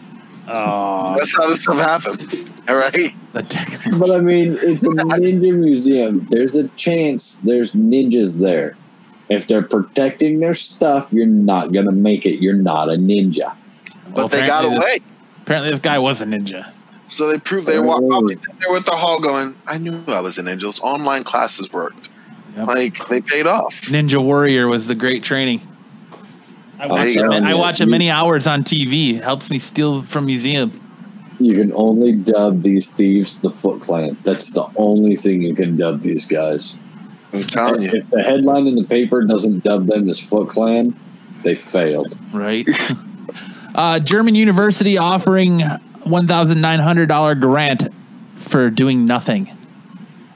[SPEAKER 4] Oh,
[SPEAKER 1] That's how this stuff happens. All right.
[SPEAKER 2] But I mean, it's a ninja museum. There's a chance there's ninjas there. If they're protecting their stuff, you're not gonna make it. You're not a ninja.
[SPEAKER 1] But
[SPEAKER 4] Well,
[SPEAKER 1] they got
[SPEAKER 4] apparently this-
[SPEAKER 1] away.
[SPEAKER 4] Apparently, this guy was a ninja.
[SPEAKER 1] So they proved they
[SPEAKER 2] Oh.
[SPEAKER 1] were probably there with the hall going, I knew I was an angel. Online classes worked.
[SPEAKER 4] Yep.
[SPEAKER 1] Like, they paid off.
[SPEAKER 4] Ninja Warrior was the great training. I watch,
[SPEAKER 1] you
[SPEAKER 4] it,
[SPEAKER 1] go.
[SPEAKER 4] I watch it many hours on TV. It helps me steal from museum.
[SPEAKER 2] You can only dub these thieves the Foot Clan. That's the only thing you can dub these guys.
[SPEAKER 1] I'm telling you.
[SPEAKER 2] If the headline in the paper doesn't dub them as Foot Clan, they failed.
[SPEAKER 4] right? uh, German university offering one thousand nine hundred dollar grant for doing nothing.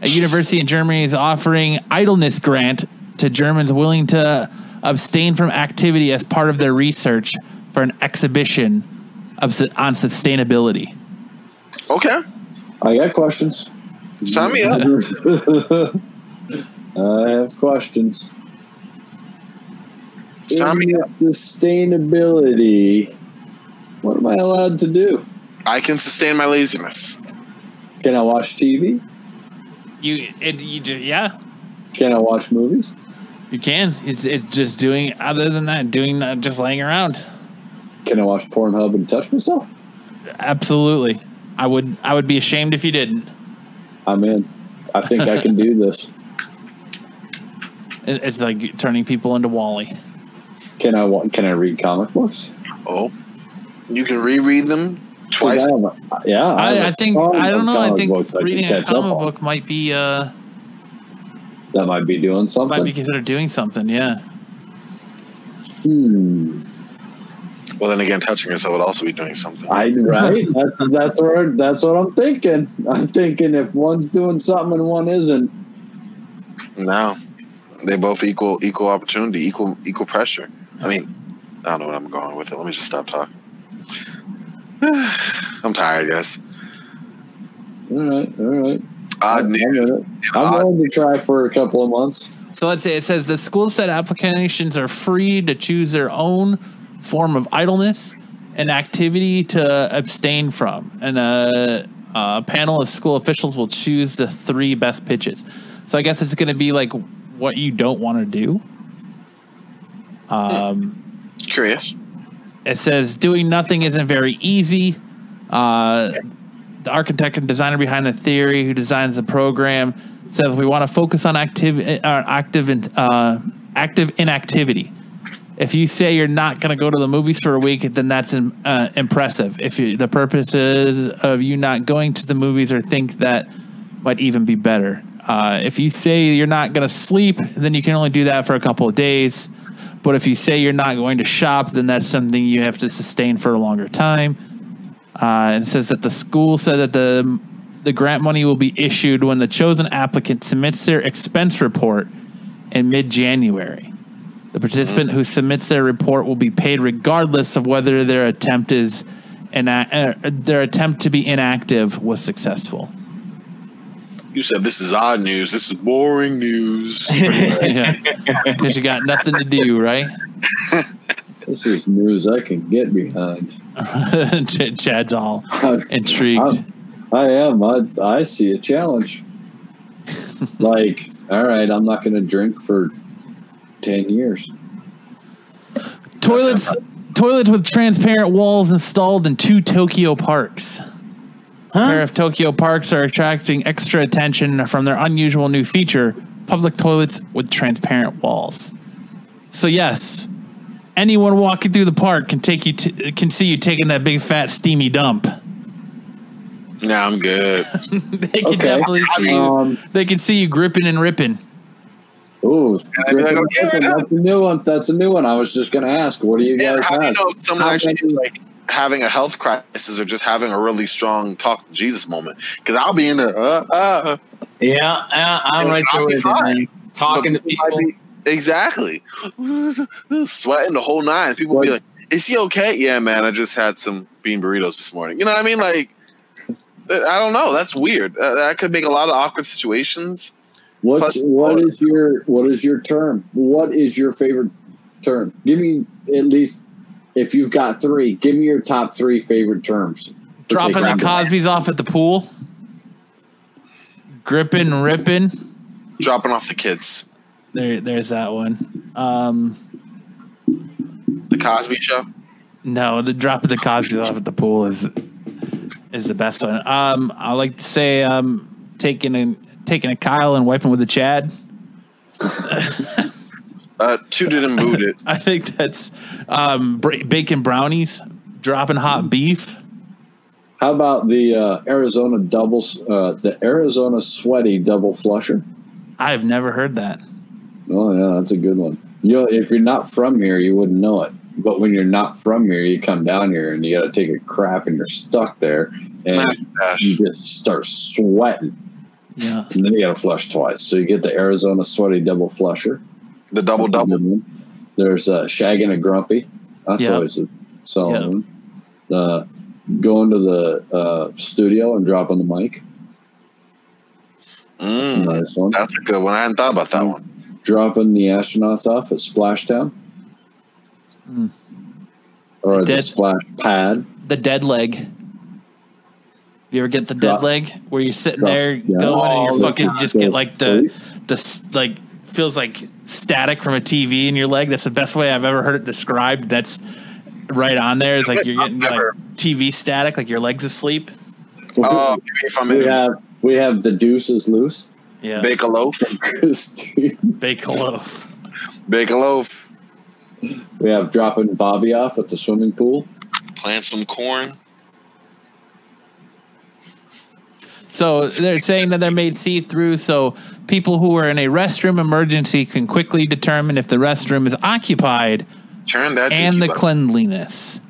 [SPEAKER 4] A university in Germany is offering idleness grant to Germans willing to abstain from activity as part of their research for an exhibition of, on sustainability.
[SPEAKER 1] Okay.
[SPEAKER 2] I got questions.
[SPEAKER 1] Sign me up.
[SPEAKER 2] I have questions.
[SPEAKER 1] Sign me up.
[SPEAKER 2] sustainability, what am I allowed to do?
[SPEAKER 1] I can sustain my laziness.
[SPEAKER 2] Can I watch TV?
[SPEAKER 4] You, it, you, ju- yeah,
[SPEAKER 2] Can I watch movies?
[SPEAKER 4] you can. It's it's just doing. Other than that, doing uh, just laying around.
[SPEAKER 2] Can I watch Pornhub and touch myself?
[SPEAKER 4] Absolutely, I would. I would be ashamed if you didn't.
[SPEAKER 2] I'm in. I think I can do this.
[SPEAKER 4] It, it's like turning people into WALL-E.
[SPEAKER 2] Can I wa- can I read comic books?
[SPEAKER 1] Oh. You can reread them
[SPEAKER 2] 'Cause
[SPEAKER 1] twice.
[SPEAKER 2] I have a- yeah, have
[SPEAKER 4] I,
[SPEAKER 2] a
[SPEAKER 4] I think I don't know. I think
[SPEAKER 2] I can
[SPEAKER 4] reading a
[SPEAKER 2] catch up
[SPEAKER 4] comic book might be uh
[SPEAKER 2] that might be doing something.
[SPEAKER 4] might be considered doing something. Yeah,
[SPEAKER 2] hmm.
[SPEAKER 1] Well, then again, touching yourself would also be doing something.
[SPEAKER 2] I right. That's that's what that's what I'm thinking. I'm thinking if one's doing something and one isn't.
[SPEAKER 1] No, they both equal equal opportunity, equal equal pressure. I mean, I don't know what I'm going with it. Let me just stop talking. I'm tired, guys.
[SPEAKER 2] All right, all right.
[SPEAKER 1] Odd
[SPEAKER 2] I'm,
[SPEAKER 1] news.
[SPEAKER 2] I'm willing to try for a couple of months.
[SPEAKER 4] So let's say it says the school said applications are free to choose their own form of idleness and activity to abstain from, and a, a panel of school officials will choose the three best pitches. So I guess it's going to be like what you don't want to do. Um,
[SPEAKER 1] Curious.
[SPEAKER 4] It says doing nothing isn't very easy. Uh, the architect and designer behind the theory, who designs the program, says we want to focus on active, uh, active, uh, active inactivity. If you say you're not going to go to the movies for a week, then that's uh, impressive. If you, the purposes of you not going to the movies or think that might even be better. Uh, if you say you're not going to sleep, then you can only do that for a couple of days. But if you say you're not going to shop, then that's something you have to sustain for a longer time. Uh, it says that the school said that the the grant money will be issued when the chosen applicant submits their expense report in mid January. The participant who submits their report will be paid regardless of whether their attempt is ina- uh, their attempt to be inactive was successful.
[SPEAKER 1] You said this is odd news. This is boring news.
[SPEAKER 4] Because you got nothing to do, right?
[SPEAKER 2] This is news I can get behind.
[SPEAKER 4] Ch- Chad's all
[SPEAKER 2] I,
[SPEAKER 4] intrigued.
[SPEAKER 2] I am. I, I see a challenge. like, all right, I'm not going to drink for 10 years.
[SPEAKER 4] Toilets toilets with transparent walls installed in two Tokyo parks. A pair of Tokyo parks are attracting extra attention from their unusual new feature, public toilets with transparent walls. So yes, anyone walking through the park can take you t- can see you taking that big fat steamy dump.
[SPEAKER 1] nah, I'm good.
[SPEAKER 4] they can
[SPEAKER 2] Okay.
[SPEAKER 4] definitely see you.
[SPEAKER 2] Um,
[SPEAKER 4] They can see you gripping and ripping.
[SPEAKER 2] ooh,
[SPEAKER 1] I'd be like, okay,
[SPEAKER 2] that's a new one. That's a new one. I was just going to ask, what do you
[SPEAKER 1] Yeah,
[SPEAKER 2] guys
[SPEAKER 1] how do you
[SPEAKER 2] have?
[SPEAKER 1] know someone
[SPEAKER 2] How
[SPEAKER 1] actually
[SPEAKER 2] many-
[SPEAKER 1] like having a health crisis or just having a really strong talk to Jesus moment? Because I'll be in there. Uh, uh,
[SPEAKER 5] Yeah, I, I'm right there with you, man. Talking to
[SPEAKER 1] but people
[SPEAKER 5] people.
[SPEAKER 1] be- exactly. Sweating the whole nine. People be like, "Is he okay?" Yeah, man. I just had some bean burritos this morning. You know what I mean? Like, I don't know. That's weird. Uh, that could make a lot of awkward situations.
[SPEAKER 2] What's
[SPEAKER 1] Plus-
[SPEAKER 2] what is your what is your term? What is your favorite term? Give me at least if you've got three. Give me your top three favorite terms.
[SPEAKER 4] Dropping the Cosby's off at the pool. Gripping, ripping.
[SPEAKER 1] Dropping off the kids.
[SPEAKER 4] There, there's that one. Um,
[SPEAKER 1] The Cosby Show.
[SPEAKER 4] no, the dropping the Cosby's off at the pool is is the best one. Um, I like to say um, taking a taking a Kyle and wiping with a Chad.
[SPEAKER 1] Uh, tooted and booted.
[SPEAKER 4] I think that's um, bra- bacon brownies, dropping hot beef.
[SPEAKER 2] How about the uh, Arizona doubles? Uh, the Arizona sweaty double flusher.
[SPEAKER 4] I've never heard that.
[SPEAKER 2] Oh yeah, that's a good one. You know, if you're not from here, you wouldn't know it. But when you're not from here, you come down here and you got to take a crap and you're stuck there, and
[SPEAKER 1] Gosh.
[SPEAKER 2] you just start sweating,
[SPEAKER 4] Yeah.
[SPEAKER 2] and then you got to flush twice. So you get the Arizona sweaty double flusher.
[SPEAKER 1] The double double.
[SPEAKER 2] good one. There's uh, shagging a grumpy. That's
[SPEAKER 4] Yeah.
[SPEAKER 2] always a solid
[SPEAKER 4] Yeah.
[SPEAKER 2] one. Uh, going to the uh, studio and dropping the mic.
[SPEAKER 1] Mm,
[SPEAKER 2] Nice one.
[SPEAKER 1] that's a good one. I hadn't thought about that one.
[SPEAKER 2] dropping the astronauts off at Splashdown.
[SPEAKER 4] Mm.
[SPEAKER 2] Or the
[SPEAKER 4] Dead-
[SPEAKER 2] splash pad.
[SPEAKER 4] The dead leg. You ever get the
[SPEAKER 2] Drop-
[SPEAKER 4] dead leg where you're sitting
[SPEAKER 2] drop-
[SPEAKER 4] there
[SPEAKER 2] yeah.
[SPEAKER 4] going and you're fucking just get like the
[SPEAKER 2] straight.
[SPEAKER 4] the like feels like static from a TV in your leg. That's the best way I've ever heard it described. That's right on there. It's like you're getting like TV static, like your legs asleep.
[SPEAKER 1] Oh, if I'm
[SPEAKER 2] we
[SPEAKER 1] in
[SPEAKER 2] have we have the deuces loose.
[SPEAKER 4] Yeah,
[SPEAKER 1] bake a loaf,
[SPEAKER 2] Christine.
[SPEAKER 4] bake a loaf.
[SPEAKER 1] bake a loaf,
[SPEAKER 2] We have dropping Bobby off at the swimming pool.
[SPEAKER 1] plant some corn.
[SPEAKER 4] So they're saying that they're made see through, so people who are in a restroom emergency can quickly determine if the restroom is occupied
[SPEAKER 1] Turn that
[SPEAKER 4] and the
[SPEAKER 1] butter.
[SPEAKER 4] cleanliness.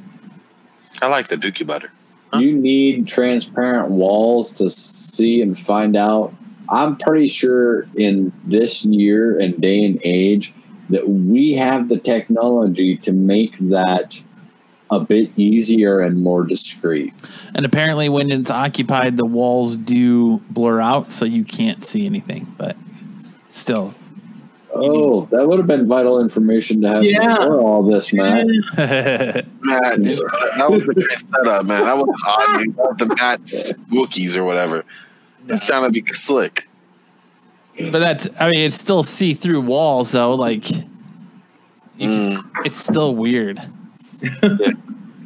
[SPEAKER 1] I like the dookie butter.
[SPEAKER 2] You need transparent walls to see and find out. I'm pretty sure in this year and day and age that we have the technology to make that a bit easier and more discreet.
[SPEAKER 4] And apparently, when it's occupied, the walls do blur out, so you can't see anything. But still,
[SPEAKER 2] Oh, that would have been vital information to have
[SPEAKER 5] Yeah.
[SPEAKER 2] before all this, Matt.
[SPEAKER 1] Matt, that was a great setup, man. That was odd. man. That was the Matt's Wookiees or whatever. It's trying to be slick.
[SPEAKER 4] but that's I mean, it's still see through walls, though. Like
[SPEAKER 1] Mm,
[SPEAKER 4] it's still weird.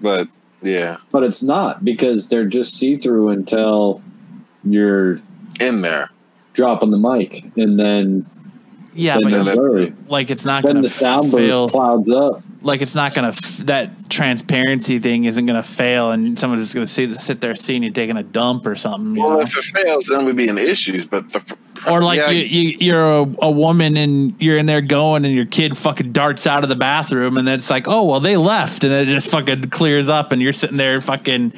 [SPEAKER 1] But yeah,
[SPEAKER 2] But it's not because they're just see through until you're
[SPEAKER 1] in there.
[SPEAKER 2] dropping the mic, and then
[SPEAKER 4] Yeah,
[SPEAKER 2] then
[SPEAKER 4] but
[SPEAKER 2] they're
[SPEAKER 1] then-
[SPEAKER 2] blurry.
[SPEAKER 4] like it's not
[SPEAKER 2] Then
[SPEAKER 4] gonna
[SPEAKER 2] the sound
[SPEAKER 4] fail.
[SPEAKER 2] burst clouds up.
[SPEAKER 4] Like it's not gonna f- that transparency thing isn't gonna fail, and someone's just gonna see, sit there seeing you taking a dump or something. you
[SPEAKER 1] Well,
[SPEAKER 4] know?
[SPEAKER 1] if it fails, then we'd be in issues. But the
[SPEAKER 4] Or like
[SPEAKER 1] yeah,
[SPEAKER 4] you, you, you're a, a woman and you're in there going, and your kid fucking darts out of the bathroom, and then it's like, oh well, they left, and then it just fucking clears up, and you're sitting there fucking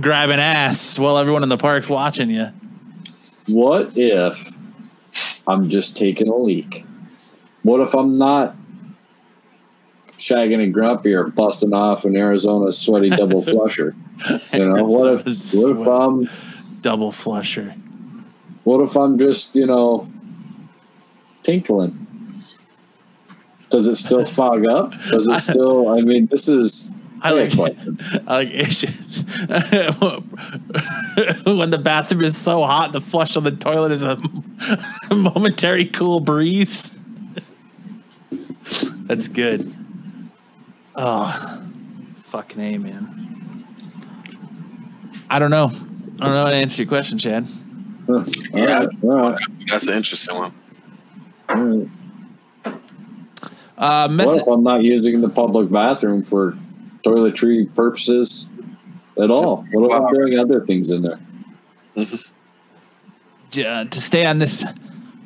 [SPEAKER 4] grabbing ass while everyone in the park's watching you.
[SPEAKER 2] What if I'm just taking a leak? What if I'm not shagging and grumpy or busting off an Arizona sweaty double flusher? You know, what if what if I'm um,
[SPEAKER 4] Double flusher.
[SPEAKER 2] what if I'm just, you know, tinkling? Does it still fog up? Does it still I mean this is
[SPEAKER 4] I like. I like issues. when the bathroom is so hot, the flush on the toilet is a momentary cool breeze. That's good. Oh, fucking a man. I don't know. I don't know how to answer your question, Chad.
[SPEAKER 2] Huh.
[SPEAKER 1] Yeah.
[SPEAKER 2] All right, all right,
[SPEAKER 1] that's an interesting one.
[SPEAKER 2] all right.
[SPEAKER 4] Uh,
[SPEAKER 2] What if I'm not using the public bathroom for toiletry purposes at all? What if I'm doing other things in there?
[SPEAKER 4] uh, to stay on this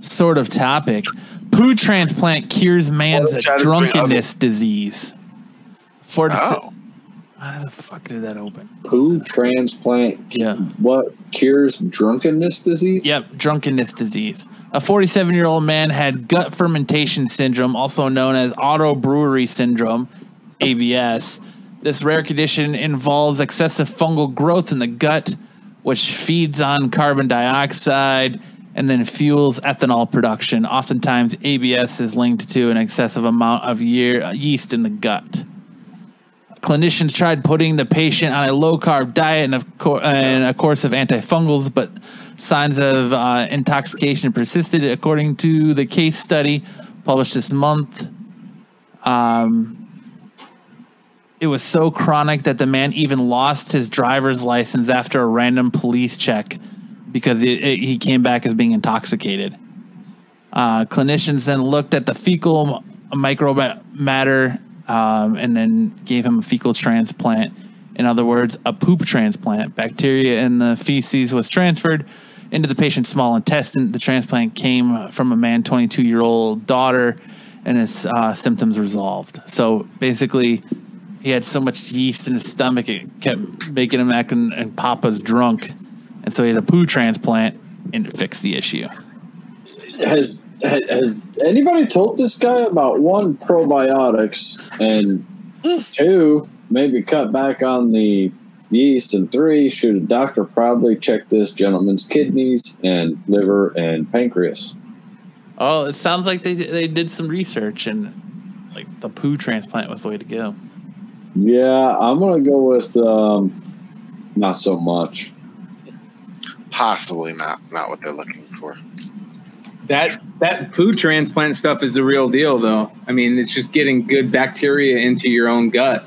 [SPEAKER 4] sort of topic, poo transplant cures man's
[SPEAKER 1] Well, Chad is doing
[SPEAKER 4] drunkenness disease. For
[SPEAKER 1] Oh,
[SPEAKER 4] how the fuck did that open?
[SPEAKER 2] Poo transplant.
[SPEAKER 4] Yeah.
[SPEAKER 2] What cures drunkenness disease?
[SPEAKER 4] Yep, drunkenness disease. A 47 year old man had gut fermentation syndrome, also known as auto brewery syndrome, ABS. This rare condition involves excessive fungal growth in the gut, which feeds on carbon dioxide and then fuels ethanol production. Oftentimes, ABS is linked to an excessive amount of year, yeast in the gut. Clinicians tried putting the patient on a low carb diet and, of and a course of antifungals, but signs of uh, intoxication persisted, according to the case study published this month. Um, it was so chronic that the man even lost his driver's license after a random police check because it, it, he came back as being intoxicated. Uh, clinicians then looked at the fecal micromatter um, and then gave him a fecal transplant. In other words, a poop transplant. Bacteria in the feces was transferred into the patient's small intestine. The transplant came from a man, 22 year old daughter, and his uh, symptoms resolved. So basically, he had so much yeast in his stomach it kept making him act and, and Papa's drunk, and so he had a poo transplant and it fixed the issue.
[SPEAKER 2] Has has anybody told this guy about one probiotics and two maybe cut back on the yeast and three should a doctor probably check this gentleman's kidneys and liver and pancreas?
[SPEAKER 4] Oh, it sounds like they they did some research and like the poo transplant was the way to go.
[SPEAKER 2] Yeah, I'm gonna go with um, not so much.
[SPEAKER 1] Possibly not not what they're looking for.
[SPEAKER 5] That that poo transplant stuff is the real deal, though. I mean, it's just getting good bacteria into your own gut.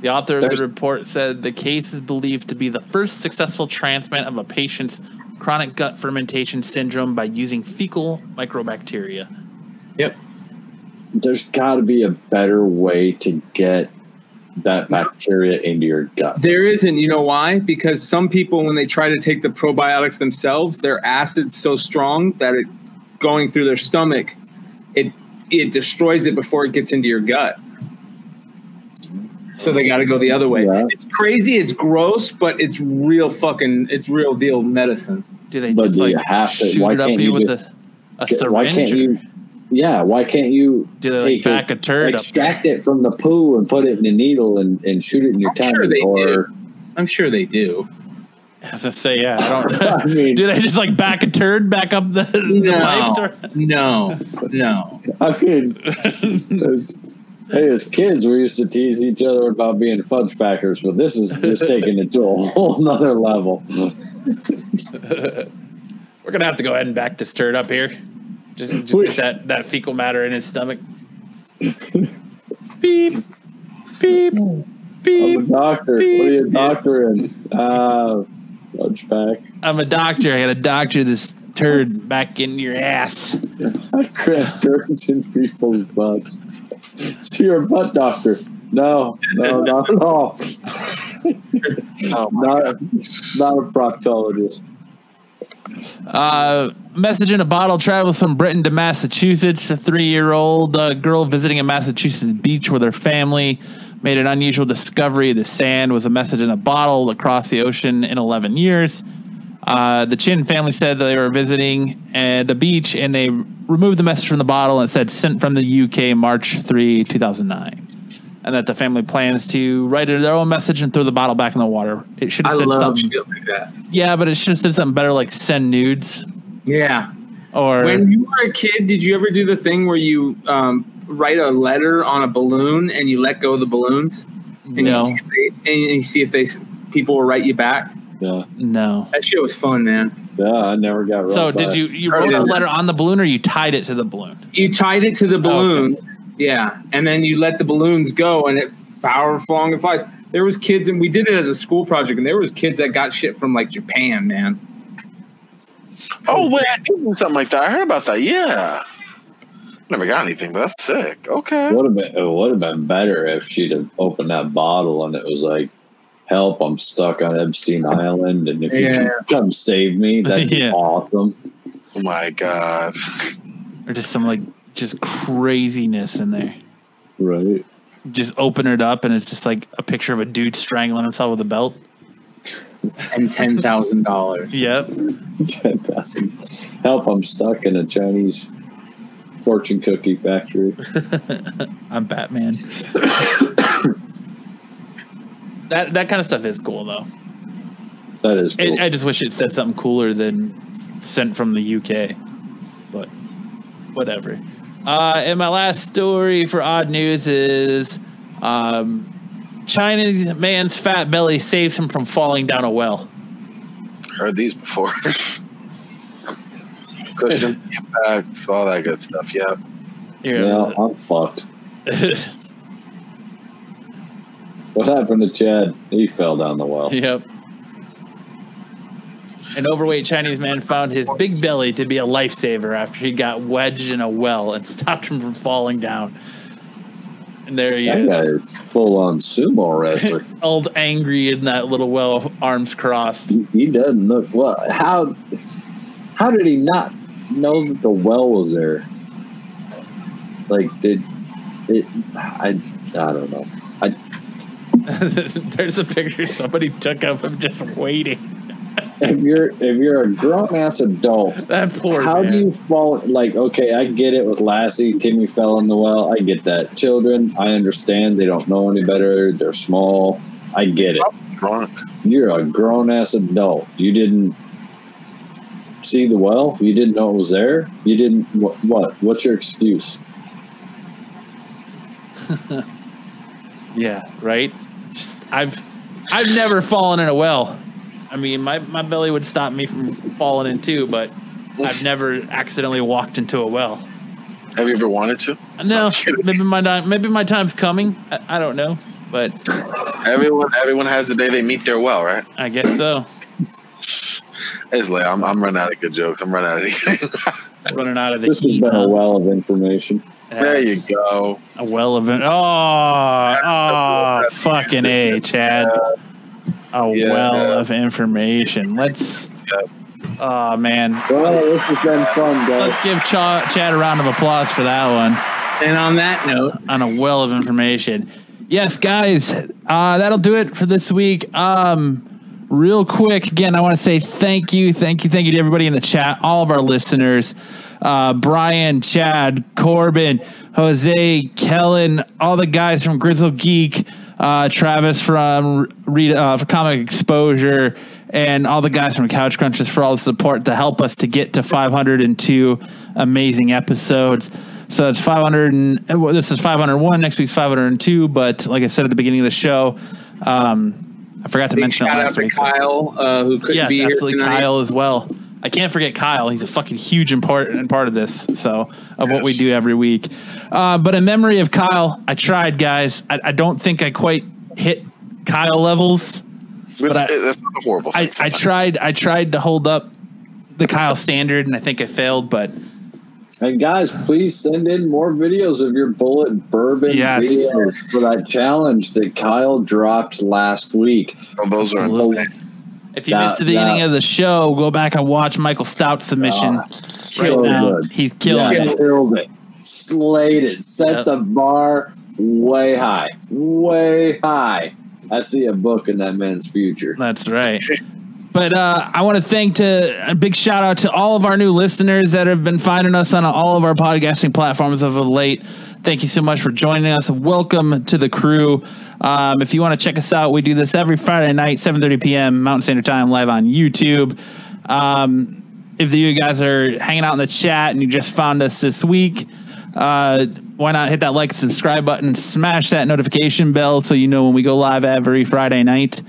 [SPEAKER 4] The author of
[SPEAKER 2] There's-
[SPEAKER 4] the report said the case is believed to be the first successful transplant of a patient's chronic gut fermentation syndrome by using fecal microbacteria.
[SPEAKER 5] Yep.
[SPEAKER 2] There's got to be a better way to get that bacteria into your gut.
[SPEAKER 5] There isn't. You know why? Because some people, when they try to take the probiotics themselves, their acid's so strong that it going through their stomach, it it destroys it before it gets into your gut. So they got to go the other way.
[SPEAKER 2] Yeah.
[SPEAKER 5] It's crazy. It's gross, but it's real fucking. It's real deal medicine.
[SPEAKER 4] Do they
[SPEAKER 2] But
[SPEAKER 4] just
[SPEAKER 2] do
[SPEAKER 4] like
[SPEAKER 2] you have to-
[SPEAKER 4] shoot it up
[SPEAKER 2] can't
[SPEAKER 4] you
[SPEAKER 2] you
[SPEAKER 4] with
[SPEAKER 2] just
[SPEAKER 4] a, a
[SPEAKER 2] Why
[SPEAKER 4] syringe?
[SPEAKER 2] can't you? Yeah, why can't you
[SPEAKER 4] Do they, like,
[SPEAKER 2] take
[SPEAKER 4] back
[SPEAKER 2] it,
[SPEAKER 4] a turd up
[SPEAKER 2] extract it from the poo and put it in the needle and, and shoot it in your
[SPEAKER 5] I'm
[SPEAKER 2] tummy?
[SPEAKER 5] sure they
[SPEAKER 2] or
[SPEAKER 5] I'm sure they do.
[SPEAKER 4] As I say, yeah, I don't.
[SPEAKER 2] I mean,
[SPEAKER 4] do they just like back a turd back up the, the pipe?
[SPEAKER 5] No, no, no.
[SPEAKER 2] I mean, it's, hey, as kids, we used to tease each other about being fudge packers, but this is just taking it to a whole nother level.
[SPEAKER 4] We're gonna have to go ahead and back this turd up here. Just, just get that that fecal matter in his stomach. beep, beep, beep.
[SPEAKER 2] I'm
[SPEAKER 4] beep.
[SPEAKER 2] a doctor. What are you a doctor in? Uh, fudge pack.
[SPEAKER 4] I'm a doctor. I gotta doctor this turd back into your ass.
[SPEAKER 2] I cramp turds in people's butts. So you're a butt doctor. No, no, not at all.
[SPEAKER 1] Oh
[SPEAKER 2] Not,
[SPEAKER 1] god.
[SPEAKER 2] not a proctologist.
[SPEAKER 4] Uh, message in a bottle travels from Britain to Massachusetts. A three-year-old uh, girl visiting a Massachusetts beach with her family made an unusual discovery. The sand was a message in a bottle across the ocean in 11 years. Uh, the Chin family said they were visiting uh, the beach and they removed the message from the bottle and said sent from the UK March 3, 2009. And that the family plans to write their own message and throw the bottle back in the water. It should have said something.
[SPEAKER 5] like that.
[SPEAKER 4] Yeah, but it should have said something better like send nudes
[SPEAKER 5] Yeah.
[SPEAKER 4] or
[SPEAKER 5] When you were a kid, did you ever do the thing where you um, write a letter on a balloon and you let go of the balloons? And
[SPEAKER 4] No.
[SPEAKER 5] You see if they, and you see if they people will write you back.
[SPEAKER 2] Yeah,
[SPEAKER 4] no.
[SPEAKER 5] That shit was fun, man.
[SPEAKER 2] yeah. I never got.
[SPEAKER 4] So did you you
[SPEAKER 5] Oh,
[SPEAKER 4] wrote
[SPEAKER 5] yeah.
[SPEAKER 4] the letter on the balloon or you tied it to the balloon?
[SPEAKER 5] You tied it to the balloon, yeah, and then you let the balloons go, and it power along and flies. There was kids, and we did it as a school project, and there was kids that got shit from like Japan, man.
[SPEAKER 1] Oh wait, I did do something like that. I heard about that. Yeah. Never got anything, but that's sick. Okay.
[SPEAKER 2] Would have been. It would have been better if she'd have opened that bottle and it was like, "Help! I'm stuck on Epstein Island, and if you can come save me, that'd be
[SPEAKER 4] Yeah.
[SPEAKER 2] awesome."
[SPEAKER 1] Oh my god.
[SPEAKER 4] Or just some like just craziness in there?
[SPEAKER 2] Right.
[SPEAKER 4] Just open it up and it's just like a picture of a dude strangling himself with a belt.
[SPEAKER 5] And ten thousand dollars.
[SPEAKER 4] Yep.
[SPEAKER 2] Fantastic. Help! I'm stuck in a Chinese fortune cookie factory.
[SPEAKER 4] I'm Batman. that that kind of stuff is cool though.
[SPEAKER 2] That is cool.
[SPEAKER 4] It, I just wish it said something cooler than sent from the UK. But whatever. Uh, and my last story for odd news is um, Chinese man's fat belly saves him from falling down a well.
[SPEAKER 1] Heard these before. Cushion, impacts, all that good stuff. Yeah.
[SPEAKER 4] Here,
[SPEAKER 2] yeah, I'm fucked. What happened to Chad? He fell down the well.
[SPEAKER 4] Yep. An overweight Chinese man found his big belly to be a lifesaver after he got wedged in a well and stopped him from falling down. And there he
[SPEAKER 2] That guy
[SPEAKER 4] is,
[SPEAKER 2] is full on sumo wrestler.
[SPEAKER 4] old angry in that little well, arms crossed.
[SPEAKER 2] he, he doesn't look well. How How did he not know that the well was there? Like, did it? I I don't know. I
[SPEAKER 4] There's a picture somebody took of him just waiting.
[SPEAKER 2] if you're if you're a grown ass adult,
[SPEAKER 4] That poor
[SPEAKER 2] how
[SPEAKER 4] man.
[SPEAKER 2] do you fall? Like, okay, I get it with Lassie. Timmy fell in the well. I get that. Children, I understand. They don't know any better. They're small. I get it.
[SPEAKER 1] Drunk.
[SPEAKER 2] You're a grown ass adult. You didn't see the well. You didn't know it was there. You didn't. What? what? What's your excuse?
[SPEAKER 4] Yeah, right. Just, I've I've never fallen in a well. I mean, my, my belly would stop me from falling in too, but I've never accidentally walked into a well.
[SPEAKER 1] Have you ever wanted to?
[SPEAKER 4] No, maybe my maybe my time's coming. I, I don't know, but
[SPEAKER 1] Everyone, everyone has the day they meet their well, right?
[SPEAKER 4] I guess so.
[SPEAKER 1] It's like I'm, I'm running out of good jokes. I'm running out of anything.
[SPEAKER 4] Running out of the
[SPEAKER 2] This has
[SPEAKER 4] heat.
[SPEAKER 2] been
[SPEAKER 4] huh?
[SPEAKER 2] a well of information.
[SPEAKER 1] there you go.
[SPEAKER 4] A well of it. Oh, oh, fucking a, Chad. A
[SPEAKER 1] Yeah.
[SPEAKER 4] well of information. Let's. Oh man,
[SPEAKER 2] Well, this has been fun, guys.
[SPEAKER 4] let's give Cha- Chad a round of applause for that one.
[SPEAKER 5] And on that note,
[SPEAKER 4] on a well of information. Yes, guys, uh, that'll do it for this week. Um, real quick, again, I want to say thank you, thank you, thank you to everybody in the chat, all of our listeners, uh, Brian, Chad, Corbin, Jose, Kellen, all the guys from Grizzle Geek, uh, Travis from Read uh, for Comic Exposure, and all the guys from Couch Crunches for all the support to help us to get to 502 amazing episodes. So it's 500 and well, this is 501. Next week's 502. But like I said at the beginning of the show, um, I forgot to
[SPEAKER 5] big
[SPEAKER 4] mention it
[SPEAKER 5] shout out
[SPEAKER 4] last
[SPEAKER 5] to
[SPEAKER 4] week. so-
[SPEAKER 5] Kyle, uh, who couldn't
[SPEAKER 4] yes,
[SPEAKER 5] be here
[SPEAKER 4] absolutely,
[SPEAKER 5] tonight.
[SPEAKER 4] Kyle as well. I can't forget Kyle. He's a fucking huge important part of this. So of what we do every week. Uh, but in memory of Kyle, I tried, guys. I, I don't think I quite hit Kyle levels.
[SPEAKER 1] But
[SPEAKER 4] I-
[SPEAKER 1] that's not a horrible thing.
[SPEAKER 4] I, I
[SPEAKER 1] sometimes.
[SPEAKER 4] tried. I tried to hold up the Kyle standard, and I think I failed. But
[SPEAKER 2] And guys, please send in more videos of your Bulleit bourbon
[SPEAKER 4] Yes.
[SPEAKER 2] videos for that challenge that Kyle dropped last week.
[SPEAKER 1] Oh, those are
[SPEAKER 4] Absolutely.
[SPEAKER 1] insane.
[SPEAKER 4] if you
[SPEAKER 2] That-
[SPEAKER 4] missed the beginning
[SPEAKER 2] that-
[SPEAKER 4] of the show, go back and watch Michael Stout's submission.
[SPEAKER 2] Ah, so
[SPEAKER 4] right now,
[SPEAKER 2] good.
[SPEAKER 4] he's killing
[SPEAKER 2] yeah,
[SPEAKER 4] it.
[SPEAKER 2] killed it. Slayed it. Set
[SPEAKER 4] Yep.
[SPEAKER 2] the bar way high. Way high. I see a book in that man's future.
[SPEAKER 4] That's right. But uh, I want to thank to a big shout out to all of our new listeners that have been finding us on all of our podcasting platforms of late. Thank you so much for joining us. Welcome to the crew. Um, if you want to check us out, we do this every Friday night, 7:30 p.m. Mountain Standard Time, live on YouTube. Um, if you guys are hanging out in the chat and you just found us this week, uh, why not hit that like subscribe button, smash that notification bell so you know when we go live every Friday night.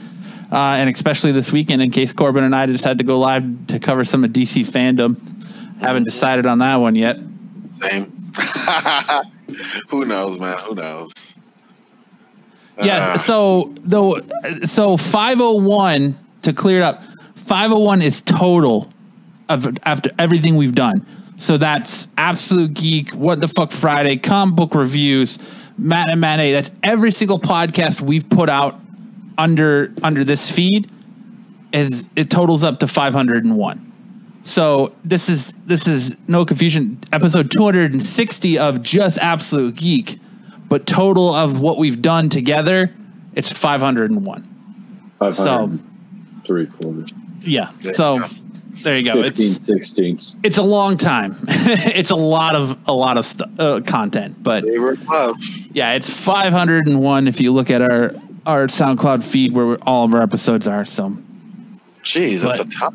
[SPEAKER 4] Uh, and especially this weekend, in case Corbin and I just had to go live to cover some of DC fandom. Haven't decided on that one yet.
[SPEAKER 1] Same. Who knows, man? Who knows?
[SPEAKER 4] Yes.
[SPEAKER 1] Uh,
[SPEAKER 4] So though, so five hundred one to clear it up. Five hundred one is total of after everything we've done. So that's absolute geek. What the fuck Friday? Comic book reviews. Matt and Matinee. That's every single podcast we've put out under under this feed. Is it totals up to five hundred and one. So this is this is no confusion. Episode 260 of just absolute geek, but total of what we've done together, it's 501.
[SPEAKER 2] 500, three quarters.
[SPEAKER 4] Yeah.
[SPEAKER 1] There
[SPEAKER 4] so
[SPEAKER 1] you
[SPEAKER 4] there you go.
[SPEAKER 2] 15
[SPEAKER 4] It's
[SPEAKER 2] sixteenths.
[SPEAKER 4] it's a long time. it's a lot of a lot of stu- uh, content, but
[SPEAKER 1] they were
[SPEAKER 4] yeah, it's 501 if you look at our our SoundCloud feed where all of our episodes are. So
[SPEAKER 1] Jeez, that's
[SPEAKER 4] But-
[SPEAKER 1] a top.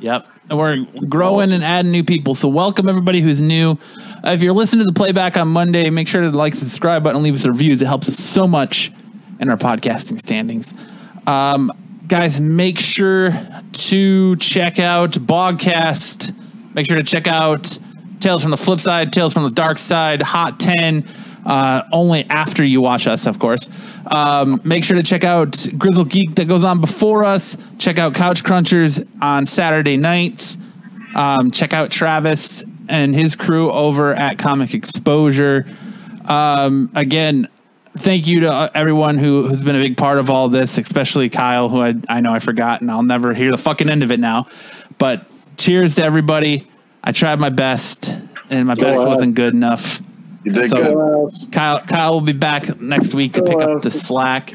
[SPEAKER 4] Yep. And we're growing and adding new people. So welcome everybody who's new. Uh, if you're listening to the playback on Monday, make sure to like, subscribe button, leave us reviews. It helps us so much in our podcasting standings. Um, guys, make sure to check out Bogcast. Make sure to check out Tales from the Flip Side, Tales from the Dark Side, Hot 10. Uh, only after you watch us, of course. Um, make sure to check out Grizzle Geek that goes on before us. Check out Couch Crunchers on Saturday nights. Um, check out Travis and his crew over at Comic Exposure. Um, again, thank you to uh, everyone who, who's been a big part of all this, especially Kyle, who I, I know I forgot and I'll never hear the fucking end of it now. But cheers to everybody. I tried my best, and my best
[SPEAKER 2] ahead.
[SPEAKER 4] wasn't good enough.
[SPEAKER 1] You did
[SPEAKER 4] So-
[SPEAKER 1] good.
[SPEAKER 4] Kyle, Kyle will be back next week to pick up the slack.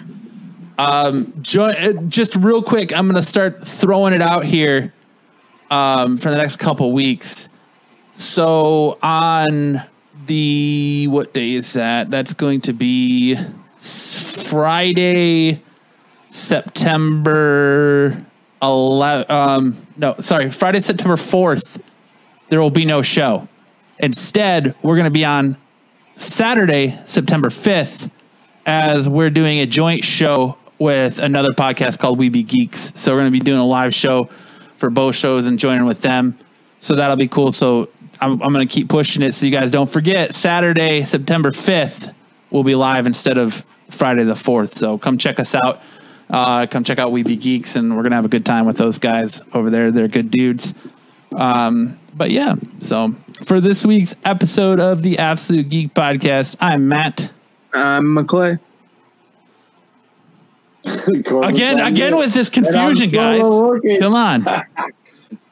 [SPEAKER 4] Um, jo- uh, just real quick, I'm going to start throwing it out here um, for the next couple weeks. So on the what day is that? That's going to be Friday, September 11. Um, no, sorry, Friday, September 4th. There will be no show. Instead, we're going to be on Saturday, September 5th, as we're doing a joint show with another podcast called We Be Geeks. So we're going to be doing a live show for both shows and joining with them. So that'll be cool. So I'm, I'm going to keep pushing it so you guys don't forget Saturday, September 5th, we'll be live instead of Friday the 4th. So come check us out. Uh, come check out We Be Geeks, and we're going to have a good time with those guys over there. They're good dudes. Um, but yeah, so for this week's episode of the Absolute Geek Podcast, I'm Matt.
[SPEAKER 5] I'm McClay.
[SPEAKER 4] Again, again with this confusion, guys. Come on.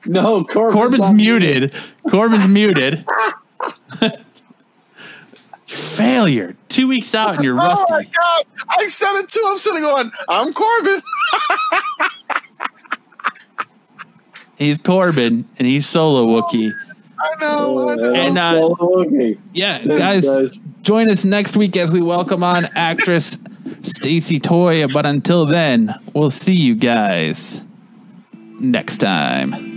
[SPEAKER 2] No, Corbin's,
[SPEAKER 4] Corbin's
[SPEAKER 2] on mute.
[SPEAKER 4] muted. Corbin's muted. Failure. Two weeks out and you're rusty.
[SPEAKER 1] Oh my god! I said it too. I'm sitting going, I'm Corbin.
[SPEAKER 4] He's Corbin and he's solo Wookie.
[SPEAKER 1] I know. I know.
[SPEAKER 4] And, uh,
[SPEAKER 2] solo.
[SPEAKER 4] Yeah,
[SPEAKER 2] Thanks,
[SPEAKER 4] guys,
[SPEAKER 2] guys.
[SPEAKER 4] join us next week as we welcome on actress Stacy Toy. But until then, we'll see you guys next time.